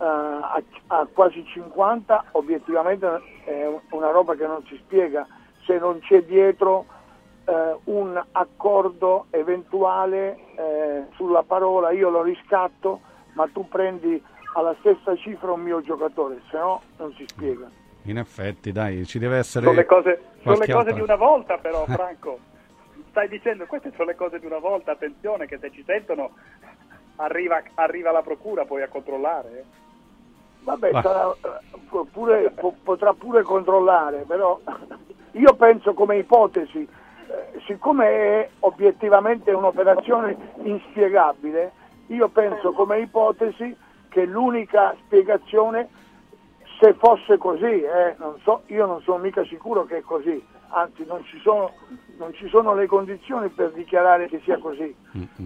eh, a, a quasi 50, obiettivamente è una roba che non si spiega se non c'è dietro eh, un accordo eventuale eh, sulla parola io lo riscatto, ma tu prendi alla stessa cifra un mio giocatore, se no non si spiega. In effetti, dai, ci deve essere... Sono le cose, sono le cose di una volta però, Franco. Stai dicendo queste sono le cose di una volta, attenzione che se ci sentono arriva, arriva la procura poi a controllare. eh. Vabbè, Va. sarà, eh, pure- po- potrà pure controllare, però io penso come ipotesi, eh, siccome è obiettivamente un'operazione inspiegabile, io penso come ipotesi che l'unica spiegazione, se fosse così, eh, non so, io non sono mica sicuro che è così, anzi non ci sono, non ci sono le condizioni per dichiarare che sia così,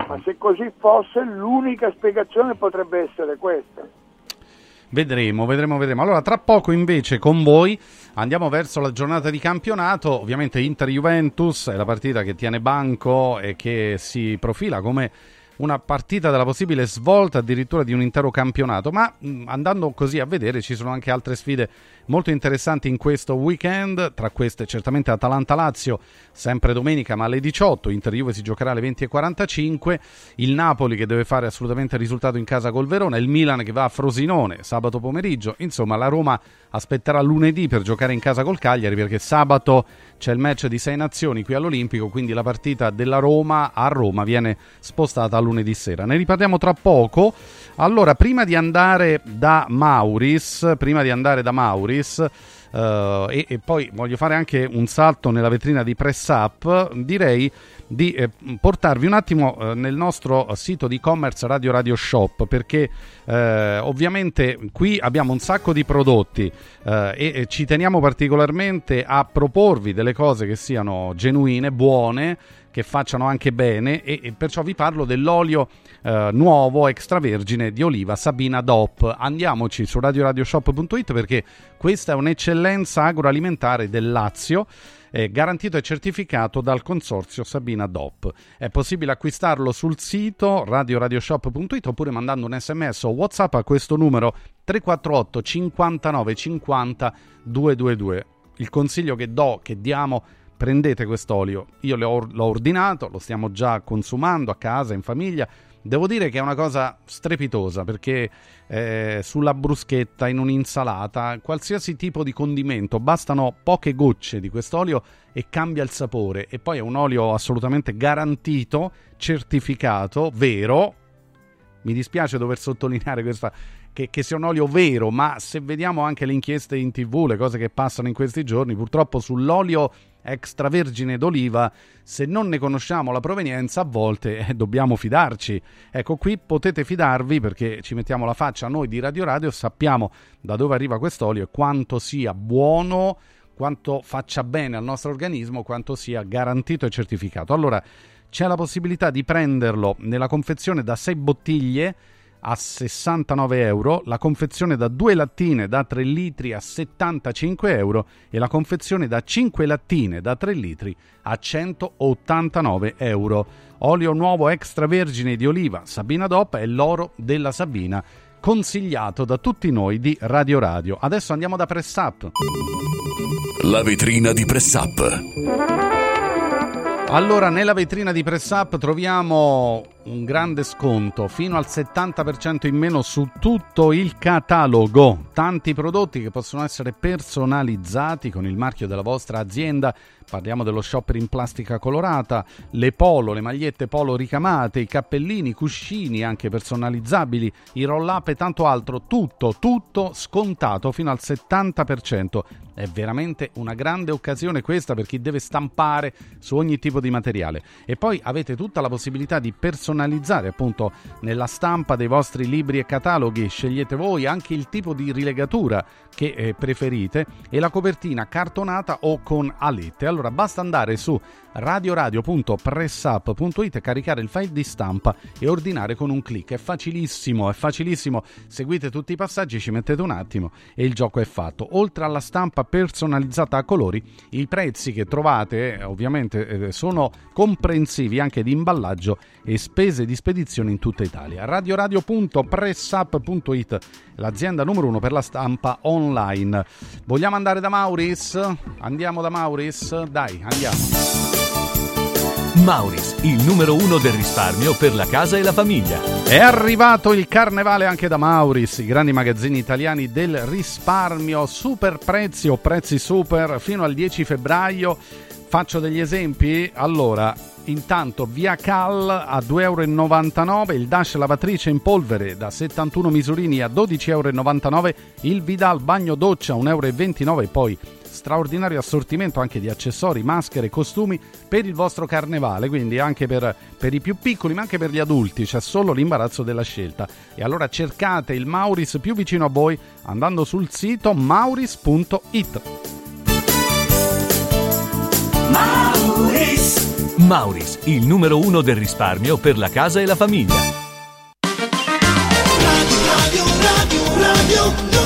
ma se così fosse l'unica spiegazione potrebbe essere questa. Vedremo, vedremo, vedremo. Allora, tra poco invece con voi andiamo verso la giornata di campionato. Ovviamente Inter-Juventus è la partita che tiene banco e che si profila come una partita della possibile svolta addirittura di un intero campionato. Ma mh, andando così a vedere ci sono anche altre sfide molto interessanti in questo weekend. Tra queste certamente Atalanta-Lazio, sempre domenica ma alle 18. Inter-Juve si giocherà alle 20.45. Il Napoli che deve fare assolutamente risultato in casa col Verona. Il Milan che va a Frosinone sabato pomeriggio. Insomma, la Roma aspetterà lunedì per giocare in casa col Cagliari perché sabato c'è il match di Sei Nazioni qui all'Olimpico, quindi la partita della Roma a Roma viene spostata a lunedì sera. Ne riparliamo tra poco. Allora, prima di andare da Mauris, prima di andare da Mauris, eh, eh, e, e poi voglio fare anche un salto nella vetrina di Press Up, direi di eh, portarvi un attimo eh, nel nostro sito di e-commerce Radio Radio Shop perché eh, ovviamente qui abbiamo un sacco di prodotti eh, e, e ci teniamo particolarmente a proporvi delle cose che siano genuine, buone, che facciano anche bene e, e perciò vi parlo dell'olio eh, nuovo extravergine di oliva Sabina DOP. Andiamoci su radioradioshop.it perché questa è un'eccellenza agroalimentare del Lazio garantito e certificato dal consorzio Sabina DOP. È possibile acquistarlo sul sito radioradioshop.it oppure mandando un sms o whatsapp a questo numero 348 59 50 222. Il consiglio che do, che diamo prendete quest'olio. Io l'ho ordinato, lo stiamo già consumando a casa, in famiglia. Devo dire che è una cosa strepitosa perché eh, sulla bruschetta, in un'insalata, qualsiasi tipo di condimento, bastano poche gocce di quest'olio e cambia il sapore. E poi è un olio assolutamente garantito, certificato, vero. Mi dispiace dover sottolineare questa, che, che, sia un olio vero, ma se vediamo anche le inchieste in tv, le cose che passano in questi giorni, purtroppo sull'olio extravergine d'oliva, se non ne conosciamo la provenienza, a volte eh, dobbiamo fidarci. Ecco, qui potete fidarvi perché ci mettiamo la faccia noi di Radio Radio, sappiamo da dove arriva quest'olio e quanto sia buono, quanto faccia bene al nostro organismo, quanto sia garantito e certificato. Allora, c'è la possibilità di prenderlo nella confezione da 6 bottiglie a 69 euro, la confezione da 2 lattine da 3 litri a 75 euro e la confezione da 5 lattine da 3 litri a 189 euro. Olio nuovo extravergine di oliva Sabina DOP è l'oro della Sabina, consigliato da tutti noi di Radio Radio. Adesso andiamo da Press Up. La vetrina di Press Up. Allora, nella vetrina di Press Up troviamo un grande sconto, fino al 70% in meno su tutto il catalogo. Tanti prodotti che possono essere personalizzati con il marchio della vostra azienda. Parliamo dello shopper in plastica colorata, le polo, le magliette polo ricamate, i cappellini, i cuscini anche personalizzabili, i roll up e tanto altro. Tutto, tutto scontato fino al 70%. È veramente una grande occasione questa per chi deve stampare su ogni tipo di materiale. E poi avete tutta la possibilità di personalizzare appunto nella stampa dei vostri libri e cataloghi. Scegliete voi anche il tipo di rilegatura che eh, preferite e la copertina cartonata o con alette. Allora basta andare su radioradio.pressup.it, caricare il file di stampa e ordinare con un clic. È facilissimo, è facilissimo. Seguite tutti i passaggi, ci mettete un attimo e il gioco è fatto. Oltre alla stampa personalizzata a colori, i prezzi che trovate eh, ovviamente eh, sono comprensivi anche di imballaggio e spese di spedizione in tutta Italia. radioradio.pressup.it, l'azienda numero uno per la stampa online. Vogliamo andare da Mauris? Andiamo da Mauris? Dai, andiamo. Mauris, il numero uno del risparmio per la casa e la famiglia. È arrivato il carnevale anche da Mauris, i grandi magazzini italiani del risparmio, super prezzi o prezzi super fino al 10 febbraio. Faccio degli esempi? Allora, intanto via Cal a 2,99 euro, il Dash lavatrice in polvere da 71 misurini a 12,99 euro, il Vidal bagno doccia a 1,29 euro e poi straordinario assortimento anche di accessori, maschere, costumi per il vostro carnevale, quindi anche per, per i più piccoli ma anche per gli adulti, c'è solo l'imbarazzo della scelta. E allora cercate il Mauris più vicino a voi andando sul sito mauris.it. Mauris. Mauris, il numero uno del risparmio per la casa e la famiglia. Radio, radio, radio,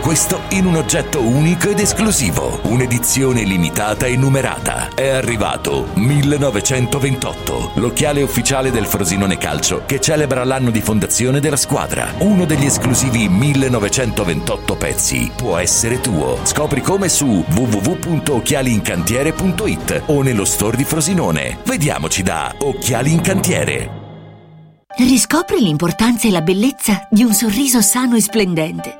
Questo in un oggetto unico ed esclusivo, un'edizione limitata e numerata. È arrivato 1928, l'occhiale ufficiale del Frosinone Calcio che celebra l'anno di fondazione della squadra. Uno degli esclusivi 1928 pezzi può essere tuo. Scopri come su www.occhialiincantiere.it o nello store di Frosinone. Vediamoci da Occhiali in Cantiere. Riscopri l'importanza e la bellezza di un sorriso sano e splendente.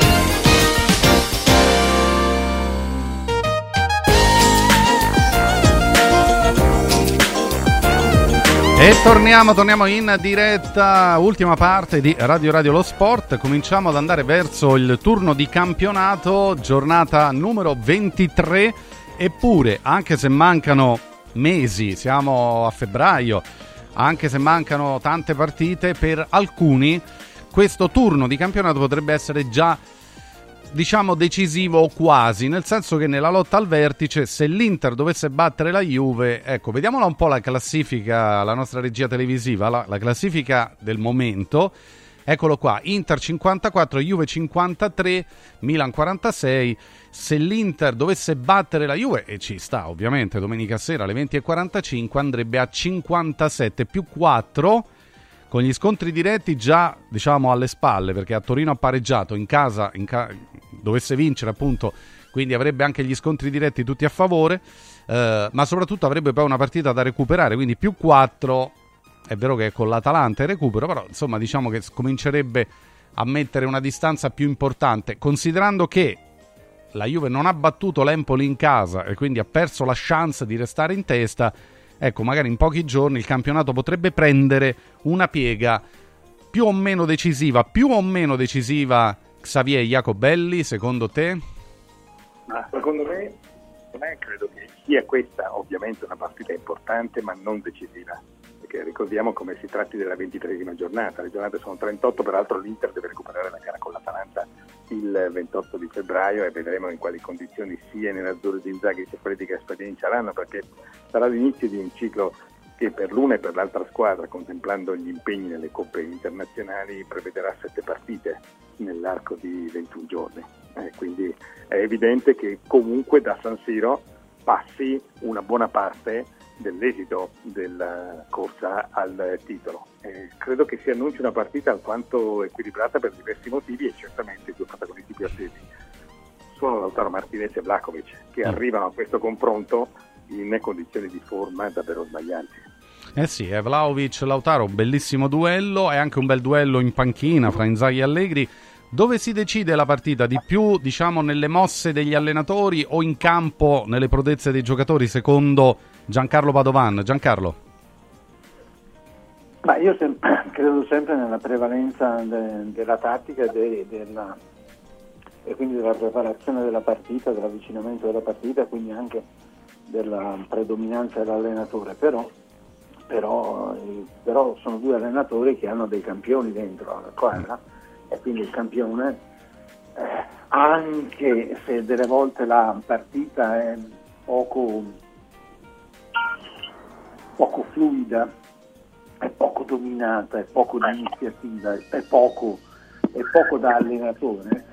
E torniamo, torniamo in diretta, ultima parte di Radio Radio Lo Sport. Cominciamo ad andare verso il turno di campionato, giornata numero 23. Eppure, anche se mancano mesi, siamo a febbraio, anche se mancano tante partite, per alcuni questo turno di campionato potrebbe essere già diciamo decisivo o quasi, nel senso che nella lotta al vertice, se l'Inter dovesse battere la Juve, ecco, vediamola un po' la classifica, la nostra regia televisiva, la, la classifica del momento. Eccolo qua, Inter 54, Juve 53, Milan 46. Se l'Inter dovesse battere la Juve, e ci sta ovviamente domenica sera alle 20.45, andrebbe a 57 più 4 con gli scontri diretti già diciamo alle spalle perché a Torino ha pareggiato in casa, in ca- dovesse vincere appunto quindi avrebbe anche gli scontri diretti tutti a favore eh, ma soprattutto avrebbe poi una partita da recuperare quindi più 4 è vero che è con l'Atalanta il recupero però insomma diciamo che comincerebbe a mettere una distanza più importante considerando che la Juve non ha battuto l'Empoli in casa e quindi ha perso la chance di restare in testa ecco, magari in pochi giorni il campionato potrebbe prendere una piega più o meno decisiva, più o meno decisiva Xavier Jacobelli, secondo te? Ma secondo me me credo che sia questa ovviamente una partita importante ma non decisiva, perché ricordiamo come si tratti della ventitresima giornata, le giornate sono 38, peraltro l'Inter deve recuperare la gara con l'Atalanta il 28 di febbraio e vedremo in quali condizioni sia nell'azzurro di Inzaghi sia quelli di Gasparini saranno, perché sarà l'inizio di un ciclo che per l'una e per l'altra squadra, contemplando gli impegni nelle coppe internazionali, prevederà sette partite nell'arco di 21 giorni. Eh, quindi è evidente che comunque da San Siro passi una buona parte dell'esito della corsa al titolo. Eh, credo che si annunci una partita alquanto equilibrata per diversi motivi e certamente i due protagonisti più attesi sono Lautaro Martinez e Vlakovic che arrivano a questo confronto in condizioni di forma davvero sbaglianti. Eh sì, è Vlaovic Lautaro, bellissimo duello, è anche un bel duello in panchina fra Inzaghi e Allegri. Dove si decide la partita? Di più, diciamo, nelle mosse degli allenatori o in campo nelle prodezze dei giocatori, secondo Giancarlo Padovan? Giancarlo. Ma io sem- credo sempre nella prevalenza de- della tattica de- della- e quindi della preparazione della partita, dell'avvicinamento della partita, quindi anche della predominanza dell'allenatore. Però però, eh, però sono due allenatori che hanno dei campioni dentro la squadra e quindi il campione, eh, anche se delle volte la partita è poco, poco fluida, è poco dominata, è poco di iniziativa, è poco, è poco da allenatore,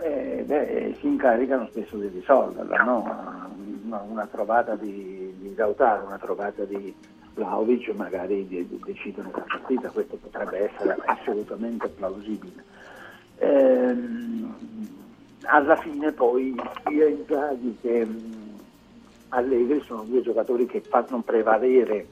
eh, beh, si incaricano spesso di risolverla, no? una, una trovata di, di Lautaro, una trovata di Vlaovic magari de- de- decidono la partita, questo potrebbe essere assolutamente plausibile. Ehm, alla fine poi sia Inzaghi che Allegri sono due giocatori che fanno prevalere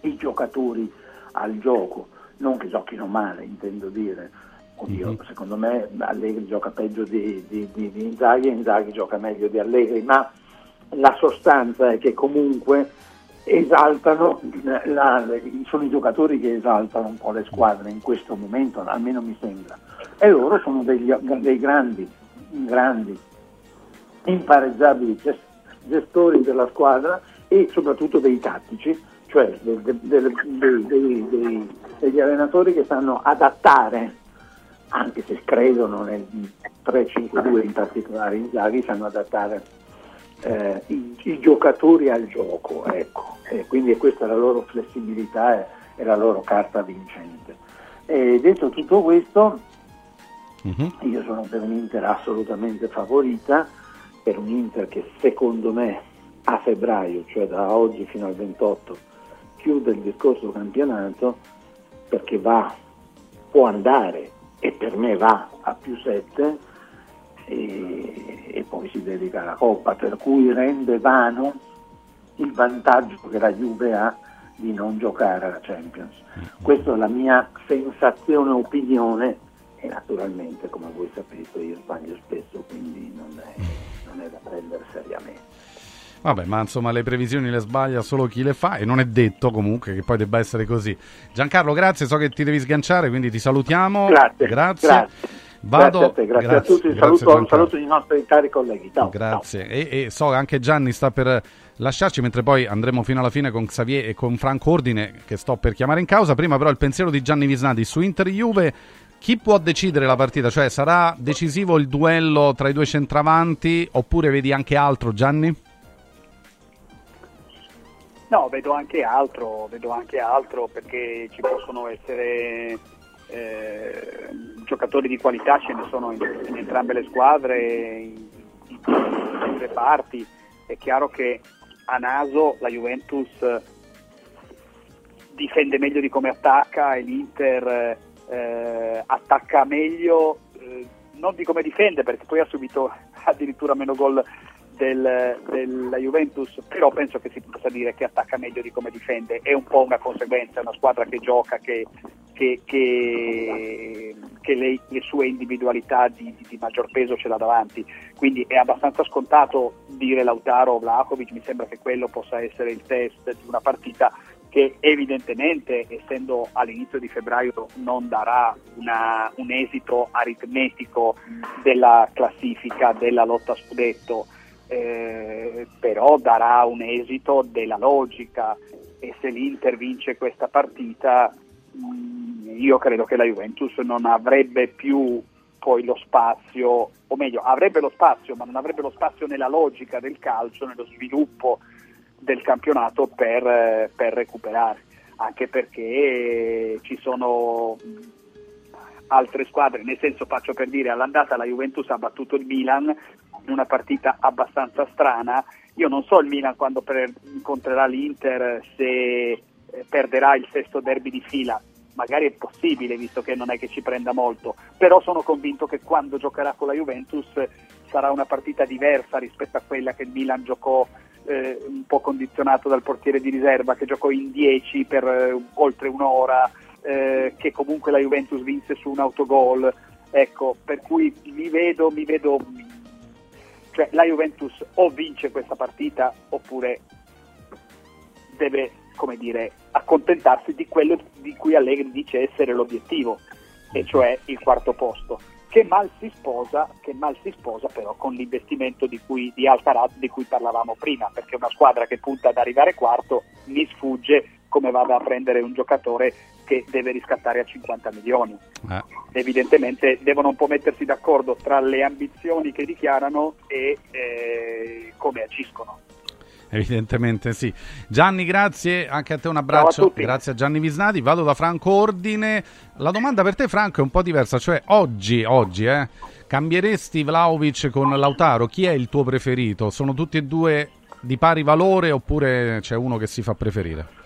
i giocatori al gioco, non che giochino male, intendo dire. Oddio, secondo me Allegri gioca peggio di, di, di, di Inzaghi e Inzaghi gioca meglio di Allegri, ma la sostanza è che comunque esaltano, la, sono i giocatori che esaltano un po' le squadre in questo momento, almeno mi sembra. E loro sono degli, dei grandi, grandi, impareggiabili gestori della squadra e soprattutto dei tattici, cioè de, de, de, dei, degli allenatori che sanno adattare, anche se credono nel 3-5-2 in particolare in Zaghi, sanno adattare eh, i, i, giocatori al gioco, ecco. e quindi questa è la loro flessibilità e, e la loro carta vincente. E detto tutto questo, uh-huh. io sono per un Inter assolutamente favorita, per un Inter che secondo me a febbraio, cioè da oggi fino al 28, chiude il discorso campionato perché va, può andare e per me va a più 7 e, e poi si dedica alla Coppa, per cui rende vano il vantaggio che la Juve ha di non giocare alla Champions. Questa è la mia sensazione, opinione e naturalmente come voi sapete io sbaglio spesso, quindi non è, non è da prendere seriamente. Vabbè, ma insomma le previsioni le sbaglia solo chi le fa e non è detto comunque che poi debba essere così. Giancarlo, grazie, so che ti devi sganciare, quindi ti salutiamo. Grazie. Grazie. grazie. Vado, grazie a te, grazie, grazie a tutti, grazie saluto, un saluto ai nostri cari colleghi. Ciao, grazie. ciao. E, e, so anche Gianni sta per lasciarci, mentre poi andremo fino alla fine con Xavier e con Franco Ordine, che sto per chiamare in causa. Prima, però, il pensiero di Gianni Visnati su Inter Juve. Chi può decidere la partita? Cioè, sarà decisivo il duello tra i due centravanti oppure vedi anche altro, Gianni? No, vedo anche altro, vedo anche altro perché ci possono essere eh, giocatori di qualità ce ne sono in, in entrambe le squadre, in, in, in tre parti. È chiaro che a naso la Juventus difende meglio di come attacca e l'Inter eh, attacca meglio, eh, non di come difende perché poi ha subito addirittura meno gol del, della Juventus, però penso che si possa dire che attacca meglio di come difende, è un po' una conseguenza, è una squadra che gioca, che, che, che, che le, le, sue individualità di, di, maggior peso ce l'ha davanti, quindi è abbastanza scontato dire Lautaro o Vlakovic, mi sembra che quello possa essere il test di una partita che evidentemente, essendo all'inizio di febbraio, non darà una, un esito aritmetico della classifica, della lotta scudetto, eh, però darà un esito della logica. E se l'Inter vince questa partita mh, io credo che la Juventus non avrebbe più poi lo spazio, o meglio, avrebbe lo spazio, ma non avrebbe lo spazio nella logica del calcio, nello sviluppo del campionato per, eh, per recuperare, anche perché ci sono altre squadre, nel senso faccio per dire all'andata la Juventus ha battuto il Milan in una partita abbastanza strana, io non so il Milan quando per, incontrerà l'Inter se eh, perderà il sesto derby di fila, magari è possibile visto che non è che ci prenda molto, però sono convinto che quando giocherà con la Juventus sarà una partita diversa rispetto a quella che il Milan giocò eh, un po' condizionato dal portiere di riserva che giocò in 10 per eh, oltre un'ora, eh, che comunque la Juventus vinse su un autogol. Ecco, per cui mi vedo, mi vedo, cioè la Juventus o vince questa partita oppure deve, come dire, accontentarsi di quello di cui Allegri dice essere l'obiettivo, e cioè il quarto posto che mal si sposa, che mal si sposa però con l'investimento di, cui, di Alcaraz di cui parlavamo prima, perché una squadra che punta ad arrivare quarto mi sfugge come vada a prendere un giocatore che deve riscattare a 50 milioni. Eh. Evidentemente devono un po' mettersi d'accordo tra le ambizioni che dichiarano e eh, come agiscono. Evidentemente sì. Gianni, grazie, anche a te un abbraccio. grazie a Gianni Visnati. Vado da Franco Ordine. La domanda per te, Franco, è un po' diversa. Cioè, oggi, oggi, eh, cambieresti Vlaovic con Lautaro? Chi è il tuo preferito? Sono tutti e due di pari valore oppure c'è uno che si fa preferire?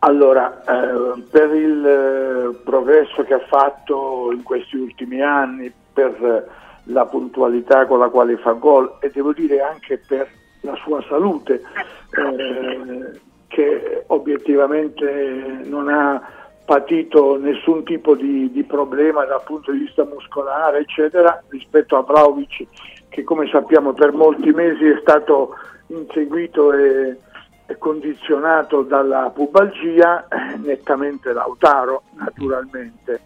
Allora, eh, per il eh, progresso che ha fatto in questi ultimi anni, per la puntualità con la quale fa gol e devo dire anche per la sua salute, eh, che obiettivamente non ha patito nessun tipo di, di, problema dal punto di vista muscolare, eccetera, rispetto a Vlaovic, che come sappiamo per molti mesi è stato inseguito e, e condizionato dalla pubalgia, eh, nettamente Lautaro, naturalmente.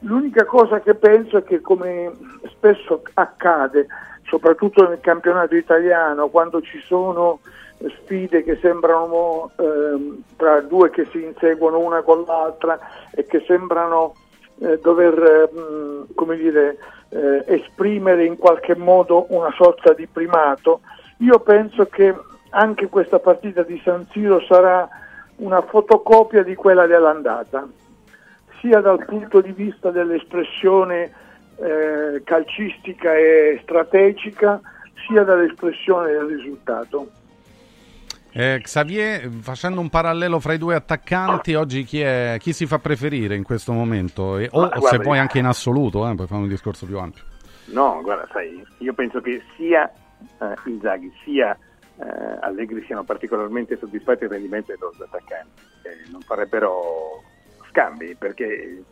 L'unica cosa che penso è che, come spesso accade, soprattutto nel campionato italiano, quando ci sono sfide che sembrano eh, tra due che si inseguono una con l'altra e che sembrano eh, dover eh, come dire, eh, esprimere in qualche modo una sorta di primato, io penso che anche questa partita di San Siro sarà una fotocopia di quella dell'andata, sia dal punto di vista dell'espressione eh, calcistica e strategica sia dall'espressione del risultato. Eh, Xavier, facendo un parallelo fra i due attaccanti, oggi chi, è, chi si fa preferire in questo momento? E, o, Ma, guarda, se vuoi anche in assoluto, eh, poi fare un discorso più ampio. No, guarda, sai, io penso che sia eh, Inzaghi sia eh, Allegri siano particolarmente soddisfatti del rendimento dei loro attaccanti. Non farebbero scambi perché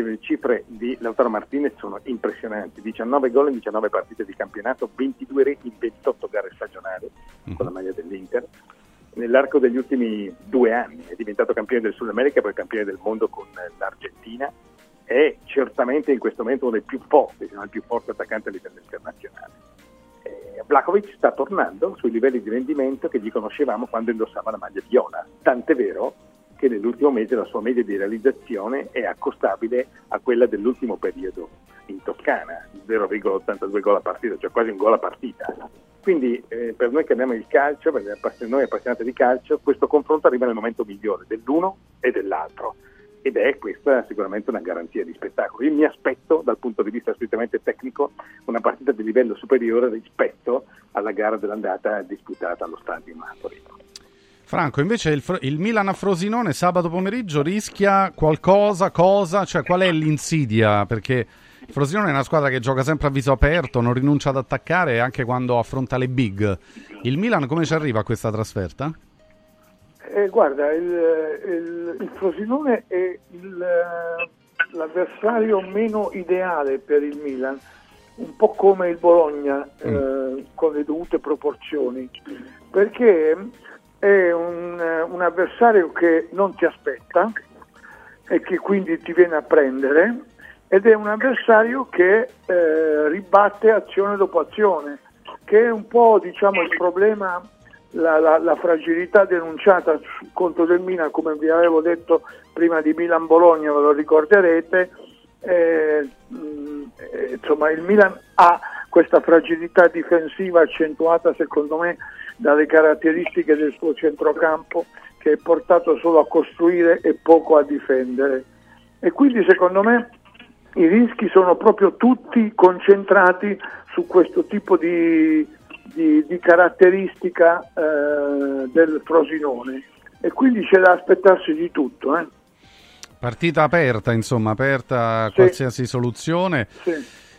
le cifre di Lautaro Martinez sono impressionanti, 19 gol in 19 partite di campionato, 22 reti in 28 gare stagionali mm. con la maglia dell'Inter. Nell'arco degli ultimi due anni è diventato campione del Sud America poi campione del mondo con l'Argentina. È certamente in questo momento uno dei più forti, se non il più forte attaccante a livello internazionale. Eh, Vlakovic sta tornando sui livelli di rendimento che gli conoscevamo quando indossava la maglia viola. Tant'è vero che nell'ultimo mese la sua media di realizzazione è accostabile a quella dell'ultimo periodo in Toscana, 0,82 gol a partita, cioè quasi un gol a partita. Quindi eh, per noi che amiamo il calcio, per noi appassionati di calcio, questo confronto arriva nel momento migliore dell'uno e dell'altro ed è questa sicuramente una garanzia di spettacolo. Io mi aspetto dal punto di vista strettamente tecnico una partita di livello superiore rispetto alla gara dell'andata disputata allo stadio Napoli. Franco, invece il, il, Milan a Frosinone sabato pomeriggio rischia qualcosa, cosa? Cioè qual è l'insidia? Perché Frosinone è una squadra che gioca sempre a viso aperto, non rinuncia ad attaccare anche quando affronta le big. Il Milan come ci arriva a questa trasferta? Eh, guarda, il, il, il, Frosinone è l'avversario meno ideale per il Milan, un po' come il Bologna, mm. eh, con le dovute proporzioni, perché è un, un avversario che non ti aspetta e che quindi ti viene a prendere ed è un avversario che eh, ribatte azione dopo azione, che è un po' diciamo, il problema, la, la- la fragilità denunciata sul conto del Milan, come vi avevo detto prima di Milan-Bologna, ve lo ricorderete, eh, mh, eh, insomma il Milan ha questa fragilità difensiva accentuata secondo me dalle caratteristiche del suo centrocampo che è portato solo a costruire e poco a difendere. E quindi secondo me i rischi sono proprio tutti concentrati su questo tipo di, di- di caratteristica eh, del Frosinone e quindi c'è da aspettarsi di tutto. eh. Partita aperta, insomma, aperta a qualsiasi soluzione.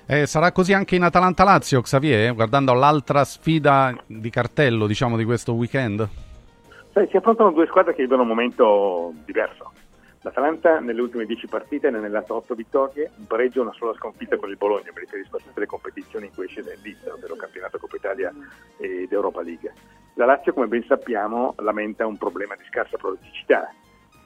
Eh, sarà così anche in Atalanta-Lazio, Xavier, guardando l'altra sfida di cartello, diciamo, di questo weekend? Sai, si affrontano due squadre che vivono un momento diverso. L'Atalanta nelle ultime 10 partite ne ha annellato 8 vittorie, un pareggio e una sola sconfitta con il Bologna, mi riferisco a tutte le competizioni in cui esce dall'Ist, ovvero campionato Coppa Italia ed Europa League. La Lazio, come ben sappiamo, lamenta un problema di scarsa produttività.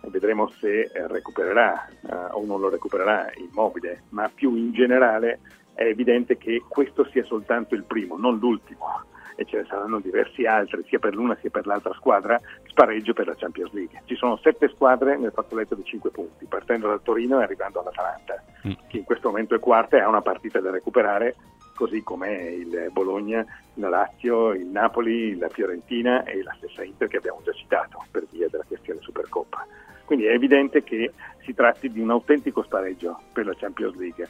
Vedremo se eh, recupererà eh, o non lo recupererà immobile, ma più in generale è evidente che questo sia soltanto il primo, non l'ultimo e ce ne saranno diversi altri, sia per l'una sia per l'altra squadra, spareggio per la Champions League. Ci sono sette squadre nel fazzoletto di cinque punti, partendo dal Torino e arrivando all'Atalanta, che in questo momento è quarta e ha una partita da recuperare, così come il Bologna, la Lazio, il Napoli, la Fiorentina e la stessa Inter che abbiamo già citato per via della questione Supercoppa. Quindi è evidente che si tratti di un autentico spareggio per la Champions League.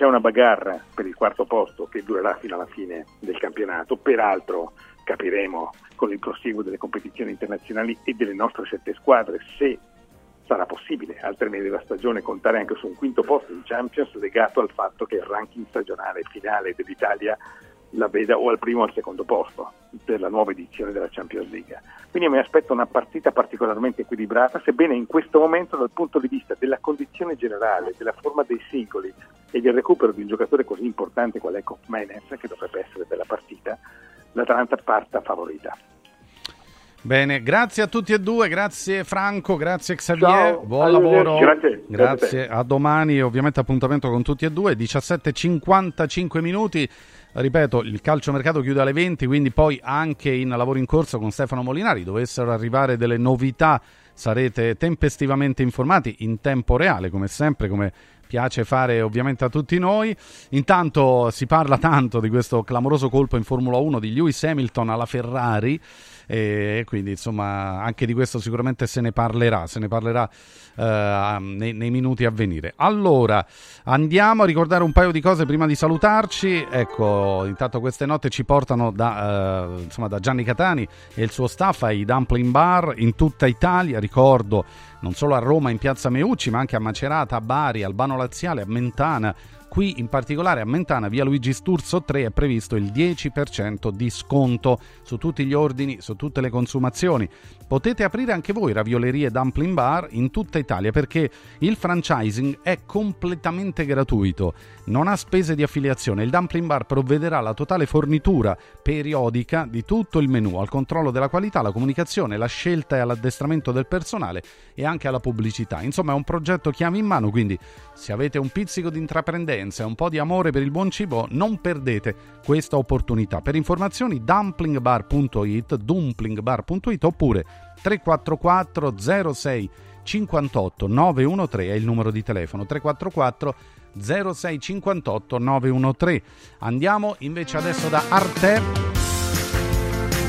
C'è una bagarra per il quarto posto che durerà fino alla fine del campionato, peraltro capiremo con il proseguo delle competizioni internazionali e delle nostre sette squadre se sarà possibile al termine della stagione contare anche su un quinto posto in Champions legato al fatto che il ranking stagionale finale dell'Italia la veda o al primo o al secondo posto per la nuova edizione della Champions League. Quindi mi aspetto una partita particolarmente equilibrata, sebbene in questo momento dal punto di vista della condizione generale, della forma dei singoli e del recupero di un giocatore così importante qual è Menes, che dovrebbe essere della partita, l'Atalanta parta favorita. Bene, grazie a tutti e due, grazie Franco, grazie Xavier, Ciao, buon lavoro. Grazie, grazie a domani, ovviamente appuntamento con tutti e due, 17.55 minuti. Ripeto, il calciomercato chiude alle 20, quindi poi anche in lavoro in corso con Stefano Molinari dovessero arrivare delle novità sarete tempestivamente informati in tempo reale, come sempre, come piace fare ovviamente a tutti noi. Intanto si parla tanto di questo clamoroso colpo in Formula 1 di Lewis Hamilton alla Ferrari e quindi insomma anche di questo sicuramente se ne parlerà, se ne parlerà eh, nei, nei minuti a venire. Allora, andiamo a ricordare un paio di cose prima di salutarci. Ecco, intanto queste note ci portano da, eh, insomma, da Gianni Catani e il suo staff ai Dumpling Bar in tutta Italia, ricordo non solo a Roma in Piazza Meucci, ma anche a Macerata, a Bari, Albano Laziale, a Mentana. Qui in particolare a Mentana, via Luigi Sturzo 3, è previsto il 10% di sconto su tutti gli ordini, su tutte le consumazioni. Potete aprire anche voi raviolerie Dumpling Bar in tutta Italia perché il franchising è completamente gratuito, non ha spese di affiliazione. Il Dumpling Bar provvederà alla totale fornitura periodica di tutto il menù, al controllo della qualità, alla comunicazione, alla scelta e all'addestramento del personale e anche alla pubblicità. Insomma, è un progetto chiave in mano, quindi se avete un pizzico di intraprendenza e un po' di amore per il buon cibo, non perdete questa opportunità. Per informazioni dumplingbar.it, dumplingbar.it oppure 344 06 58 913 è il numero di telefono 344 06 58 913. Andiamo invece adesso da Arte.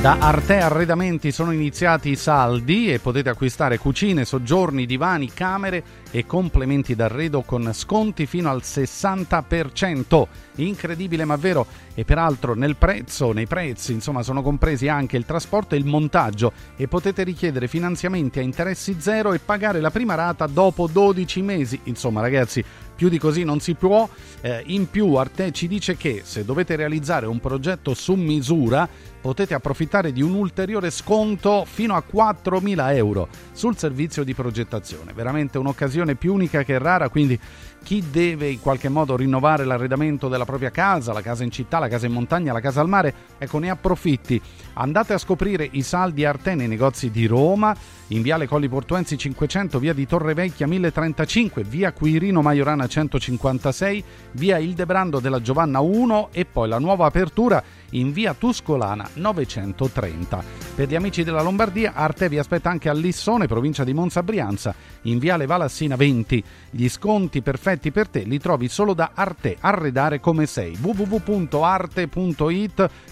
Da Arte Arredamenti sono iniziati i saldi e potete acquistare cucine, soggiorni, divani, camere e complementi d'arredo con sconti fino al 60%. Incredibile ma vero e peraltro nel prezzo, nei prezzi, insomma, sono compresi anche il trasporto e il montaggio e potete richiedere finanziamenti a interessi zero e pagare la prima rata dopo 12 mesi. Insomma, ragazzi, più di così non si può. Eh, in più Arte ci dice che se dovete realizzare un progetto su misura potete approfittare di un ulteriore sconto fino a 4.000 euro sul servizio di progettazione. Veramente un'occasione più unica che rara, quindi chi deve in qualche modo rinnovare l'arredamento della propria casa, la casa in città, la casa in montagna, la casa al mare, ecco ne approfitti. Andate a scoprire i saldi Arte nei negozi di Roma in Viale Colli Portuensi 500, via di Torrevecchia 1035, via Quirino Maiorana 156, via Ildebrando della Giovanna 1 e poi la nuova apertura in via Tuscolana 930. Per gli amici della Lombardia, Arte vi aspetta anche a Lissone, provincia di Monza Brianza, in viale Valassina 20. Gli sconti perfetti per te li trovi solo da Arte, arredare come sei. www.arte.it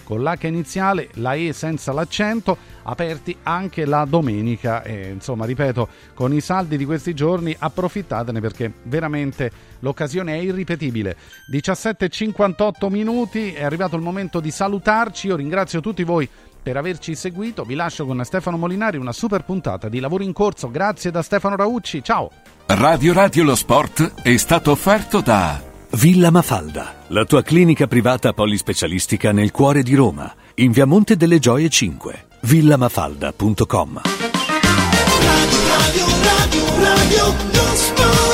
con l'H iniziale, la E senza l'accento, aperti anche la domenica. E, insomma, ripeto, con i saldi di questi giorni approfittatene perché veramente l'occasione è irripetibile. 17.58 minuti, è arrivato il momento di salutarci. Io ringrazio tutti voi per averci seguito. Vi lascio con Stefano Molinari una super puntata di lavoro in corso. Grazie da Stefano Raucci. Ciao. Radio Radio Lo Sport è stato offerto da Villa Mafalda, la tua clinica privata polispecialistica nel cuore di Roma, in via Monte delle Gioie 5. villamafalda.com Radio, radio, radio, radio, lo sport.